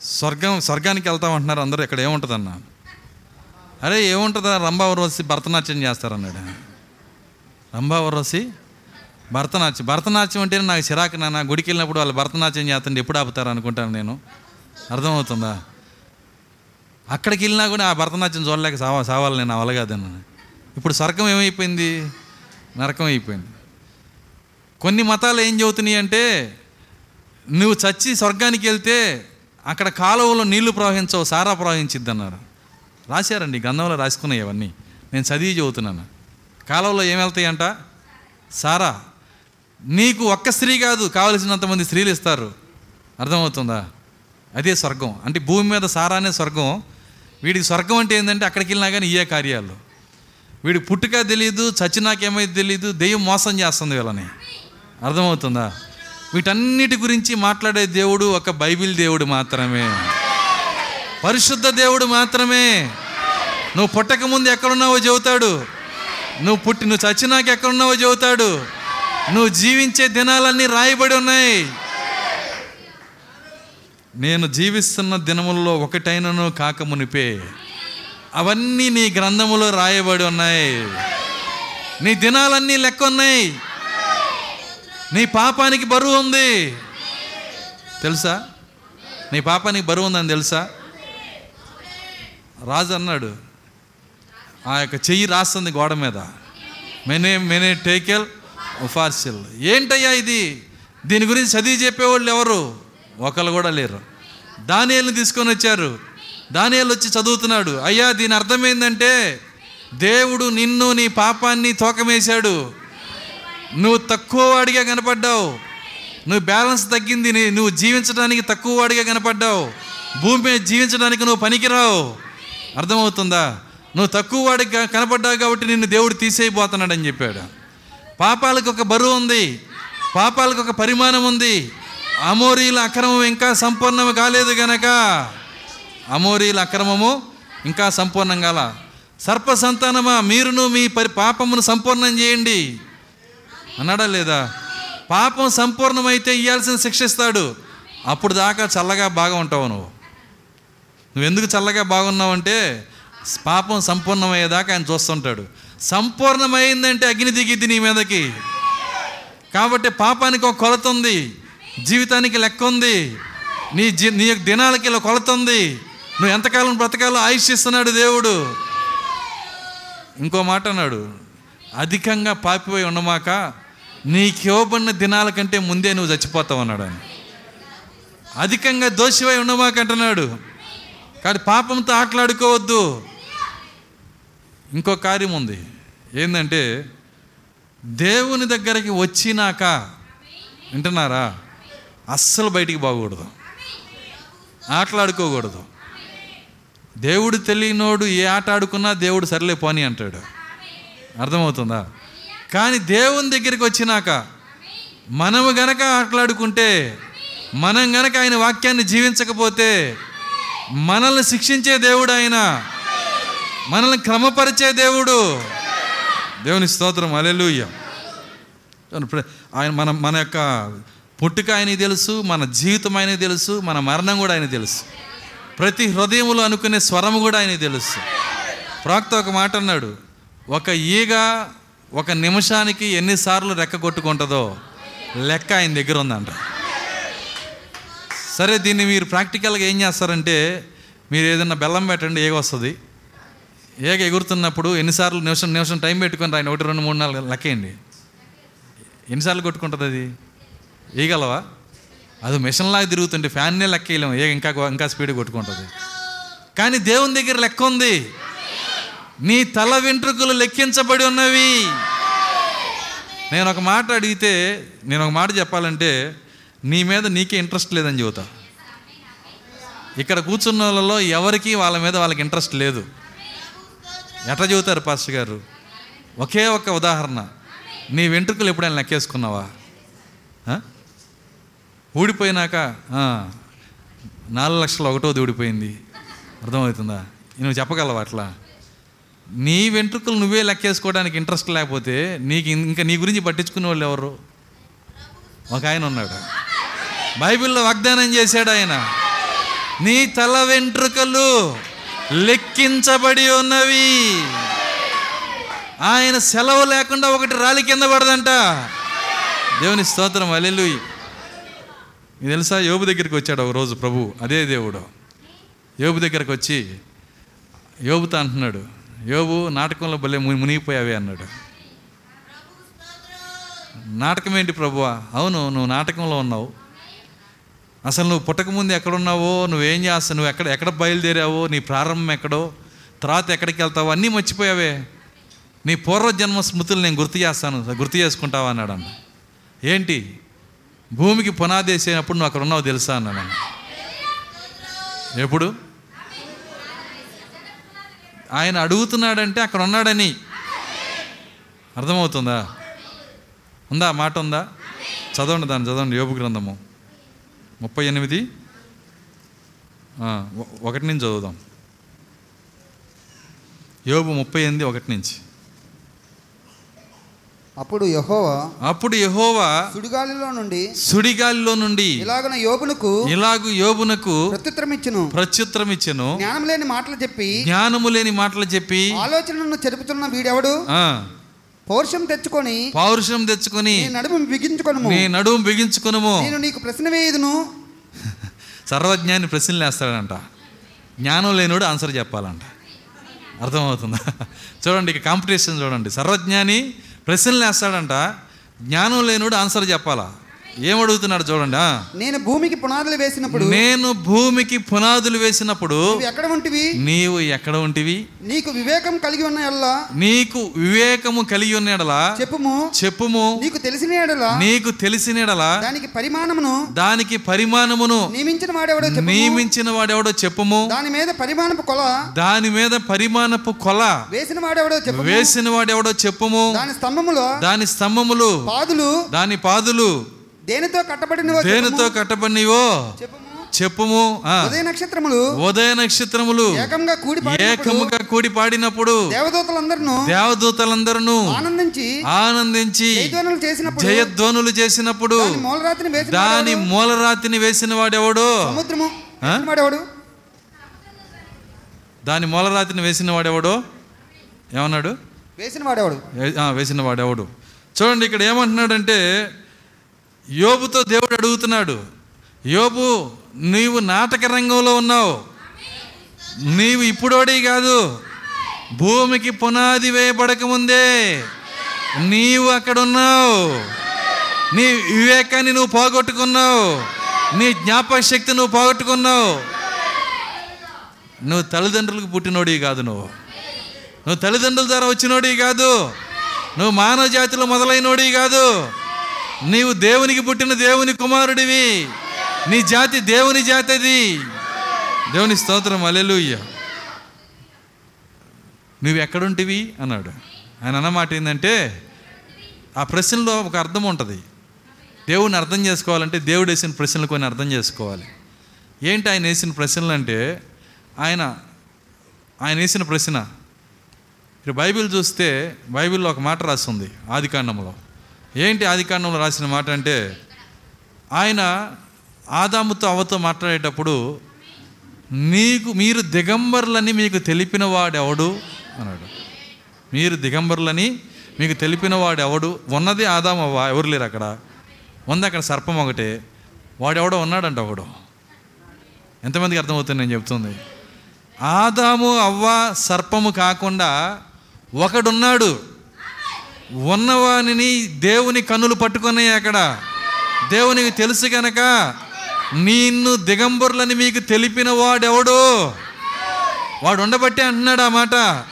స్వర్గం స్వర్గానికి వెళ్తామంటున్నారు అందరూ ఇక్కడ ఏముంటుందన్న? అరే ఏముంటుందా రంభావరోసి భరతనాట్యం చేస్తారన్నాడు. రంభావరోసి భరతనాట్యం భరతనాట్యం అంటే నాకు చిరాకు నాన్న గుడికి వెళ్ళినప్పుడు వాళ్ళు భరతనాట్యం చేస్తుంటే ఎప్పుడు ఆపుతారు అనుకుంటాను నేను. అర్థమవుతుందా? అక్కడికి వెళ్ళినా కూడా ఆ భరతనాట్యం చూడలేక సావా సావాలి నేను అవలగాదన్నాను ఇప్పుడు స్వర్గం ఏమైపోయింది? నరకం అయిపోయింది. కొన్ని మతాలు ఏం చెబుతున్నాయి అంటే నువ్వు చచ్చి స్వర్గానికి వెళ్తే అక్కడ కాలువలో నీళ్ళు ప్రవహించవు సారా ప్రవహించిద్ది అన్నారు రాశారండి గంధంలో రాసుకున్నాయి అవన్నీ. నేను చదివి చెబుతున్నాను. కాలువలో ఏం వెళ్తాయంట? సారా. నీకు ఒక్క స్త్రీ కాదు కావలసినంతమంది స్త్రీలు ఇస్తారు. అర్థమవుతుందా? అదే స్వర్గం. అంటే భూమి మీద సారానే స్వర్గం. వీడికి స్వర్గం అంటే ఏంటంటే అక్కడికి వెళ్ళినా కానీ ఇయే కార్యాలు. వీడికి పుట్టుక తెలియదు చచ్చినాకేమైతే తెలియదు దెయ్యం మోసం చేస్తుంది వీళ్ళని. అర్థమవుతుందా? వీటన్నిటి గురించి మాట్లాడే దేవుడు ఒక బైబిల్ దేవుడు మాత్రమే. పరిశుద్ధ దేవుడు మాత్రమే. నువ్వు పుట్టక ముందు ఎక్కడున్నావో చెబుతాడు. నువ్వు పుట్టి నువ్వు చచ్చినాక ఎక్కడున్నావో చెబుతాడు. నువ్వు జీవించే దినాలన్నీ రాయబడి ఉన్నాయి. నేను జీవిస్తున్న దినముల్లో ఒకటైనను కాకమునిపే. అవన్నీ నీ గ్రంథములో రాయబడి ఉన్నాయి. నీ దినాలన్నీ లెక్క ఉన్నాయి నీ పాపానికి బరువు ఉంది. తెలుసా? నీ పాపానికి బరువు ఉందని తెలుసా? రాజు అన్నాడు ఆ యొక్క చెయ్యి రాస్తుంది గోడ మీద. మెనే మెనే టేకెల్ ఉఫార్సిల్. ఏంటయ్యా ఇది? దీని గురించి చదివి చెప్పేవాళ్ళు ఎవరు? ఒకళ్ళు కూడా లేరు. దానియల్ని తీసుకొని వచ్చారు. దానియాలు వచ్చి చదువుతున్నాడు. అయ్యా దీని అర్థమైందంటే దేవుడు నిన్ను నీ పాపాన్ని తోకమేశాడు. నువ్వు తక్కువ వాడిగా కనపడ్డావు. నువ్వు బ్యాలెన్స్ తగ్గింది నువ్వు జీవించడానికి తక్కువ వాడిగా కనపడ్డావు. భూమి మీద జీవించడానికి నువ్వు పనికిరావు. అర్థమవుతుందా? నువ్వు తక్కువ వాడికి కనపడ్డావు కాబట్టి నిన్ను దేవుడు తీసేయబోతున్నాడని చెప్పాడు. పాపాలకు ఒక బరువు ఉంది. పాపాలకు ఒక పరిమాణం ఉంది. అమోరీల అక్రమం ఇంకా సంపూర్ణం కాలేదు గనక అమోరీల అక్రమము ఇంకా సంపూర్ణం కాల. సర్ప సంతానమా మీరును మీ పరి పాపమును సంపూర్ణం చేయండి. అన్నాడా లేదా? పాపం సంపూర్ణమైతే ఇవ్వాల్సిన శిక్షిస్తాడు. అప్పుడు దాకా చల్లగా బాగా ఉంటావు నువ్వు. నువ్వు ఎందుకు చల్లగా బాగున్నావంటే పాపం సంపూర్ణమయ్యేదాకా ఆయన చూస్తుంటాడు. సంపూర్ణమైందంటే అగ్ని దిగిద్ది నీ మీదకి. కాబట్టి పాపానికి ఒక కొలత ఉంది. జీవితానికి లెక్క ఉంది. నీ జీ నీ యొక్క దినాలకి ఇలా కొలత ఉంది. నువ్వు ఎంతకాలం బ్రతకాలో ఆయుష్ ఇస్తున్నాడు దేవుడు. ఇంకో మాట అన్నాడు అధికంగా పాపిపోయి ఉండమాక నీకివ్వబడిన దినాల కంటే ముందే నువ్వు చచ్చిపోతావు అన్నాడు ఆయన. అధికంగా దోషివై ఉండమాక అంటున్నాడు. కానీ పాపంతో ఆటలాడుకోవద్దు. ఇంకో కార్యం ఉంది. ఏంటంటే దేవుని దగ్గరికి వచ్చినాక వింటున్నారా? అస్సలు బయటికి బాగకూడదు ఆటలాడుకోకూడదు. దేవుడు తెలియనోడు ఏ ఆట ఆడుకున్నా దేవుడు సర్లే పోని అంటాడు. అర్థమవుతుందా? కానీ దేవుని దగ్గరికి వచ్చినాక మనము గనక ఆటలాడుకుంటే మనం గనక ఆయన వాక్యాన్ని జీవించకపోతే మనల్ని శిక్షించే దేవుడు ఆయన మనల్ని క్రమపరిచే దేవుడు. దేవుని స్తోత్రం అలెలుయ్య ఆయన మన మన యొక్క పుట్టుక ఆయనకి తెలుసు మన జీవితం ఆయనకి తెలుసు మన మరణం కూడా ఆయన తెలుసు. ప్రతి హృదయంలో అనుకునే స్వరం కూడా ఆయన తెలుసు. ప్రాక్త ఒక మాట అన్నాడు ఒక ఈగ ఒక నిమిషానికి ఎన్నిసార్లు రెక్క కొట్టుకుంటుందో లెక్క ఆయన దగ్గర ఉందంట. సరే దీన్ని మీరు ప్రాక్టికల్గా ఏం చేస్తారంటే మీరు ఏదైనా బెల్లం పెట్టండి ఏగ వస్తుంది. ఏగ ఎగురుతున్నప్పుడు ఎన్నిసార్లు నిమిషం నిమిషం టైం పెట్టుకుని రాయండి ఒకటి రెండు మూడు నాలుగు లెక్కేయండి. ఎన్నిసార్లు కొట్టుకుంటుంది అది? ఈగలవా? అది మిషన్ లాగా తిరుగుతుంటే ఫ్యాన్నే లెక్కేయలేము. ఏ ఇంకా ఇంకా స్పీడ్ కొట్టుకుంటుంది. కానీ దేవుని దగ్గర లెక్క ఉంది. నీ తల వెంట్రుకలు లెక్కించబడి ఉన్నవి. నేను ఒక మాట అడిగితే నేను ఒక మాట చెప్పాలంటే నీ మీద నీకే ఇంట్రెస్ట్ లేదని చెబుతా. ఇక్కడ కూర్చున్న వాళ్ళలో ఎవరికి వాళ్ళ మీద వాళ్ళకి ఇంట్రెస్ట్ లేదు. ఎట్లా చెబుతారు పాస్టర్ గారు? ఒకే ఒక్క ఉదాహరణ. నీ వెంట్రుకలు ఎప్పుడైనా లెక్కేసుకున్నావా? ఊడిపోయినాక నాలుగు లక్షల ఒకటోది ఊడిపోయింది. అర్థమవుతుందా? నువ్వు చెప్పగలవా అట్లా? నీ వెంట్రుకలు నువ్వే లెక్కేసుకోవడానికి ఇంట్రెస్ట్ లేకపోతే నీకు ఇంకా నీ గురించి పట్టించుకునే వాళ్ళు ఎవరు? ఒక ఆయన ఉన్నాడు. బైబిల్లో వాగ్దానం చేశాడు ఆయన. నీ తల వెంట్రుకలు లెక్కించబడి ఉన్నవి. ఆయన సెలవు లేకుండా ఒకటి రాలి కింద పడదంట. దేవుని స్తోత్రం. అల్లెలు మీకు తెలుసా? యోబు దగ్గరికి వచ్చాడు ఒక రోజు ప్రభు. అదే దేవుడు. యోబు దగ్గరకు వచ్చి యోబుతో అంటున్నాడు. యోబు నాటకంలో భలే ముని- మునిగిపోయావే అన్నాడు. నాటకం ఏంటి ప్రభువా? అవును నువ్వు నాటకంలో ఉన్నావు. అసలు నువ్వు పుట్టకముందు ఎక్కడున్నావో నువ్వేం చేస్తావు? నువ్వు ఎక్కడ ఎక్కడ బయలుదేరావో? నీ ప్రారంభం ఎక్కడో? తర్వాత ఎక్కడికి వెళ్తావో? అన్నీ మర్చిపోయావే. నీ పూర్వజన్మ స్మృతులు నేను గుర్తు చేస్తాను. గుర్తు చేసుకుంటావా? అన్నాడు అన్న ఏంటి? భూమికి పునాది వేసేటప్పుడు నువ్వు అక్కడ ఉన్నావు తెలుసా అన్నాను. ఎప్పుడు? ఆయన అడుగుతున్నాడంటే అక్కడ ఉన్నాడని. అర్థమవుతుందా? ఉందా? మాట ఉందా? చదవండి దాన్ని చదవండి. యోగు గ్రంథము. ముప్పై ఎనిమిది. ఒకటి నుంచి చదువుదాం. యోబు ముప్పై ఎనిమిది ఒకటి నుంచి. అప్పుడు యెహోవా అప్పుడు యెహోవా సుడిగాలిలో నుండి సుడిగాలిలో నుండి ఇలాగన యోబునకు ఇలాగు యోబునకు ప్రత్యుత్తరం ఇచ్చును ప్రత్యుత్తరం ఇచ్చెను జ్ఞానం లేని మాటలు చెప్పి జ్ఞానము లేని మాటలు చెప్పి ఆలోచనను చెరుపుతున్న వీడెవడు? పౌరుషం తెచ్చుకొని పౌరుషం తెచ్చుకొని నడుము బిగించుకొనుము. నీ నడుము బిగించుకునము. నేను నీకు ప్రశ్న వేయదును. సర్వజ్ఞాని ప్రశ్నలు వేస్తాడంట. జ్ఞానం లేనోడు ఆన్సర్ చెప్పాలంట. అర్థమవుతుందా? చూడండి ఇక కాంపిటీషన్ చూడండి. సర్వజ్ఞాని ప్రశ్నలు వేస్తాడంట జ్ఞానం లేనుడు ఆన్సర్ చెప్పాలా? ఏం అడుగుతున్నాడు చూడండి. నేను భూమికి పునాదులు వేసినప్పుడు నేను భూమికి పునాదులు వేసినప్పుడు ఎక్కడ ఉంటివి? నీవు ఎక్కడ ఉంటివి? నీకు వివేకం కలిగి ఉన్న ఎల్లా నీకు వివేకము కలిగి ఉన్నడలా చెప్పుము. చెప్పుము. నీకు తెలిసిన ఎడలా నీకు తెలిసినడలా దానికి పరిమాణమును దానికి పరిమాణమును నియమించిన వాడెవడో నియమించిన వాడెవడో చెప్పుము. దాని మీద పరిమాణపు కొల దాని మీద పరిమాణపు కొల వేసిన వాడెవడో చెప్పుము. వేసిన వాడెవడో చెప్పుము. దాని స్తంభములో దాని స్తంభములు పాదులు దాని పాదులు దేనితో కట్టబడినవో దేనితో కట్టబడినవో? చెప్పుము. ఉదయ నక్షత్రములు. ఉదయ నక్షత్రములు. ఏకంగా కూడి ఏకముగా కూడి పాడినప్పుడు దేవదూతలందరూ దేవదూతలందరూ ఆనందించి ఆనందించి జయధ్వనులు చేసినప్పుడు జయధ్వనులు చేసినప్పుడు దాని మూలరాతిని వేసిన దాని వాడెవడు? మూలరాతిని వేసిన వాడెవడు? సముద్రము వాడెవడు? దాని మూలరాతిని వేసిన వాడెవడు? ఏమన్నాడు? వేసిన వాడెవడు? వేసిన వాడెవడు. చూడండి ఇక్కడ ఏమంటున్నాడంటే యోబుతో దేవుడు అడుగుతున్నాడు యోబు నీవు నాటక రంగంలో ఉన్నావు. నీవు ఇప్పుడోడి కాదు. భూమికి పునాది వేయబడకముందే నీవు అక్కడ ఉన్నావు నీ వివేకాన్ని నువ్వు పోగొట్టుకున్నావు. నీ జ్ఞాపక శక్తి నువ్వు పోగొట్టుకున్నావు. నువ్వు తల్లిదండ్రులకు పుట్టినోడి కాదు నువ్వు. నువ్వు తల్లిదండ్రుల ద్వారా వచ్చినోడి కాదు. నువ్వు మానవ జాతిలో మొదలైనోడివి కాదు. నీవు దేవునికి పుట్టిన దేవుని కుమారుడివి. నీ జాతి దేవుని జాతి అది దేవుని స్తోత్రం అలెలుయ్య నువ్వు ఎక్కడుంటివి? అన్నాడు. ఆయన అన్నమాట ఏంటంటే ఆ ప్రశ్నలో ఒక అర్థం ఉంటుంది. దేవుని అర్థం చేసుకోవాలంటే దేవుడు వేసిన ప్రశ్నలు కొన్ని అర్థం చేసుకోవాలి. ఏంటి ఆయన వేసిన ప్రశ్నలు అంటే ఆయన ఆయన వేసిన ప్రశ్న. ఇప్పుడు బైబిల్ చూస్తే బైబిల్లో ఒక మాట రాస్తుంది ఆదికాండంలో ఏంటి ఆదికాండంలో రాసిన మాట అంటే ఆయన ఆదాముతో అవతో మాట్లాడేటప్పుడు నీకు మీరు దిగంబర్లని మీకు తెలిపిన వాడెవడు? అన్నాడు. మీరు దిగంబర్లని మీకు తెలిపిన వాడెవడు? ఉన్నది ఆదాము అవ్వ ఎవరు లేరు అక్కడ? ఉంది అక్కడ సర్పం ఒకటే. వాడెవడో ఉన్నాడంట ఒకడు. ఎంతమందికి అర్థమవుతుంది నేను చెప్తుంది? ఆదాము అవ్వ సర్పము కాకుండా ఒకడున్నాడు. ఉన్నవానిని దేవుని కన్నులు పట్టుకున్నాయి అక్కడ. దేవునికి తెలుసు గనక నిన్ను దిగంబరులని మీకు తెలిపిన వాడెవడు? వాడు ఉండబట్టే అంటున్నాడు ఆ మాట.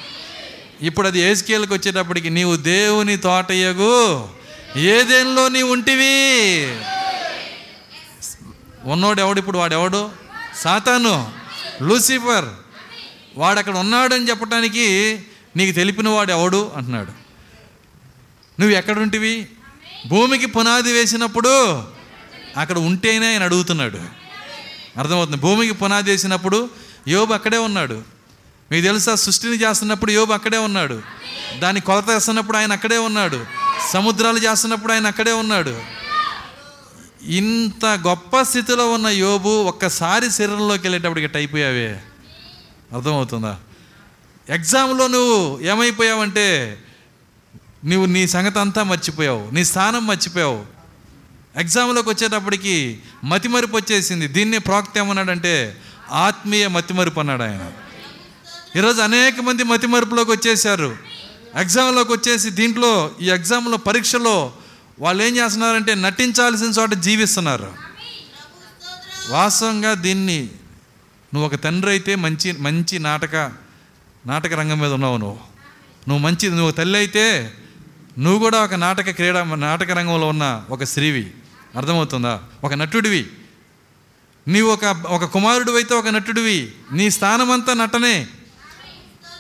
ఇప్పుడు అది ఏసుకేళ్ళకి వచ్చేటప్పటికి నీవు దేవుని తోటయ్యగు ఏదేనిలో నీ ఉంటివి? ఉన్నోడు ఎవడు ఇప్పుడు? వాడెవడు? సాతాను. లూసిఫర్. వాడు అక్కడ ఉన్నాడని చెప్పడానికి నీకు తెలిపిన వాడు ఎవడు అంటున్నాడు. నువ్వు ఎక్కడుంటివి? భూమికి పునాది వేసినప్పుడు అక్కడ ఉంటేనే ఆయన అడుగుతున్నాడు. అర్థమవుతుంది? భూమికి పునాది వేసినప్పుడు యోబు అక్కడే ఉన్నాడు. మీకు తెలుసా? సృష్టిని చేస్తున్నప్పుడు యోబు అక్కడే ఉన్నాడు. దాన్ని కొలత వేస్తున్నప్పుడు ఆయన అక్కడే ఉన్నాడు. సముద్రాలు చేస్తున్నప్పుడు ఆయన అక్కడే ఉన్నాడు. ఇంత గొప్ప స్థితిలో ఉన్న యోబు ఒక్కసారి శరీరంలోకి వెళ్ళేటప్పటికి ఇట్ట అయిపోయావే. అర్థమవుతుందా? ఎగ్జామ్లో నువ్వు ఏమైపోయావంటే నువ్వు నీ సంగతి అంతా మర్చిపోయావు నీ స్థానం మర్చిపోయావు. ఎగ్జామ్లోకి వచ్చేటప్పటికి మతిమరుపు వచ్చేసింది. దీన్ని ప్రాక్త ఏమన్నాడంటే ఆత్మీయ మతిమరుపు అన్నాడు ఆయన. ఈరోజు అనేక మంది మతిమరుపులోకి వచ్చేసారు ఎగ్జామ్లోకి వచ్చేసి దీంట్లో ఈ ఎగ్జామ్లో పరీక్షలో వాళ్ళు ఏం చేస్తున్నారంటే నటించాల్సిన చోట జీవిస్తున్నారు. వాస్తవంగా దీన్ని నువ్వు ఒక తండ్రి అయితే మంచి మంచి నాటక నాటక రంగం మీద ఉన్నావు నువ్వు. నువ్వు మంచి నువ్వు తల్లి అయితే నువ్వు కూడా ఒక నాటక క్రీడా నాటక రంగంలో ఉన్న ఒక స్త్రీవి. అర్థమవుతుందా? ఒక నటుడివి. నీవు ఒక ఒక కుమారుడు అయితే ఒక నటుడివి. నీ స్థానం అంతా నటనే.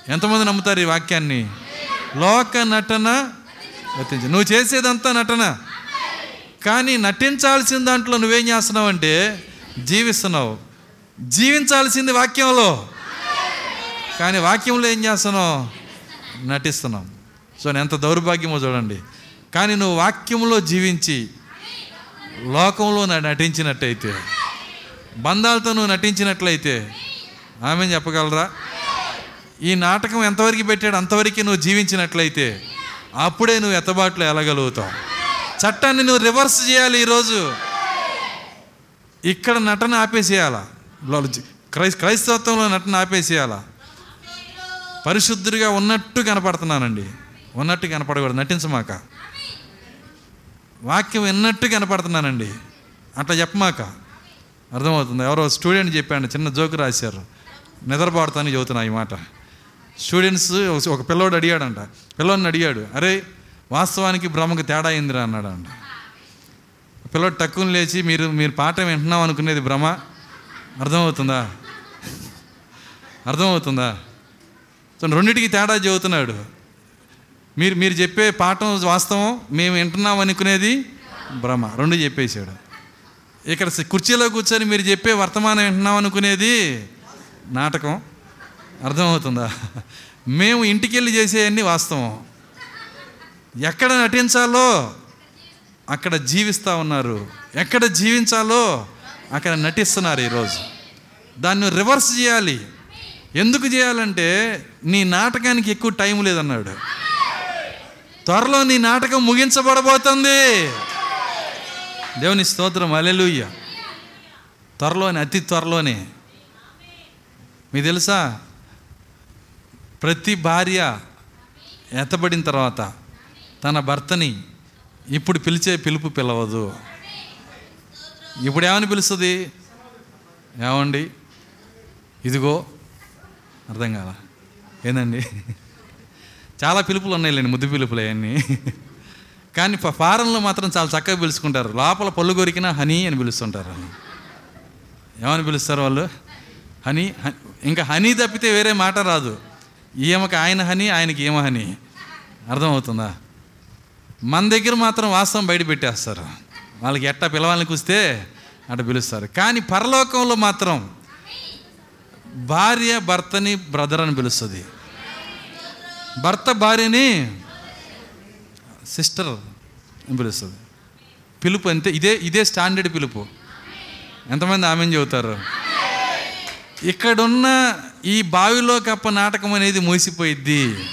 ఎంతమంది నమ్ముతారు ఈ వాక్యాన్ని? లోక నటన నువ్వు చేసేదంతా నటన. కానీ నటించాల్సిన దాంట్లో నువ్వేం చేస్తున్నావు అంటే జీవిస్తున్నావు. జీవించాల్సింది వాక్యంలో. కానీ వాక్యంలో ఏం చేస్తున్నావు? నటిస్తున్నాం. సో ఎంత దౌర్భాగ్యమో చూడండి. కానీ నువ్వు వాక్యంలో జీవించి లోకంలో నటించినట్టయితే బంధాలతో నువ్వు నటించినట్లయితే ఆమె చెప్పగలరా? ఈ నాటకం ఎంతవరకు పెట్టాడు అంతవరకు నువ్వు జీవించినట్లయితే అప్పుడే నువ్వు ఎత్తబాట్లు వెళ్ళగలుగుతావు చట్టాన్ని నువ్వు రివర్స్ చేయాలి ఈరోజు. ఇక్కడ నటన ఆపేసేయాలా? లో- క్రైస్ క్రైస్తవత్వంలో నటన ఆపేసేయాలా? పరిశుద్ధుడిగా ఉన్నట్టు కనపడుతున్నానండి. ఉన్నట్టు కనపడకూడదు నటించమాక. వాక్యం విన్నట్టు కనపడుతున్నానండి. అట్లా చెప్పమాక. అర్థమవుతుంది? ఎవరో స్టూడెంట్ చెప్పాడు చిన్న జోకు రాశారు. నిద్రపోడతాను చదువుతున్నా ఈ మాట. స్టూడెంట్స్ ఒక- పిల్లోడు అడిగాడంట. పిల్లోడిని అడిగాడు అరే వాస్తవానికి బ్రహ్మకు తేడా అయిందిరా అన్నాడు అంట పిల్లోడు టక్కుని లేచి మీరు మీరు పాఠం వింటున్నాం అనుకునేది భ్రమ అర్థమవుతుందా? అర్థమవుతుందా? రెండింటికి తేడా చెబుతున్నాడు. మీరు మీరు చెప్పే పాఠం వాస్తవం మేము వింటున్నాం అనుకునేది భ్రమ రెండు చెప్పేశాడు. ఇక్కడ కుర్చీలో కూర్చొని మీరు చెప్పే వర్తమానం వింటున్నాం అనుకునేది నాటకం. అర్థమవుతుందా? మేము ఇంటికి వెళ్ళి చేసేవన్నీ వాస్తవం. ఎక్కడ నటించాలో అక్కడ జీవిస్తూ ఉన్నారు. ఎక్కడ జీవించాలో అక్కడ నటిస్తున్నారు ఈరోజు. దాన్ని రివర్స్ చేయాలి. ఎందుకు చేయాలంటే నీ నాటకానికి ఎక్కువ టైం లేదన్నాడు. త్వరలో నీ నాటకం ముగించబడబోతుంది. దేవుని స్తోత్రం అలెలుయ్య త్వరలోనే అతి త్వరలోనే. మీకు తెలుసా? ప్రతి భార్య ఎత్తబడిన తర్వాత తన భర్తని ఇప్పుడు పిలిచే పిలుపు పిలవదు. ఇప్పుడు ఏమని పిలుస్తుంది? ఏమండి? ఇదిగో అర్థం కాదా ఏందండి? చాలా పిలుపులు ఉన్నాయిలేండి ముద్దు పిలుపులు అవన్నీ. కానీ ఫ- ఫారెన్లో మాత్రం చాలా చక్కగా పిలుచుకుంటారు. లోపల పళ్ళు కొరికినా హనీ అని పిలుస్తుంటారు. ఏమని పిలుస్తారు వాళ్ళు? హనీ ఇంకా హనీ తప్పితే వేరే మాట రాదు. ఈమెకి ఆయన హనీ ఆయనకి ఏమ హనీ. అర్థమవుతుందా? మన దగ్గర మాత్రం వాస్తవం బయట పెట్టేస్తారు. వాళ్ళకి ఎట్టా పిలవాలని కూస్తే అట్ట పిలుస్తారు. కానీ పరలోకంలో మాత్రం భార్య భర్తని బ్రదర్ అని పిలుస్తుంది. భర్త భార్యని సిస్టర్ అని పిలుస్తుంది. పిలుపు అంతే ఇదే ఇదే స్టాండర్డ్ పిలుపు. ఎంతమంది ఆమెను చెబుతారు? ఇక్కడున్న ఈ బావిలో కప్ప నాటకం అనేది మోసిపోయిద్ది.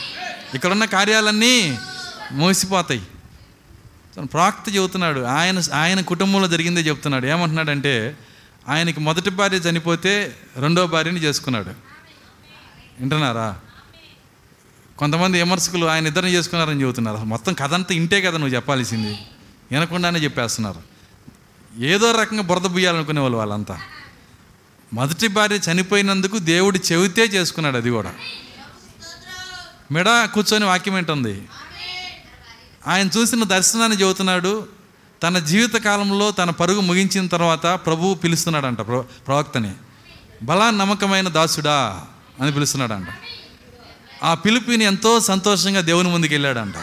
ఇక్కడున్న కార్యాలన్నీ మూసిపోతాయి. ప్రాక్త చెబుతున్నాడు. ఆయన ఆయన కుటుంబంలో జరిగిందే చెప్తున్నాడు ఏమంటున్నాడంటే ఆయనకి మొదటి భార్య చనిపోతే రెండో భార్యని చేసుకున్నాడు. వింటున్నారా? కొంతమంది విమర్శకులు ఆయన ఇద్దరిని చేసుకున్నారని చెబుతున్నారు. అసలు మొత్తం కథ అంతా ఇంటే కదా నువ్వు చెప్పాల్సింది. వినకుండానే చెప్పేస్తున్నారు. ఏదో రకంగా బురద బుయ్యాలనుకునే వాళ్ళు వాళ్ళంతా. మొదటి భార్య చనిపోయినందుకు దేవుడు చెబితే చేసుకున్నాడు అది కూడా. మెడ కూర్చొని వాక్యం ఏంటుంది? ఆయన చూసిన దర్శనాన్ని చెబుతున్నాడు. తన జీవిత కాలంలో తన పరుగు ముగించిన తర్వాత ప్రభువు పిలుస్తున్నాడంట ప్ర ప్రవక్తని. బలా నమ్మకమైన దాసుడా అని పిలుస్తున్నాడంట. ఆ పిలుపుని ఎంతో సంతోషంగా దేవుని ముందుకు వెళ్ళాడంట.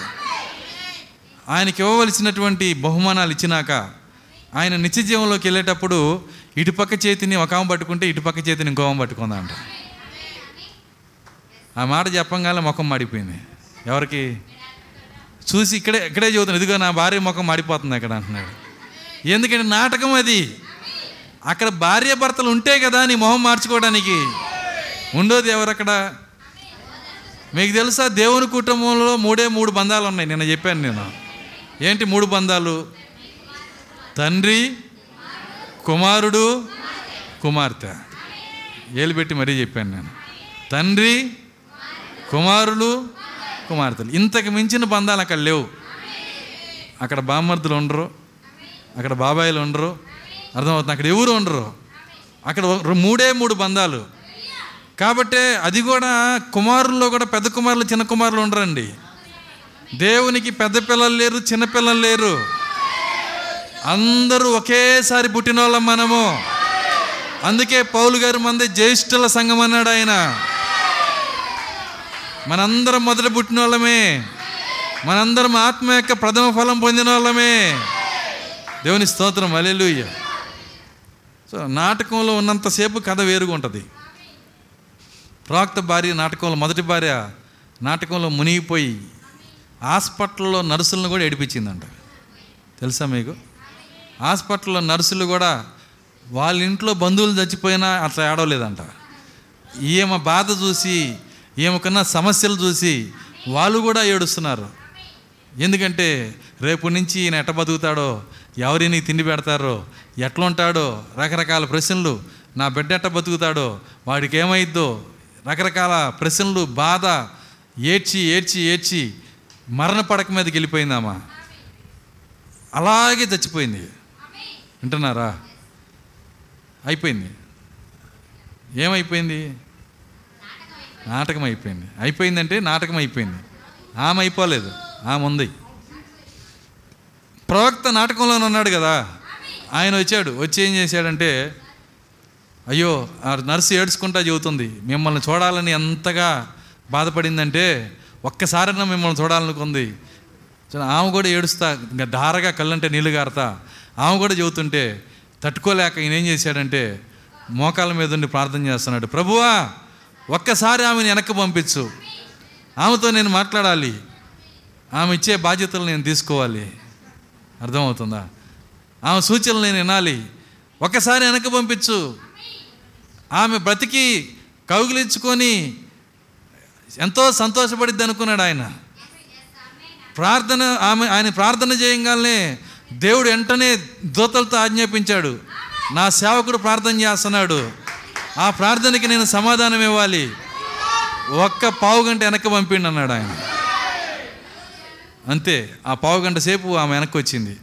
ఆయనకి ఇవ్వవలసినటువంటి బహుమానాలు ఇచ్చినాక ఆయన నిత్య జీవంలోకి వెళ్ళేటప్పుడు ఇటుపక్క చేతిని ఒక ఆమె పట్టుకుంటే ఇటుపక్క చేతిని ఇంకో ఆమె పట్టుకుందంట. ఆ మాట చెప్పంగానే ముఖం మాడిపోయింది. ఎవరికి? చూసి ఇక్కడే ఇక్కడే చదువుతాను ఇదిగో నా భార్య ముఖం మాడిపోతుంది అక్కడ అంటున్నాడు. ఎందుకంటే నాటకం అది. అక్కడ భార్య భర్తలు ఉంటే కదా నీ మొహం మార్చుకోవడానికి. ఉండోది ఎవరక్కడ? మీకు తెలుసా దేవుని కుటుంబంలో మూడే మూడు బంధాలు ఉన్నాయి. నిన్న చెప్పాను నేను. ఏంటి మూడు బంధాలు? తండ్రి కుమారుడు కుమార్తె. ఏలు పెట్టి మరీ చెప్పాను నేను. తండ్రి కుమారులు కుమార్తెలు. ఇంతకు మించిన బంధాలు అక్కడ లేవు. అక్కడ బామ్మర్దులు ఉండరు. అక్కడ బాబాయిలు ఉండరు. అర్థమవుతుంది? అక్కడ ఎవరు ఉండరు. అక్కడ మూడే మూడు బంధాలు. కాబట్టి అది కూడా కుమారుల్లో కూడా పెద్ద కుమారులు చిన్న కుమారులు ఉండరండి. దేవునికి పెద్ద పిల్లలు లేరు చిన్న పిల్లలు లేరు. అందరూ ఒకేసారి పుట్టిన వాళ్ళం మనము. అందుకే పౌలు గారు మంది జ్యేష్ఠుల సంఘం అన్నాడు ఆయన. మనందరం మొదట పుట్టిన వాళ్ళమే మనందరం ఆత్మ యొక్క ప్రథమ ఫలం పొందిన వాళ్ళమే దేవుని స్తోత్రం అలెలుయ్య సో నాటకంలో ఉన్నంతసేపు కథ వేరుగా ఉంటుంది. ప్రవక్త భార్య నాటకంలో మొదటి భార్య నాటకంలో మునిగిపోయి హాస్పిటల్లో నర్సులను కూడా ఏడిపించిందంట. తెలుసా మీకు? హాస్పిటల్లో నర్సులు కూడా వాళ్ళ ఇంట్లో బంధువులు చచ్చిపోయినా అట్లా ఏడవలేదంట. ఈమె బాధ చూసి ఈమెకున్న సమస్యలు చూసి వాళ్ళు కూడా ఏడుస్తున్నారు. ఎందుకంటే రేపు నుంచి ఈయన ఎట్ట బతుకుతాడో ఎవరిని తిండి పెడతారో ఎట్లుంటాడో రకరకాల ప్రశ్నలు నా బిడ్డ ఎట్ట బతుకుతాడో వాడికి ఏమైద్దో రకరకాల ప్రశ్నలు బాధ ఏడ్చి ఏడ్చి ఏడ్చి మరణ పడక మీదకి వెళ్ళిపోయిందామా అలాగే చచ్చిపోయింది. వింటున్నారా? అయిపోయింది. ఏమైపోయింది? నాటకం అయిపోయింది అయిపోయిందంటే నాటకం అయిపోయింది ఆమె అయిపోలేదు. ఆమె ఉంది. ప్రవక్త నాటకంలోనే ఉన్నాడు కదా. ఆయన వచ్చాడు. వచ్చి ఏం చేశాడంటే అయ్యో ఆ నర్సు ఏడ్చుకుంటా చెబుతుంది మిమ్మల్ని చూడాలని ఎంతగా బాధపడిందంటే ఒక్కసారైనా మిమ్మల్ని చూడాలనుకుంది ఆమె కూడా ఏడుస్తా ఇంకా ధారగా కళ్ళంటే నీళ్ళు గారతా? ఆమె కూడా చెబుతుంటే తట్టుకోలేక ఈయన ఏం చేశాడంటే మోకాల మీద ఉండి ప్రార్థన చేస్తున్నాడు. ప్రభువా ఒక్కసారి ఆమెను వెనక్కి పంపించు. ఆమెతో నేను మాట్లాడాలి. ఆమె ఇచ్చే బాధ్యతలు నేను తీసుకోవాలి. అర్థమవుతుందా? ఆమె సూచనలు నేను వినాలి. ఒక్కసారి వెనక్కి పంపించు. ఆమె బ్రతికి కౌగిలించుకొని ఎంతో సంతోషపడిద్ది అనుకున్నాడు ఆయన. ప్రార్థన ఆమె ఆయన ప్రార్థన చేయగానే దేవుడు వెంటనే దూతలతో ఆజ్ఞాపించాడు. నా సేవకుడు ప్రార్థన చేస్తున్నాడు. ఆ ప్రార్థనకి నేను సమాధానం ఇవ్వాలి. ఒక్క పావు గంట వెనక్కి పంపిండి అన్నాడు ఆయన. అంతే ఆ పావు గంట సేపు ఆమె వెనక్కి వచ్చింది.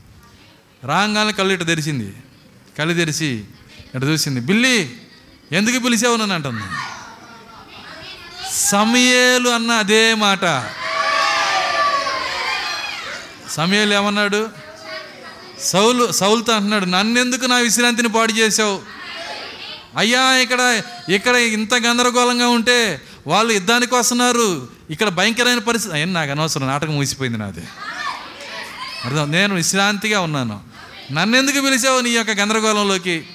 రాగానే కళ్ళు ఇటు తెరిచింది. కళ్ళు తెరిచి ఇటు చూసింది. బిల్లి ఎందుకు పిలిచావు నన్ను అంటుంది? సమయేలు అన్న అదే మాట. సమయాలు ఏమన్నాడు? సౌలు సౌలుతో అంటున్నాడు నన్నెందుకు నా విశ్రాంతిని పాడు చేసావు అయ్యా ఇక్కడ ఇక్కడ ఇంత గందరగోళంగా ఉంటే వాళ్ళు యుద్ధానికి వస్తున్నారు. ఇక్కడ భయంకరమైన పరిస్థితి. అయ్యా నాకు అనవసరం నాటకం మూసిపోయింది నాది. అర్థం? నేను విశ్రాంతిగా ఉన్నాను. నన్నెందుకు పిలిచావు నీ యొక్క గందరగోళంలోకి?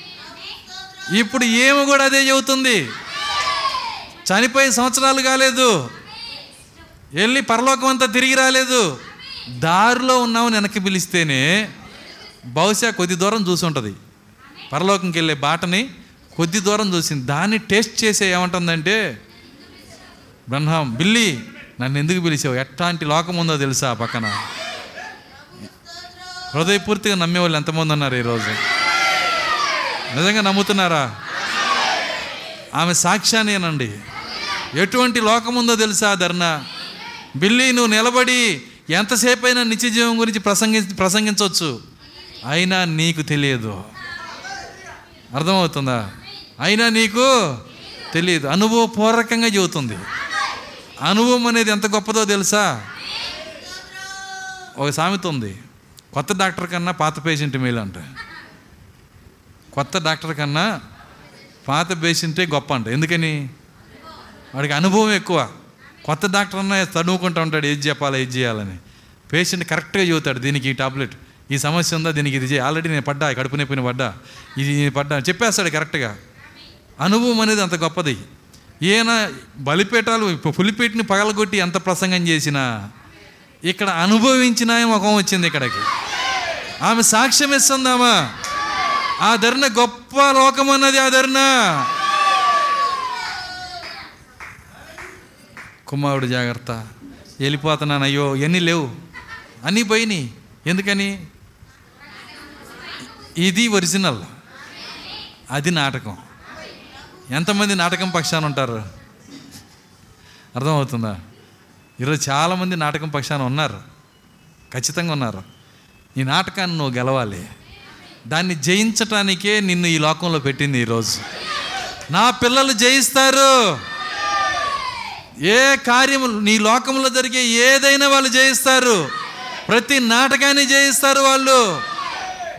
ఇప్పుడు ఏమి కూడా అదే చెబుతుంది. చనిపోయి సంవత్సరాలు కాలేదు. వెళ్ళి పరలోకం అంతా తిరిగి రాలేదు. దారిలో ఉన్నావు వెనక్కి పిలిస్తేనే బహుశా కొద్ది దూరం చూసి ఉంటుంది. పరలోకంకి వెళ్ళే బాటని కొద్ది దూరం చూసింది. దాన్ని టేస్ట్ చేసే ఏమంటుందంటే బ్రహ్మం బిల్లి నన్ను ఎందుకు పిలిచావు? ఎట్లాంటి లోకం ఉందో తెలుసా పక్కన? హృదయపూర్తిగా నమ్మేవాళ్ళు ఎంతమంది ఉన్నారు ఈరోజు? నిజంగా నమ్ముతున్నారా? ఆమె సాక్ష్యానేనండి ఎటువంటి లోకం ఉందో తెలుసా ధర్నా? బిల్లి నువ్వు నిలబడి ఎంతసేపు అయినా నిత్య జీవం గురించి ప్రసంగి ప్రసంగించవచ్చు అయినా నీకు తెలియదు. అర్థమవుతుందా? అయినా నీకు తెలియదు. అనుభవపూర్వకంగా చెబుతుంది. అనుభవం అనేది ఎంత గొప్పదో తెలుసా? ఒక సామెత ఉంది. కొత్త డాక్టర్ కన్నా పాత పేషెంట్ మేలు అంటే కొత్త డాక్టర్ కన్నా పాత పేషెంటే గొప్ప అంట. ఎందుకని? వాడికి అనుభవం ఎక్కువ. కొత్త డాక్టర్ అన్నా చదువుకుంటూ ఉంటాడు ఏది చెప్పాలి ఏది చేయాలని. పేషెంట్ కరెక్ట్గా చెబుతాడు దీనికి ఈ టాబ్లెట్. ఈ సమస్య ఉందా? దీనికి ఇది చేయి ఆల్రెడీ నేను పడ్డా కడుపు నొప్పిని పడ్డా. ఇది పడ్డా చెప్పేస్తాడు కరెక్ట్గా. అనుభవం అనేది అంత గొప్పది. ఈయన బలిపేటాలు పులిపేటిని పగలగొట్టి ఎంత ప్రసంగం చేసినా ఇక్కడ అనుభవించిన ముఖం వచ్చింది ఇక్కడికి. ఆమె సాక్ష్యం ఇస్తుందామా? ఆ గొప్ప లోకం అన్నది ఆ కుమారుడు జాగ్రత్త. వెళ్ళిపోతున్నాను. అయ్యో ఎన్ని లేవు. అన్నీ పోయినాయి. ఎందుకని? ఇది ఒరిజినల్. అది నాటకం. ఎంతమంది నాటకం పక్షాన ఉంటారు? అర్థమవుతుందా? ఈరోజు చాలామంది నాటకం పక్షాన ఉన్నారు. ఖచ్చితంగా ఉన్నారు. ఈ నాటకాన్ని నువ్వు గెలవాలి. దాన్ని జయించటానికే నిన్ను ఈ లోకంలో పెట్టింది ఈరోజు నా పిల్లలు జయిస్తారు. ఏ కార్యము నీ లోకంలో జరిగే ఏదైనా వాళ్ళు జయిస్తారు. ప్రతి నాటకాన్ని జయిస్తారు వాళ్ళు.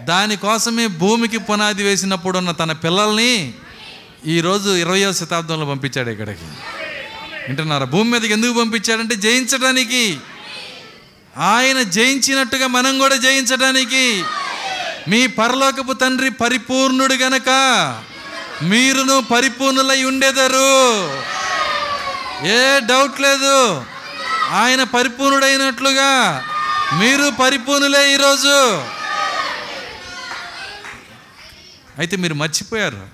దానికోసమే భూమికి పునాది వేసినప్పుడు ఉన్న తన పిల్లల్ని ఈరోజు ఇరవయో శతాబ్దంలో పంపించాడు ఇక్కడికి. వింటున్నారా? భూమి మీదకి ఎందుకు పంపించాడంటే జయించడానికి ఆయన జయించినట్టుగా మనం కూడా జయించడానికి మీ పరలోకపు తండ్రి పరిపూర్ణుడు గనక మీరును పరిపూర్ణులై ఉండేదారు. ఏ డౌట్ లేదు. ఆయన పరిపూర్ణుడైనట్లుగా మీరు పరిపూర్ణులే ఈరోజు. అయితే మీరు మర్చిపోయారు.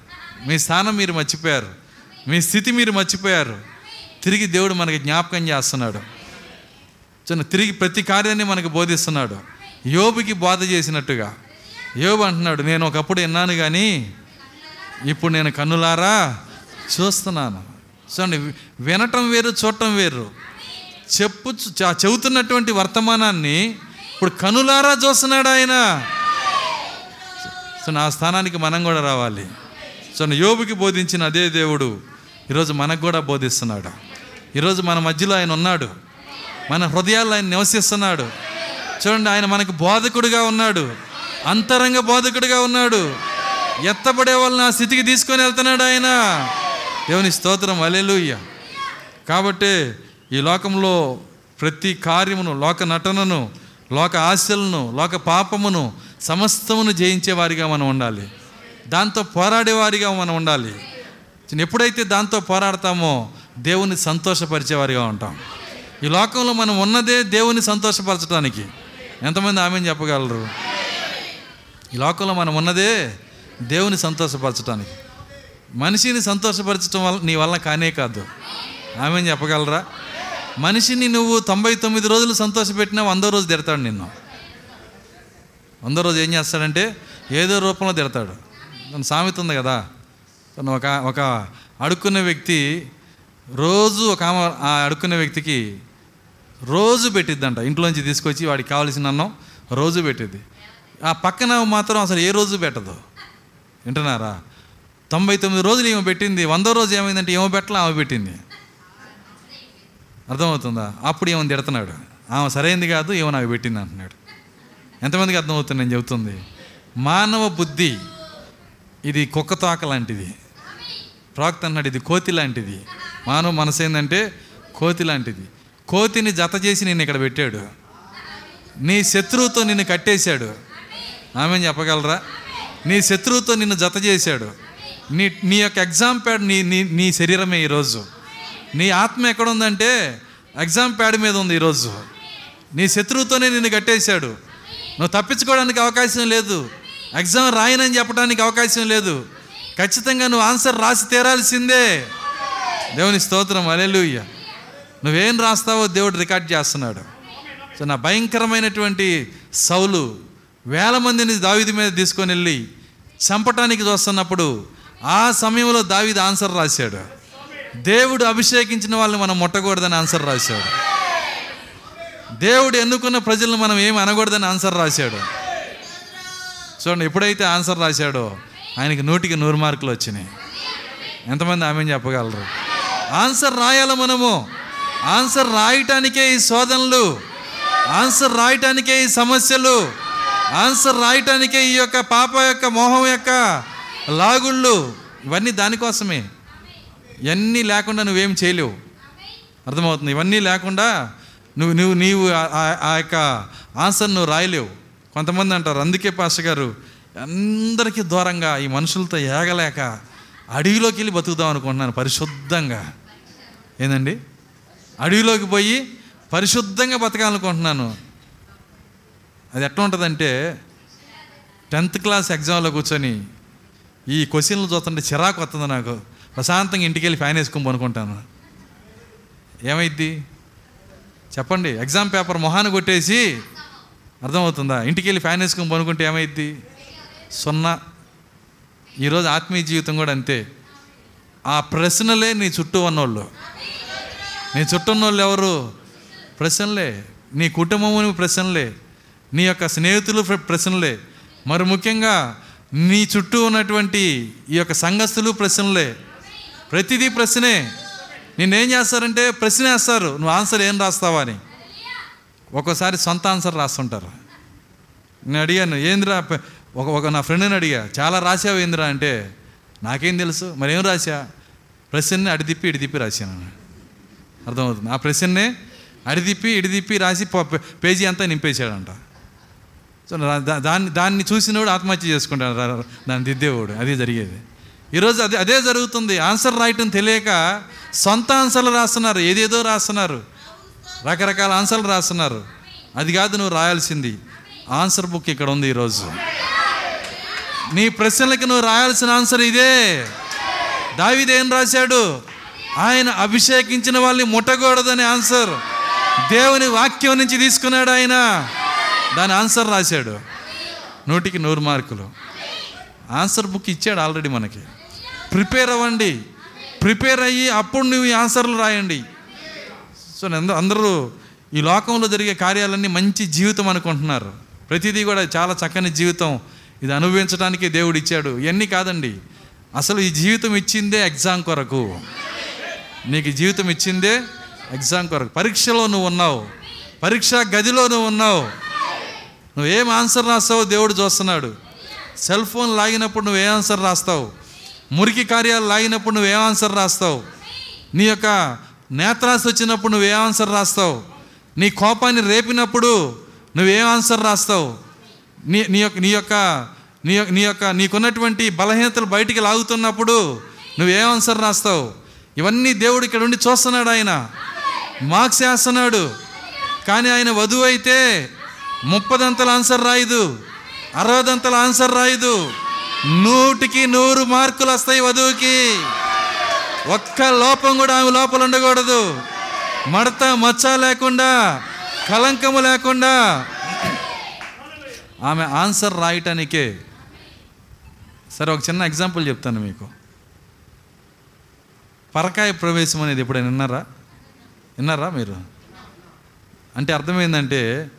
మీ స్థానం మీరు మర్చిపోయారు. మీ స్థితి మీరు మర్చిపోయారు. తిరిగి దేవుడు మనకి జ్ఞాపకం చేస్తున్నాడు. చిన్న తిరిగి ప్రతి కార్యాన్ని మనకు బోధిస్తున్నాడు. యోబుకి బోధ చేసినట్టుగా. యోబు అంటున్నాడు నేను ఒకప్పుడు విన్నాను కానీ ఇప్పుడు నేను కన్నులారా చూస్తున్నాను. చూడండి వినటం వేరు చూడటం వేరు. చెప్పు చెబుతున్నటువంటి వర్తమానాన్ని ఇప్పుడు కనులారా చూస్తున్నాడు ఆయన. సో నా స్థానానికి మనం కూడా రావాలి. సో యోబుకి బోధించిన అదే దేవుడు ఈరోజు మనకు కూడా బోధిస్తున్నాడు. ఈరోజు మన మధ్యలో ఆయన ఉన్నాడు. మన హృదయాల్లో ఆయన నివసిస్తున్నాడు. చూడండి ఆయన మనకు బోధకుడుగా ఉన్నాడు. అంతరంగ బోధకుడిగా ఉన్నాడు. ఎత్తబడే వాళ్ళని ఆ స్థితికి తీసుకొని వెళ్తున్నాడు ఆయన. దేవుని స్తోత్రం అలెలుయ్య కాబట్టి ఈ లోకంలో ప్రతి కార్యమును లోక నటనను లోక ఆశలను లోక పాపమును సమస్తమును జయించేవారిగా మనం ఉండాలి. దాంతో పోరాడేవారిగా మనం ఉండాలి. ఎప్పుడైతే దాంతో పోరాడతామో దేవుని సంతోషపరిచేవారిగా ఉంటాం. ఈ లోకంలో మనం ఉన్నదే దేవుని సంతోషపరచడానికి ఎంతమంది ఆమెను చెప్పగలరు? ఈ లోకంలో మనం ఉన్నదే దేవుని సంతోషపరచడానికి మనిషిని సంతోషపరచడం వల్ల నీ వల్ల కానే కాదు. ఆమె చెప్పగలరా? మనిషిని నువ్వు తొంభై తొమ్మిది రోజులు సంతోషపెట్టినా వందో రోజు తిడతాడు నిన్ను. వందో రోజు ఏం చేస్తాడంటే ఏదో రూపంలో తిడతాడు. తన సామెత ఉంది కదా. తను ఒక ఒక అడుక్కున్న వ్యక్తి రోజు ఒక ఆమె ఆ అడుక్కున్న వ్యక్తికి రోజు పెట్టిద్దంట. ఇంట్లోంచి తీసుకొచ్చి వాడికి కావాల్సిన అన్నం రోజు పెట్టిద్ది. ఆ పక్కన మాత్రం అసలు ఏ రోజు పెట్టదు. వింటున్నారా? తొంభై తొమ్మిది రోజులు ఏమో పెట్టింది. వందో రోజు ఏమైందంటే ఏమో పెట్టలే ఆమె పెట్టింది. అర్థమవుతుందా? అప్పుడు ఏమని తిడుతున్నాడు. ఆమె సరైంది కాదు ఏమో నాకు పెట్టింది అంటున్నాడు. ఎంతమందికి అర్థమవుతుంది నేను చెబుతుంది? మానవ బుద్ధి ఇది కుక్క తోక లాంటిది. ప్రాక్త అన్నాడు ఇది కోతి లాంటిది. మానవ మనసు ఏంటంటే కోతి లాంటిది. కోతిని జత చేసి నేను ఇక్కడ పెట్టాడు. నీ శత్రువుతో నిన్ను కట్టేశాడు. ఆమె చెప్పగలరా? నీ శత్రువుతో నిన్ను జత చేశాడు. నీ నీ యొక్క ఎగ్జామ్ ప్యాడ్ నీ నీ నీ శరీరమే ఈరోజు. నీ ఆత్మ ఎక్కడ ఉందంటే ఎగ్జామ్ ప్యాడ్ మీద ఉంది ఈరోజు. నీ శత్రువుతోనే నిన్ను కట్టేశాడు. నువ్వు తప్పించుకోవడానికి అవకాశం లేదు. ఎగ్జామ్ రాయనని చెప్పడానికి అవకాశం లేదు. ఖచ్చితంగా నువ్వు ఆన్సర్ రాసి తీరాల్సిందే. దేవుని స్తోత్రం అలెలుయ్య నువ్వేం రాస్తావో దేవుడు రికార్డ్ చేస్తున్నాడు. సో నా భయంకరమైనటువంటి సౌలు వేల మందిని దావిది మీద తీసుకొని వెళ్ళి చంపటానికి చూస్తున్నప్పుడు ఆ సమయంలో దావిది ఆన్సర్ రాశాడు. దేవుడు అభిషేకించిన వాళ్ళని మనం ముట్టకూడదని ఆన్సర్ రాశాడు. దేవుడు ఎన్నుకున్న ప్రజలను మనం ఏమి అనకూడదని ఆన్సర్ రాశాడు. చూడండి ఎప్పుడైతే ఆన్సర్ రాశాడో ఆయనకి నూటికి నూరు మార్కులు వచ్చినాయి. ఎంతమంది ఆమె చెప్పగలరు? ఆన్సర్ రాయాలి మనము. ఆన్సర్ రాయటానికే ఈ శోధనలు. ఆన్సర్ రాయటానికే ఈ సమస్యలు. ఆన్సర్ రాయటానికే ఈ యొక్క పాప యొక్క మోహం యొక్క లాగుళ్ళు ఇవన్నీ దానికోసమే. ఇవన్నీ లేకుండా నువ్వేం చేయలేవు. అర్థమవుతుంది? ఇవన్నీ లేకుండా నువ్వు నువ్వు నీవు ఆ- ఆ- యొక్క ఆన్సర్ నువ్వు రాయలేవు. కొంతమంది అంటారు అందుకే పాస్ గారు అందరికీ దూరంగా ఈ మనుషులతో ఏగలేక అడవిలోకి వెళ్ళి బతుకుదాం అనుకుంటున్నాను పరిశుద్ధంగా. ఏందండి? అడవిలోకి పోయి పరిశుద్ధంగా బతకాలనుకుంటున్నాను. అది ఎట్లా ఉంటుందంటే టెన్త్ క్లాస్ ఎగ్జామ్లో కూర్చొని ఈ క్వశ్చన్లు చూస్తుంటే చిరాకు వస్తుంది నాకు. ప్రశాంతంగా ఇంటికి వెళ్ళి ఫ్యాన్ వేసుకుని పనుకుంటాను. ఏమైద్ది? చెప్పండి. ఎగ్జామ్ పేపర్ మొహాన్ని కొట్టేసి అర్థమవుతుందా? ఇంటికి వెళ్ళి ఫ్యాన్ వేసుకుని పనుకుంటే ఏమైద్ది? సున్నా. ఈరోజు ఆత్మీయ జీవితం కూడా అంతే. ఆ ప్రశ్నలే నీ చుట్టూ ఉన్నోళ్ళు. నీ చుట్టూ ఉన్నోళ్ళు ఎవరు? ప్రశ్నలే. నీ కుటుంబము ప్రశ్నలే. నీ యొక్క స్నేహితులు ప్ర- ప్రశ్నలే. మరి ముఖ్యంగా నీ చుట్టూ ఉన్నటువంటి ఈ యొక్క సంఘస్థులు ప్రశ్నలే. ప్రతిదీ ప్రశ్నే. నేనేం చేస్తారంటే ప్రశ్న వేస్తారు. నువ్వు ఆన్సర్ ఏం రాస్తావా అని. ఒక్కోసారి సొంత ఆన్సర్ రాస్తుంటారు. నేను అడిగాను ఏందిరా ఒక ఒక నా ఫ్రెండ్ని అడిగా చాలా రాసావు ఏందిరా? అంటే నాకేం తెలుసు. మరి ఏం రాసా ప్రశ్నని అడిదిప్పి ఇడిదిప్పి రాశాను. అర్థమవుతుంది. ఆ ప్రశ్ననే అడిదిప్పి ఇడిదిప్పి రాసి పేజీ అంతా నింపేశాడంట. సో దాన్ని దాన్ని చూసినోడు ఆత్మహత్య చేసుకుంటాడు రా- దాన్ని దిద్దేవాడు. అదే జరిగేది. ఈరోజు అదే అదే జరుగుతుంది. ఆన్సర్ రాయటం తెలియక సొంత ఆన్సర్లు రాస్తున్నారు. ఏదేదో రాస్తున్నారు. రకరకాల ఆన్సర్లు రాస్తున్నారు. అది కాదు నువ్వు రాయాల్సింది. ఆన్సర్ బుక్ ఇక్కడ ఉంది ఈరోజు. నీ ప్రశ్నలకి నువ్వు రాయాల్సిన ఆన్సర్ ఇదే. దావిదేం రాశాడు? ఆయన అభిషేకించిన వాళ్ళని ముట్టకూడదని ఆన్సర్. దేవుని వాక్యం నుంచి తీసుకున్నాడు ఆయన. దాని ఆన్సర్ రాశాడు. నూటికి నూరు మార్కులు. ఆన్సర్ బుక్ ఇచ్చాడు ఆల్రెడీ మనకి. ప్రిపేర్ అవ్వండి. ప్రిపేర్ అయ్యి అప్పుడు నువ్వు ఈ ఆన్సర్లు రాయండి. సో అందరూ అందరూ ఈ లోకంలో జరిగే కార్యాలన్నీ మంచి జీవితం అనుకుంటున్నారు. ప్రతిదీ కూడా చాలా చక్కని జీవితం ఇది అనుభవించడానికి దేవుడు ఇచ్చాడు. ఇవన్నీ కాదండి. అసలు ఈ జీవితం ఇచ్చిందే ఎగ్జామ్ కొరకు. నీకు జీవితం ఇచ్చిందే ఎగ్జామ్ కొరకు. పరీక్షలో నువ్వు ఉన్నావు. పరీక్ష గదిలో నువ్వు ఉన్నావు. నువ్వు ఏం ఆన్సర్ రాస్తావో దేవుడు చూస్తున్నాడు. సెల్ ఫోన్ లాగినప్పుడు నువ్వు ఏ ఆన్సర్ రాస్తావు? మురికి కార్యాలు లాగినప్పుడు నువ్వు ఏ ఆన్సర్ రాస్తావు? నీ యొక్క నేత్రాశ వచ్చినప్పుడు నువ్వు ఏ ఆన్సర్ రాస్తావు? నీ కోపాన్ని రేపినప్పుడు నువ్వు ఆన్సర్ రాస్తావు? నీ నీ యొక్క నీ యొక్క నీ యొక్క నీ యొక్క నీకున్నటువంటి బలహీనతలు బయటికి లాగుతున్నప్పుడు నువ్వు ఏ ఆన్సర్ రాస్తావు? ఇవన్నీ దేవుడు ఇక్కడ ఉండి చూస్తున్నాడు ఆయన. మార్క్స్ వేస్తున్నాడు. కానీ ఆయన వధువు అయితే ముప్పదంతల ఆన్సర్ రాయదు. అరవదంతల ఆన్సర్ రాయదు. నూటికి నూరు మార్కులు వస్తాయి వధువుకి. ఒక్క లోపం కూడా ఆమె లోపల ఉండకూడదు. మడత మచ్చ లేకుండా కలంకము లేకుండా ఆమె ఆన్సర్ రాయటానికే. సరే ఒక చిన్న ఎగ్జాంపుల్ చెప్తాను మీకు. పరకాయ ప్రవేశం అనేది ఎప్పుడైనా విన్నారా? విన్నారా మీరు? అంటే అర్థమైందంటే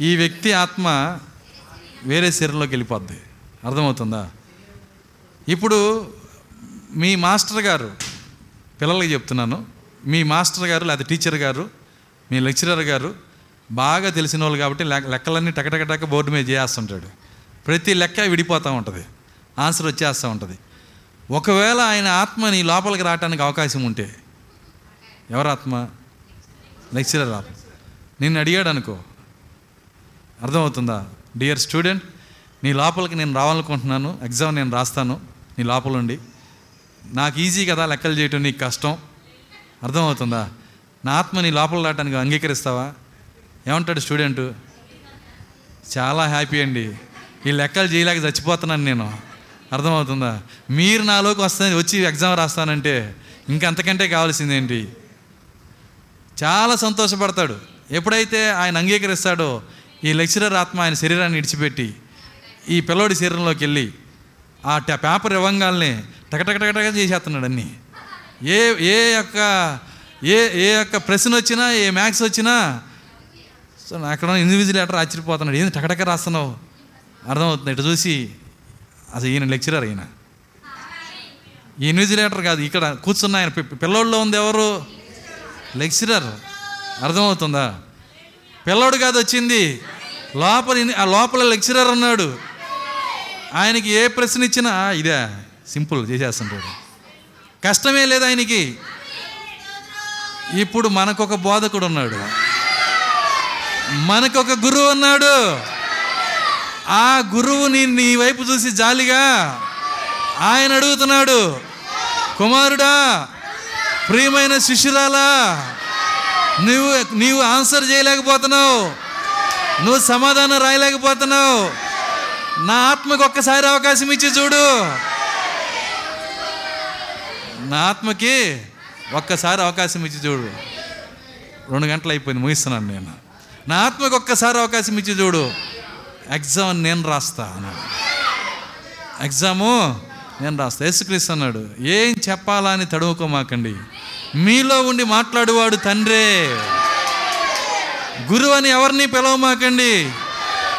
ఈ వ్యక్తి ఆత్మ వేరే శరీరంలోకి వెళ్ళిపోద్ది. అర్థమవుతుందా? ఇప్పుడు మీ మాస్టర్ గారు పిల్లలకి చెప్తున్నాను. మీ మాస్టర్ గారు లేదా టీచర్ గారు మీ లెక్చరర్ గారు బాగా తెలిసిన వాళ్ళు కాబట్టి లెక్క- లెక్కలన్నీ టకటకటక బోర్డు మీద చేస్తుంటాడు ప్రతి లెక్క విడిపోతూ ఉంటుంది. ఆన్సర్ వచ్చేస్తూ ఉంటుంది. ఒకవేళ ఆయన ఆత్మ నీ లోపలికి రావడానికి అవకాశం ఉంటే ఎవరు ఆత్మ లెక్చరర్ ఆత్మ. నిన్ను అడిగాడు అనుకో. అర్థమవుతుందా? డియర్ స్టూడెంట్ నీ లోపలికి నేను రావాలనుకుంటున్నాను. ఎగ్జామ్ నేను రాస్తాను. నీ లోపల ఉండి. నాకు ఈజీ కదా లెక్కలు చేయటం నీకు కష్టం. అర్థమవుతుందా? నా ఆత్మ నీ లోపల రావడానికి అంగీకరిస్తావా? ఏమంటాడు స్టూడెంట్ చాలా హ్యాపీ అండి. ఈ లెక్కలు చేయలేక చచ్చిపోతున్నాను నేను. అర్థమవుతుందా? మీరు నాలోకి వస్తే వచ్చి ఎగ్జామ్ రాస్తానంటే ఇంకంతకంటే కావాల్సిందేంటి చాలా సంతోషపడతాడు. ఎప్పుడైతే ఆయన అంగీకరిస్తాడో ఈ లెక్చరర్ ఆత్మ ఆయన శరీరాన్ని విడిచిపెట్టి ఈ పిల్లోడి శరీరంలోకి వెళ్ళి ఆ ట- పేపర్ ఇవ్వంగానే టకటకటకటక చేసేస్తున్నాడు అన్నీ. ఏ ఏ యొక్క ఏ ఏ యొక్క ప్రశ్న వచ్చినా ఏ మ్యాథ్స్ వచ్చినా సో అక్కడ ఇండివిజువల్ ఆశ్చర్యపోతున్నాడు. ఏంది టకటక రాస్తున్నావు? అర్థమవుతుంది. ఇటు చూసి అసలు ఈయన లెక్చరర్ ఈయన. ఈ ఇన్విజిలేటర్ కాదు ఇక్కడ కూర్చున్న ఆయన పిల్లోళ్ళలో పిల్లోడిలో ఉంది ఎవరు? లెక్చరర్. అర్థమవుతుందా? పిల్లోడు కాదు వచ్చింది. లోపల ఆ లోపల లెక్చరర్ ఉన్నాడు ఆయనకి ఏ ప్రశ్న ఇచ్చినా ఇదే సింపుల్ చేసేస్తుంటాడు. కష్టమే లేదు ఆయనకి. ఇప్పుడు మనకొక బోధకుడు ఉన్నాడు. మనకొక గురువు ఉన్నాడు. ఆ గురువు నీ నీ వైపు చూసి జాలిగా ఆయన అడుగుతున్నాడు కుమారుడా ప్రియమైన శిష్యురాలా నువ్వు నీవు ఆన్సర్ చేయలేకపోతున్నావు. నువ్వు సమాధానం రాయలేకపోతున్నావు. నా ఆత్మకు ఒక్కసారి అవకాశం ఇచ్చి చూడు. నా ఆత్మకి ఒక్కసారి అవకాశం ఇచ్చి చూడు. రెండు గంటలు అయిపోయింది ముగిస్తున్నాను నేను. నా ఆత్మకు ఒక్కసారి అవకాశం ఇచ్చి చూడు. ఎగ్జామ్ నేను రాస్తా అన్నాడు ఎగ్జాము నేను రాస్తా. యేసుక్రీస్తు అన్నాడు ఏం చెప్పాలా అని తడువుకోమాకండి. మీలో ఉండి మాట్లాడువాడు తండ్రే. గురువు అని ఎవరిని పిలవమాకండి.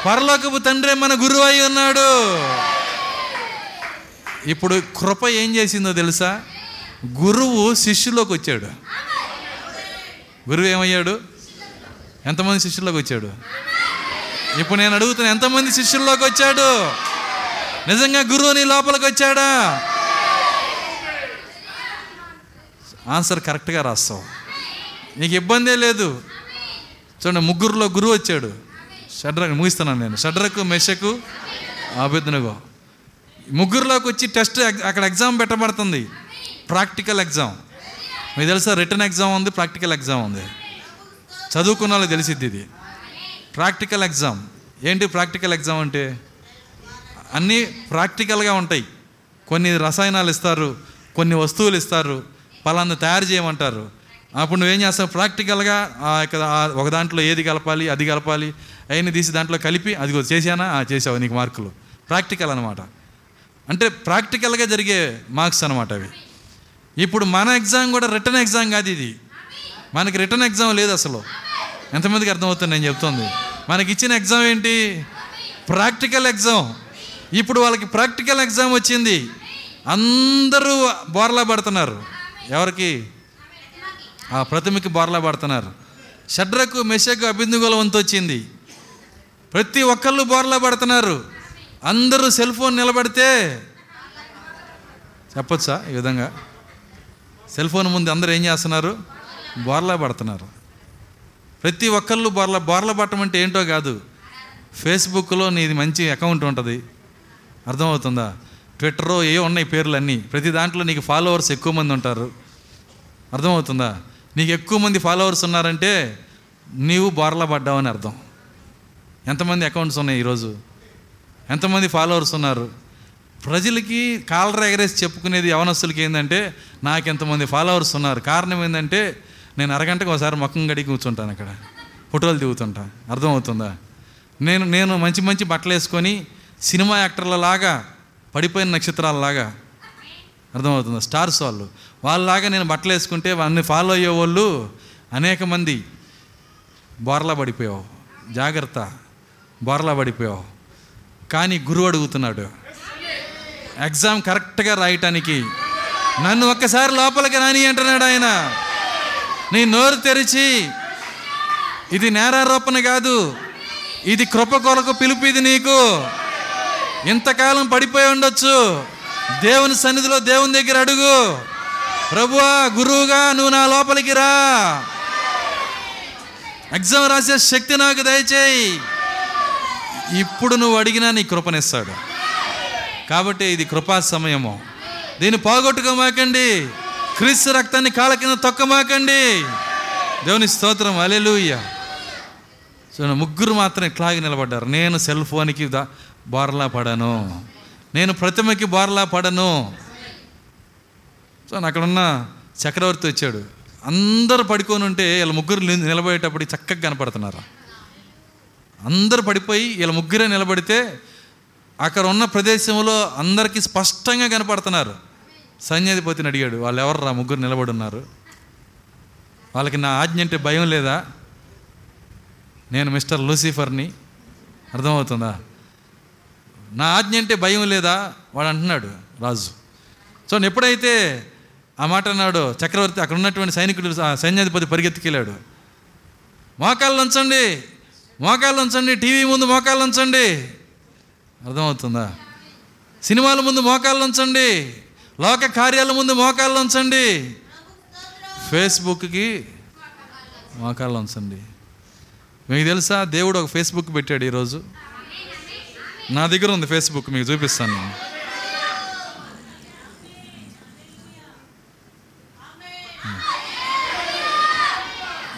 పరలోకపు తండ్రే మన గురువు అయి ఉన్నాడు. ఇప్పుడు కృప ఏం చేసిందో తెలుసా? గురువు శిష్యులోకి వచ్చాడు. గురువు ఏమయ్యాడు? ఎంతమంది శిష్యుల్లోకి వచ్చాడు? ఇప్పుడు నేను అడుగుతున్నా ఎంతమంది శిష్యుల్లోకి వచ్చాడు? నిజంగా గురువు నీ లోపలికి వచ్చాడా? ఆన్సర్ కరెక్ట్గా రాస్తావు. నీకు ఇబ్బందే లేదు. చూడండి ముగ్గురులో గురువు వచ్చాడు. షడ్రకు ముగిస్తున్నాను నేను. షడ్రకు మెషకు అభిజ్ఞగో ముగ్గురులోకి వచ్చి టెస్ట్ అక్కడ ఎగ్జామ్ పెట్టబడుతుంది. Practical exam. మీకు తెలుసా రిటర్న్ ఎగ్జామ్ ఉంది ప్రాక్టికల్ ఎగ్జామ్ ఉంది. చదువుకున్న వాళ్ళు తెలిసిద్ది ఇది. Practical exam. ఏంటి ప్రాక్టికల్ ఎగ్జామ్ అంటే? అన్నీ ప్రాక్టికల్గా ఉంటాయి. కొన్ని రసాయనాలు ఇస్తారు కొన్ని వస్తువులు ఇస్తారు పలానా తయారు చేయమంటారు. అప్పుడు నువ్వేం చేస్తావు? ప్రాక్టికల్గా ఆ యొక్క ఒక దాంట్లో ఏది కలపాలి అది కలపాలి అవన్నీ తీసి దాంట్లో కలిపి అది చేశానా? ఆ, చేసావు నీకు మార్కులు. ప్రాక్టికల్ అనమాట అంటే ప్రాక్టికల్గా జరిగే మార్క్స్ అనమాట అవి. ఇప్పుడు మన ఎగ్జామ్ కూడా రిటర్న్ ఎగ్జామ్ కాదు ఇది. మనకి రిటర్న్ ఎగ్జామ్ లేదు అసలు. ఎంతమందికి అర్థమవుతుంది నేను చెప్తుంది? మనకి ఇచ్చిన ఎగ్జామ్ ఏంటి? Practical exam. ఇప్పుడు వాళ్ళకి ప్రాక్టికల్ ఎగ్జామ్ వచ్చింది. అందరూ బోర్లా పడుతున్నారు. ఎవరికి? ఆ ప్రతిమకి బోర్లా పడుతున్నారు. షడ్రకు మెషకు అభిందుగోల వంతు వచ్చింది. ప్రతి ఒక్కళ్ళు బోర్లా పడుతున్నారు. అందరూ సెల్ ఫోన్ నిలబడితే చెప్పొచ్చా ఈ విధంగా? సెల్ ఫోన్ ముందు అందరూ ఏం చేస్తున్నారు? బోర్లా పడుతున్నారు. ప్రతి ఒక్కళ్ళు బోర్ల బోర్ల పట్టడం అంటే ఏంటో కాదు. ఫేస్బుక్లో నీది మంచి అకౌంట్ ఉంటుంది. అర్థమవుతుందా? ట్విట్టరో ఏ ఉన్నాయి పేర్లు అన్నీ ప్రతి దాంట్లో నీకు ఫాలోవర్స్ ఎక్కువ మంది ఉంటారు. అర్థమవుతుందా? నీకు ఎక్కువ మంది ఫాలోవర్స్ ఉన్నారంటే నీవు బోర్లా పడ్డావని అర్థం. ఎంతమంది అకౌంట్స్ ఉన్నాయి ఈరోజు? ఎంతమంది ఫాలోవర్స్ ఉన్నారు? ప్రజలకి కాలర్ ఎగరేసి చెప్పుకునేది యవనస్తులకి ఏంటంటే నాకు ఎంతమంది ఫాలోవర్స్ ఉన్నారు. కారణం ఏంటంటే నేను అరగంటకు ఒకసారి ముఖం గడికి కూర్చుంటాను అక్కడ. ఫోటోలు దిగుతుంటా. అర్థమవుతుందా? నేను నేను మంచి మంచి బట్టలు వేసుకొని సినిమా యాక్టర్ల లాగా పడిపోయిన నక్షత్రాలలాగా అర్థమవుతుంది. స్టార్స్ వాళ్ళు. వాళ్ళలాగా నేను బట్టలు వేసుకుంటే వాళ్ళని ఫాలో అయ్యే వాళ్ళు అనేక మంది. బోర్లా పడిపోయావు. జాగ్రత్త. బోర్లా పడిపోయావు. కానీ గురువు అడుగుతున్నాడు. ఎగ్జామ్ కరెక్ట్గా రాయటానికి నన్ను ఒక్కసారి లోపలికి రాని అంటున్నాడు ఆయన. నీ నోరు తెరిచి ఇది నేరారోపణ కాదు. ఇది కృప కొరకు పిలుపు ఇది నీకు. ఇంతకాలం పడిపోయి ఉండొచ్చు. దేవుని సన్నిధిలో దేవుని దగ్గర అడుగు. ప్రభువా గురువుగా నువ్వు నా లోపలికి రా. ఎగ్జామ్ రాసే శక్తి నాకు దయచేయి. ఇప్పుడు నువ్వు అడిగినా నీ కృపనిస్తాడు. కాబట్టి ఇది కృపా సమయము. దీన్ని పోగొట్టుకోమాకండి. క్రీస్తు రక్తాన్ని కాళ్ళ కింద తొక్కమాకండి. దేవుని స్తోత్రం. అలెలుయ్య సో ముగ్గురు మాత్రం ఇట్లాగి నిలబడ్డారు. నేను సెల్ ఫోన్కి దా బోర్లా పడను. నేను ప్రతిమకి బోర్లా పడను. సో అక్కడ ఉన్న చక్రవర్తి వచ్చాడు. అందరు పడుకొని ఉంటే వీళ్ళ ముగ్గురు నిలబడేటప్పుడు చక్కగా కనపడుతున్నారు. అందరు పడిపోయి వీళ్ళ ముగ్గురే నిలబడితే అక్కడ ఉన్న ప్రదేశంలో అందరికీ స్పష్టంగా కనపడుతున్నారు. సైన్యాధిపతిని అడిగాడు వాళ్ళు ఎవర్రా ముగ్గురు నిలబడి ఉన్నారు వాళ్ళకి నా ఆజ్ఞ అంటే భయం లేదా? నేను మిస్టర్ లూసిఫర్ని. అర్థమవుతుందా? నా ఆజ్ఞ అంటే భయం లేదా? వాడు అంటున్నాడు రాజు. సో ఎప్పుడైతే ఆ మాట అన్నాడు చక్రవర్తి అక్కడ ఉన్నటువంటి సైనికుడు సైన్యాధిపతి పరిగెత్తుకెళ్ళాడు. మోకాళ్ళు ఉంచండి మోకాళ్ళు ఉంచండి టీవీ ముందు మోకాళ్ళు ఉంచండి అర్థమవుతుందా? సినిమాల ముందు మోకాళ్ళు ఉంచండి లోక కార్యాల ముందు మోకాళ్ళు ఉంచండి ఫేస్బుక్కి మోకాళ్ళు ఉంచండి మీకు తెలుసా? దేవుడు ఒక ఫేస్బుక్ పెట్టాడు ఈరోజు. నా దగ్గర ఉంది ఫేస్బుక్ మీకు చూపిస్తాను.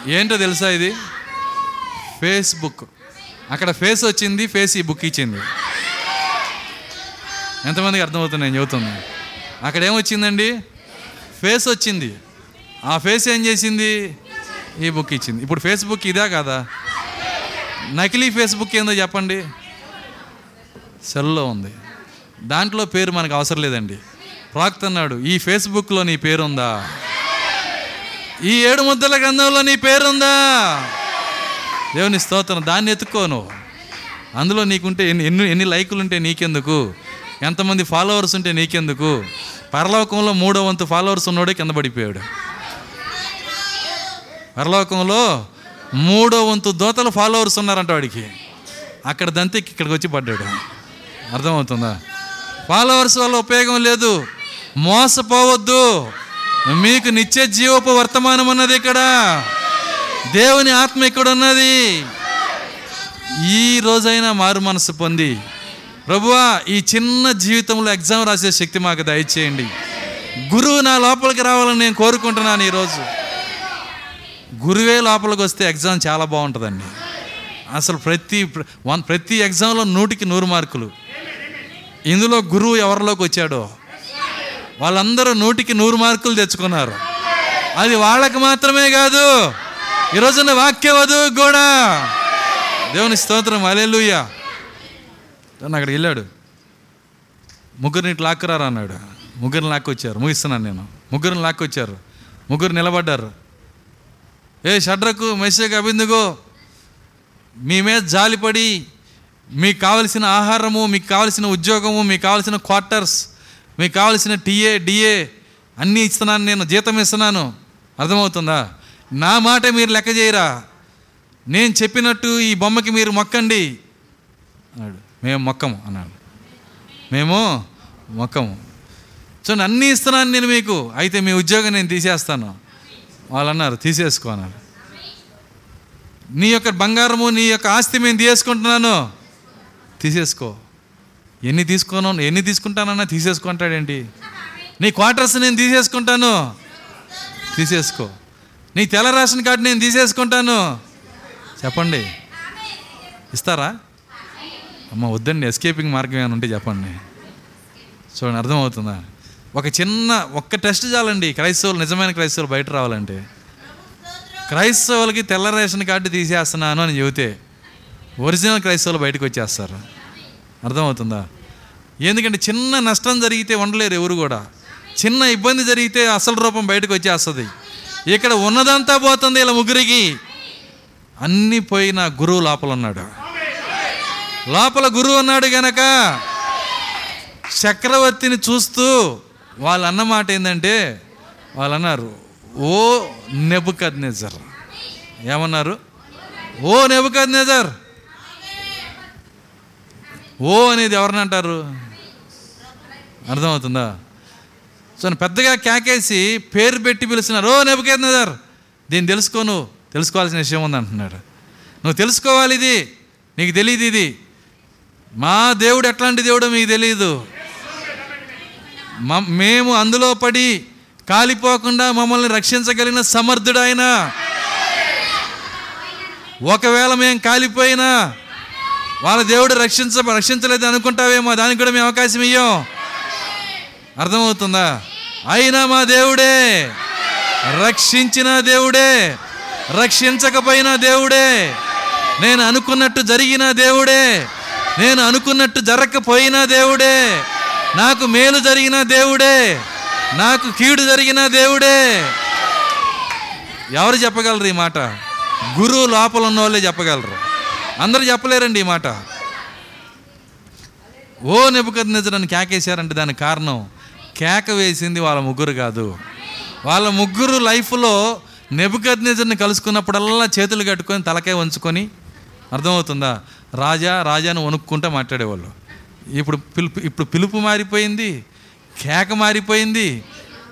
నేను ఏంటో తెలుసా ఇది? ఫేస్బుక్ అక్కడ ఫేస్ వచ్చింది ఫేస్ ఈ బుక్ ఇచ్చింది. ఎంతమందికి అర్థమవుతుంది నేను చెబుతుంది? అక్కడ ఏమొచ్చిందండి ఫేస్ వచ్చింది. ఆ ఫేస్ ఏం చేసింది? ఈ బుక్ ఇచ్చింది. ఇప్పుడు ఫేస్బుక్ ఇదా కదా? నకిలీ ఫేస్బుక్ ఏందో చెప్పండి. సెల్లో ఉంది. దాంట్లో పేరు మనకు అవసరం లేదండి. ప్రాక్త అన్నాడు ఈ ఫేస్బుక్లో నీ పేరుందా? ఈ ఏడు ముద్దల గ్రంథంలో నీ పేరుందా? దేవుని స్తోత్రం దాన్ని ఎత్తుకోను అందులో నీకుంటే ఎన్ని ఎన్ని ఎన్ని లైకులు ఉంటే నీకెందుకు? ఎంతమంది ఫాలోవర్స్ ఉంటే నీకెందుకు? పరలోకంలో మూడో వంతు ఫాలోవర్స్ ఉన్నోడే కింద పడిపోయాడు. పరలోకంలో మూడో వంతు దోతలు ఫాలోవర్స్ ఉన్నారంట వాడికి. అక్కడ దంతి ఇక్కడికి వచ్చి పడ్డాడు. అర్థమవుతుందా? ఫాలోవర్స్ వల్ల ఉపయోగం లేదు. మోసపోవద్దు. మీకు నిత్య జీవపు వర్తమానం ఉన్నది ఇక్కడ. దేవుని ఆత్మ ఇక్కడ ఉన్నది. ఈ రోజైనా మారు మనసు పొంది. ప్రభువా ఈ చిన్న జీవితంలో ఎగ్జామ్ రాసే శక్తి మాకు దయచేయండి. గురువు నా లోపలికి రావాలని నేను కోరుకుంటున్నాను ఈరోజు. గురువే లోపలికి వస్తే ఎగ్జామ్ చాలా బాగుంటుందండి. అసలు ప్రతి వన్ ప్రతి ఎగ్జామ్లో నూటికి నూరు మార్కులు. ఇందులో గురువు ఎవరిలోకి వచ్చాడో? వాళ్ళందరూ నూటికి నూరు మార్కులు తెచ్చుకున్నారు. అది వాళ్ళకి మాత్రమే కాదు ఈరోజున వాక్య వధువు కూడా. దేవుని స్తోత్రం అలెలుయ్య అక్కడికి వెళ్ళాడు. ముగ్గురిని ఇట్లా లాక్కురారా అన్నాడు. ముగ్గురిని లాక్కొచ్చారు. ముగిస్తున్నాను నేను. ముగ్గురిని లాక్కొచ్చారు. ముగ్గురు నిలబడ్డారు. ఏ షడ్రకు మెస్సేక్ అభిందుగో మీ మీద జాలిపడి మీకు కావలసిన ఆహారము మీకు కావలసిన ఉద్యోగము మీకు కావలసిన క్వార్టర్స్ మీకు కావలసిన టీఏ డిఏ అన్నీ ఇస్తున్నాను నేను జీతం ఇస్తున్నాను. అర్థమవుతుందా? నా మాట మీరు లెక్క చేయరా? నేను చెప్పినట్టు ఈ బొమ్మకి మీరు మొక్కండి. అన్నాడు. మేము మొక్కము అన్నాడు. మేము మొక్కము. చూడండి అన్నీ ఇస్తున్నాను నేను మీకు. అయితే మీ ఉద్యోగం నేను తీసేస్తాను. వాళ్ళు అన్నారు తీసేసుకో అన్నారు నీ యొక్క బంగారము నీ యొక్క ఆస్తి మేము తీసుకుంటున్నాను తీసేసుకో. ఎన్ని తీసుకోను ఎన్ని తీసుకుంటానన్నా తీసేసుకుంటాడేంటి నీ క్వార్టర్స్ నేను తీసేసుకుంటాను. తీసేసుకో. నీ తెల్ల రేషన్ కార్డు నేను తీసేసుకుంటాను. చెప్పండి. ఇస్తారా? అమ్మ వద్దండి ఎస్కేపింగ్ మార్గం ఏమైనా ఉంటే చెప్పండి. చూడండి అర్థమవుతుందా? ఒక చిన్న ఒక్క టెస్ట్ చాలండి. క్రైస్తవులు నిజమైన క్రైస్తవులు బయట రావాలంటే. క్రైస్తవులకి తెల్ల రేషన్ కార్డు తీసేస్తున్నాను అని చెబితే ఒరిజినల్ క్రైస్తవులు బయటకు వచ్చేస్తారు. అర్థమవుతుందా? ఎందుకంటే చిన్న నష్టం జరిగితే ఉండలేరు ఎవరు కూడా. చిన్న ఇబ్బంది జరిగితే అసలు రూపం బయటకు వచ్చేస్తుంది. ఇక్కడ ఉన్నదంతా పోతుంది ఇలా ముగ్గురికి. అన్నీ పోయిన గురువు లోపల ఉన్నాడు. లోపల గురువు ఉన్నాడు గనక చక్రవర్తిని చూస్తూ వాళ్ళు అన్న మాట ఏంటంటే వాళ్ళు అన్నారు ఓ నెబుకద్ నెజర్ ఏమన్నారు? ఓ నెబుకద్ నెజర్ ఓ అనేది ఎవరిని అంటారు? అర్థమవుతుందా? సో పెద్దగా కేకేసి పేరు పెట్టి పిలుస్తున్నారు. ఓ నెబుకద్ సార్ దీన్ని తెలుసుకో నువ్వు. తెలుసుకోవాల్సిన విషయం ఉంది అంటున్నాడు. నువ్వు తెలుసుకోవాలి ఇది. నీకు తెలియదు ఇది. మా దేవుడు ఎట్లాంటి దేవుడో మీకు తెలియదు మేము అందులో పడి కాలిపోకుండా మమ్మల్ని రక్షించగలిగిన సమర్థుడు ఆయన. ఒకవేళ మేము కాలిపోయినా వాళ్ళ దేవుడు రక్షించ రక్షించలేదు అనుకుంటావేమో దానికి కూడా మేము అవకాశం ఇయ్యం. అర్థమవుతుందా? అయినా మా దేవుడే రక్షించిన దేవుడే రక్షించకపోయినా దేవుడే నేను అనుకున్నట్టు జరిగిన దేవుడే నేను అనుకున్నట్టు జరగకపోయినా దేవుడే నాకు మేలు జరిగిన దేవుడే నాకు కీడు జరిగిన దేవుడే. ఎవరు చెప్పగలరు ఈ మాట? గురువు లోపల ఉన్న వాళ్ళే చెప్పగలరు. అందరూ చెప్పలేరండి ఈ మాట. ఓ నెబుకద్ నిజరని కేకేశారంటే దానికి కారణం కేక వేసింది వాళ్ళ ముగ్గురు కాదు. వాళ్ళ ముగ్గురు లైఫ్లో నెబుకద్ నిజర్ని కలుసుకున్నప్పుడల్లా చేతులు కట్టుకొని తలకాయ ఉంచుకొని అర్థమవుతుందా? రాజా రాజాను వణుక్కుంటూ మాట్లాడేవాళ్ళు. ఇప్పుడు పిలుపు ఇప్పుడు పిలుపు మారిపోయింది కేక మారిపోయింది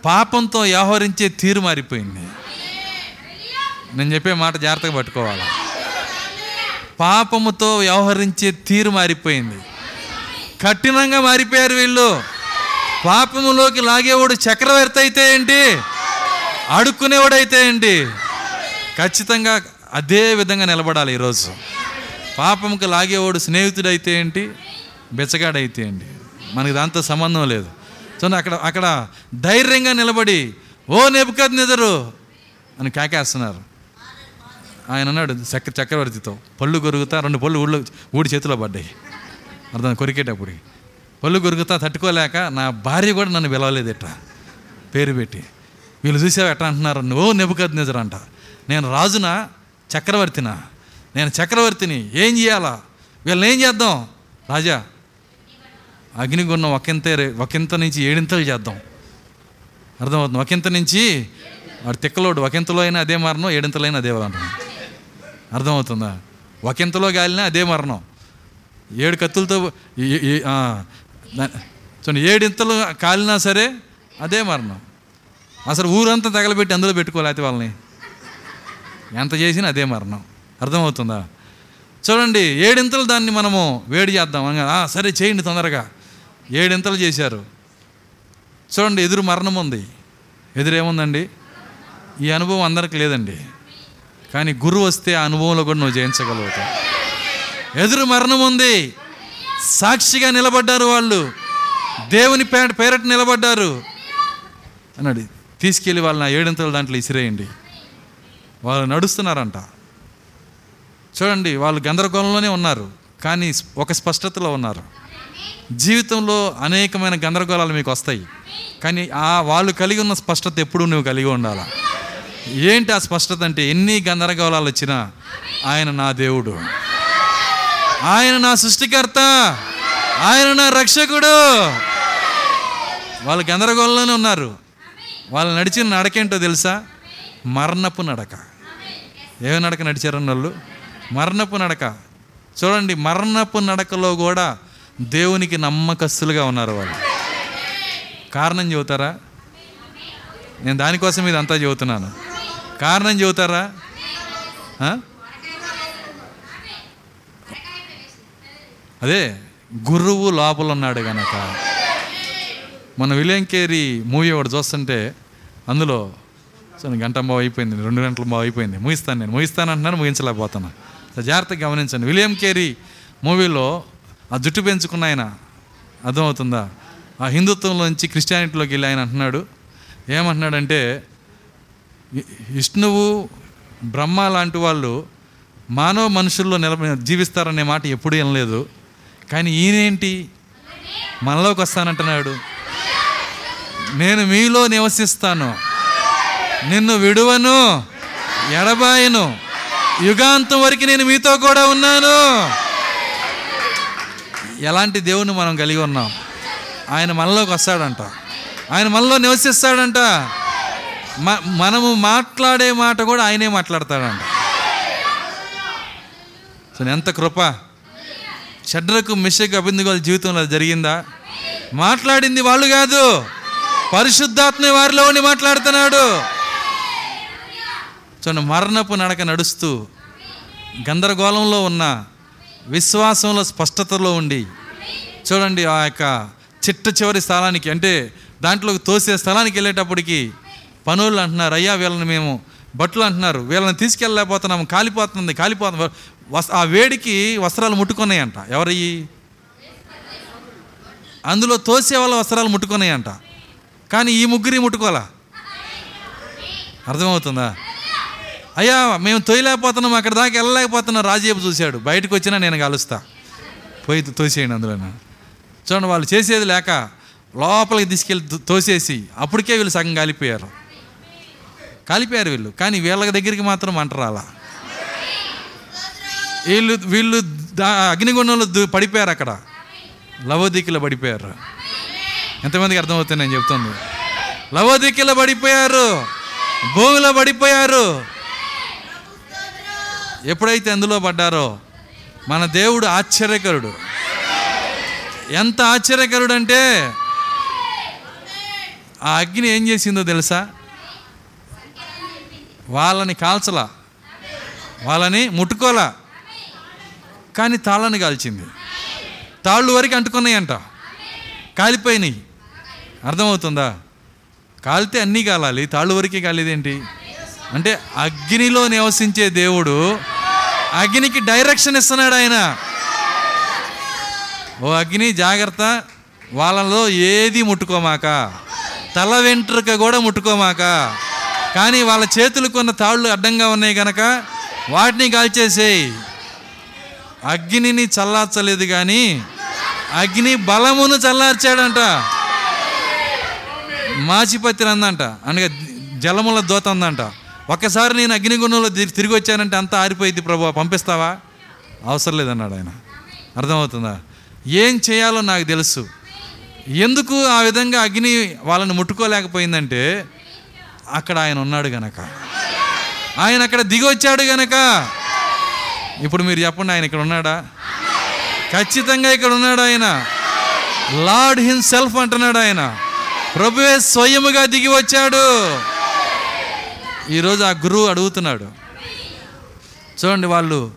పాపంతో వ్యవహరించే తీరు మారిపోయింది. నేను చెప్పే మాట జాగ్రత్తగా పట్టుకోవాలి? పాపముతో వ్యవహరించే తీరు మారిపోయింది. కఠినంగా మారిపోయారు వీళ్ళు. పాపములోకి లాగేవాడు చక్రవర్తి అయితే ఏంటి? అడుక్కునేవాడైతే ఏంటి? ఖచ్చితంగా అదే విధంగా నిలబడాలి ఈరోజు. పాపంకి లాగేవాడు స్నేహితుడైతే ఏంటి? బెచ్చగాడైతే ఏంటి? మనకి దాంతో సంబంధం లేదు. సో అక్కడ అక్కడ ధైర్యంగా నిలబడి ఓ నెబుకద్ నిదరు అని కేకేస్తున్నారు. ఆయన అన్నాడు చక్ర చక్రవర్తితో పళ్ళు కొరుకుతా రెండు పళ్ళు ఊళ్ళో ఊడి చేతిలో పడ్డాయి. అర్థం కొరికేటప్పుడు. పళ్ళు కొరుకుతా తట్టుకోలేక నా భార్య కూడా నన్ను పిలవలేదట పేరు పెట్టి. వీళ్ళు చూసావు ఎట్లా అంటున్నారు? నువ్వు నెబుకద్ నిజర్ అంట. నేను రాజునా? చక్రవర్తినా? నేను చక్రవర్తిని ఏం చేయాలా? వీళ్ళని ఏం చేద్దాం? రాజా అగ్నిగుణం ఒకంత ఒకంత నుంచి ఏడింతలు చేద్దాం. అర్థమవుతుంది. ఒకంత నుంచి వాడు తిక్కలోడు ఒకంతలో అయినా అదే మారను ఏడింతలో అయినా అదే అంటున్నాను అర్థమవుతుందా? ఒకంతలో గాలినా అదే మరణం. ఏడు కత్తులతో చూడండి ఏడింతలు కాలినా సరే అదే మరణం. అసలు ఊరంతా తగలబెట్టి అందులో పెట్టుకోలేకపోతే వాళ్ళని. ఎంత చేసినా అదే మరణం. అర్థమవుతుందా? చూడండి ఏడింతలు దాన్ని మనము వేడి చేద్దాం. అనగా, సరే చేయండి తొందరగా. ఏడింతలు చేశారు. చూడండి ఎదురు మరణం ఉంది. ఎదురేముందండి? ఈ అనుభవం అందరికి లేదండి. కానీ గురువు వస్తే ఆ అనుభవంలో కూడా నువ్వు జయించగలుగుతావు ఎదురు మరణం ఉంది. సాక్షిగా నిలబడ్డారు వాళ్ళు. దేవుని పేట పేరట నిలబడ్డారు. అన్నాడు తీసుకెళ్ళి వాళ్ళని నా ఏడంతల దాంట్లో ఇసిరేయండి. వాళ్ళు నడుస్తున్నారంట. చూడండి వాళ్ళు గందరగోళంలోనే ఉన్నారు. కానీ ఒక స్పష్టతలో ఉన్నారు. జీవితంలో అనేకమైన గందరగోళాలు మీకు వస్తాయి. కానీ ఆ వాళ్ళు కలిగి ఉన్న స్పష్టత ఎప్పుడూ నువ్వు కలిగి ఉండాలా? ఏంటి ఆ స్పష్టత అంటే ఎన్ని గందరగోళాలు వచ్చినా ఆయన నా దేవుడు. ఆయన నా సృష్టికర్త. ఆయన నా రక్షకుడు. వాళ్ళు గందరగోళంలోనే ఉన్నారు. వాళ్ళు నడిచిన నడకేంటో తెలుసా? మరణపు నడక. ఏమి నడక నడిచారన్న వాళ్ళు మరణపు నడక. చూడండి మరణపు నడకలో కూడా దేవునికి నమ్మకస్తులుగా ఉన్నారు వాళ్ళు. కారణం చెబుతారా? నేను దానికోసం ఇది అంతా చెబుతున్నాను. కారణం చెబుతారా? అదే గురువు లోపల ఉన్నాడు కనుక మన విలియం కేరీ మూవీ ఒకటి చూస్తుంటే అందులో సో గంట బాగా అయిపోయింది రెండు గంటలు బాగా అయిపోయింది. ముగిస్తాను నేను. ముగిస్తాను అంటున్నాను ముగించలేకపోతున్నా. జాగ్రత్తగా గమనించండి. విలియం కేరీ మూవీలో ఆ జుట్టు పెంచుకున్న ఆయన అర్థమవుతుందా? ఆ హిందుత్వంలోంచి క్రిస్టియానిటీలోకి వెళ్ళి ఆయన అంటున్నాడు. ఏమంటున్నాడంటే విష్ణువు బ్రహ్మ లాంటి వాళ్ళు మానవ మనుషుల్లో నిల జీవిస్తారనే మాట ఎప్పుడూ వినలేదు. కానీ ఈయనేంటి? మనలోకి వస్తానంటున్నాడు. నేను మీలో నివసిస్తాను. నిన్ను విడువను ఎడబాయను. యుగాంతం వరకు నేను మీతో కూడా ఉన్నాను. ఎలాంటి దేవుని మనం కలిగి ఉన్నాం? ఆయన మనలోకి వస్తాడంట. ఆయన మనలో నివసిస్తాడంట. మనము మాట్లాడే మాట కూడా ఆయనే మాట్లాడతాడంట. సో ఎంత కృప. షడ్రకు మిషకు అభిందుగోల జీవితంలో జరిగిందా? మాట్లాడింది వాళ్ళు కాదు. పరిశుద్ధాత్మ వారిలో ఉండి మాట్లాడుతున్నాడు. చూడండి మరణపు నడక నడుస్తూ గందరగోళంలో ఉన్న విశ్వాసంలో స్పష్టతలో ఉండి చూడండి ఆ యొక్క చిట్ట చివరి స్థలానికి అంటే దాంట్లోకి తోసే స్థలానికి వెళ్ళేటప్పటికి పనులు అంటున్నారు అయ్యా వీళ్ళని మేము బట్టలు అంటున్నారు వీళ్ళని తీసుకెళ్ళలేకపోతున్నాము కాలిపోతుంది కాలిపోతుంది. వస్ ఆ వేడికి వస్త్రాలు ముట్టుకున్నాయంట. ఎవరయ్యి అందులో తోసే వాళ్ళ వస్త్రాలు ముట్టుకున్నాయంట. కానీ ఈ ముగ్గురి ముట్టుకోవాలా? అర్థమవుతుందా? అయ్యా మేము తోయలేకపోతున్నాం అక్కడ దాకా వెళ్ళలేకపోతున్నాం రాజేపు చూశాడు. బయటకు వచ్చినా నేను కలుస్తా. పోయి తోసేయండి అందులోనే. చూడండి వాళ్ళు చేసేది లేక లోపలికి తీసుకెళ్ళి తోసేసి అప్పటికే వీళ్ళు సగం కాలిపోయారు. కాలిపోయారు వీళ్ళు. కానీ వీళ్ళ దగ్గరికి మాత్రం మంట రాలా. వీళ్ళు వీళ్ళు దా అగ్నిగుండంలో పడిపోయారు అక్కడ. లవోదిక్కులో పడిపోయారు. ఎంతమందికి అర్థమవుతుంది నేను చెప్తుంది? లవోదిక్కులో పడిపోయారు. భూమిలో పడిపోయారు. ఎప్పుడైతే అందులో పడ్డారో మన దేవుడు ఆశ్చర్యకరుడు. ఎంత ఆశ్చర్యకరుడు అంటే ఆ అగ్ని ఏం చేసిందో తెలుసా? వాళ్ళని కాల్చలా? వాళ్ళని ముట్టుకోలా? కానీ తాళ్ళని కాల్చింది. తాళ్ళు వరకు అంటుకున్నాయంట. కాలిపోయినాయి. అర్థమవుతుందా? కాలితే అన్నీ కాలాలి. తాళ్ళు వరకే కాలేదేంటి? అంటే అగ్నిలో నివసించే దేవుడు అగ్నికి డైరెక్షన్ ఇస్తున్నాడు ఆయన. ఓ అగ్ని జాగ్రత్త. వాళ్ళలో ఏది ముట్టుకోమాక? తల వెంట్రుక కూడా ముట్టుకోమాక? కానీ వాళ్ళ చేతులకు ఉన్న తాళ్ళు అడ్డంగా ఉన్నాయి కనుక వాటిని కాల్చేసేయి. అగ్నిని చల్లార్చలేదు కానీ అగ్ని బలమును చల్లార్చాడంట. మాచిపత్రి అందంట. అనగా జలముల దోత అందంట. ఒక్కసారి నేను అగ్నిగుణంలో తిరిగి వచ్చానంటే అంతా ఆరిపోయింది ప్రభు. పంపిస్తావా? అవసరం లేదన్నాడు ఆయన. అర్థమవుతుందా? ఏం చేయాలో నాకు తెలుసు. ఎందుకు ఆ విధంగా అగ్ని వాళ్ళని ముట్టుకోలేకపోయిందంటే అక్కడ ఆయన ఉన్నాడు గనక. ఆయన అక్కడ దిగి వచ్చాడు గనక. ఇప్పుడు మీరు చెప్పండి ఆయన ఇక్కడ ఉన్నాడా? ఖచ్చితంగా ఇక్కడ ఉన్నాడు ఆయన. లార్డ్ హిమ్ సెల్ఫ్ అంటున్నాడు ఆయన. ప్రభువే స్వయముగా దిగి వచ్చాడు. ఈరోజు ఆ గురువు అడుగుతున్నాడు. చూడండి వాళ్ళు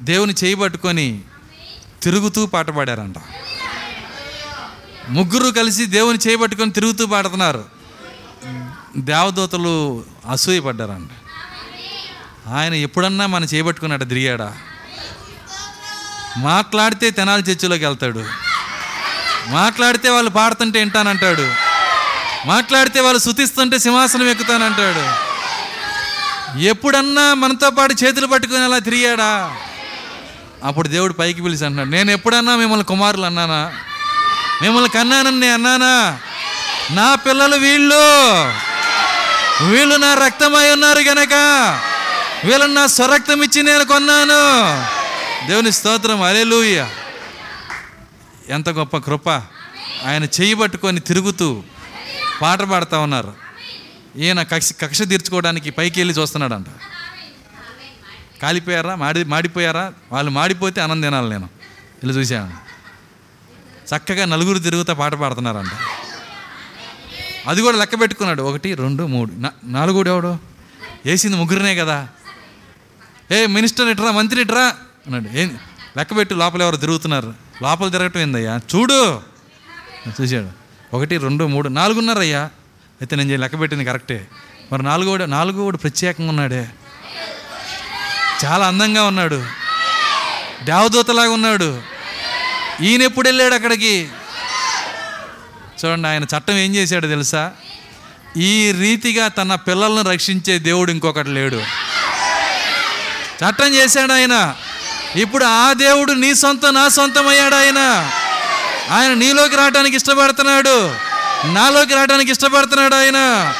దేవుని చేయి పట్టుకొని తిరుగుతూ పాట పాడారంట. ముగ్గురు కలిసి దేవుని చేయి పట్టుకొని తిరుగుతూ పాడుతున్నారు. దేవదూతలు అసూయపడ్డారంట. ఆయన ఎప్పుడన్నా మన చేపట్టుకున్నట్టు తిరిగాడా? మాట్లాడితే తెనాలి చర్చిలోకి వెళ్తాడు. మాట్లాడితే వాళ్ళు పాడుతుంటే వింటానంటాడు. మాట్లాడితే వాళ్ళు శుతిస్తుంటే సింహాసనం ఎక్కుతానంటాడు. ఎప్పుడన్నా మనతో పాటు చేతులు పట్టుకుని అలా తిరిగాడా? అప్పుడు దేవుడు పైకి పిలిచి అంటున్నాడు నేను ఎప్పుడన్నా మిమ్మల్ని కుమారులు అన్నానా? మిమ్మల్ని కన్నానని నేను అన్నానా? నా పిల్లలు వీళ్ళు వీళ్ళు నా రక్తమై ఉన్నారు గనక. వీళ్ళని నా స్వరక్తం ఇచ్చి నేను కొన్నాను. దేవుని స్తోత్రం లూయ ఎంత గొప్ప కృప. ఆయన చేయి పట్టుకొని తిరుగుతూ పాట పాడుతూ ఉన్నారు. ఈయన కక్ష కక్ష తీర్చుకోవడానికి పైకి వెళ్ళి చూస్తున్నాడంట. కాలిపోయారా? మాడి మాడిపోయారా? వాళ్ళు మాడిపోతే అన్నం తినాలి నేను. వెళ్ళి చూశాను. చక్కగా నలుగురు తిరుగుతా పాట పాడుతున్నారంట. అది కూడా లెక్క పెట్టుకున్నాడు. ఒకటి రెండు మూడు. నాలుగోడు ఎవడు? వేసింది ముగ్గురినే కదా. ఏ మినిస్టర్ ఇట్రా మంత్రి ఇట్రా? అన్నాడు. ఏం లెక్క పెట్టి లోపల ఎవరు తిరుగుతున్నారు. లోపల తిరగటం ఏందయ్యా? చూడు. చూశాడు. ఒకటి రెండు మూడు నాలుగున్నారయ్యా. అయితే నేను లెక్క పెట్టింది కరెక్టే. మరి నాలుగోడు నాలుగోడు ప్రత్యేకంగా ఉన్నాడే. చాలా అందంగా ఉన్నాడు. దేవదూతలాగా ఉన్నాడు. ఈయన ఎప్పుడు వెళ్ళాడు అక్కడికి? చూడండి ఆయన చట్టం ఏం చేశాడు తెలుసా? ఈ రీతిగా తన పిల్లలను రక్షించే దేవుడు ఇంకొకటి లేడు. చట్టం చేశాడు ఆయన. ఇప్పుడు ఆ దేవుడు నీ సొంతం నా సొంతం అయ్యాడు ఆయన. ఆయన నీలోకి రావడానికి ఇష్టపడుతున్నాడు. నాలోకి రావడానికి ఇష్టపడుతున్నాడు ఆయన.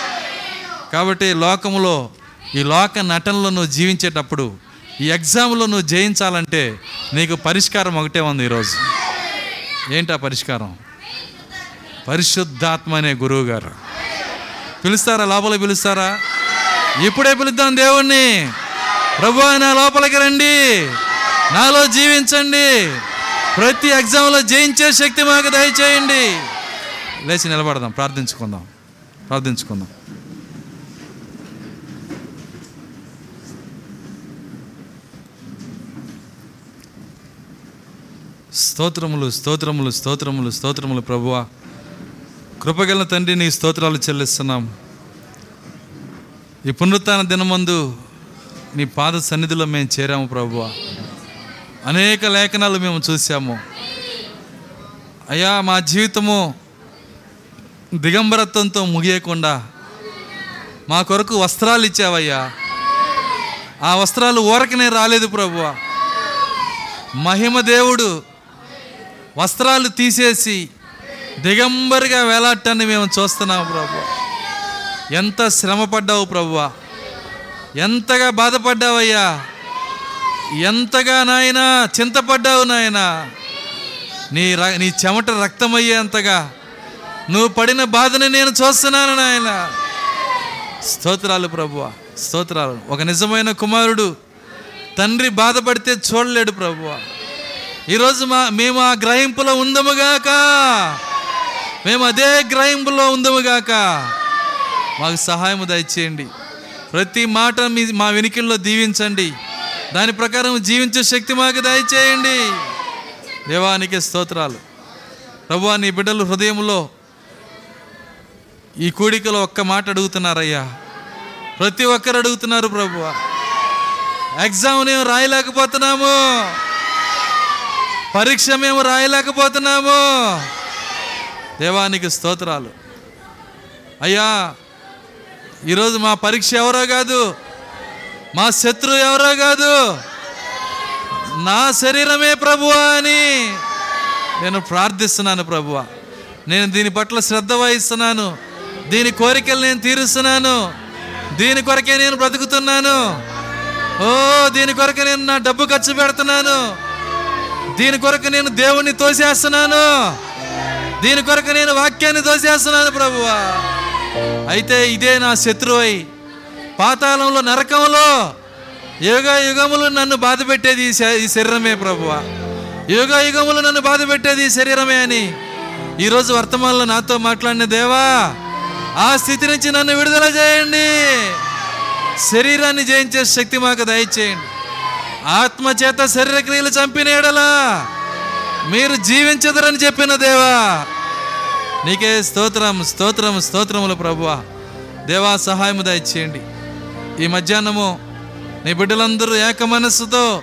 కాబట్టి లోకములో ఈ లోక నటనలో నువ్వు జీవించేటప్పుడు ఈ ఎగ్జామ్లో నువ్వు జయించాలంటే నీకు పరిష్కారం ఒకటే ఉంది ఈరోజు. ఏంటి ఆ పరిష్కారం? పరిశుద్ధాత్మ అనే గురువు గారు పిలుస్తారా? లోపల పిలుస్తారా? ఇప్పుడే పిలుద్దాం దేవుణ్ణి. ప్రభు నా లోపలికి రండి. నాలో జీవించండి. ప్రతి ఎగ్జామ్లో జయించే శక్తి మాకు దయచేయండి. లేచి నిలబడదాం. ప్రార్థించుకుందాం. ప్రార్థించుకుందాం. స్తోత్రములు స్తోత్రములు స్తోత్రములు స్తోత్రములు ప్రభువా. కృపగల తండ్రి నీ స్తోత్రాలు చెల్లిస్తున్నాం. ఈ పునరుత్న దినమందు నీ పాద సన్నిధిలో మేము చేరాము ప్రభు అనేక లేఖనాలు మేము చూసాము అయ్యా మా జీవితము దిగంబరత్వంతో ముగియకుండా మా కొరకు వస్త్రాలు ఇచ్చావయ్యా. ఆ వస్త్రాలు ఊరకనే రాలేదు ప్రభువ. మహిమ దేవుడు వస్త్రాలు తీసేసి దిగంబరిగా వేలాటాన్ని మేము చూస్తున్నాము ప్రభు. ఎంత శ్రమ పడ్డావు ప్రభువా ఎంతగా బాధపడ్డావయ్యా. ఎంతగా నాయనా చింతపడ్డావు నాయనా. నీ ర నీ చెమట రక్తమయ్యేంతగా. నువ్వు పడిన బాధని నేను చూస్తున్నాను నాయన. స్తోత్రాలు ప్రభువ స్తోత్రాలు. ఒక నిజమైన కుమారుడు తండ్రి బాధపడితే చూడలేడు ప్రభువ ఈరోజు మా మేము ఆ గ్రహింపులో ఉందముగాక మేము అదే గ్రహింపులో ఉందముగాక మాకు సహాయం దయచేయండి. ప్రతి మాట మీ మా వెనుకల్లో దీవించండి. దాని ప్రకారం జీవించే శక్తి మాకు దయచేయండి. దేవానికి స్తోత్రాలు. ప్రభువా నీ బిడ్డలు హృదయంలో ఈ కూడికలో ఒక్క మాట అడుగుతున్నారయ్యా. ప్రతి ఒక్కరు అడుగుతున్నారు ప్రభు. ఎగ్జామ్ మేము రాయలేకపోతున్నాము. పరీక్ష మేము రాయలేకపోతున్నాము. దేవానికి స్తోత్రాలు. అయ్యా ఈరోజు మా పరీక్ష ఎవరో కాదు మా శత్రువు ఎవరో కాదు నా శరీరమే ప్రభువా అని నేను ప్రార్థిస్తున్నాను ప్రభువా. నేను దీని పట్ల శ్రద్ధ వహిస్తున్నాను దీని కోరికలు నేను తీరుస్తున్నాను దీని కొరకే నేను బ్రతుకుతున్నాను. ఓ దీని కొరకు నేను నా డబ్బు ఖర్చు పెడుతున్నాను దీని కొరకు నేను దేవుణ్ణి తోసేస్తున్నాను. దీని కొరకు నేను వాక్యాన్ని దోసేస్తున్నాను ప్రభువా. అయితే ఇదే నా శత్రువై. పాతాళంలో నరకంలో యుగ యుగములు నన్ను బాధ పెట్టేది ఈ శ- ఈ శరీరమే ప్రభువా. యుగ యుగములు నన్ను బాధ పెట్టేది ఈ శరీరమే అని ఈరోజు వర్తమానంలో నాతో మాట్లాడిన దేవా ఆ స్థితి నుంచి నన్ను విడుదల చేయండి. శరీరాన్ని జయించే శక్తి మాకు దయచేయండి. ఆత్మ చేత శరీర క్రియలు చంపిన ఎడలా మీరు జీవించదరని చెప్పిన దేవా నీకే స్తోత్రం స్తోత్రం స్తోత్రములు ప్రభువా. దేవా సహాయము దయచేయండి. ఈ మధ్యాహ్నము నీ బిడ్డలందరూ ఏక మనస్సుతో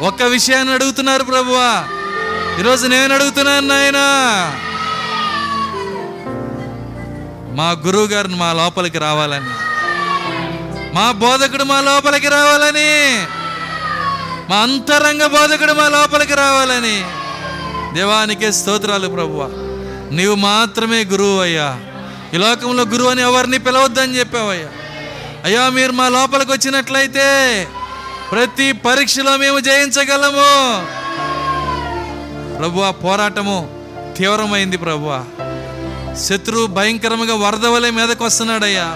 ఒక్క విషయాన్ని అడుగుతున్నారు ప్రభువా. ఈరోజు నేను అడుగుతున్నాను నాయనా. మా గురువు గారిని మా లోపలికి రావాలని. మా బోధకుడు మా లోపలికి రావాలని. మా అంతరంగ బోధకుడు మా లోపలికి రావాలని. దేవానికే స్తోత్రాలు ప్రభువ. నీవు మాత్రమే గురువు అయ్యా. ఈ లోకంలో గురువు అని ఎవరిని పిలవద్దని చెప్పావయ్యా. అయ్యా మీరు మా లోపలికి వచ్చినట్లయితే ప్రతి పరీక్షలో మేము జయించగలము. ప్రభు పోరాటము తీవ్రమైంది ప్రభు శత్రువు భయంకరంగా వరద వలె మీదకు వస్తున్నాడయ్యా.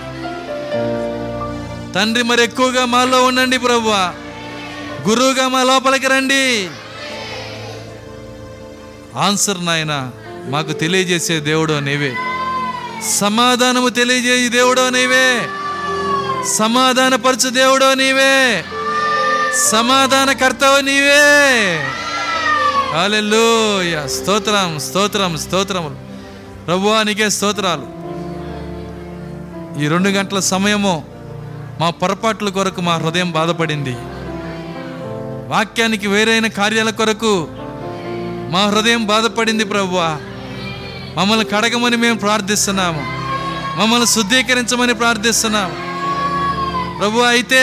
తండ్రి మరి ఎక్కువగా మాలో ఉండండి ప్రభు గురువుగా మా లోపలికి రండి. ఆన్సర్ నాయనా మాకు తెలియజేసే దేవుడో నీవే. సమాధానము తెలియజేయ దేవుడో నీవే. సమాధానపరచు దేవుడో నీవే. సమాధానకర్తవు నీవే. హల్లెలూయా. స్తోత్రం స్తోత్రం స్తోత్రములు. ప్రభువానికే స్తోత్రాలు. ఈ రెండు గంటల సమయము మా పొరపాట్ల కొరకు మా హృదయం బాధపడింది. వాక్యానికి వేరైన కార్యాల కొరకు మా హృదయం బాధపడింది ప్రభువా. మమ్మల్ని కడగమని మేము ప్రార్థిస్తున్నాము. మమ్మల్ని శుద్ధీకరించమని ప్రార్థిస్తున్నాము. ప్రభు అయితే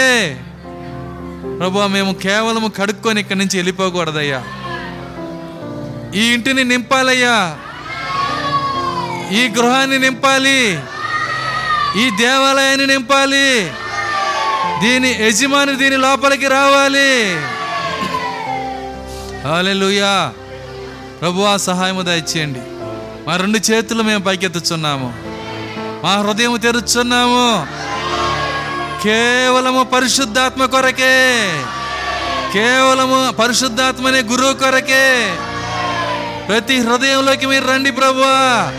ప్రభు మేము కేవలం కడుక్కొని ఇక్కడి నుంచి వెళ్ళిపోకూడదయ్యా. ఈ ఇంటిని నింపాలయ్యా. ఈ గృహాన్ని నింపాలి. ఈ దేవాలయాన్ని నింపాలి. దీని యజమాని దీని లోపలికి రావాలి. హాలెలుయా ప్రభు ఆ సహాయము దయచేయండి. మా రెండు చేతులు మేము పైకెత్తుచున్నాము. మా హృదయం తెరుచున్నాము కేవలము పరిశుద్ధాత్మ కొరకే. కేవలము పరిశుద్ధాత్మనే గురువు కొరకే. ప్రతి హృదయంలోకి మీరు రండి ప్రభువా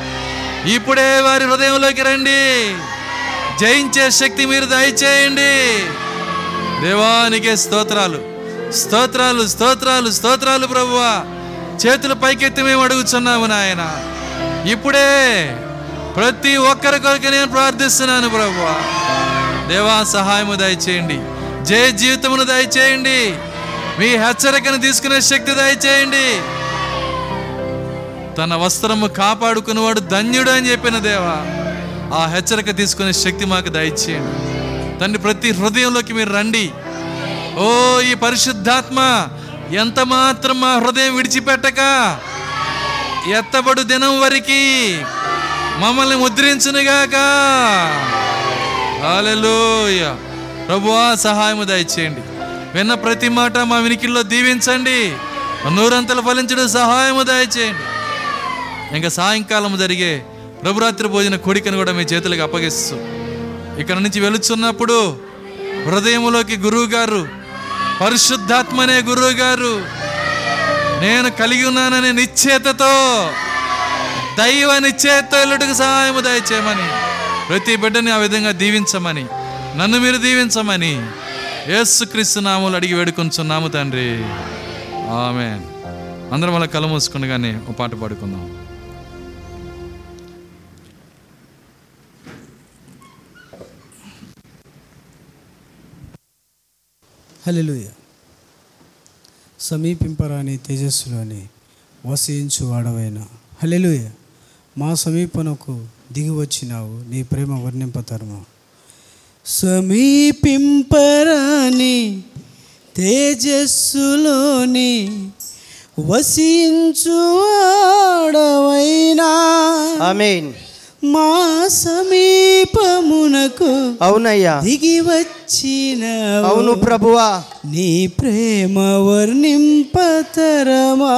ఇప్పుడే వారి హృదయంలోకి రండి. జయించే శక్తి మీరు దయచేయండి. దేవానికే స్తోత్రాలు. స్తోత్రాలు స్తోత్రాలు స్తోత్రాలు ప్రభువా చేతులు పైకెత్తి మేము అడుగుచున్నాము నాయన. ఇప్పుడే ప్రతి ఒక్కరి కొరకు నేను ప్రార్థిస్తున్నాను ప్రభు దేవా సహాయము దయచేయండి. జయ జీవితమును దయచేయండి. మీ హెచ్చరికను తీసుకునే శక్తి దయచేయండి. తన వస్త్రము కాపాడుకున్నవాడు ధన్యుడు అని చెప్పిన దేవా ఆ హెచ్చరిక తీసుకునే శక్తి మాకు దయచేయండి. తండ్రి ప్రతి హృదయంలోకి మీరు రండి. ఓ ఈ పరిశుద్ధాత్మ ఎంత మాత్రం మా హృదయం విడిచిపెట్టక ఎత్తబడు దినం వరకు మమ్మల్ని ముద్రించునుగాక. హల్లెలూయా. ప్రభువా సహాయము దయచేయండి. విన్న ప్రతి మాట మా వినికిల్లో దీవించండి. నూరంతలు ఫలించడం సహాయము దయచేయండి. ఇంకా సాయంకాలం జరిగే ప్రభురాత్రి భోజన కోడికను కూడా మీ చేతులకు అప్పగిస్తూ ఇక్కడ నుంచి వెలుచున్నప్పుడు హృదయంలోకి గురువు గారు పరిశుద్ధాత్మనే గురువు గారు నేను కలిగి ఉన్నాననే నిశ్చేతతో దైవ నిశ్చేత ఎల్లుడికి సహాయము దయచేయమని ప్రతి బిడ్డని ఆ విధంగా దీవించమని నన్ను మీరు దీవించమని యేసుక్రీస్తు నాములు అడిగి వేడుకొంచున్నాము తండ్రి. ఆమె అందరం అలా కళ్ళు మూసుకుండగానే ఒక పాట పాడుకుందాం. హల్లెలూయ. సమీపింపరాని తేజస్సులోని వసించు వాడవైన హలెలుయ మా సమీపనకు దిగి వచ్చినావు నీ ప్రేమ వర్ణింపతరము. సమీపింపరాని తేజస్సులోని వసించు వాడవైనా ఆమెన్. మా సమీపమునకు అవునయ్యా. దిగి వచ్చిన అవును ప్రభువా. నీ ప్రేమ వర్ణింపతరమా.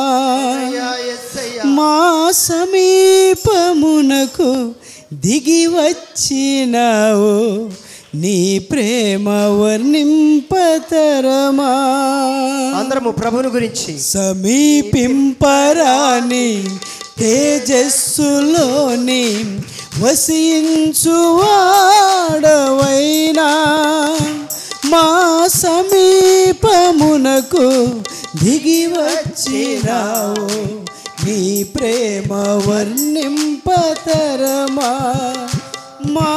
మా సమీపమునకు దిగి వచ్చినావు. నీ ప్రేమ వర్ణింపతరమా. అందరము ప్రభుని గురించి. సమీపింపరాని తేజస్సులోని వసించువాడవైనా మా సమీపమునకు దిగి వచ్చిరావు నీ ప్రేమ వర్ణింపతరమా? మా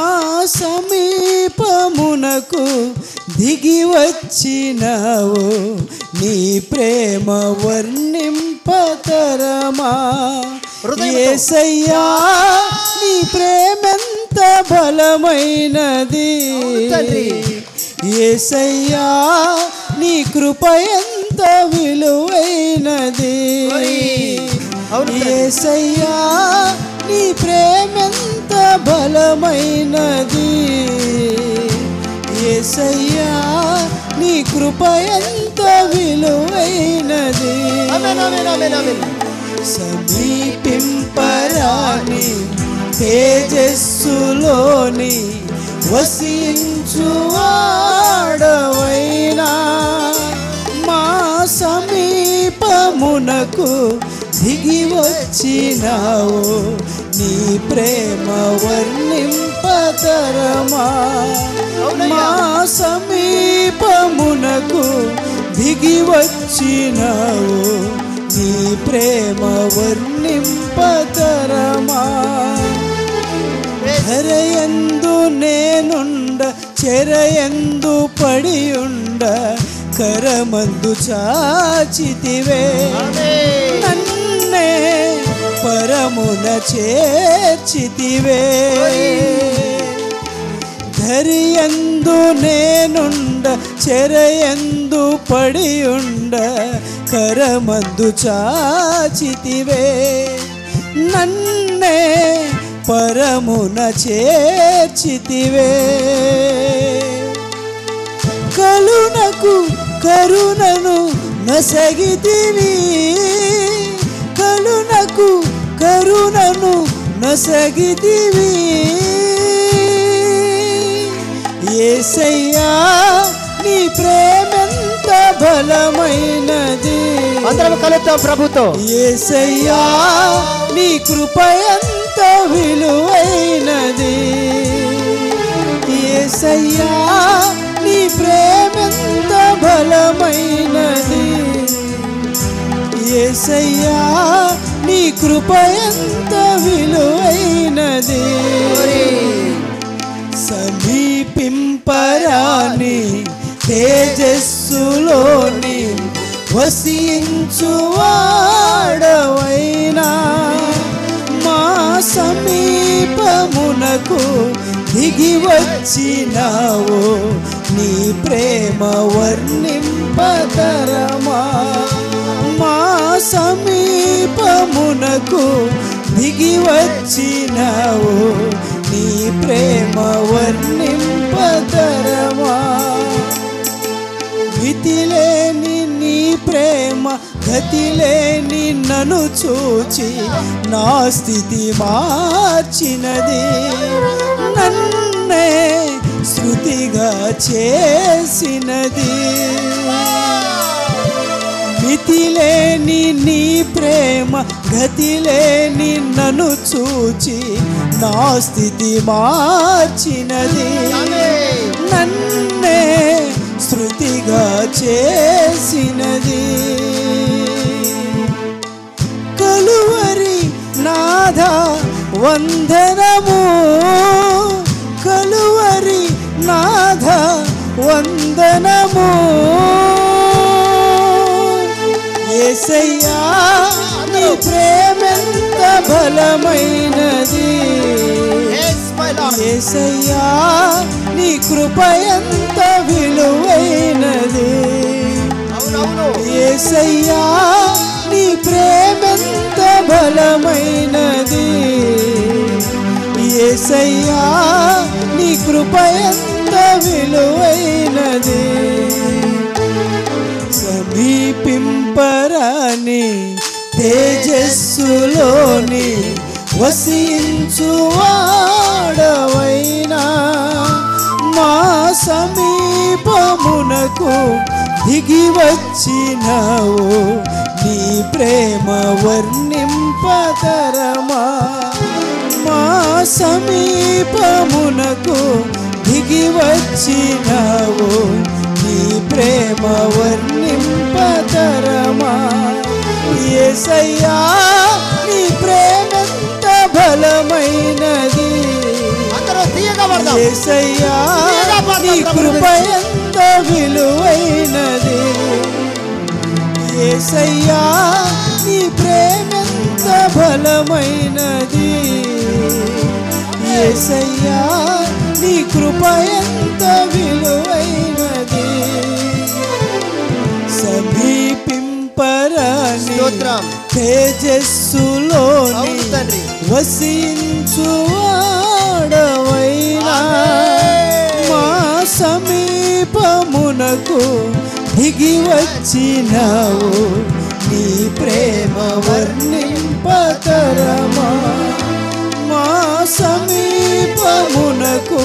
సమీపమునకు దిగి దిగి వచ్చినావు నీ ప్రేమ వర్ణింపతరమా? ఏసయ్యా నీ ప్రేమెంత బలమైనది. ఏసయ్యా నీ కృప ఎంత విలువైనది. ఏసయ్యా నీ ప్రేమెంత బలమైనది. ఏసయ్యా నీ కృప ఎంత విలువైనది. సమీపింపరాని తేజస్సులోని వసించువాడవైనా మా సమీపమునకు దిగి వచ్చినావు. నీ ప్రేమ వర్ణింపతరమా మా సమీపమునకు దిగి వచ్చినావు. నీ ప్రేమ వర్ణింపతరమా ధరయందు నేనుండ చెరయందు పడియుండ కరమందు చాచితివే. నన్నే పరమున చేర్చితివే. ధరియందు నేనుండ చెరయందు పడియుండ కరమందు చాచితివే నన్నే పరమున చేర్చితివే కలునకు కరుణను నసగితివి కలునకు కరుణను నసగితివి ఏసయ్యా నీ ప్రేమెంత బలమైనది. అందరం కలుద్దాం ప్రభుతో. ఏసయ్యా నీ కృప ఎంత విలువైనది. ఏసయ్యా నీ ప్రేమెంత బలమైనది. ఏసయ్యా నీ కృప ఎంత విలువైనది పరాని తేజస్సులోని వసించువాడవైనా. మా సమీపమునకు దిగి వచ్చినావో నీ ప్రేమ వర్ణింపతరమా మా సమీపమునకు దిగి వచ్చినావో నీ ప్రేమ వర్ణింపదరమా? మితిలేని నీ ప్రేమ గతిలేని నన్ను చూచి నా స్థితి మార్చినది. నన్నే శృతిగా చేసినది. మితిలేని నీ ప్రేమ గతిలేని నన్ను చూచి నా స్థితి మార్చినది. నన్నే శృతిగా చేసినది. కలువరి నాథ వందనము. కలువరి నాథ వందనము. ఏసయ్యా నీ ప్రేమెంత బలమైనది. ఏసయ్యా నీ కృప ఎంత విలువైనది. ఏసయ్యా నీ ప్రేమెంత బలమైనది. ఏసయ్యా నీ కృప ఎంత విలువైనది. పరాని తేజస్సులోని వసించువాడవైనా మా సమీపమునకు దిగి వచ్చినావు నీ ప్రేమ వర్ణింపతరమా మా సమీపమునకు దిగి వచ్చినావు ప్రేమ వర్ణింపతరమా ఏసయ్యా నీ ప్రేమెంత బలమైనది? ఏసయ్యా నీ కృప ఎంత విలువైనది? ఏసయ్యా నీ ప్రేమెంత బలమైనది? ఏసయ్యా నీ కృప ఎంత విలువైనది సమీపింపరాని స్తోత్రం. తేజస్సులోని తండ్రి. వసించువాడవైనా మా సమీపమునకు దిగి వచ్చినావు నీ ప్రేమ వర్ణింపతరమా మా సమీపమునకు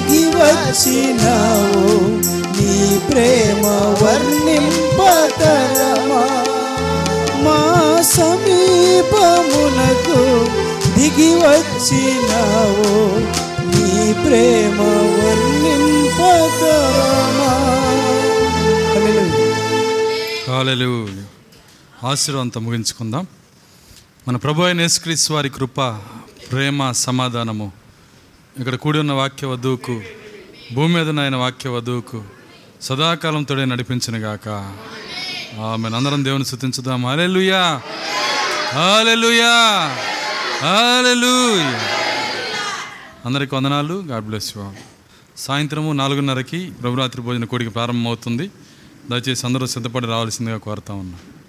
దిగి వచ్చినావు. నీ ప్రేమ వర్ణింపతరమా? మా సమీపమునకు దిగి వచ్చినావు. నీ ప్రేమ వర్ణింపతరమా? కాలలు ఆశీర్వాదంతో ముగించుకుందాం. మన ప్రభు అయిన యేసుక్రీస్తు వారి కృప ప్రేమ సమాధానము ఇక్కడ కూడి ఉన్న వాక్య వధువుకు భూమి మీద నాయన వాక్య వధువుకు సదాకాలం తోడే నడిపించిన గాక. ఆమె అందరం దేవుని స్థుతించుదాం. అలెలుయా అలెలుయా అలెలుయా అందరికి వందనాలు. గాడ్ బ్లెస్ సాయంత్రము నాలుగున్నరకి ప్రభురాత్రి భోజన కోడికి ప్రారంభమవుతుంది. దయచేసి అందరూ సిద్ధపడి రావాల్సిందిగా కోరుతా ఉన్నాను